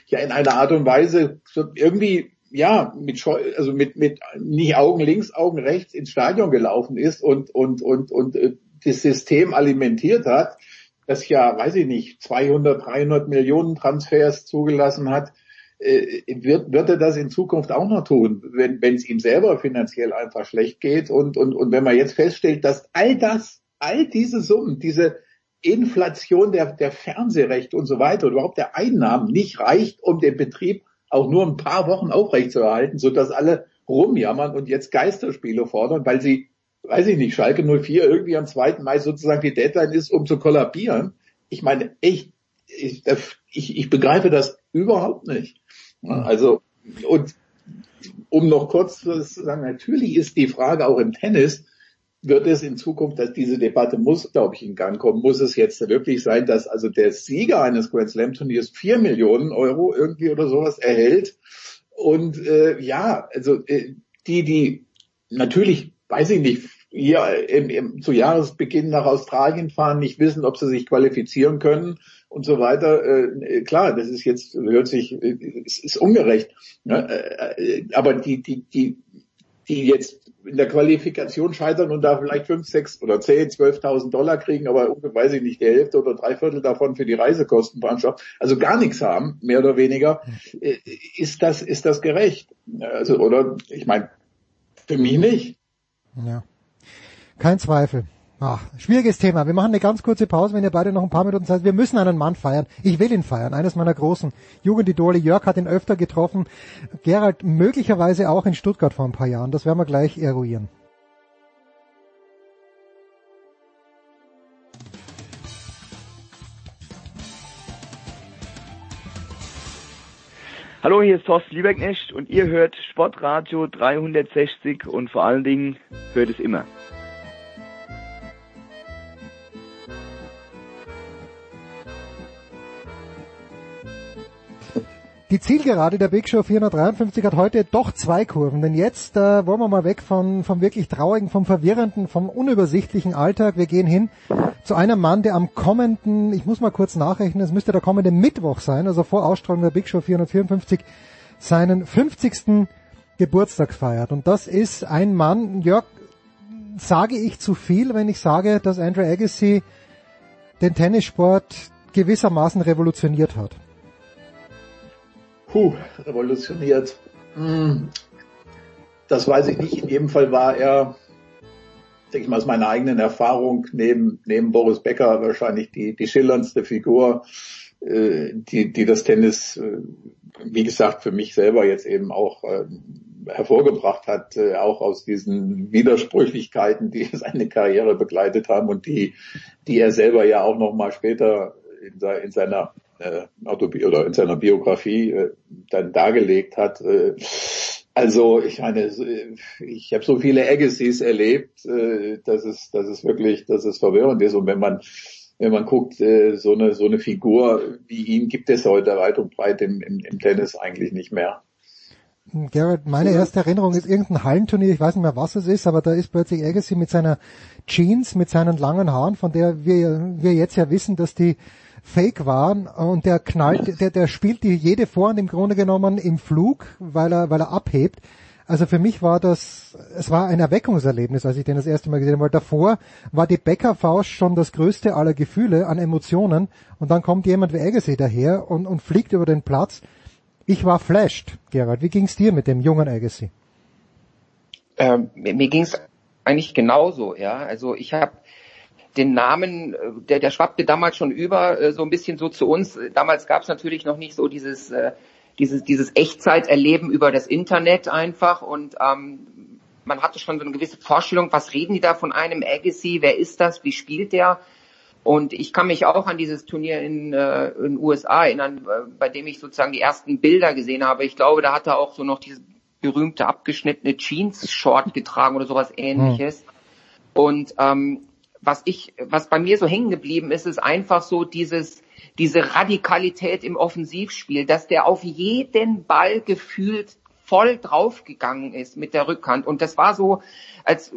ja in einer Art und Weise irgendwie ja mit also mit mit nicht Augen links Augen rechts ins Stadion gelaufen ist und und und und äh, das System alimentiert hat das ja, weiß ich nicht, 200, 300 Millionen Transfers zugelassen hat, äh, wird, wird er das in Zukunft auch noch tun, wenn wenn es ihm selber finanziell einfach schlecht geht? Und, und, und wenn man jetzt feststellt, dass all das, all diese Summen, diese Inflation der, der Fernsehrechte und so weiter und überhaupt der Einnahmen nicht reicht, um den Betrieb auch nur ein paar Wochen aufrechtzuerhalten, sodass alle rumjammern und jetzt Geisterspiele fordern, weil sie weiß ich nicht, Schalke 04 irgendwie am 2. Mai sozusagen die Deadline ist, um zu kollabieren. Ich meine, echt, ich, ich, ich begreife das überhaupt nicht. Also, und um noch kurz zu sagen, natürlich ist die Frage auch im Tennis, wird es in Zukunft, dass diese Debatte muss, glaube ich, in Gang kommen, muss es jetzt wirklich sein, dass also der Sieger eines Grand Slam Turniers vier Millionen Euro irgendwie oder sowas erhält. Und äh, ja, also äh, die, die natürlich weiß ich nicht, hier im, im, zu Jahresbeginn nach Australien fahren, nicht wissen, ob sie sich qualifizieren können und so weiter. Äh, klar, das ist jetzt, hört sich, äh, es ist ungerecht. Ne? Äh, aber die, die, die, die jetzt in der Qualifikation scheitern und da vielleicht fünf, sechs oder zehn, zwölftausend Dollar kriegen, aber weiß ich nicht, die Hälfte oder drei Viertel davon für die Reisekostenbrandschaft, also gar nichts haben, mehr oder weniger, äh, ist das, ist das gerecht? Also, oder, ich meine, für mich nicht. Ja. Kein Zweifel. Ach, schwieriges Thema. Wir machen eine ganz kurze Pause, wenn ihr beide noch ein paar Minuten Zeit. Wir müssen einen Mann feiern. Ich will ihn feiern. Eines meiner großen Jugendidole. Jörg hat ihn öfter getroffen. Gerald möglicherweise auch in Stuttgart vor ein paar Jahren. Das werden wir gleich eruieren. Hallo, hier ist Thorsten Lieberknecht und ihr hört Sportradio 360 und vor allen Dingen hört es immer. Die Zielgerade der Big Show 453 hat heute doch zwei Kurven, denn jetzt äh, wollen wir mal weg von, vom wirklich traurigen, vom verwirrenden, vom unübersichtlichen Alltag. Wir gehen hin zu einem Mann, der am kommenden, ich muss mal kurz nachrechnen, es müsste der kommende Mittwoch sein, also vor Ausstrahlung der Big Show 454, seinen 50. Geburtstag feiert. Und das ist ein Mann, Jörg, sage ich zu viel, wenn ich sage, dass Andrew Agassi den Tennissport gewissermaßen revolutioniert hat puh, revolutioniert. Hm. Das weiß ich nicht. In jedem Fall war er, denke ich mal aus meiner eigenen Erfahrung, neben, neben Boris Becker wahrscheinlich die, die schillerndste Figur, äh, die, die das Tennis, äh, wie gesagt, für mich selber jetzt eben auch äh, hervorgebracht hat, auch aus diesen Widersprüchlichkeiten, die seine Karriere begleitet haben und die, die er selber ja auch noch mal später in seiner äh, Autobi oder in seiner Biografie äh, dann dargelegt hat. Äh, also ich meine, ich habe so viele Agassiz erlebt, äh, dass es, dass es wirklich, dass es verwirrend ist. Und wenn man wenn man guckt, äh, so eine so eine Figur wie ihn gibt es heute weit und breit im, im, im Tennis eigentlich nicht mehr. Gerald, meine erste Erinnerung ist irgendein Hallenturnier, ich weiß nicht mehr, was es ist, aber da ist plötzlich Agassi mit seiner Jeans, mit seinen langen Haaren, von der wir, wir jetzt ja wissen, dass die fake waren und der knallt, der, der spielt die jede Vorhand im Grunde genommen im Flug, weil er, weil er abhebt. Also für mich war das, es war ein Erweckungserlebnis, als ich den das erste Mal gesehen habe, weil davor war die Bäckerfaust schon das größte aller Gefühle an Emotionen und dann kommt jemand wie Agassi daher und, und fliegt über den Platz. Ich war flashed, Gerald. Wie ging's dir mit dem jungen Agassi? Ähm, mir mir ging's eigentlich genauso, ja. Also ich habe den Namen, äh, der, der schwappte damals schon über, äh, so ein bisschen so zu uns. Damals gab es natürlich noch nicht so dieses, äh, dieses, dieses Echtzeiterleben über das Internet einfach und ähm, man hatte schon so eine gewisse Vorstellung, was reden die da von einem Agassi, wer ist das, wie spielt der? Und ich kann mich auch an dieses Turnier in äh, in USA erinnern, bei dem ich sozusagen die ersten Bilder gesehen habe. Ich glaube, da hat er auch so noch dieses berühmte abgeschnittene Jeans-Short getragen oder sowas ähnliches. Hm. Und ähm, was ich, was bei mir so hängen geblieben ist, ist einfach so dieses, diese Radikalität im Offensivspiel, dass der auf jeden Ball gefühlt voll draufgegangen ist mit der Rückhand. Und das war so, als,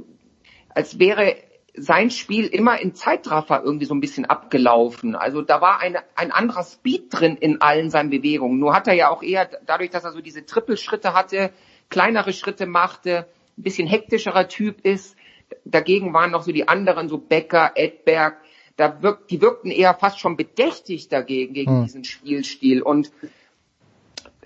als wäre sein Spiel immer in Zeitraffer irgendwie so ein bisschen abgelaufen. Also da war eine, ein anderer Speed drin in allen seinen Bewegungen. Nur hat er ja auch eher, dadurch, dass er so diese Trippelschritte hatte, kleinere Schritte machte, ein bisschen hektischerer Typ ist. Dagegen waren noch so die anderen, so Becker, Edberg, da wirkt, die wirkten eher fast schon bedächtig dagegen, gegen hm. diesen Spielstil. Und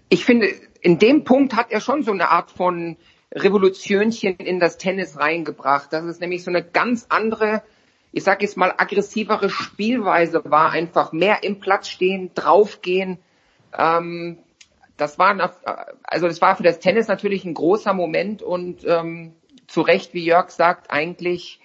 ich finde, in dem Punkt hat er schon so eine Art von Revolutionchen in das Tennis reingebracht. Das ist nämlich so eine ganz andere, ich sage jetzt mal aggressivere Spielweise war, einfach mehr im Platz stehen, draufgehen. Ähm, das war, also das war für das Tennis natürlich ein großer Moment und ähm, zu Recht, wie Jörg sagt, eigentlich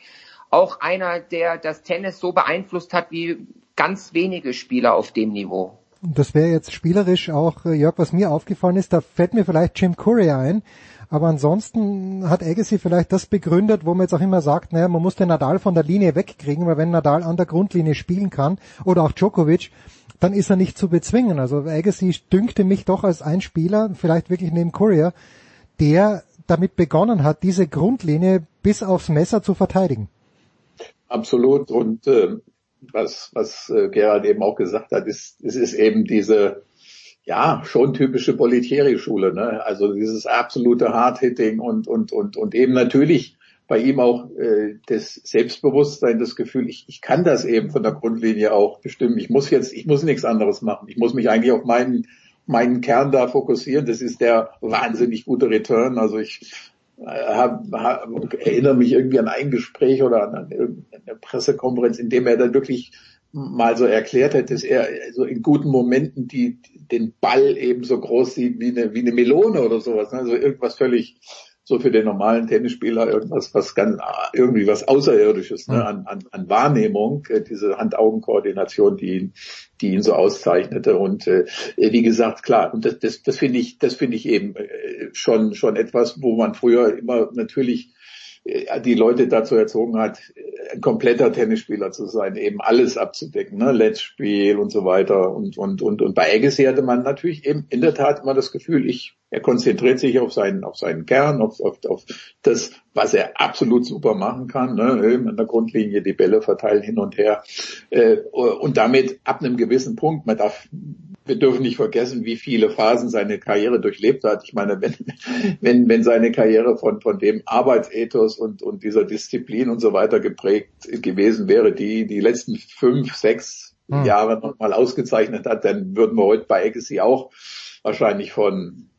auch einer, der das Tennis so beeinflusst hat wie ganz wenige Spieler auf dem Niveau. Das wäre jetzt spielerisch auch, äh, Jörg, was mir aufgefallen ist, da fällt mir vielleicht Jim Curry ein, aber ansonsten hat Agassi vielleicht das begründet, wo man jetzt auch immer sagt, naja, man muss den Nadal von der Linie wegkriegen, weil wenn Nadal an der Grundlinie spielen kann oder auch Djokovic, dann ist er nicht zu bezwingen. Also Agassi dünkte mich doch als ein Spieler, vielleicht wirklich neben Courier, der damit begonnen hat, diese Grundlinie bis aufs Messer zu verteidigen. Absolut. Und äh, was, was äh, Gerhard eben auch gesagt hat, ist, es ist eben diese ja, schon typische Politieri-Schule, ne? Also dieses absolute Hard-Hitting und, und, und, und eben natürlich bei ihm auch äh, das Selbstbewusstsein, das Gefühl, ich, ich kann das eben von der Grundlinie auch bestimmen. Ich muss jetzt, ich muss nichts anderes machen. Ich muss mich eigentlich auf meinen, meinen Kern da fokussieren. Das ist der wahnsinnig gute Return. Also ich äh, hab, hab, erinnere mich irgendwie an ein Gespräch oder an eine Pressekonferenz, in dem er dann wirklich mal so erklärt hat, dass er so in guten Momenten die, den Ball eben so groß sieht wie eine, wie eine Melone oder sowas. Ne? Also irgendwas völlig so für den normalen Tennisspieler irgendwas, was ganz, irgendwie was Außerirdisches, ne? an, an, an Wahrnehmung, äh, diese Hand-Augen-Koordination, die ihn, die ihn so auszeichnete. Und äh, wie gesagt, klar, und das, das, das finde ich, das finde ich eben äh, schon, schon etwas, wo man früher immer natürlich die Leute dazu erzogen hat, ein kompletter Tennisspieler zu sein, eben alles abzudecken, ne? Letztspiel und so weiter. Und, und, und, und bei Agassi hatte man natürlich eben in der Tat immer das Gefühl, ich, er konzentriert sich auf seinen, auf seinen Kern, auf, auf, auf das, was er absolut super machen kann, ne? an der Grundlinie die Bälle verteilen hin und her. Äh, und damit ab einem gewissen Punkt, man darf wir dürfen nicht vergessen, wie viele Phasen seine Karriere durchlebt hat. Ich meine, wenn, wenn, wenn seine Karriere von, von dem Arbeitsethos und, und dieser Disziplin und so weiter geprägt gewesen wäre, die die letzten fünf, sechs hm. Jahre nochmal ausgezeichnet hat, dann würden wir heute bei Agassi auch wahrscheinlich von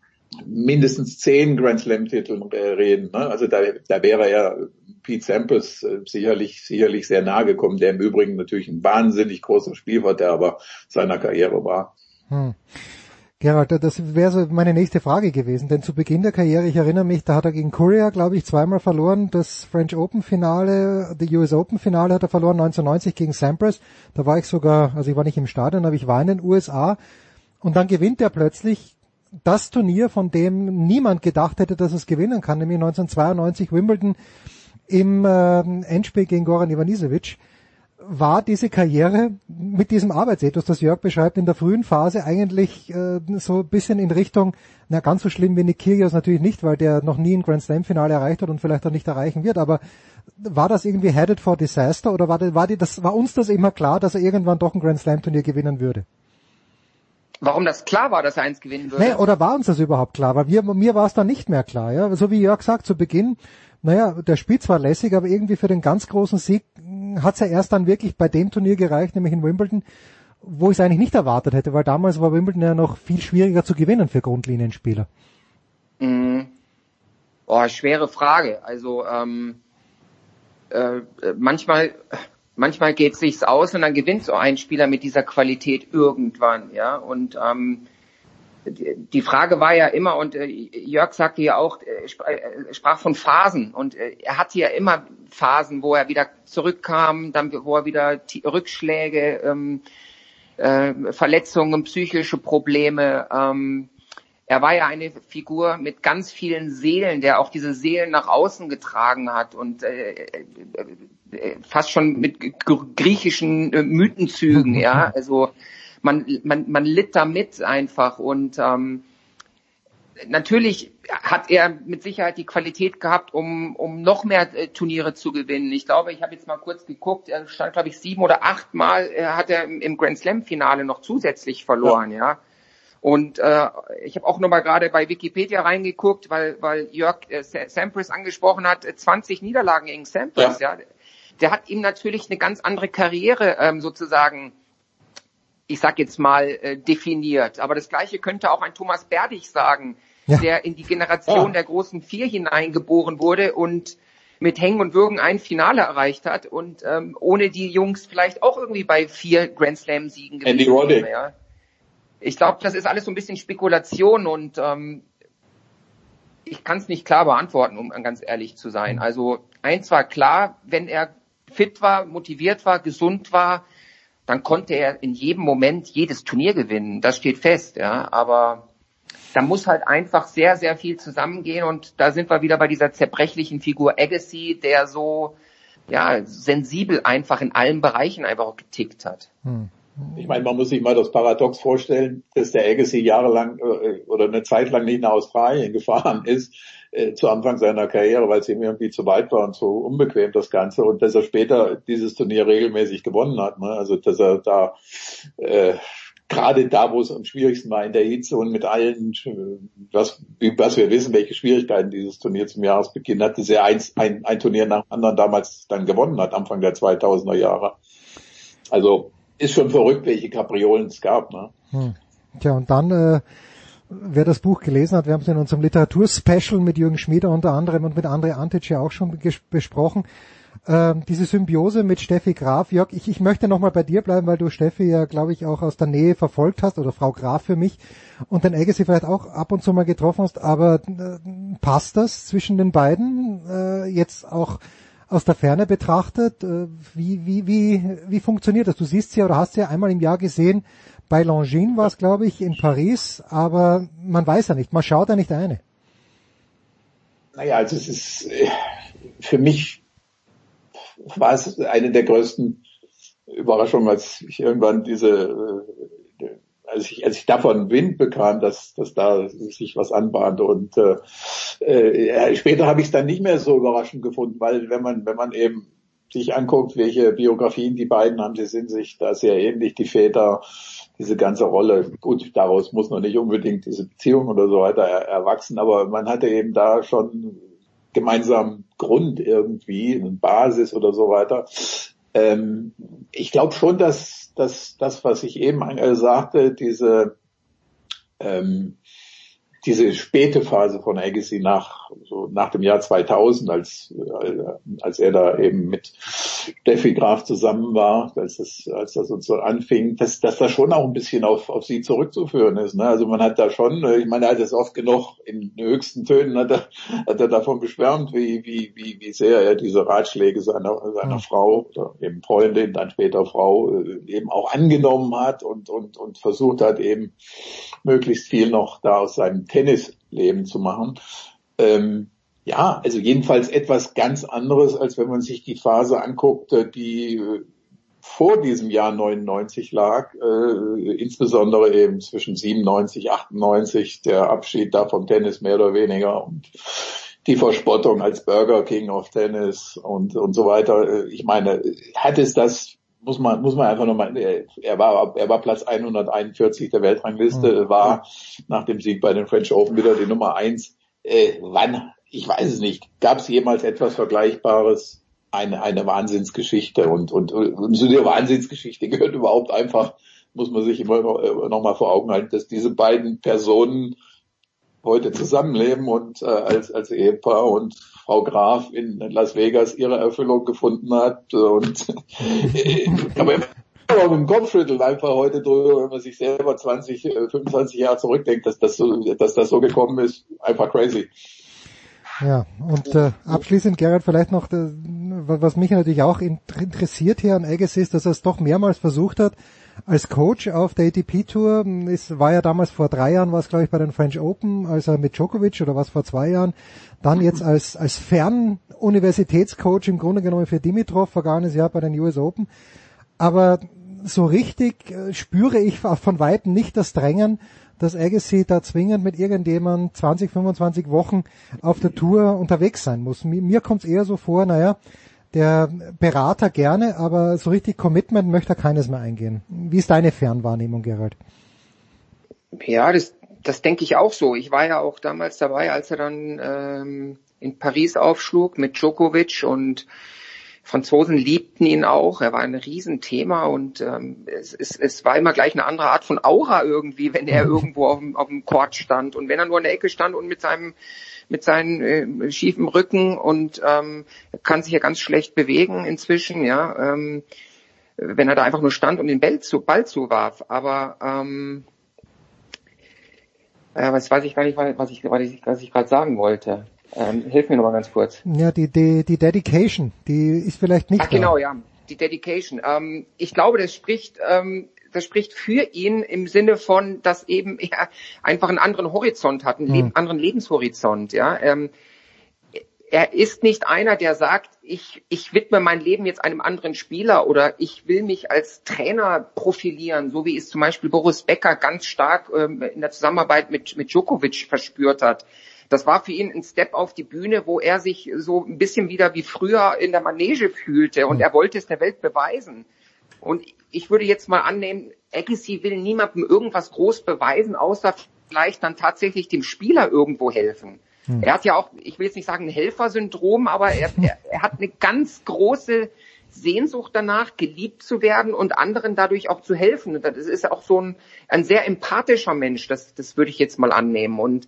mindestens zehn Grand Slam Titeln reden. Ne? Also da, da wäre ja Pete Sampras äh, sicherlich, sicherlich sehr nahe gekommen, der im Übrigen natürlich ein wahnsinnig großer Spielverderber seiner Karriere war. Hm. Gerald, das wäre so meine nächste Frage gewesen, denn zu Beginn der Karriere, ich erinnere mich, da hat er gegen Korea, glaube ich, zweimal verloren. Das French Open Finale, die US Open Finale hat er verloren 1990 gegen Sampras. Da war ich sogar, also ich war nicht im Stadion, aber ich war in den USA. Und dann gewinnt er plötzlich das Turnier, von dem niemand gedacht hätte, dass es gewinnen kann, nämlich 1992 Wimbledon im äh, Endspiel gegen Goran Ivanisevic war diese Karriere mit diesem Arbeitsethos, das Jörg beschreibt, in der frühen Phase eigentlich äh, so ein bisschen in Richtung, na ganz so schlimm wie Nick Kyrgios natürlich nicht, weil der noch nie ein Grand Slam Finale erreicht hat und vielleicht auch nicht erreichen wird, aber war das irgendwie headed for disaster oder war, war, die, das, war uns das immer klar, dass er irgendwann doch ein Grand Slam Turnier gewinnen würde? Warum das klar war, dass er eins gewinnen würde? Nee, oder war uns das überhaupt klar? Weil wir, mir war es dann nicht mehr klar. Ja? So wie Jörg sagt, zu Beginn, naja, der spielt zwar lässig, aber irgendwie für den ganz großen Sieg hat es ja erst dann wirklich bei dem Turnier gereicht, nämlich in Wimbledon, wo ich es eigentlich nicht erwartet hätte, weil damals war Wimbledon ja noch viel schwieriger zu gewinnen für Grundlinienspieler. Mhm. Oh, schwere Frage. Also ähm, äh, manchmal, manchmal geht sich's aus und dann gewinnt so ein Spieler mit dieser Qualität irgendwann, ja. Und ähm, die Frage war ja immer, und äh, Jörg sagte ja auch, äh, äh sprach von Phasen und äh, er hatte ja immer Phasen, wo er wieder zurückkam, dann wo er wieder Rückschläge, ähm, äh, Verletzungen, psychische Probleme. Ähm, er war ja eine Figur mit ganz vielen Seelen, der auch diese Seelen nach außen getragen hat und äh, äh, fast schon mit griechischen äh, Mythenzügen, ja. Also man, man, man litt damit einfach und ähm, natürlich hat er mit Sicherheit die Qualität gehabt, um, um noch mehr äh, Turniere zu gewinnen. Ich glaube, ich habe jetzt mal kurz geguckt, er stand, glaube ich, sieben oder acht Mal äh, hat er im Grand Slam-Finale noch zusätzlich verloren, ja. ja. Und äh, ich habe auch nochmal gerade bei Wikipedia reingeguckt, weil, weil Jörg äh, Sampras angesprochen hat, 20 äh, Niederlagen gegen Sampras, ja. ja. Der hat ihm natürlich eine ganz andere Karriere ähm, sozusagen ich sag jetzt mal, äh, definiert. Aber das Gleiche könnte auch ein Thomas Berdich sagen, ja. der in die Generation ja. der großen Vier hineingeboren wurde und mit Hängen und Würgen ein Finale erreicht hat und ähm, ohne die Jungs vielleicht auch irgendwie bei vier Grand Slam Siegen gewesen wäre. Ich glaube, das ist alles so ein bisschen Spekulation und ähm, ich kann es nicht klar beantworten, um ganz ehrlich zu sein. Also eins war klar, wenn er fit war, motiviert war, gesund war, dann konnte er in jedem Moment jedes Turnier gewinnen. Das steht fest, ja. Aber da muss halt einfach sehr, sehr viel zusammengehen und da sind wir wieder bei dieser zerbrechlichen Figur Agassi, der so, ja, sensibel einfach in allen Bereichen einfach getickt hat. Hm. Ich meine, man muss sich mal das Paradox vorstellen, dass der Agassi jahrelang äh, oder eine Zeit lang nicht nach Australien gefahren ist äh, zu Anfang seiner Karriere, weil es ihm irgendwie zu weit war und zu unbequem das Ganze und dass er später dieses Turnier regelmäßig gewonnen hat. Ne? Also dass er da äh, gerade da, wo es am schwierigsten war in der Hitze und mit allen, was, was wir wissen, welche Schwierigkeiten dieses Turnier zum Jahresbeginn hatte, sehr ein, ein, ein Turnier nach dem anderen damals dann gewonnen hat, Anfang der 2000er Jahre. Also ist schon verrückt, welche Kapriolen es gab. Ne? Hm. Tja, und dann äh, wer das Buch gelesen hat, wir haben es in unserem Literaturspecial mit Jürgen Schmieder unter anderem und mit André Antic ja auch schon besprochen. Ähm, diese Symbiose mit Steffi Graf. Jörg, ich, ich möchte nochmal bei dir bleiben, weil du Steffi ja, glaube ich, auch aus der Nähe verfolgt hast, oder Frau Graf für mich, und den Agassi vielleicht auch ab und zu mal getroffen hast, aber äh, passt das zwischen den beiden äh, jetzt auch aus der Ferne betrachtet? Äh, wie, wie, wie, wie funktioniert das? Du siehst sie oder hast sie einmal im Jahr gesehen, bei Longines war es, glaube ich, in Paris, aber man weiß ja nicht, man schaut ja nicht eine. Naja, also es ist äh, für mich war es eine der größten Überraschungen, als ich irgendwann diese, äh, als ich, als ich davon Wind bekam, dass, dass da sich was anbahnte und äh, äh, später habe ich es dann nicht mehr so überraschend gefunden, weil wenn man, wenn man eben sich anguckt, welche Biografien die beiden haben, sie sind sich da sehr ähnlich, die Väter, diese ganze Rolle. Gut, daraus muss noch nicht unbedingt diese Beziehung oder so weiter er, erwachsen, aber man hatte eben da schon gemeinsamen Grund irgendwie, eine Basis oder so weiter. Ähm, ich glaube schon, dass, dass das, was ich eben sagte, diese ähm, diese späte Phase von Agassi nach, so nach dem Jahr 2000, als, äh, als er da eben mit Steffi Graf zusammen war, als das, als das uns so anfing, dass, dass das schon auch ein bisschen auf, auf sie zurückzuführen ist. Ne? Also man hat da schon, äh, ich meine, er hat es oft genug in höchsten Tönen hat er, hat er davon geschwärmt, wie, wie, wie, wie sehr er diese Ratschläge seiner, seiner Frau oder eben Freundin, dann später Frau, äh, eben auch angenommen hat und, und, und versucht hat, eben möglichst viel noch da aus seinem Tennisleben zu machen. Ähm, ja, also jedenfalls etwas ganz anderes, als wenn man sich die Phase anguckt, die vor diesem Jahr 99 lag, äh, insbesondere eben zwischen 97, 98, der Abschied da vom Tennis mehr oder weniger und die Verspottung als Burger King of Tennis und, und so weiter. Ich meine, hat es das, muss man, muss man einfach nochmal, er war, er war Platz 141 der Weltrangliste, mhm. war nach dem Sieg bei den French Open wieder die Nummer eins. Äh, wann, ich weiß es nicht, gab es jemals etwas Vergleichbares? Eine, eine Wahnsinnsgeschichte und, und, und zu der Wahnsinnsgeschichte gehört überhaupt einfach, muss man sich immer noch, äh, noch mal vor Augen halten, dass diese beiden Personen heute zusammenleben und äh, als, als Ehepaar und Frau Graf in Las Vegas ihre Erfüllung gefunden hat. Und aber mit dem Kopfschütteln einfach heute drüber, wenn man sich selber 20, 25 äh, Jahre zurückdenkt, dass das so, dass das so gekommen ist, einfach crazy. Ja, und äh, abschließend, Gerhard, vielleicht noch, äh, was mich natürlich auch interessiert hier an Agassi ist, dass er es doch mehrmals versucht hat, als Coach auf der ATP Tour. Es war ja damals vor drei Jahren, war es glaube ich bei den French Open, als er mit Djokovic oder was vor zwei Jahren. Dann jetzt als, als Fernuniversitätscoach im Grunde genommen für Dimitrov vergangenes Jahr bei den US Open. Aber so richtig äh, spüre ich von Weitem nicht das Drängen, dass Agassi da zwingend mit irgendjemand 20, 25 Wochen auf der Tour unterwegs sein muss. Mir, mir kommt es eher so vor, naja, der Berater gerne, aber so richtig Commitment möchte er keines mehr eingehen. Wie ist deine Fernwahrnehmung, Gerald? Ja, das, das denke ich auch so. Ich war ja auch damals dabei, als er dann ähm, in Paris aufschlug mit Djokovic und Franzosen liebten ihn auch. Er war ein Riesenthema und ähm, es, es, es war immer gleich eine andere Art von Aura irgendwie, wenn er irgendwo auf dem, auf dem Court stand und wenn er nur in der Ecke stand und mit seinem mit seinem äh, schiefen Rücken und ähm, kann sich ja ganz schlecht bewegen inzwischen, ja, ähm, wenn er da einfach nur stand und den Ball, zu, Ball zuwarf. Aber ähm, ja, was weiß ich gar nicht, was ich, was ich, was ich gerade sagen wollte. Ähm, hilf mir nochmal ganz kurz. Ja, die, die, die Dedication, die ist vielleicht nicht. Ach, genau, ja, die Dedication. Ähm, ich glaube, das spricht ähm, das spricht für ihn im Sinne von, dass eben er einfach einen anderen Horizont hat, einen mhm. anderen Lebenshorizont. Ja, ähm, er ist nicht einer, der sagt, ich, ich widme mein Leben jetzt einem anderen Spieler oder ich will mich als Trainer profilieren, so wie es zum Beispiel Boris Becker ganz stark ähm, in der Zusammenarbeit mit, mit Djokovic verspürt hat. Das war für ihn ein Step auf die Bühne, wo er sich so ein bisschen wieder wie früher in der Manege fühlte und mhm. er wollte es der Welt beweisen. Und ich würde jetzt mal annehmen, Agassi will niemandem irgendwas groß beweisen, außer vielleicht dann tatsächlich dem Spieler irgendwo helfen. Hm. Er hat ja auch, ich will jetzt nicht sagen ein Helfersyndrom, aber er, er, er hat eine ganz große Sehnsucht danach, geliebt zu werden und anderen dadurch auch zu helfen. Das ist auch so ein, ein sehr empathischer Mensch, das, das würde ich jetzt mal annehmen. Und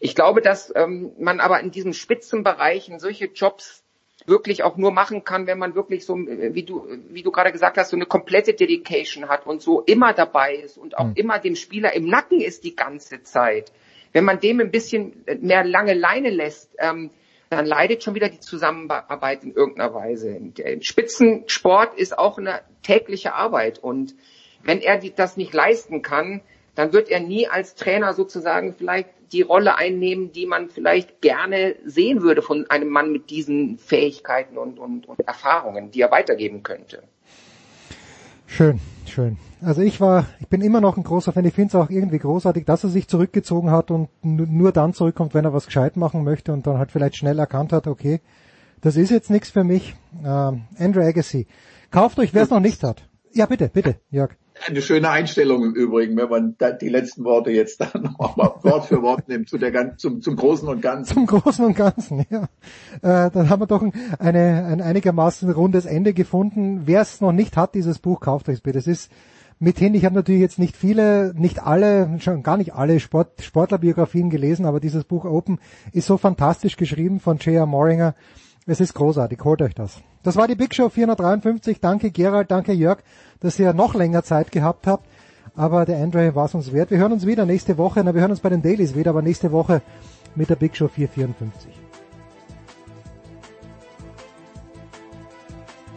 ich glaube, dass ähm, man aber in diesen Spitzenbereichen solche Jobs wirklich auch nur machen kann, wenn man wirklich so, wie du, wie du gerade gesagt hast, so eine komplette Dedication hat und so immer dabei ist und auch mhm. immer dem Spieler im Nacken ist die ganze Zeit. Wenn man dem ein bisschen mehr lange Leine lässt, ähm, dann leidet schon wieder die Zusammenarbeit in irgendeiner Weise. Spitzensport ist auch eine tägliche Arbeit und wenn er das nicht leisten kann, dann wird er nie als Trainer sozusagen vielleicht die Rolle einnehmen, die man vielleicht gerne sehen würde von einem Mann mit diesen Fähigkeiten und, und, und Erfahrungen, die er weitergeben könnte. Schön, schön. Also ich war, ich bin immer noch ein großer Fan. Ich finde es auch irgendwie großartig, dass er sich zurückgezogen hat und nur dann zurückkommt, wenn er was gescheit machen möchte und dann halt vielleicht schnell erkannt hat, okay, das ist jetzt nichts für mich. Ähm, Andrew Agassi. Kauft euch, wer es noch nicht hat. Ja, bitte, bitte, Jörg eine schöne Einstellung im Übrigen, wenn man die letzten Worte jetzt dann nochmal Wort für Wort nimmt zu der, zum, zum Großen und Ganzen. Zum Großen und Ganzen, ja. Äh, dann haben wir doch ein, eine, ein einigermaßen rundes Ende gefunden. Wer es noch nicht hat, dieses Buch, kauft euch bitte. Es ist mithin, ich habe natürlich jetzt nicht viele, nicht alle, schon gar nicht alle Sport, Sportlerbiografien gelesen, aber dieses Buch Open ist so fantastisch geschrieben von J.R. Moringer. Es ist großartig, holt euch das. Das war die Big Show 453. Danke Gerald, danke Jörg, dass ihr noch länger Zeit gehabt habt. Aber der Andre war es uns wert. Wir hören uns wieder nächste Woche. Na, wir hören uns bei den Dailies wieder, aber nächste Woche mit der Big Show 454.